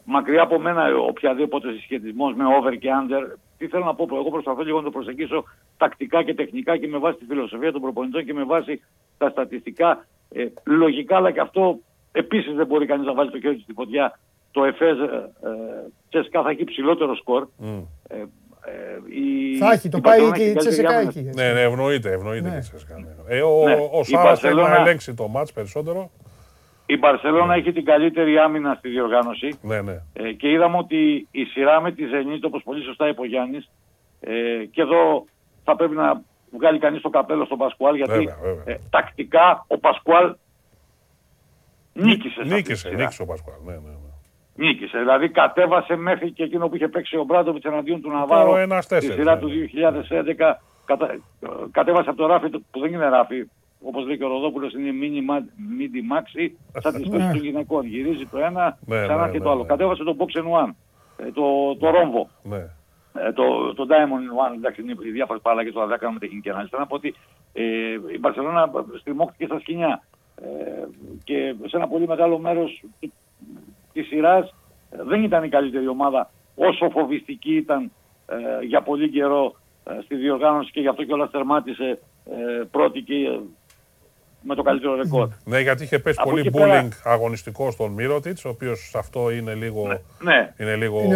μακριά από μένα οποιαδήποτε συσχετισμός με over και under. Τι θέλω να πω, εγώ προσπαθώ λίγο να το προσεγγίσω τακτικά και τεχνικά και με βάση τη φιλοσοφία των προπονητών και με βάση τα στατιστικά. Ε, λογικά, αλλά και αυτό επίσης δεν μπορεί κανείς να βάλει το χέρι στη φωτιά. Το ΕΦΕΣ ε, ε, Τσέσκα θα έχει ψηλότερο σκορ. Mm. Ε, ε, η, θα έχει, το πάει και η Τσέσσεκα εκεί. Ναι, ναι, ευνοείται, ευνοείται ναι. και η Τσέσσεκα. Ναι. Ε, ο ναι. ο Σάρας θέλει να ελέγξει το μάτς περισσότερο. Η Μπαρσελόνα ναι. έχει την καλύτερη άμυνα στη διοργάνωση. Ναι, ναι. Ε, και είδαμε ότι η σειρά με τη Ζενίτ, όπως πολύ σωστά είπε ο Γιάννης, ε, και εδώ θα πρέπει να βγάλει κανείς το καπέλο στον Πασκουάλ, γιατί βέβαια, βέβαια. Ε, τακτικά ο Πασκουάλ νίκησε. Νίκησε, νίκησε ο Πασκουάλ. Ναι, ναι, ναι. Νίκησε. Δηλαδή κατέβασε μέχρι και εκείνο που είχε παίξει ο Μπράντοβιτς εναντίον του Ναβάρο στη σειρά ναι. του 2011. Κατα... Κατέβασε από το ράφι που δεν είναι ράφι. Όπως λέει και ο Ροδόπουλος, είναι μίντι μάξι, σαν τη σπίτι των γυναικών. Γυρίζει το ένα, ναι, ξανά ναι, και το άλλο. Κατέβασε το Box One, ε, το, το ρόμβο. Ε, το, το Diamond One, εντάξει, είναι διάφορες παραλλαγές, τώρα δεν κάνουμε τεχνική ανάλυση. Θέλω να πω ότι ε, η Μπαρσελόνα στριμώχτηκε στα σκηνιά. Ε, και σε ένα πολύ μεγάλο μέρος της σειράς ε, δεν ήταν η καλύτερη ομάδα όσο φοβιστική ήταν ε, για πολύ καιρό ε, στη διοργάνωση και γι' αυτό κιόλας τερμάτισε ε, πρώτη και με το καλύτερο ρεκόρ. Ναι, γιατί είχε πέσει πολύ bullying πέρα... αγωνιστικό στον Μύρωτιτς, ο οποίος αυτό είναι λίγο, ναι, ναι. είναι λίγο είναι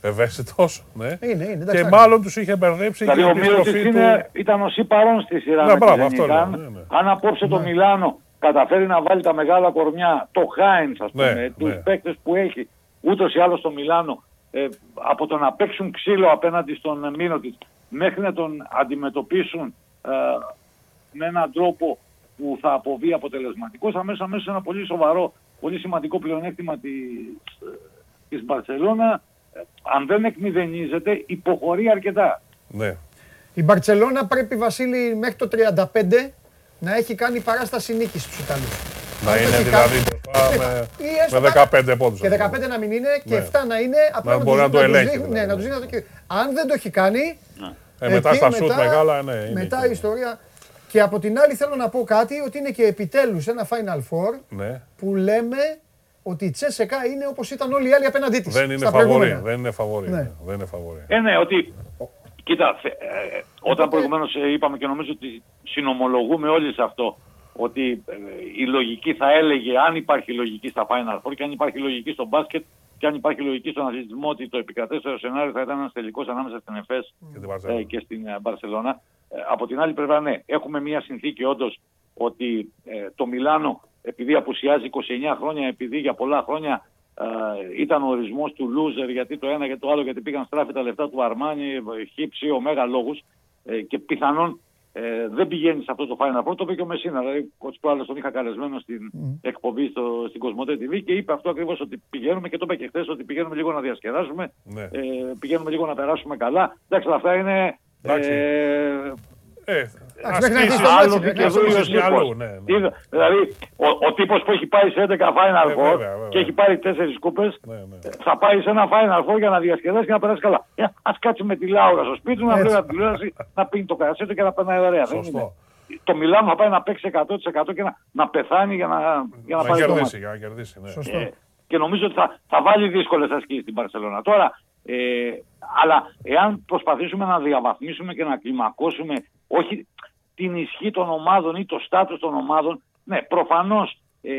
ευαίσθητος. Ναι. Είναι, είναι, και μάλλον τους είχε μπερδέψει δηλαδή, και η επιστροφή του. ήταν ο παρόν στη σειρά. Ναι, μπράβο, αυτό λέω, ναι, ναι. Αν απόψε το ναι. Μιλάνο καταφέρει να βάλει τα μεγάλα κορμιά, το Χάιν, ας πούμε, ναι, τους ναι. που έχει, ούτως ή άλλως στο Μιλάνο, ε, από το να παίξουν ξύλο απέναντι στον Μύρωτιτς μέχρι να τον αντιμετωπίσουν ε, με έναν τρόπο που θα αποβεί αποτελεσματικός, αμέσως αμέσως ένα πολύ σοβαρό, πολύ σημαντικό πλεονέκτημα τη Μπαρσελόνα. Ε, αν δεν εκμηδενίζεται, υποχωρεί αρκετά. Ναι. Η Μπαρσελόνα πρέπει, Βασίλη, μέχρι το 35 να έχει κάνει παράσταση νίκης στους Ιταλούς. Να είναι δηλαδή με, [laughs] με 15 πόντους. Και 15 να μην είναι και 7 ναι. να είναι. Απλά να μπορεί να το ελέγχει. Ναι, να τους δηλαδή. δίνει Αν δεν το έχει κάνει. Ε, μετά στα σουτ μεγάλα, ναι. Μετά η ιστορία. Και από την άλλη θέλω να πω κάτι ότι είναι και επιτέλους ένα Final Four ναι. που λέμε ότι η Τσέσεκα είναι όπως ήταν όλοι οι άλλοι απέναντί της. Δεν είναι φαβορή. Δεν είναι φαβορή. Ναι. Δεν είναι φαβορή. Ε, ναι, ότι Κοίτα, ε, όταν προηγουμένως ε, είπαμε και νομίζω ότι συνομολογούμε όλοι σε αυτό, ότι ε, η λογική θα έλεγε, αν υπάρχει λογική στα Final Four και αν υπάρχει λογική στο μπάσκετ και αν υπάρχει λογική στον αθλητισμό, ότι το επικρατέστερο σενάριο θα ήταν ένας τελικός ανάμεσα στην ΕΦΕΣ και, και στην Μπαρσελόνα. Από την άλλη πλευρά, ναι, έχουμε μια συνθήκη όντως ότι το Μιλάνο, επειδή απουσιάζει 29 χρόνια, επειδή για πολλά χρόνια ε, ήταν ο ορισμός του loser γιατί το ένα και το άλλο, γιατί πήγαν στράφη τα λεφτά του Αρμάνι, χύψη, ωμέγα λόγους ε, και πιθανόν ε, δεν πηγαίνει σε αυτό το Final Four. Το είπε και ο Μεσίνα. Δηλαδή, ο Τσπάλα τον είχα καλεσμένο στην mm. εκπομπή στο, στην Κοσμοτέ TV και είπε αυτό ακριβώς ότι πηγαίνουμε και το είπε και χθες ότι πηγαίνουμε λίγο να διασκεδάσουμε, ναι. ε, πηγαίνουμε λίγο να περάσουμε καλά. Εντάξει, αυτά είναι. Ε, ε, Δηλαδή, ο τύπος που έχει πάει σε 11 Final ε, Four και έχει πάρει 4 κούπες, ναι, ναι. θα πάει σε ένα Final Four για να διασκεδάσει και να περάσει καλά. Ε, Α κάτσει με τη Λάουρα στο σπίτι του, να βλέπει τηλεόραση, να πίνει το κρασί και να περνάει ωραία. Το Μιλάνο θα πάει να παίξει 100% και να, να πεθάνει για να, για να, πάρει κερδίσει, για να κερδίσει. Ναι. Ε, και νομίζω ότι θα, θα βάλει δύσκολες ασκήσεις στην Παρσελόνα. Τώρα, ε, αλλά εάν προσπαθήσουμε να διαβαθμίσουμε και να κλιμακώσουμε όχι την ισχύ των ομάδων ή το στάτους των ομάδων, ναι, προφανώς ε,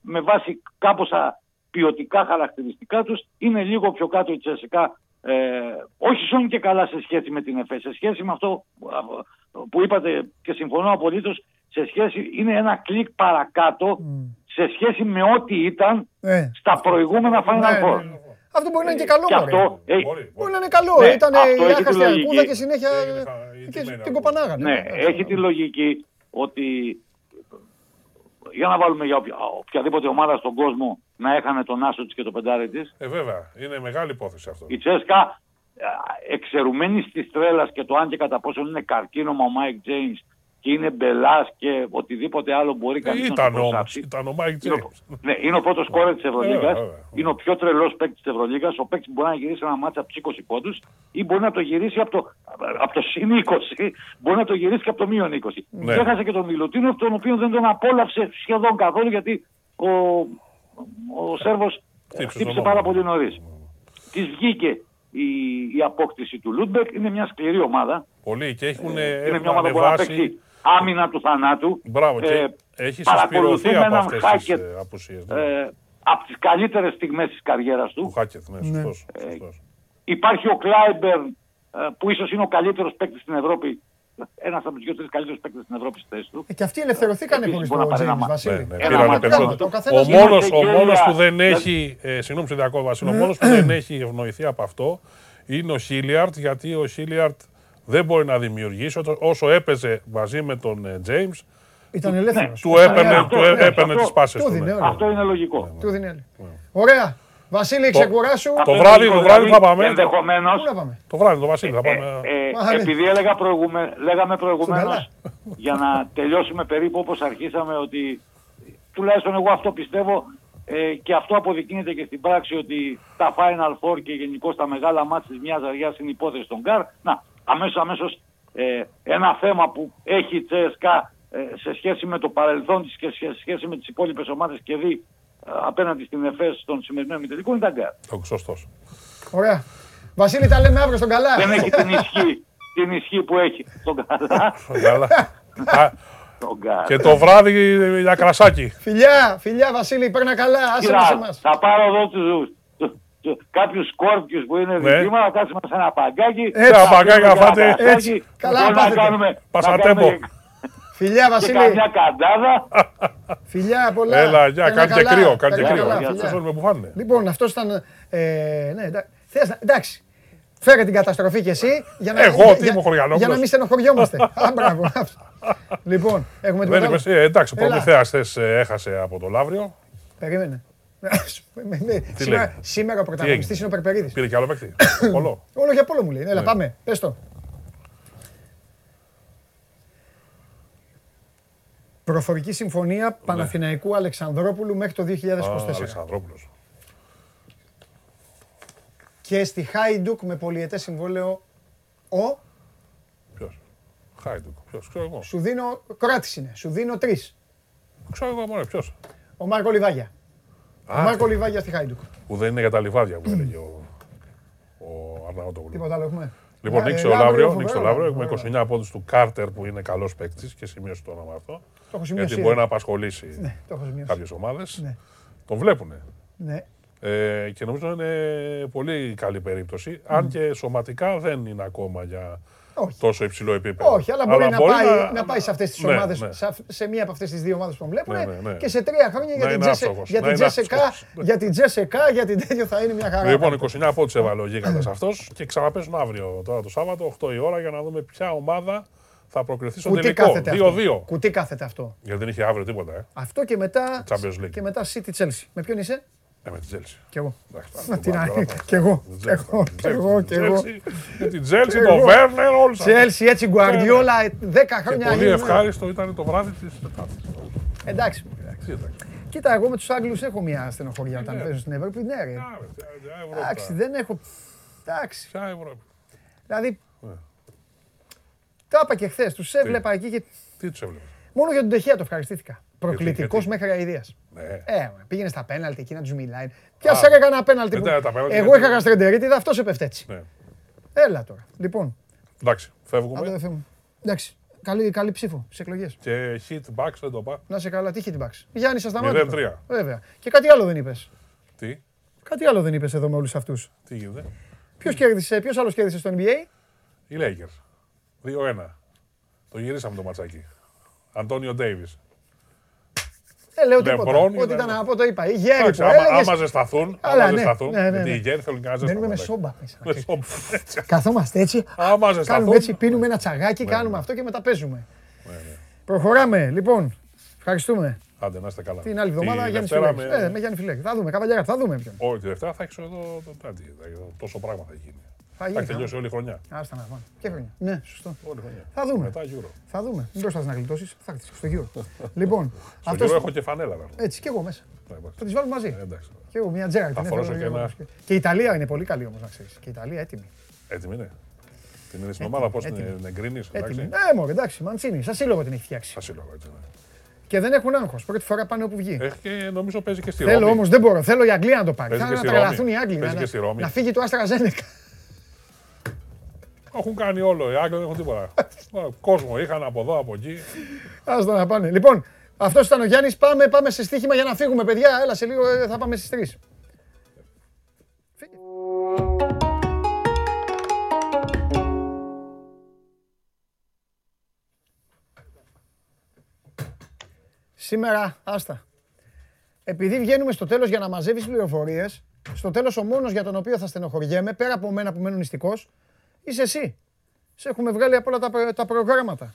με βάση κάμποσα ποιοτικά χαρακτηριστικά τους είναι λίγο πιο κάτω η Τσεσικά ε, όχι σώνει και καλά σε σχέση με την ΕΦΕ, σε σχέση με αυτό που είπατε και συμφωνώ απολύτως, σε σχέση είναι ένα κλικ παρακάτω σε σχέση με ό,τι ήταν ε. στα προηγούμενα Final ναι, Four. Ναι, ναι, αυτό μπορεί να είναι και καλό. Και αυτό, μπορεί, να είναι καλό. Ναι, Ήταν η άχαστη αρκούδα και συνέχεια και την κοπανάγανε. Ναι, έχει τη λογική ότι για να βάλουμε για οποιαδήποτε ομάδα στον κόσμο να έχανε τον άσο της και το πεντάρι της. Ε, βέβαια. Είναι μεγάλη υπόθεση αυτό. Η Τσέσκα, εξαιρουμένη τη τρέλας και το αν και κατά πόσο είναι καρκίνωμα ο Μάικ Τζέιμς και είναι μπελάς και οτιδήποτε άλλο μπορεί κανείς να το προσάψει. Ήταν ο Μάικ Ναι, είναι ο πρώτος σκόρερ της Ευρωλίγας. Είναι ο πιο τρελός παίκτης της Ευρωλίγας. Ο παίκτης μπορεί να γυρίσει ένα ματς από τους 20 πόντους ή μπορεί να το γυρίσει από το, από το συν 20, μπορεί να το γυρίσει και από το μείον 20. Ναι. Έχασε και τον Μιλουτίνοφ, τον οποίο δεν τον απόλαυσε σχεδόν καθόλου γιατί ο, ο Σέρβος χτύπησε πάρα πολύ νωρίς. Της βγήκε η, η απόκτηση του Λούντμπεργκ. Είναι μια σκληρή ομάδα. Πολύ και έχουν ε, είναι μια ομάδα που μπορεί να παίξει άμυνα του θανάτου. Μπράβο, και ε, έχεις συσπηρωθεί από αυτές Χάκετ, τις ε, απουσίες. Ναι. Ε, από τις καλύτερες στιγμές της καριέρας του. Του Χάκετ, ναι, σωστός, ε, Υπάρχει ο Κλάιμπερν που ίσως είναι ο καλύτερος παίκτης στην Ευρώπη ένας από τους δύο-τρεις καλύτερους παίκτες στην Ευρώπη στη θέση του. Ε, και αυτοί ελευθερωθήκαν χωρίς τον Τζέιμι Βασίλη. Ναι, ναι, ο μόνο μόνος που δεν έχει. Ε, συγγνώμη, σε διακόπτω Βασίλη. Ο μόνος που δεν έχει ευνοηθεί από αυτό είναι ο Χίλιαρτ, γιατί ο Χίλιαρτ δεν μπορεί να δημιουργήσει όσο έπαιζε μαζί με τον Τζέιμς. Ήταν ελεύθερος. Του έπαιρνε τις πάσες του. Αυτό είναι λογικό. Ωραία. Βασίλη, ξεκουράσου. Το βράδυ, το βράδυ θα πάμε. Ενδεχομένω. Το βράδυ, το Βασίλη θα ε, πάμε. Ε, επειδή έλεγα προηγουμε... λέγαμε προηγουμένως για να τελειώσουμε περίπου όπως αρχίσαμε ότι τουλάχιστον εγώ αυτό πιστεύω ε, και αυτό αποδεικνύεται και στην πράξη ότι τα Final Four και γενικώς τα μεγάλα μάτια της μιας αργία είναι υπόθεση των ΚΑΡ. Να, αμέσως αμέσως, ε, ένα θέμα που έχει η Τσέσκα ες, σε σχέση με το παρελθόν της και σε σχέση με τις υπόλοιπες ομάδες και δει απέναντι στην ΕΦΕΣ των σημερινών ημιτελικών είναι τα γκαρντ. Σωστός. Ωραία. Βασίλη, τα λέμε αύριο στον καλά. Δεν έχει την ισχύ, την ισχύ που έχει στον καλά. Στον καλά. Και το βράδυ για κρασάκι. Φιλιά, φιλιά Βασίλη, παίρνα καλά. Άσε μας Θα πάρω εδώ του κάποιους σκόρπιου που είναι ναι. δικοί μα, να κάτσουμε σε ένα παγκάκι. Έτσι, ένα παγκάκι να φάτε. Έτσι, καλά να κάνουμε. Πασατέμπο. Φιλιά, Βασίλη. Και μια καντάδα. [laughs] Φιλιά, πολλά. Έλα, για, κάνει και κρύο. Κάνει και κρύο. Αυτός με που φάνε. Λοιπόν, αυτός ήταν. Ε, ναι, εντάξει. Φέρε την καταστροφή κι εσύ. Για να, Εγώ, τι είμαι χωριανό. Για να μην στενοχωριόμαστε. Α, μπράβο. λοιπόν, έχουμε την Δεν ε, Εντάξει, ο Προμηθέας χθες ε, έχασε από το Λαύριο. Περίμενε. Σήμερα, σήμερα ο πρωταγωνιστής είναι ο Περπερίδης. Πήρε κι άλλο παίκτη. [coughs] Όλο για πόλο μου λέει. Έλα, ναι. πάμε. Πες το. Προφορική συμφωνία ναι. Παναθηναϊκού Αλεξανδρόπουλου μέχρι το 2024. Αλεξανδρόπουλος. Και στη Χάιντουκ με πολυετές συμβόλαιο ο. Ποιος; Χάιντουκ. Ποιος; Ξέρω εγώ. Σου δίνω. Κροάτης είναι. Σου δίνω τρεις. Ξέρω εγώ μόνο. Ποιος; Ο Μάρκο Λιβάγια. Ο Μάρκο Λιβάγια στη Χάιντουκ. Που δεν είναι για τα λιβάδια που έλεγε ο, ο Αρναούτογλου. Τίποτα άλλο έχουμε; Λοιπόν, νίκησε το Λαύριο. Νίκησε το Λαύριο. Έχουμε 29 πόντους του Κάρτερ που είναι καλός παίκτης και σημείωσε το όνομα αυτό. Το γιατί μπορεί να απασχολήσει ναι, κάποιες ομάδες. Ναι. Τον βλέπουν. Ναι. Ε, και νομίζω είναι πολύ καλή περίπτωση. Αν και σωματικά δεν είναι ακόμα για όχι. τόσο υψηλό επίπεδο. Όχι, αλλά μπορεί, αλλά να, μπορεί πάει, να... να πάει σε αυτές τις ναι, ομάδε, ναι. σε μία από αυτές τις δύο ομάδες που τον βλέπουν ναι, ναι, και σε τρία χρόνια για, την Τζεσεκά, για, την Τζεσεκά, για την Τζεσεκά, για την τέτοιο θα είναι μια χαρά. Λοιπόν, 29 πόντους έβαλε ο Γίγαντας αυτός και ξαναπέζουν αύριο τώρα το Σάββατο, 8 η ώρα, για να δούμε ποια ομάδα θα προκριθεί στο Κουτί τελικό. 2-2. Κουτί κάθεται αυτό. Γιατί δεν είχε αύριο τίποτα. Ε. Αυτό και μετά, και μετά City Chelsea. Με ποιον είσαι; Ε, με την Τσέλσι. Κι εγώ. Κι εγώ. Κι εγώ. Κι εγώ. Με την Τσέλσι, τον Βέρνερ, όλους αυτούς. Τσέλσι, έτσι, Γκουαρδιόλα, 10 χρόνια. Πολύ ευχάριστο ήταν το βράδυ της Τετάρτης. Εντάξει. Κοίτα, εγώ με τους Άγγλους έχω μια στενοχώρια όταν παίζω στην Ευρώπη. Ναι, ρε. Εντάξει, δεν έχω. Εντάξει. Ποια Ευρώπη. Δηλαδή. Τα είπα και χθες, τους έβλεπα εκεί και. Τι τους έβλεπα. Μόνο για τον Τεχεία το ευχαριστήθηκα. Προκλητικός μέχρι αηδίας. Ναι. Ε, πήγαινε στα πέναλτι εκεί να τους μιλάει. Ποια σε έκανε ένα πέναλτι. Που... Εγώ είχα γαστρεντερίτιδα, αυτός έπεφτε έτσι. Ναι. Έλα τώρα. Λοιπόν. Εντάξει, φεύγουμε. Εντάξει. Καλή, καλή ψήφο στις εκλογές. Και hit back δεν το πά. Να σε καλά, τι hit backs. Γιάννης, σα σταμάτησε. 0-3. Βέβαια. Και κάτι άλλο δεν είπες. Τι; Κάτι άλλο δεν είπες εδώ με όλους αυτούς. Τι γίνεται; Ποιος κέρδισε, ποιος άλλος κέρδισε στο NBA. Οι Lakers. 2-1. Το γυρίσαμε το ματσάκι. Αντώνιο Ντέιβι. Δεν λέω τίποτα. Ό,τι ήταν να πω το είπα. Οι γέροι που έλεγες... Άμα ζεσταθούν, άμα ναι, ζεσταθούν, ναι, ναι, γιατί οι γέροι θέλουν να ζεσταθούν. Μένουμε με σόμπα Καθόμαστε έτσι, άμα ζεσταθούν. κάνουμε έτσι, πίνουμε ένα τσαγάκι, κάνουμε αυτό και μετά παίζουμε. Προχωράμε, λοιπόν. Ευχαριστούμε. Άντε, να είστε καλά. Την άλλη εβδομάδα Γιάννη Φιλέκ. Με... Ε, με Γιάννη Φιλέκ. Θα δούμε, καβαλιά, θα δούμε ποιον. Όχι, τη Δευτέρα θα έχεις εδώ τόσο πράγμα θα γίνει. Θα, γίνει, θα τελειώσει όλη η χρονιά. Άστα να πάμε. Και χρονιά. Ναι, σωστό. Όλη χρονιά. Θα δούμε. Μετά Euro. Θα δούμε. Μην προσπαθεί να γλιτώσεις. Θα έρθει στο γύρο. [laughs] λοιπόν. Στο αυτός... έχω και φανέλα βέβαια. Έτσι και εγώ μέσα. Ναι, θα τις βάλουμε μαζί. Ε, εντάξει. Και εγώ μια τζέρα. Θα φορέσω και ένα. Και η Ιταλία είναι πολύ καλή όμως να ξέρεις. Και η Ιταλία έτοιμη. Έτοιμη είναι. Την είναι στην ομάδα, πώς την εγκρίνεις. Ναι, μόνο εντάξει, μαντσίνη. Σα σύλλογο την έχει φτιάξει. Σα σύλλογο, έτσι. Ναι. Και δεν έχουν άγχος. Πρώτη φορά πάνε όπου βγει. Έχει και νομίζω παίζει και στη Ρώμη. Θέλω όμως, δεν μπορώ. Θέλω η Αγγλία να το πάρει. Θέλω να τρελαθούν οι Άγγλοι. Να, να φύγει το Άστρα Ζένεκα. Έχουν κάνει όλο οι Άγγλοι, δεν έχουν τίποτα. [laughs] Ε, κόσμο είχαν από εδώ, από εκεί. Άστα να πάνε. Λοιπόν, αυτός ήταν ο Γιάννης. Πάμε, πάμε σε στοίχημα για να φύγουμε, παιδιά. Έλα σε λίγο, ε, θα πάμε στις 3. Σήμερα, άστα. Επειδή βγαίνουμε στο τέλος για να μαζεύεις πληροφορίες. στο τέλος ο μόνος για τον οποίο θα στενοχωριέμαι, πέρα από μένα που μένω νηστικός, είσαι εσύ. Σε έχουμε βγάλει από όλα τα, τα προγράμματα.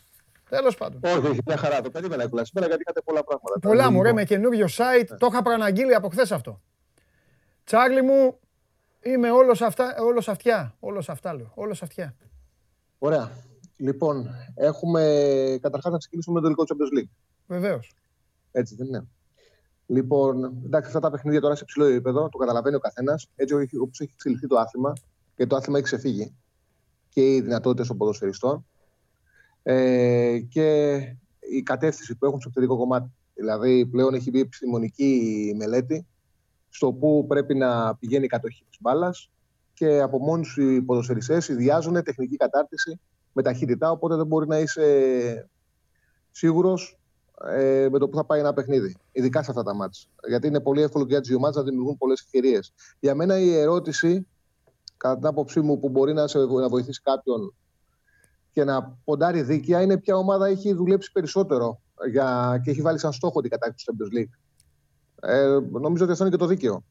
Τέλος πάντων. Όχι, όχι, μια χαρά. Το περίμενα κιόλα σήμερα γιατί είχατε πολλά πράγματα. Πολλά μου, ρε, με καινούριο site. Το είχα προαναγγείλει από χθες αυτό. Τσάρλι μου, είμαι όλος αυτά, όλος αυτιά. Όλος αυτά λέω. Όλος αυτιά. Ωραία. Λοιπόν, έχουμε καταρχάς να ξεκινήσουμε με το τελικό Champions League. Βεβαίως. Έτσι δεν είναι. Λοιπόν, εντάξει, αυτά τα παιχνίδια τώρα σε ψηλό επίπεδο, το καταλαβαίνει ο καθένας. Έτσι όπως έχει εξελιχθεί το άθλημα και το άθλημα έχει ξεφύγει και οι δυνατότητες των ποδοσφαιριστών ε, και η κατεύθυνση που έχουν στο επιθετικό κομμάτι. Δηλαδή, πλέον έχει μπει επιστημονική μελέτη στο που πρέπει να πηγαίνει η κατοχή της μπάλας και από μόνοι του οι ποδοσφαιριστές ιδιάζουν τεχνική κατάρτιση με ταχύτητα. Οπότε δεν μπορεί να είσαι σίγουρος ε, με το που θα πάει ένα παιχνίδι. Ειδικά σε αυτά τα μάτια. Γιατί είναι πολύ εύκολο για τι δύο να δημιουργούν πολλές ευκαιρίες. Για μένα η ερώτηση, κατά την άποψή μου, που μπορεί να, σε, να βοηθήσει κάποιον και να ποντάρει δίκαια είναι ποια ομάδα έχει δουλέψει περισσότερο για... και έχει βάλει σαν στόχο την κατάκτηση του Champions League. Ε, νομίζω ότι αυτό είναι και το δίκαιο.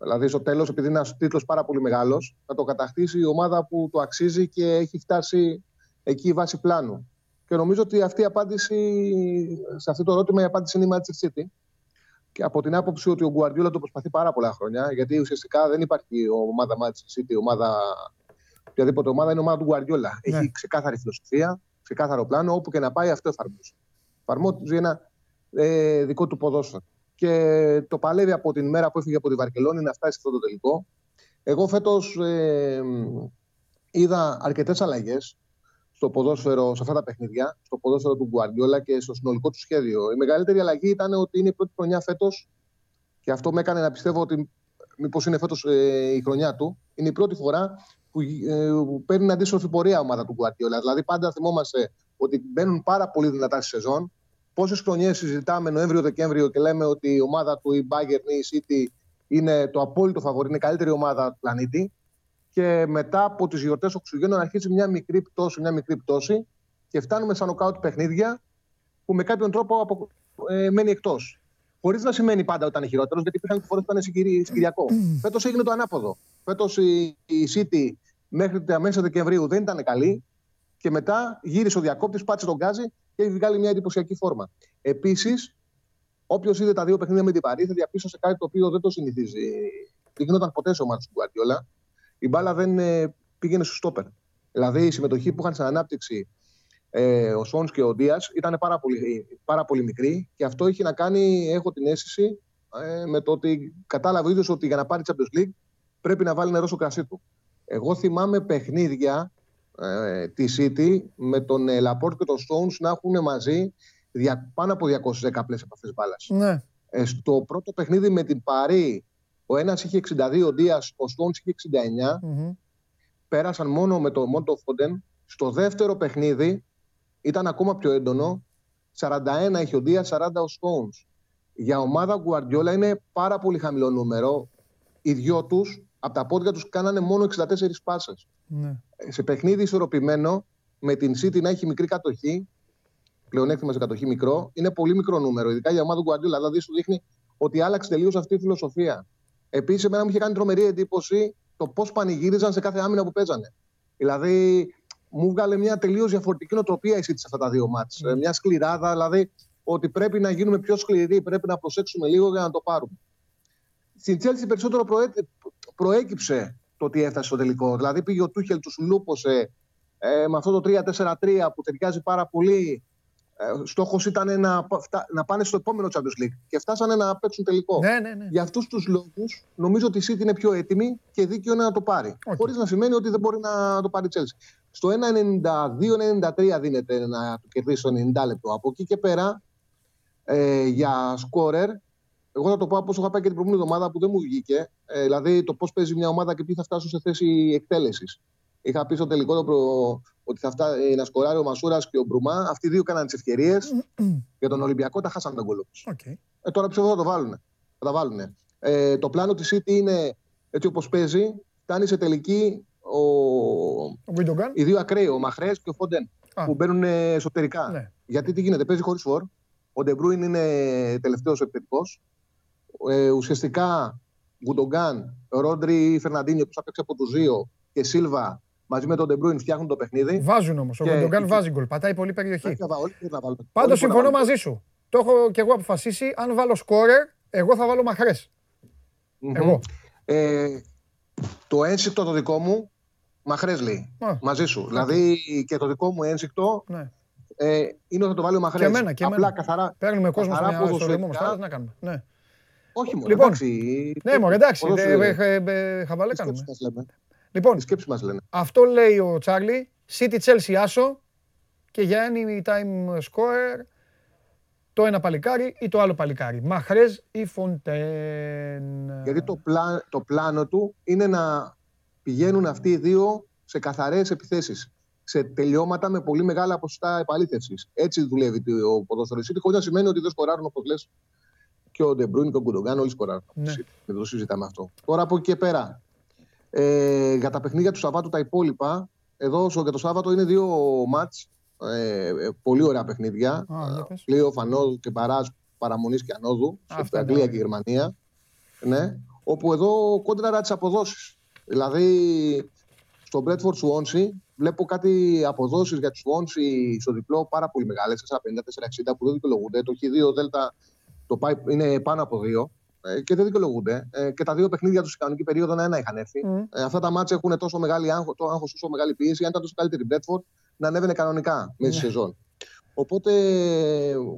Δηλαδή, στο τέλος, επειδή είναι ένας τίτλος πάρα πολύ μεγάλος, θα το κατακτήσει η ομάδα που το αξίζει και έχει φτάσει εκεί η βάση πλάνου. Και νομίζω ότι αυτή η απάντηση, σε αυτό το ερώτημα, η απάντηση είναι η Manchester City. Και από την άποψη ότι ο Γκουαρδιόλα το προσπαθεί πάρα πολλά χρόνια, γιατί ουσιαστικά δεν υπάρχει ομάδα Manchester City, ομάδα οποιαδήποτε ομάδα είναι ομάδα του Γκουαρδιόλα. Ναι. Έχει ξεκάθαρη φιλοσοφία, ξεκάθαρο πλάνο, όπου και να πάει αυτό εφαρμόζει. Εφαρμόζει ένα ε, δικό του ποδόσφαιρο. Και το παλεύει από την μέρα που έφυγε από τη Βαρκελόνη να φτάσει σε αυτό το τελικό. Εγώ φέτος ε, είδα αρκετές αλλαγές στο ποδόσφαιρο, σε αυτά τα παιχνίδια, στο ποδόσφαιρο του Γκουαρδιόλα και στο συνολικό του σχέδιο. Η μεγαλύτερη αλλαγή ήταν ότι είναι η πρώτη χρονιά φέτος και αυτό με έκανε να πιστεύω ότι μήπως είναι φέτος ε, η χρονιά του. Είναι η πρώτη φορά που, ε, που παίρνει αντίστροφη πορεία ομάδα του Γκουαρτιόλα. Δηλαδή, πάντα θυμόμαστε ότι μπαίνουν πάρα πολύ δυνατά στη σεζόν. Πόσες χρονιές συζητάμε Νοέμβριο-Δεκέμβριο και λέμε ότι η ομάδα του, η Bayern ή η City, είναι το απόλυτο φαβορή, είναι η καλύτερη ομάδα του πλανήτη. Και μετά από τις γιορτές των Χριστουγέννων αρχίζει μια μικρή πτώση, μια μικρή πτώση και φτάνουμε σαν νοκάουτ παιχνίδια που με κάποιον τρόπο απο, ε, μένει εκτός. Χωρίς να σημαίνει πάντα ότι ήταν χειρότερος, γιατί υπήρχαν και φορές που ήταν συγκυριακό. Φέτος έγινε το ανάποδο. Φέτος η, η City μέχρι τα μέσα Δεκεμβρίου δεν ήταν καλή και μετά γύρισε ο διακόπτης, πάτησε τον Γκάζι και έχει βγάλει μια εντυπωσιακή φόρμα. Επίσης, όποιος είδε τα δύο παιχνίδια με την Παρή θα διαπίστωσε κάτι το οποίο δεν το συνηθίζει. Δεν γινόταν ποτέ σε ομάδα του Γκουαρτιόλα. Η μπάλα δεν ε, πήγαινε στο στόπερ. Δηλαδή η συμμετοχή που είχαν στην ανάπτυξη ε, ο Σόνς και ο Ντίας ήταν πάρα πολύ, πάρα πολύ μικρή και αυτό έχει να κάνει, έχω την αίσθηση, ε, με το ότι κατάλαβε ο ίδιος ότι για να πάρει Champions League πρέπει να βάλει νερό στο κρασί του. Εγώ θυμάμαι παιχνίδια ε, τη City με τον ε, Λαπόρτ και τον Stones να έχουν μαζί δια, πάνω από 210 πλές επαφές μπάλας. Ναι. Ε, στο πρώτο παιχνίδι με την Παρή, ο ένας είχε 62, ο Δίας, ο Stones είχε 69. Πέρασαν μόνο με τον Μόντο Φόντεν. Στο δεύτερο παιχνίδι ήταν ακόμα πιο έντονο. 41 είχε ο Δίας, 40 ο Stones. Για ομάδα Guardiola είναι πάρα πολύ χαμηλό νούμερο. Οι δυο τους από τα πόδια τους κάνανε μόνο 64 πάσες. Ναι. Σε παιχνίδι ισορροπημένο, με την City να έχει μικρή κατοχή, πλεονέκτημα σε κατοχή μικρό, είναι πολύ μικρό νούμερο. Ειδικά για ομάδα του Γκουαντιόλα. Δηλαδή σου δείχνει ότι άλλαξε τελείως αυτή η φιλοσοφία. Επίσης, εμένα μου είχε κάνει τρομερή εντύπωση το πώς πανηγύριζαν σε κάθε άμυνα που παίζανε. Δηλαδή, μου βγάλε μια τελείως διαφορετική νοοτροπία η City σε αυτά τα δύο μάτια. Mm. Μια σκληράδα, δηλαδή ότι πρέπει να γίνουμε πιο σκληροί, πρέπει να προσέξουμε λίγο για να το πάρουμε. Στην Τσέλση περισσότερο προέκυψε το ότι έφτασε στο τελικό. Δηλαδή πήγε ο Τούχελ, τους λούπωσε ε, με αυτό το 3-4-3 που ταιριάζει πάρα πολύ. Ε, Στόχος ήταν να, να πάνε στο επόμενο Champions League και φτάσανε να παίξουν τελικό. Ναι, ναι, ναι. Για αυτούς τους λόγους, νομίζω ότι η City είναι πιο έτοιμη και δίκαιο είναι να το πάρει. Okay. Χωρίς να σημαίνει ότι δεν μπορεί να το πάρει η Chelsea. Στο 1-92-93 δίνεται να το κερδίσει το 90 λεπτό. Από εκεί και πέρα, ε, για σκόρερ, εγώ θα το πω όπως είχα πάει και την προηγούμενη εβδομάδα που δεν μου βγήκε. Ε, δηλαδή το πώς παίζει μια ομάδα και τι θα φτάσουν σε θέση εκτέλεσης. Είχα πει στο τελικό το προ... ότι θα φτάσει να σκοράρει ο Μασούρας και ο Μπρουμά. Αυτοί οι δύο έκαναν τις ευκαιρίες. Για τον Ολυμπιακό τα χάσαν τον κόλλο τους. Okay. Ε, τώρα πιστεύω θα το βάλουν. Θα τα βάλουν. Ε, το πλάνο της City είναι έτσι όπως παίζει. Φτάνει σε τελική ο... ο οι δύο ακραίοι, ο Μαχρέζ και ο Φοντέν. Που μπαίνουν εσωτερικά. Ναι. Γιατί τι γίνεται, παίζει χωρίς φόρ. Ο Ντεμπρούιν είναι τελευταίος επιθετικός. Ε, ουσιαστικά Γκουντογκάν, Ρόντρι Φερναντίνιο που θα παίξει από τους δύο και Σίλβα μαζί με τον Ντεμπρούιν φτιάχνουν το παιχνίδι. Βάζουν όμως. Ο Γκουντογκάν βάζει γκολ. Πατάει πολύ περιοχή. Πάντως συμφωνώ μαζί σου. Το έχω και εγώ αποφασίσει. Αν βάλω σκόρερ, εγώ θα βάλω Μαχρέζ. Εγώ. Ε, το ένσυκτο το δικό μου, μαχρές λέει. Μαζί σου. Δηλαδή και το δικό μου ένσυκτο ναι. ε, είναι ότι θα το βάλει ο μαχρές. Και εμένα, και Απλά καθαρά. Παίρνουμε κόσμο στο ρυθμό μας. να κάνουμε. Ναι. Όχι μόνο. Λοιπόν, εντάξει, ναι, μόνο εντάξει. Χαβαλέ κάνουμε. Λοιπόν, μας λένε. αυτό λέει ο Τσάρλι. City Chelsea άσο και για time score το ένα παλικάρι ή το άλλο παλικάρι. Μαχρέζ ή Φοντέν. Γιατί το, το πλάνο του είναι να πηγαίνουν αυτοί οι δύο σε καθαρές επιθέσεις. Σε τελειώματα με πολύ μεγάλα ποσοστά επαλήθευσης. Έτσι δουλεύει ο ποδοσφαιριστή, χωρίς να σημαίνει ότι δεν σκοράρουν όπως λες και ο Ντεμπρούιν και ο Γκουντογκάν, όλοι σκοράρουν. Ναι. Δεν το συζητάμε αυτό. Τώρα από εκεί και πέρα, ε, για τα παιχνίδια του Σαββάτου τα υπόλοιπα, εδώ για το Σάββατο είναι δύο μάτς ε, ε, πολύ ωραία παιχνίδια. Πλοίο Φανόδου και Παράζ παραμονής και ανόδου. στην Αγγλία και Γερμανία. Ναι, όπου εδώ κόντρα τι αποδόσεις. Δηλαδή, στο Μπρέτφορντ Σουόνσι βλέπω κάτι αποδόσεις για του Σουόνσι στο διπλό πάρα πολύ μεγάλες. 4,50-4,60 που δεν δικαιολογούνται. Το Χ2 Δέλτα το πάει, είναι πάνω από 2 ε, και δεν δικαιολογούνται. Ε, και τα δύο παιχνίδια τους σε κανονική περίοδο να ένα είχαν έρθει. Mm. Ε, αυτά τα μάτια έχουν τόσο μεγάλη άγχο, το άγχος, τόσο μεγάλη πίεση. Αν ήταν τόσο καλύτερη η Μπρέτφορντ, να ανέβαινε κανονικά μέσα στη ναι. σεζόν. Οπότε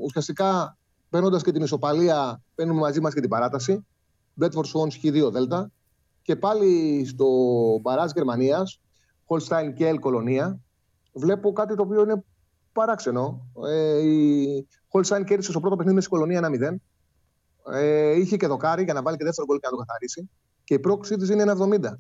ουσιαστικά παίρνοντας και την ισοπαλία, παίρνουμε μαζί μας και την παράταση. Μπέτφορντ Σουόν Χ2 Δέλτα. Και πάλι στο μπαράζ Γερμανίας, Χολστάιν και Ελ Κολονία, βλέπω κάτι το οποίο είναι παράξενο. Ε, η Χολστάιν κέρδισε στο πρώτο παιχνίδι με στην Κολονία 1-0. Ε, είχε και δοκάρι για να βάλει και δεύτερο γκολ και να το καθαρίσει. Και η πρόκλησή της είναι 1-70.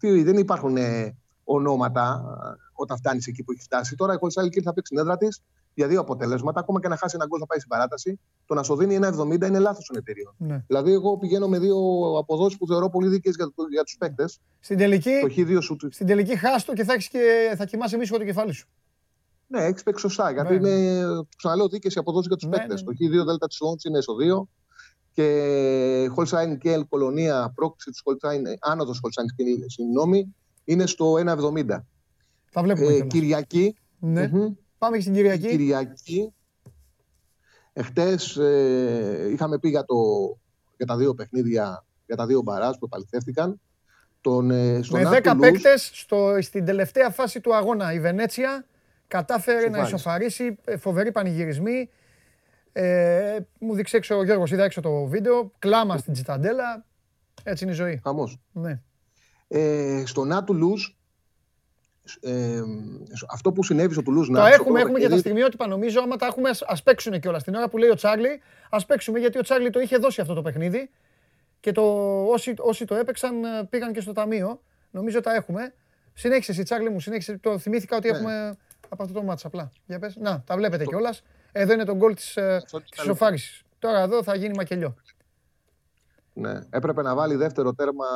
Ε, δεν υπάρχουν ε, ονόματα ε, όταν φτάνεις εκεί που έχει φτάσει. Τώρα η Χολσάλη θα παίξει την έδρα της για δύο αποτελέσματα. Ακόμα και να χάσει ένα γκολ θα πάει στην παράταση. Το να σου δίνει ένα 70 είναι λάθος των εταιρείων. Ναι. Δηλαδή, εγώ πηγαίνω με δύο αποδόσεις που θεωρώ πολύ δίκαιες για, για τους παίκτες. Στην τελική, σου... στην τελική χάστο και θα, έχεις και θα κοιμάσαι μίσο το κεφάλι σου. Ναι, έχει παίξει σωστά. Γιατί ναι. είναι, ξαναλέω, δίκαιε οι αποδόσει για τους ναι, παίκτες. Ναι. Το Χ2 Δέλτα της είναι στο 2 και Χολσάιν και Ελ Κολονία, πρόκληση της Χολσάιν, άνοδος Χολσάιν, συγγνώμη, είναι στο 1,70. Θα βλέπουμε. Ε, Κυριακή. Ναι. Mm-hmm. Πάμε και στην Κυριακή. Κυριακή. Εχθές ε, είχαμε πει για, το, για τα δύο παιχνίδια, για τα δύο μπαράζ που επαληθεύτηκαν. Τον, ε, στον Με 10 παίκτες στην τελευταία φάση του αγώνα. Η Βενέτσια κατάφερε να ισοφαρίσει ε, φοβερή πανηγυρισμή. Ε, μου δείξε έξω ο Γιώργος, είδα έξω το βίντεο. Κλάμα στην Τσιταντέλα. Έτσι είναι η ζωή. Χαμός. Ναι. Ε, στο Να Τουλούζ, ε, αυτό που συνέβη στο Τουλούζ Το έχουμε, έχουμε και τα στιγμιότυπα νομίζω. Άμα τα έχουμε, α παίξουν κιόλας. Την ώρα που λέει ο Τσάρλι, ας παίξουμε γιατί ο Τσάρλι το είχε δώσει αυτό το παιχνίδι. Και το, όσοι, όσοι το έπαιξαν ε, πήγαν και στο ταμείο. Νομίζω τα έχουμε. Συνέχισε εσύ, Τσάρλι μου, συνέχισε. Το θυμήθηκα ότι ναι. έχουμε από αυτό το μάτσα απλά. Για πες. Να, τα βλέπετε κιόλας. Εδώ είναι το γκολ της ισοφάριση. Τώρα εδώ θα γίνει μακελιό. Ναι, έπρεπε να βάλει δεύτερο τέρμα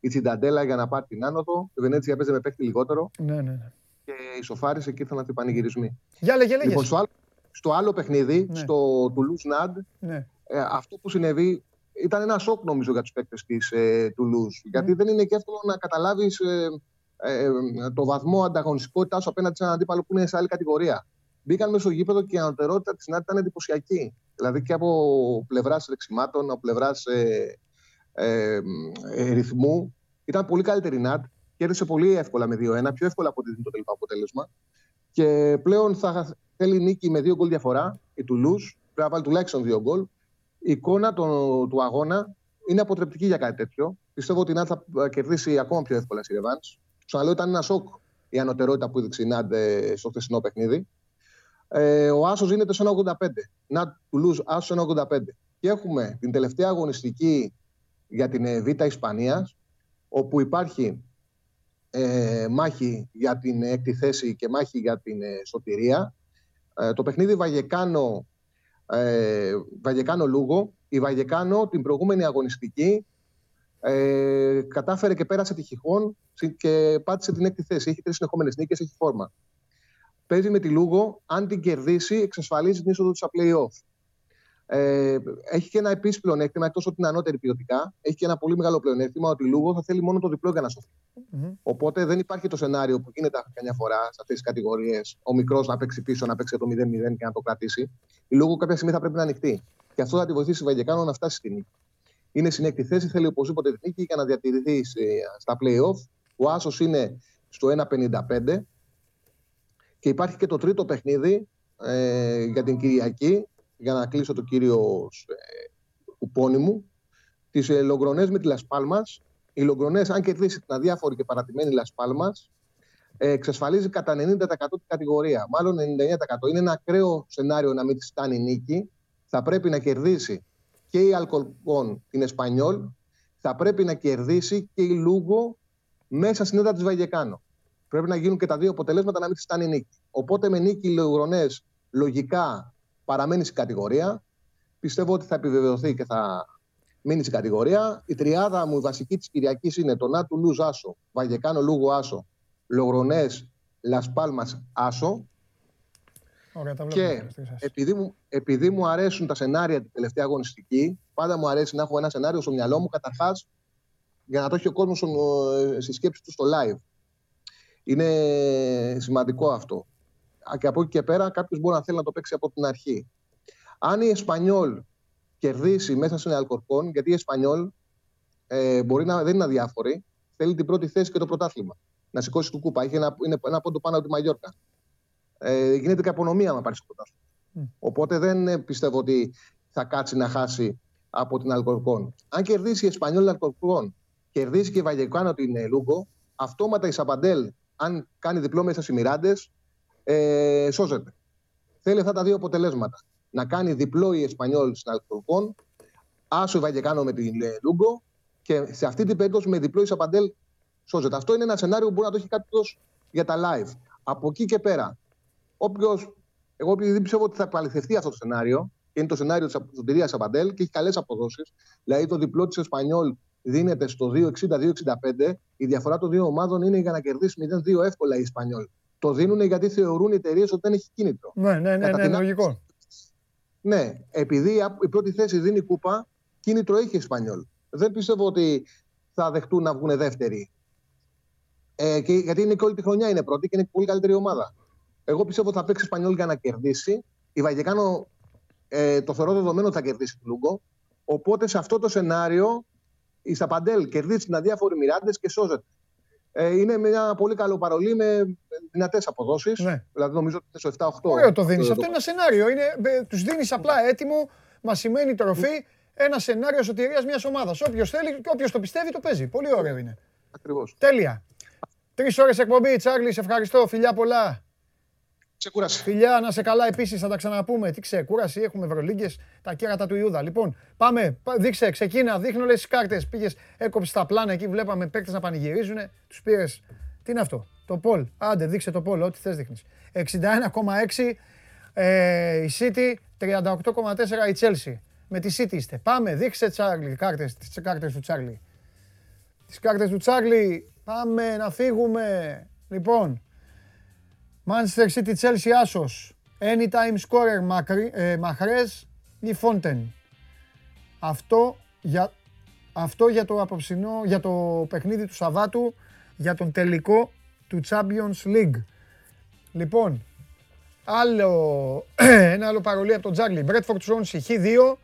η Τσινταντέλα για να πάρει την άνοδο. Η Βενέτσια παίζει με παίχτη λιγότερο. Ναι, ναι, ναι. Και ισοφάρισε και ήρθαν αυτοί οι πανηγυρισμοί. Για λέγε, λέγε. Λοιπόν, στο, άλλο, στο άλλο παιχνίδι, ναι. στο Τουλούζ Ναντ, ναι. ε, αυτό που συνέβη ήταν ένα σοκ νομίζω για τους παίκτες της ε, Τουλούζ. Ναι. Γιατί δεν είναι και εύκολο να καταλάβεις ε, ε, το βαθμό ανταγωνιστικότητάς σου απέναντι σε έναν αντίπαλο που είναι σε άλλη κατηγορία. Μπήκαν μέσα στο γήπεδο και η ανωτερότητα της Νάντ ήταν εντυπωσιακή. Δηλαδή και από πλευράς ρεξιμάτων, από πλευράς ε, ε, ε, ρυθμού. Ήταν πολύ καλύτερη η ΝΑΤ. Κέρδισε πολύ εύκολα με 2-1, πιο εύκολα από το τελικό αποτέλεσμα. Και πλέον θα θέλει νίκη με δύο γκολ διαφορά. Η Τουλούζ πρέπει να βάλει τουλάχιστον δύο γκολ. Η εικόνα του, του αγώνα είναι αποτρεπτική για κάτι τέτοιο. Πιστεύω ότι η ΝΑΤ θα κερδίσει ακόμα πιο εύκολα στη Ρεβάν. Ξαναλέω, ήταν ένα σοκ η ανωτερότητα που έδειξε η ΝΑΤ ε, στο χθεσινό παιχνίδι. Ε, ο Άσος γίνεται σε 1,85. ΝΑΤ Τουλούζ, Άσος 1,85. Και έχουμε την τελευταία αγωνιστική για την ε, Β' Ισπανίας, όπου υπάρχει ε, μάχη για την έκτη θέση και μάχη για την ε, σωτηρία. Ε, το παιχνίδι Βαγεκάνο, ε, Βαγεκάνο Λούγο. Η Βαγεκάνο την προηγούμενη αγωνιστική ε, κατάφερε και πέρασε τη Χιχόν και πάτησε την έκτη θέση. Έχει τρεις συνεχόμενες νίκες, έχει φόρμα. παίζει με τη Λούγο. Αν την κερδίσει, εξασφαλίζει την είσοδο τους στα playoff. Ε, έχει και ένα επίση πλεονέκτημα, εκτός ότι είναι ανώτερη ποιοτικά, έχει και ένα πολύ μεγάλο πλεονέκτημα ότι η Λούγο θα θέλει μόνο το διπλό για να σωθει Οπότε δεν υπάρχει το σενάριο που γίνεται καμιά φορά σε αυτές τις κατηγορίες ο μικρός να παίξει πίσω, να παίξει το 0-0 και να το κρατήσει. Η Λούγο κάποια στιγμή θα πρέπει να ανοιχτεί. Και αυτό θα τη βοηθήσει η Βαγγεκάνο να φτάσει στη νίκη. Είναι συνέκτη θέση, θέλει οπωσδήποτε τη νίκη για να διατηρηθεί στα playoff. Ο Άσος είναι στο 1,55. Και υπάρχει και το τρίτο παιχνίδι ε, για την Κυριακή, για να κλείσω το κύριο ε, κουπόνι μου, τις ε, Λογκρονές με τη Λασπάλμας. Οι Λογκρονές, αν κερδίσει την αδιάφορη και παρατημένη Λασπάλμας, ε, εξασφαλίζει κατά 90% την κατηγορία. Μάλλον 99%. Είναι ένα ακραίο σενάριο να μην της φτάνει νίκη. Θα πρέπει να κερδίσει και η Αλκολπών την Εσπανιόλ, θα πρέπει να κερδίσει και η Λούγκο μέσα στην έδρα της Βαγεκάνο. Πρέπει να γίνουν και τα δύο αποτελέσματα να μην τη φτάνει νίκη. Οπότε με νίκη οι Λεωγρονέ λογικά παραμένει στην κατηγορία. Πιστεύω ότι θα επιβεβαιωθεί και θα μείνει στην κατηγορία. Η τριάδα μου, η βασική της Κυριακής είναι το Νάτου Λουζ Άσο, Βαγεκάνο Λούγο Άσο, Λογρονέ Λασπάλμα Άσο. Ωραία, τα και επειδή μου, επειδή μου αρέσουν τα σενάρια την τελευταία αγωνιστική, πάντα μου αρέσει να έχω ένα σενάριο στο μυαλό μου καταρχάς για να το έχει ο κόσμος ε, στη σκέψη του στο live. Είναι σημαντικό αυτό. Και από εκεί και πέρα κάποιος μπορεί να θέλει να το παίξει από την αρχή. Αν η Εσπανιόλ κερδίσει μέσα στην Αλκορκόν, γιατί η Εσπανιόλ ε, μπορεί να δεν είναι αδιάφορη, θέλει την πρώτη θέση και το πρωτάθλημα. Να σηκώσει του κούπα. Έχει ένα, είναι ένα πόντο πάνω από τη Μαγιόρκα. Ε, γίνεται και απονομία να πάρεις το πρωτάθλημα. Mm. Οπότε δεν πιστεύω ότι θα κάτσει να χάσει από την Αλκορκόν. Αν κερδίσει η Εσπανιόλ Αλκορκόν, κερδίσει και η Βαγεκάνο την Λούγκο, αυτόματα η Σαπαντέλ αν κάνει διπλό μέσα στι Μιράντες, ε, σώζεται. Θέλει αυτά τα δύο αποτελέσματα. Να κάνει διπλό η Εσπανιόλ στην Αλκορκόν, άσο η Βαγεκάνο με την Λούγκο και σε αυτή την περίπτωση με διπλό η Σαπαντέλ σώζεται. Αυτό είναι ένα σενάριο που μπορεί να το έχει κάποιος για τα live. Από εκεί και πέρα, όποιος. Εγώ επειδή πιστεύω ότι θα επαληθευτεί αυτό το σενάριο, και είναι το σενάριο της σωτηρία Σαπαντέλ και έχει καλές αποδόσεις. Δηλαδή το διπλό της Εσπανιόλ δίνεται στο 2,60-2,65. Η διαφορά των δύο ομάδων είναι για να κερδίσει 0-2 εύκολα η Ισπανιόλ. Το δίνουν γιατί θεωρούν οι εταιρείες ότι δεν έχει κίνητρο. Ναι, ναι, ναι, ναι, λογικό. Ναι, επειδή η πρώτη θέση δίνει κούπα, κίνητρο έχει η Ισπανιόλ. Δεν πιστεύω ότι θα δεχτούν να βγουν δεύτεροι. Ε, και, γιατί είναι και όλη τη χρονιά είναι πρώτη και είναι πολύ καλύτερη ομάδα. Εγώ πιστεύω ότι θα παίξει Ισπανιόλ για να κερδίσει. Η Βαγεκάνο ε, το θεωρώ δεδομένο ότι θα κερδίσει τον Λούγκο. Οπότε σε αυτό το σενάριο η Σαπαντέλ κερδίζει την αδιάφορη Μιράντες και σώζεται. Ε, είναι μια πολύ καλό παρολί με δυνατές αποδόσεις. Ναι. Δηλαδή νομίζω ότι είναι στο 7-8. Ωραίο το δίνεις. Αυτό είναι ένα σενάριο. Ε, Τους δίνεις απλά έτοιμο, μα σημαίνει τροφή, ένα σενάριο σωτηρίας μιας ομάδας. Όποιος θέλει και όποιος το πιστεύει το παίζει. Πολύ ωραίο είναι. Ακριβώς. Τέλεια. Τρεις ώρες εκπομπή, Τσάρλι, σε ευχαριστώ. Φιλιά πολλά. Ξεκούραση. Φιλιά, να σε καλά επίσης, θα τα ξαναπούμε. Τι ξεκούραση, έχουμε ευρωλίγκες, τα κέρατα του Ιούδα. Λοιπόν, πάμε, δείξε, ξεκίνα, δείχνω όλε τις κάρτες. Πήγες, έκοψες τα πλάνα εκεί, βλέπαμε παίκτες να πανηγυρίζουν. Τους πήρες. Τι είναι αυτό, το Πολ. Άντε, δείξε το Πολ, ό,τι θες δείχνεις. 61,6 ε, η City, 38,4 η Chelsea. Με τη City είστε. Πάμε, δείξε Τσάρλι, κάρτες, τις κάρτες του Τσάρλι. Τις κάρτες του Τσάρλι, πάμε να φύγουμε. Λοιπόν, Manchester City Chelsea Άσος. Anytime scorer Μαχρές ή Φόντεν. Αυτό για, αυτό για το απόψινό, για το παιχνίδι του Σαββάτου, για τον τελικό του Champions League. Λοιπόν, άλλο, [clears throat] ένα άλλο παρολί από τον Τζάγλι. Μπρέτφορτ Σόνσι, Χ2.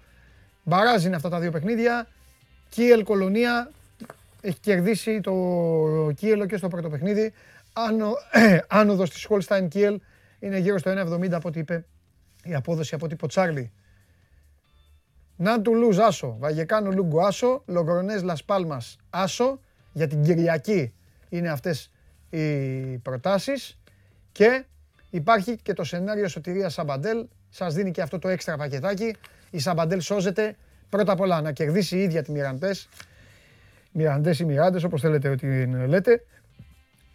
Μπαράζ είναι αυτά τα δύο παιχνίδια. Κίελ Κολονία. Έχει κερδίσει το Κίελο και στο πρώτο παιχνίδι άνω, [clears throat] άνοδος της Holstein Kiel είναι γύρω στο 1,70 από ό,τι είπε η απόδοση από τύπο Τσάρλι. Νάντου Λουζ Άσο, Βαγεκάνο Λούγκο Άσο, Λογκρονές Λας Πάλμας Άσο. Για την Κυριακή είναι αυτές οι προτάσεις και υπάρχει και το σενάριο σωτηρίας Σαμπαντέλ. Σας δίνει και αυτό το έξτρα πακετάκι. Η Σαμπαντέλ σώζεται πρώτα απ' όλα να κερδίσει η ίδια τη Μιραντές. Μιραντές ή Μιράντες όπως θέλετε ότι λέτε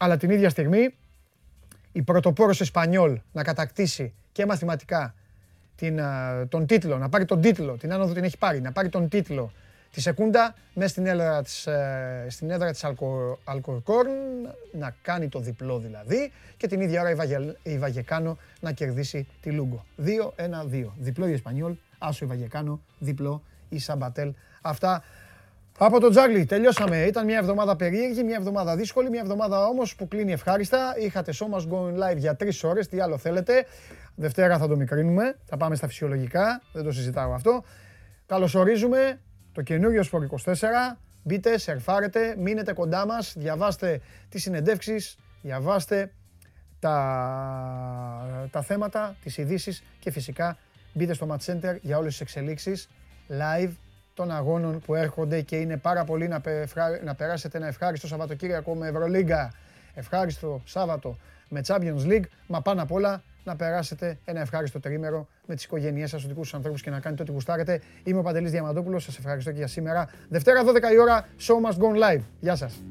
αλλά την ίδια στιγμή η πρωτοπόρος Εσπανιόλ να κατακτήσει και μαθηματικά την, τον τίτλο, να πάρει τον τίτλο, την άνοδο την έχει πάρει, να πάρει τον τίτλο τη Σεκούντα μέσα στην έδρα της, ε, στην έδρα της Αλκορκόρν να κάνει το διπλό δηλαδή και την ίδια ώρα η, Βαγε, η Βαγεκάνο να κερδίσει τη Λούγκο. 2-1-2. Διπλό η Εσπανιόλ, άσο η Βαγεκάνο, διπλό η Σαμπατέλ. Αυτά από το Τζάγλι τελειώσαμε. Ήταν μια εβδομάδα περίεργη, μια εβδομάδα δύσκολη, μια εβδομάδα όμως που κλείνει ευχάριστα. Είχατε Show Must Go Live για τρεις ώρες, τι άλλο θέλετε. Δευτέρα θα το μικρύνουμε, θα πάμε στα φυσιολογικά, δεν το συζητάω αυτό. Καλωσορίζουμε το καινούριο Σπορ 24. Μπείτε, σερφάρετε, μείνετε κοντά μας, διαβάστε τις συνεντεύξεις, διαβάστε τα, τα θέματα, τις ειδήσεις και φυσικά μπείτε στο Match Center για όλες τις εξελίξεις live των αγώνων που έρχονται και είναι πάρα πολύ να, να περάσετε ένα ευχάριστο Σαββατοκύριακο με Ευρωλίγκα, ευχάριστο Σάββατο με Champions League, μα πάνω απ' όλα να περάσετε ένα ευχάριστο τρίμερο με τις οικογένειές σας, τους δικούς σας ανθρώπους και να κάνετε ό,τι γουστάρετε. Είμαι ο Παντελής Διαμαντόπουλος, σας ευχαριστώ και για σήμερα. Δευτέρα 12 η ώρα, Show Must Go Live. Γεια σας.